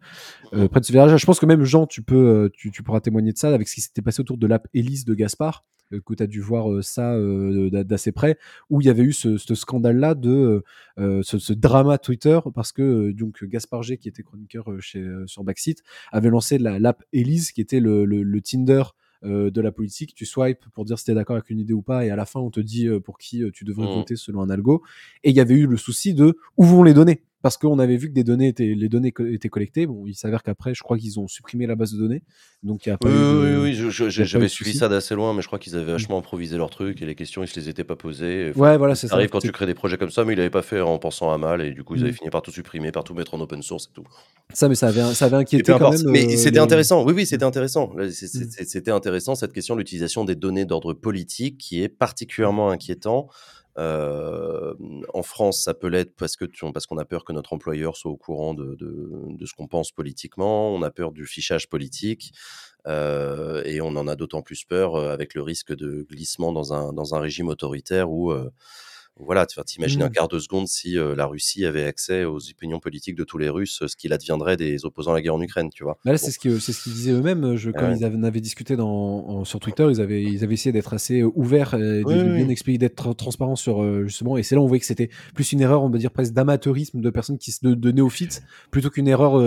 prennent ce virage. Je pense que même Jean, tu peux, tu, tu, pourras témoigner de ça avec ce qui s'était passé autour de l'app Elise de Gaspard, euh, que tu as dû voir euh, ça euh, d'assez près, où il y avait eu ce, scandale-là de ce, drama Twitter, parce que donc Gaspard G, qui était chroniqueur chez, sur Backseat, avait lancé l'app Elise, qui était le, le, Tinder de la politique. Tu swipes pour dire si tu es d'accord avec une idée ou pas, et à la fin, on te dit pour qui tu devrais mmh. voter selon un algo. Et il y avait eu le souci de où vont les données parce qu'on avait vu que des données étaient, les données étaient collectées. Bon, il s'avère qu'après, je crois qu'ils ont supprimé la base de données. Donc, il y a pas oui, oui, oui, j'avais suivi ça d'assez loin, mais je crois qu'ils avaient vachement improvisé leur truc et les questions, ils se les étaient pas posées. ouais, voilà, c'est ça. arrive quand tu crées des projets comme ça, mais ils l'avaient pas fait en pensant à mal et du coup, ils avaient mmh. fini par tout supprimer, par tout mettre en open source et tout. Ça, mais ça avait, ça avait inquiété quand même. Mais euh, c'était intéressant. Oui, oui, c'était intéressant. Mmh. C'était intéressant cette question de l'utilisation des données d'ordre politique qui est particulièrement inquiétant. En France, ça peut l'être parce que parce qu'on a peur que notre employeur soit au courant de, de, ce qu'on pense politiquement. On a peur du fichage politique. Et on en a d'autant plus peur avec le risque de glissement dans un, dans un régime autoritaire où voilà, tu t'imagines un mmh. quart de seconde si la Russie avait accès aux opinions politiques de tous les Russes, ce qu'il adviendrait des opposants à la guerre en Ukraine, tu vois? Là, c'est ce qu'ils ce disaient eux-mêmes. Je, quand ils avaient, discuté dans, sur Twitter, ils avaient, ils avaient essayé d'être assez ouverts, et de, bien expliquer, d'être transparents sur justement. Et c'est là où on voyait que c'était plus une erreur, on peut dire presque d'amateurisme de personnes qui de, de néophytes, plutôt qu'une erreur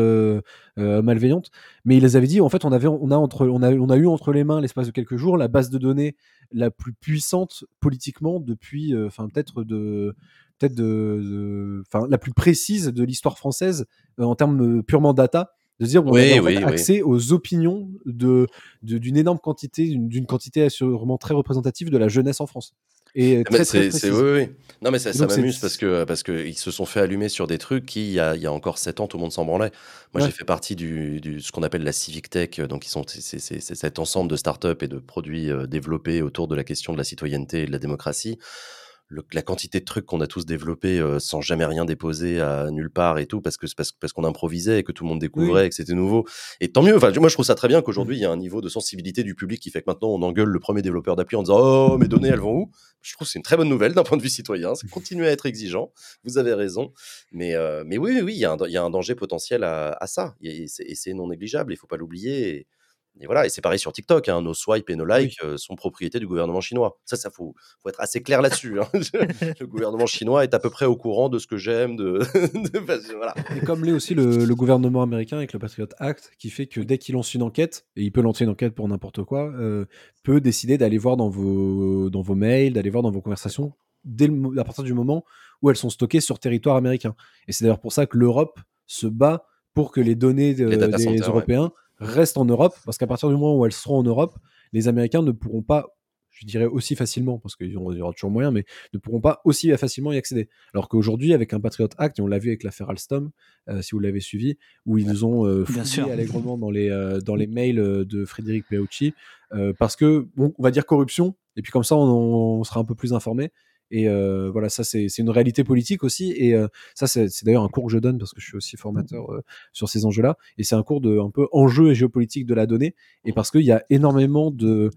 malveillante. Mais ils avaient dit, en fait, on avait, on a entre, on a, on a eu entre les mains l'espace de quelques jours la base de données la plus puissante politiquement depuis, euh, enfin peut-être de, peut-être de, enfin la plus précise de l'histoire française euh, en termes euh, purement data de dire on a accès aux opinions de d'une énorme quantité d'une quantité sûrement très représentative de la jeunesse en France et très, très, oui, oui. Non, mais ça, ça m'amuse parce que parce que ils se sont fait allumer sur des trucs qui, il y a, il y a encore 7 ans, tout le monde s'en branlait. Moi, j'ai fait partie du, du ce qu'on appelle la Civic Tech. Donc, ils sont, c'est cet ensemble de startups et de produits développés autour de la question de la citoyenneté et de la démocratie la quantité de trucs qu'on a tous développés euh, sans jamais rien déposer à nulle part et tout, parce que parce, parce qu'on improvisait et que tout le monde découvrait et que c'était nouveau. Et tant mieux. Enfin, moi, je trouve ça très bien qu'aujourd'hui, mmh. il y a un niveau de sensibilité du public qui fait que maintenant, on engueule le premier développeur d'appli en disant Oh, mes données, elles vont où? Je trouve que c'est une très bonne nouvelle d'un point de vue citoyen. C'est continuer à être exigeant. Vous avez raison. Mais, euh, mais oui, oui, il y, a un, y a un danger potentiel à, ça. Et c'est non négligeable. Il faut pas l'oublier. Et voilà, et c'est pareil sur TikTok, hein, nos swipes et nos likes euh, sont propriété du gouvernement chinois. Ça, ça faut, faut être assez clair là-dessus. Hein. le gouvernement chinois est à peu près au courant de ce que j'aime. De... voilà. Et comme l'est aussi le, gouvernement américain avec le Patriot Act, qui fait que dès qu'il lance une enquête, et il peut lancer une enquête pour n'importe quoi, euh, peut décider d'aller voir dans vos, dans vos mails, d'aller voir dans vos conversations, dès à partir du moment où elles sont stockées sur territoire américain. Et c'est d'ailleurs pour ça que l'Europe se bat pour que les données des Européens restent en Europe, parce qu'à partir du moment où elles seront en Europe, les Américains ne pourront pas, je dirais aussi facilement, parce qu'il y aura toujours moyen, mais ne pourront pas aussi facilement y accéder. Alors qu'aujourd'hui, avec un Patriot Act, et on l'a vu avec l'affaire Alstom, euh, si vous l'avez suivi, où ils ont euh, fouillé allègrement dans les, euh, dans les mails de Frédéric Peaucci, parce que, bon, on va dire corruption, et puis comme ça, on sera un peu plus informé. Et euh, voilà, ça c'est une réalité politique aussi. Et euh, ça c'est d'ailleurs un cours que je donne parce que je suis aussi formateur euh, sur ces enjeux-là. Et c'est un cours de un peu enjeux et géopolitique de la donnée. Et parce qu'il y a énormément de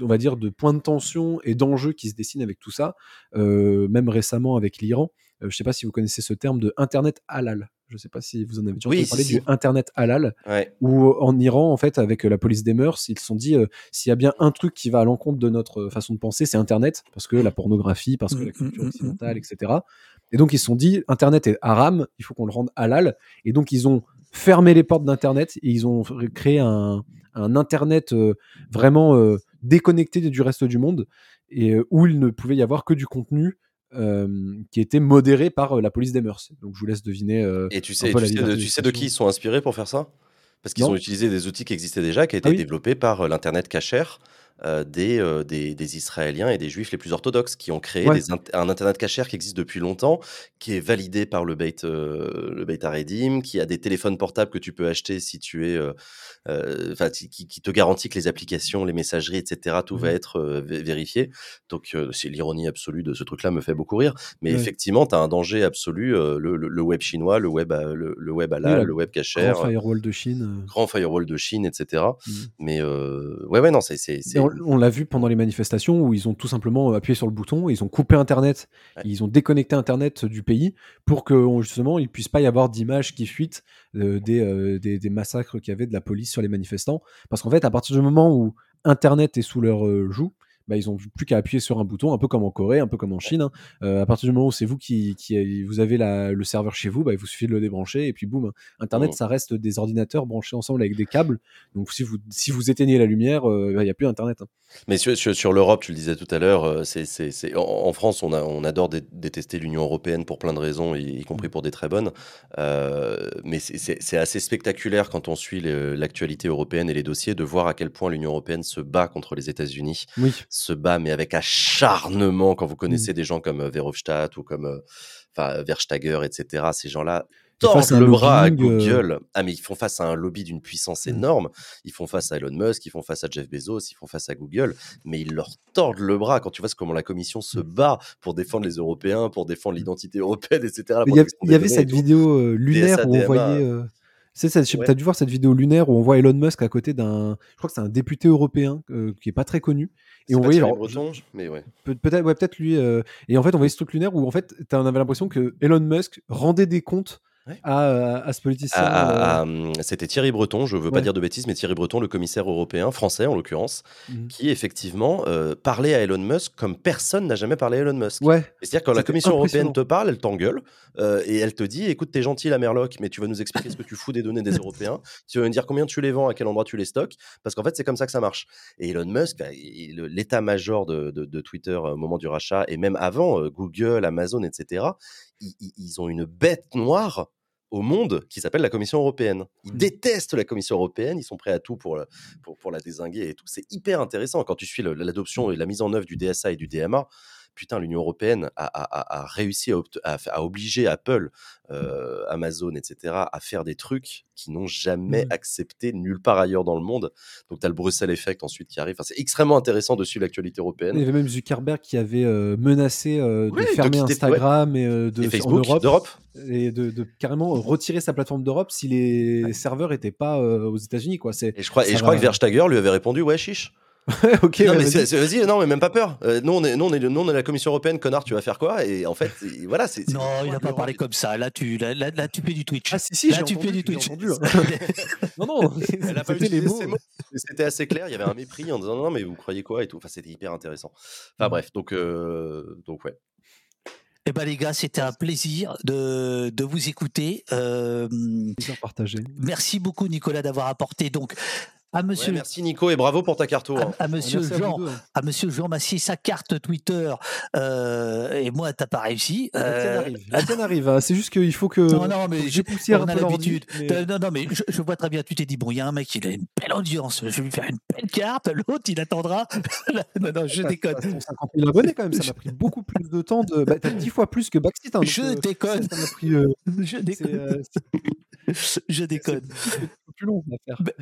on va dire de points de tension et d'enjeux qui se dessinent avec tout ça, même récemment avec l'Iran. je ne sais pas si vous connaissez ce terme de Internet halal. Je ne sais pas si vous en avez déjà entendu parler du Internet halal, ouais. où en Iran, en fait, avec la police des mœurs, ils se sont dit euh, s'il y a bien un truc qui va à l'encontre de notre façon de penser, c'est Internet, parce que la pornographie, parce que la mmh, culture mmh, mmh, occidentale, etc. Et donc ils se sont dit Internet est haram, il faut qu'on le rende halal. Et donc ils ont fermé les portes d'Internet et ils ont créé un, un Internet euh, vraiment euh, déconnecté du reste du monde et où il ne pouvait y avoir que du contenu qui était modéré par la police des mœurs. Donc je vous laisse deviner. Et tu sais, tu, sais de, tu sais de qui ils sont inspirés pour faire ça? Parce qu'ils ont utilisé des outils qui existaient déjà, qui étaient ah développés par l'Internet cachère. Euh, des, euh, des, des Israéliens et des Juifs les plus orthodoxes qui ont créé Ouais. des int- un Internet cachère qui existe depuis longtemps, qui est validé par le Beit, euh, le Beit Haredim, qui a des téléphones portables que tu peux acheter si tu es... euh, enfin, qui, te garantit que les applications, les messageries, etc., tout va Mhm. être vé- vérifié. Donc, c'est l'ironie absolue de ce truc-là me fait beaucoup rire. Mais Ouais. effectivement, tu as un danger absolu, le, le- le web chinois, le web, le, le web halal, la le web Grand cachère, firewall de Chine. grand firewall de Chine, etc. Mais ouais, ouais, non, c'est. On on l'a vu pendant les manifestations où ils ont tout simplement appuyé sur le bouton, ils ont coupé Internet, Ouais. ils ont déconnecté Internet du pays pour que justement il puisse pas y avoir d'images qui fuitent euh, des, euh, des, des massacres qu'il y avait de la police sur les manifestants. Parce qu'en fait, à partir du moment où Internet est sous leur euh, joue, bah, ils ont plus qu'à appuyer sur un bouton, un peu comme en Corée, un peu comme en Chine. hein. Euh, à partir du moment où c'est vous qui, qui vous avez la- le serveur chez vous, bah, il vous suffit de le débrancher et puis boum. Internet, Mhm. ça reste des ordinateurs branchés ensemble avec des câbles. Donc si vous, si vous éteignez la lumière, euh, bah, il n'y a plus Internet. hein. Mais sur, sur- sur l'Europe, tu le disais tout à l'heure, euh, c'est, c'est, c'est- en, en France, on, a, on adore dé- détester l'Union européenne pour plein de raisons, y, y compris pour des très bonnes. Euh, mais c'est, c'est- c'est assez spectaculaire quand on suit le- l'actualité européenne et les dossiers de voir à quel point l'Union européenne se bat contre les États-Unis, Oui. Se bat, mais avec acharnement. Quand vous connaissez des gens comme euh, Verhofstadt ou comme euh, enfin, Verstager, etc., ces gens-là tordent le bras à euh, Google. Ah, mais ils font face à un lobby d'une puissance Mm. énorme. Ils font face à Elon Musk, ils font face à Jeff Bezos, ils font face à Google, mais ils leur tordent le bras. Quand tu vois comment la Commission se bat pour défendre les Européens, pour défendre l'identité européenne, etc. Il y, avait cette vidéo euh, lunaire où on voyait. euh, sais- Ouais. T'as dû voir cette vidéo lunaire où on voit Elon Musk à côté d'un. Je crois que c'est un député européen euh, qui est pas très connu. Et on voyait. Mais ouais. Peut-être ouais, peut-être lui euh, et en fait on voyait ce truc lunaire où en fait t'en avais l'impression que Elon Musk rendait des comptes Ouais. à, à, ce politicien À- à- euh, hum, C'était Thierry Breton, je veux pas dire de bêtises, mais Thierry Breton, le commissaire européen, français en l'occurrence, Mhm. qui effectivement euh, parlait à Elon Musk comme personne n'a jamais parlé à Elon Musk. ouais C'est-à-dire quand la Commission européenne te parle, elle t'engueule euh, et elle te dit écoute, t'es gentil la Merloc, mais tu vas nous expliquer ce que tu fous des données des Européens. Tu vas nous dire combien tu les vends, à quel endroit tu les stockes, parce qu'en fait, c'est comme ça que ça marche. Et Elon Musk, bah, l'état-major de, de- de Twitter euh, au moment du rachat, et même avant, euh, Google, Amazon, etc., ils ont une bête noire au monde qui s'appelle la Commission européenne. Ils Mm. détestent la Commission européenne, ils sont prêts à tout pour, le- pour, pour la désinguer et tout. C'est hyper intéressant quand tu suis l'adoption et la mise en œuvre du DSA et du DMA. Putain, l'Union européenne a, a- a- a réussi à, obliger Apple, euh, Amazon, etc., à faire des trucs qui n'ont jamais Mm. accepté nulle part ailleurs dans le monde. Donc, tu as le Bruxelles Effect ensuite qui arrive. Enfin, c'est extrêmement intéressant de suivre l'actualité il y européenne. avait même Zuckerberg qui avait euh, menacé euh, de fermer Instagram et de Et en Facebook Europe d'Europe. et de, de carrément retirer sa plateforme d'Europe si les serveurs étaient pas aux États-Unis quoi c'est Et je crois, et que Verstager lui avait répondu Ouais, chiche. Ok non, mais vas-y. non, mais même pas peur. Euh, nous, on est, nous, on est, nous, on est la Commission européenne, connard, tu vas faire quoi? Et en fait, et voilà, c'est. Non, il n'a pas parlé comme ça. Là, tu, là, là, là, tu fais du Twitch. ah si si là, tu du Twitch. entendu, hein. non non Elle a pas c'était les mots C'était assez clair. Il y avait un mépris en disant non, non, mais vous croyez quoi et tout. Enfin, c'était hyper intéressant. Enfin, Mm. bref, donc, euh, donc ouais. Eh ben les gars, c'était un plaisir de, de vous écouter. Euh, Plaisir partagé merci beaucoup Nicolas d'avoir apporté donc à Ouais, Monsieur merci Nico et bravo pour ta carte. à, à Monsieur Jean hein. à Monsieur Jean Massier sa carte Twitter euh, et moi t'as pas réussi. La tienne Euh, arrive. La tienne arrive. hein. C'est juste qu'il faut que. non non mais je- j'époussière on un a l'habitude. mais- Non, non, mais je, je vois très bien. Tu t'es dit, bon, il y a un mec, il a une belle audience. Je vais lui faire une belle carte. L'autre, il attendra. non, non, je déconne. t'as 150 000 abonnés quand même, ça m'a pris beaucoup plus de temps. De... Bah, t'as 10 fois plus que Backseat. hein, Je euh, déconne. Ça ça m'a pris. euh, Je déconne. euh, c'est Je déconne. Plus long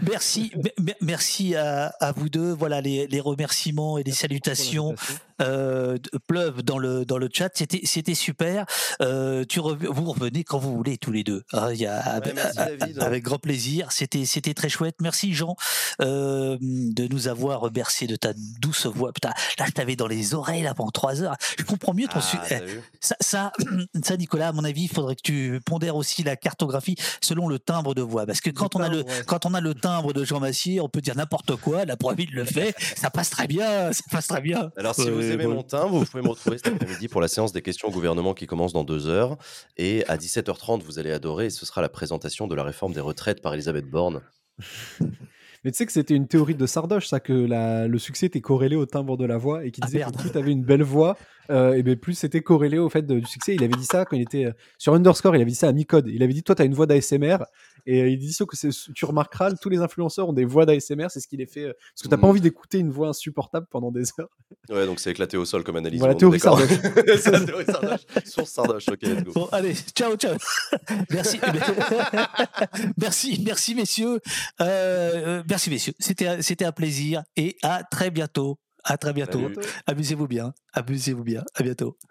Merci, merci à, à vous deux. Voilà les, les remerciements et les salutations euh, pleuvent dans le dans le chat. C'était c'était super. Euh, tu rev- vous revenez quand vous voulez tous les deux. hein, il y a, avec, merci, a- David. avec grand plaisir. C'était c'était très chouette. Merci Jean euh, de nous avoir bercé de ta douce voix. Putain, là je t'avais dans les oreilles là pendant trois heures. Je comprends mieux ton. Ah, eh, ça, ça, ça, Nicolas, à mon avis, il faudrait que tu pondères aussi la cartographie selon le timbre de voix. Parce que quand, on, a le, ouais. quand on a le timbre de Jean Massier, on peut dire n'importe quoi, la preuve, il le fait, ça passe très bien, ça passe très bien. Alors, si Ouais, vous aimez mon timbre, vous pouvez me retrouver cet après-midi pour la séance des questions au gouvernement qui commence dans deux heures. Et à 17h30, vous allez adorer, ce sera la présentation de la réforme des retraites par Elisabeth Borne. Mais tu sais que c'était une théorie de Sardoche, ça, que la- le succès était corrélé au timbre de la voix et qui disait que plus tu avais une belle voix, euh, et ben plus c'était corrélé au fait de- du succès. Il avait dit ça quand il était euh, sur Underscore, il avait dit ça à Micode. Il avait dit Toi, tu as une voix d'ASMR Et euh, il dit que tu remarqueras, tous les influenceurs ont des voix d'ASMR, c'est ce qui les fait. euh, Parce que t'as pas Mhm. envie d'écouter une voix insupportable pendant des heures. Ouais, donc c'est éclaté au sol comme analyse. Voilà, théorie. Sardoche. c'est la théorie Sardoche. Source Sardoche, ok, let's go. Bon, allez, ciao, ciao. merci. merci, merci, messieurs. Euh, euh, merci, messieurs. C'était, c'était un plaisir et à très bientôt. À très bientôt. Amusez-vous bien. Amusez-vous bien. À bientôt.